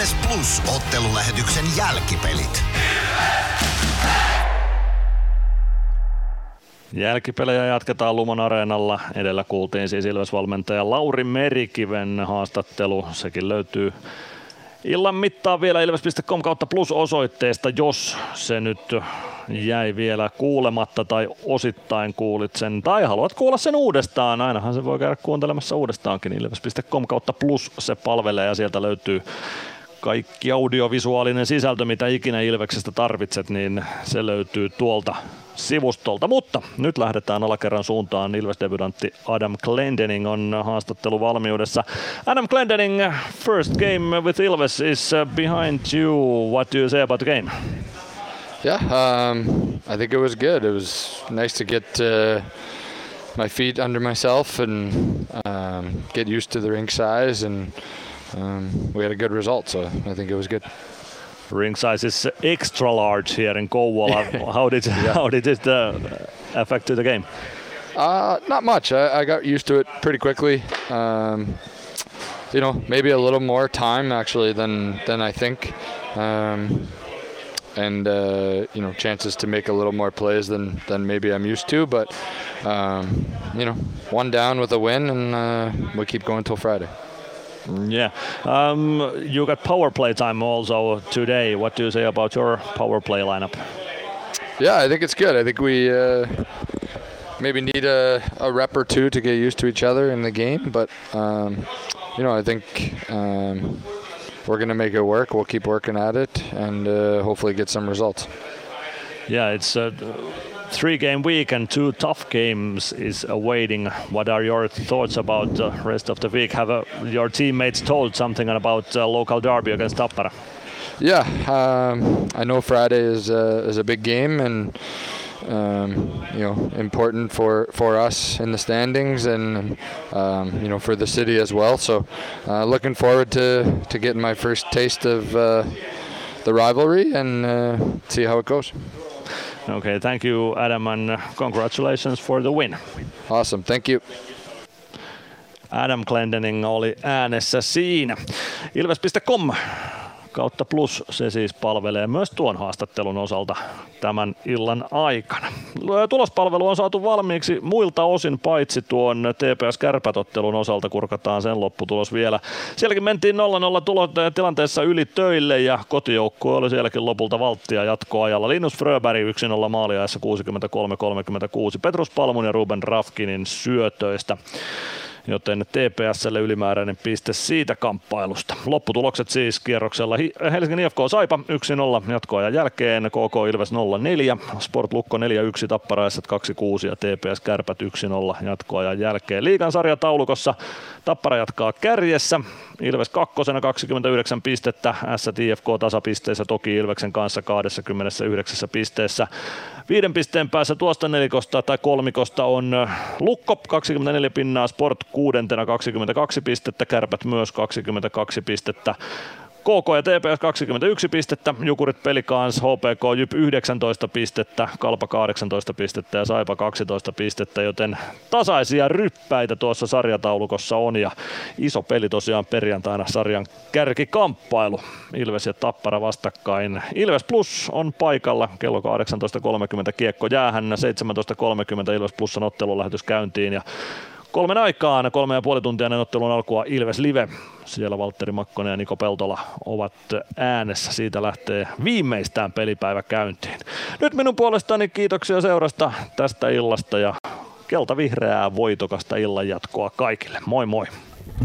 Ilves Plus ottelulähetyksen jälkipelit. Jälkipelejä jatketaan Lumon Areenalla. Edellä kuultiin siis Ilves-valmentaja Lauri Merikiven haastattelu. Sekin löytyy illan mittaan vielä ilves.com kautta plus osoitteesta, jos se nyt jäi vielä kuulematta tai osittain kuulit sen tai haluat kuulla sen uudestaan. Ainahan se voi käydä kuuntelemassa uudestaankin. Ilves.com kautta plus se palvelee ja sieltä löytyy kaikki audiovisuaalinen sisältö, mitä ikinä Ilveksestä tarvitset, niin se löytyy tuolta sivustolta. Mutta nyt lähdetään alakerran suuntaan. Ilves-debutantti Adam Glendening on haastattelu valmiudessa. Adam Glendening, first game with Ilves is behind you. What do you say about the game? Yeah, um, I think it was good. It was nice to get uh, my feet under myself and um, get used to the rink size, and um, we had a good result. So I think it was good. Ring size is extra large here in Kouvola. how did Yeah. how did it uh, affect the game? Uh, not much. I, I got used to it pretty quickly. Um, you know, maybe a little more time actually than than I think, um, and uh, you know, chances to make a little more plays than than maybe I'm used to. But um, you know, one down with a win, and uh, we keep going till Friday. Yeah. Um, you got power play time also today. What do you say about your power play lineup? Yeah, I think it's good. I think we uh, maybe need a, a rep or two to get used to each other in the game, but um, you know, I think um, we're gonna make it work. We'll keep working at it and uh, hopefully get some results. Yeah, it's a three game week and two tough games is awaiting. What are your thoughts about the rest of the week? Have uh, your teammates told something about uh, local derby against Tappara? Yeah, um, I know Friday is a, is a big game and um, you know important for, for us in the standings and um, you know for the city as well. So uh, looking forward to, to getting my first taste of uh, the rivalry and uh, see how it goes. Okay, thank you, Adam, and uh, congratulations for the win. Awesome, thank you. Adam Glendening oli äänessä siinä. Ilves.com kautta plus se siis palvelee myös tuon haastattelun osalta tämän illan aikana. Tulospalvelu on saatu valmiiksi muilta osin paitsi tuon TPS Kärpätottelun osalta kurkataan sen lopputulos vielä. Sielläkin mentiin 0-0 tulo- tilanteessa yli töille ja kotijoukkue oli sielläkin lopulta valttia jatkoajalla. Linus Fröberg 1-0 maaliajassa 63-36 Petrus Palmun ja Ruben Rafkinin syötöistä joten TPSlle ylimääräinen piste siitä kamppailusta. Lopputulokset siis kierroksella Helsingin IFK Saipa 1-0 jatkoajan jälkeen, KK Ilves 0-4, Sport Lukko 4-1, Tappara Ässät 2-6 ja TPS Kärpät 1-0 jatkoajan jälkeen. Liigan sarjataulukossa Tappara jatkaa kärjessä, Ilves kakkosena 29 pistettä, Ässät IFK tasapisteissä toki Ilveksen kanssa 29 pisteessä. Viiden pisteen päässä tuosta nelikosta tai kolmikosta on Lukko 24 pinnaa, Sport kuudentena 22 pistettä, Kärpät myös 22 pistettä. KK ja TPS 21 pistettä, Jukurit Pelikans, HPK Jyp 19 pistettä, Kalpa 18 pistettä ja Saipa 12 pistettä, joten tasaisia ryppäitä tuossa sarjataulukossa on ja iso peli tosiaan perjantaina sarjan kärkikamppailu. Ilves ja Tappara vastakkain. Ilves Plus on paikalla kello 18.30 kiekko jäähän, 17.30 Ilves Plusan ottelulähetys käyntiin ja Kolmen aikaan, kolme ja puoli tuntia ennen ottelun alkua Ilves Live. Siellä Valtteri Makkonen ja Niko Peltola ovat äänessä. Siitä lähtee viimeistään pelipäivä käyntiin. Nyt minun puolestani kiitoksia seurasta tästä illasta ja kelta vihreää voitokasta illan jatkoa kaikille. Moi moi!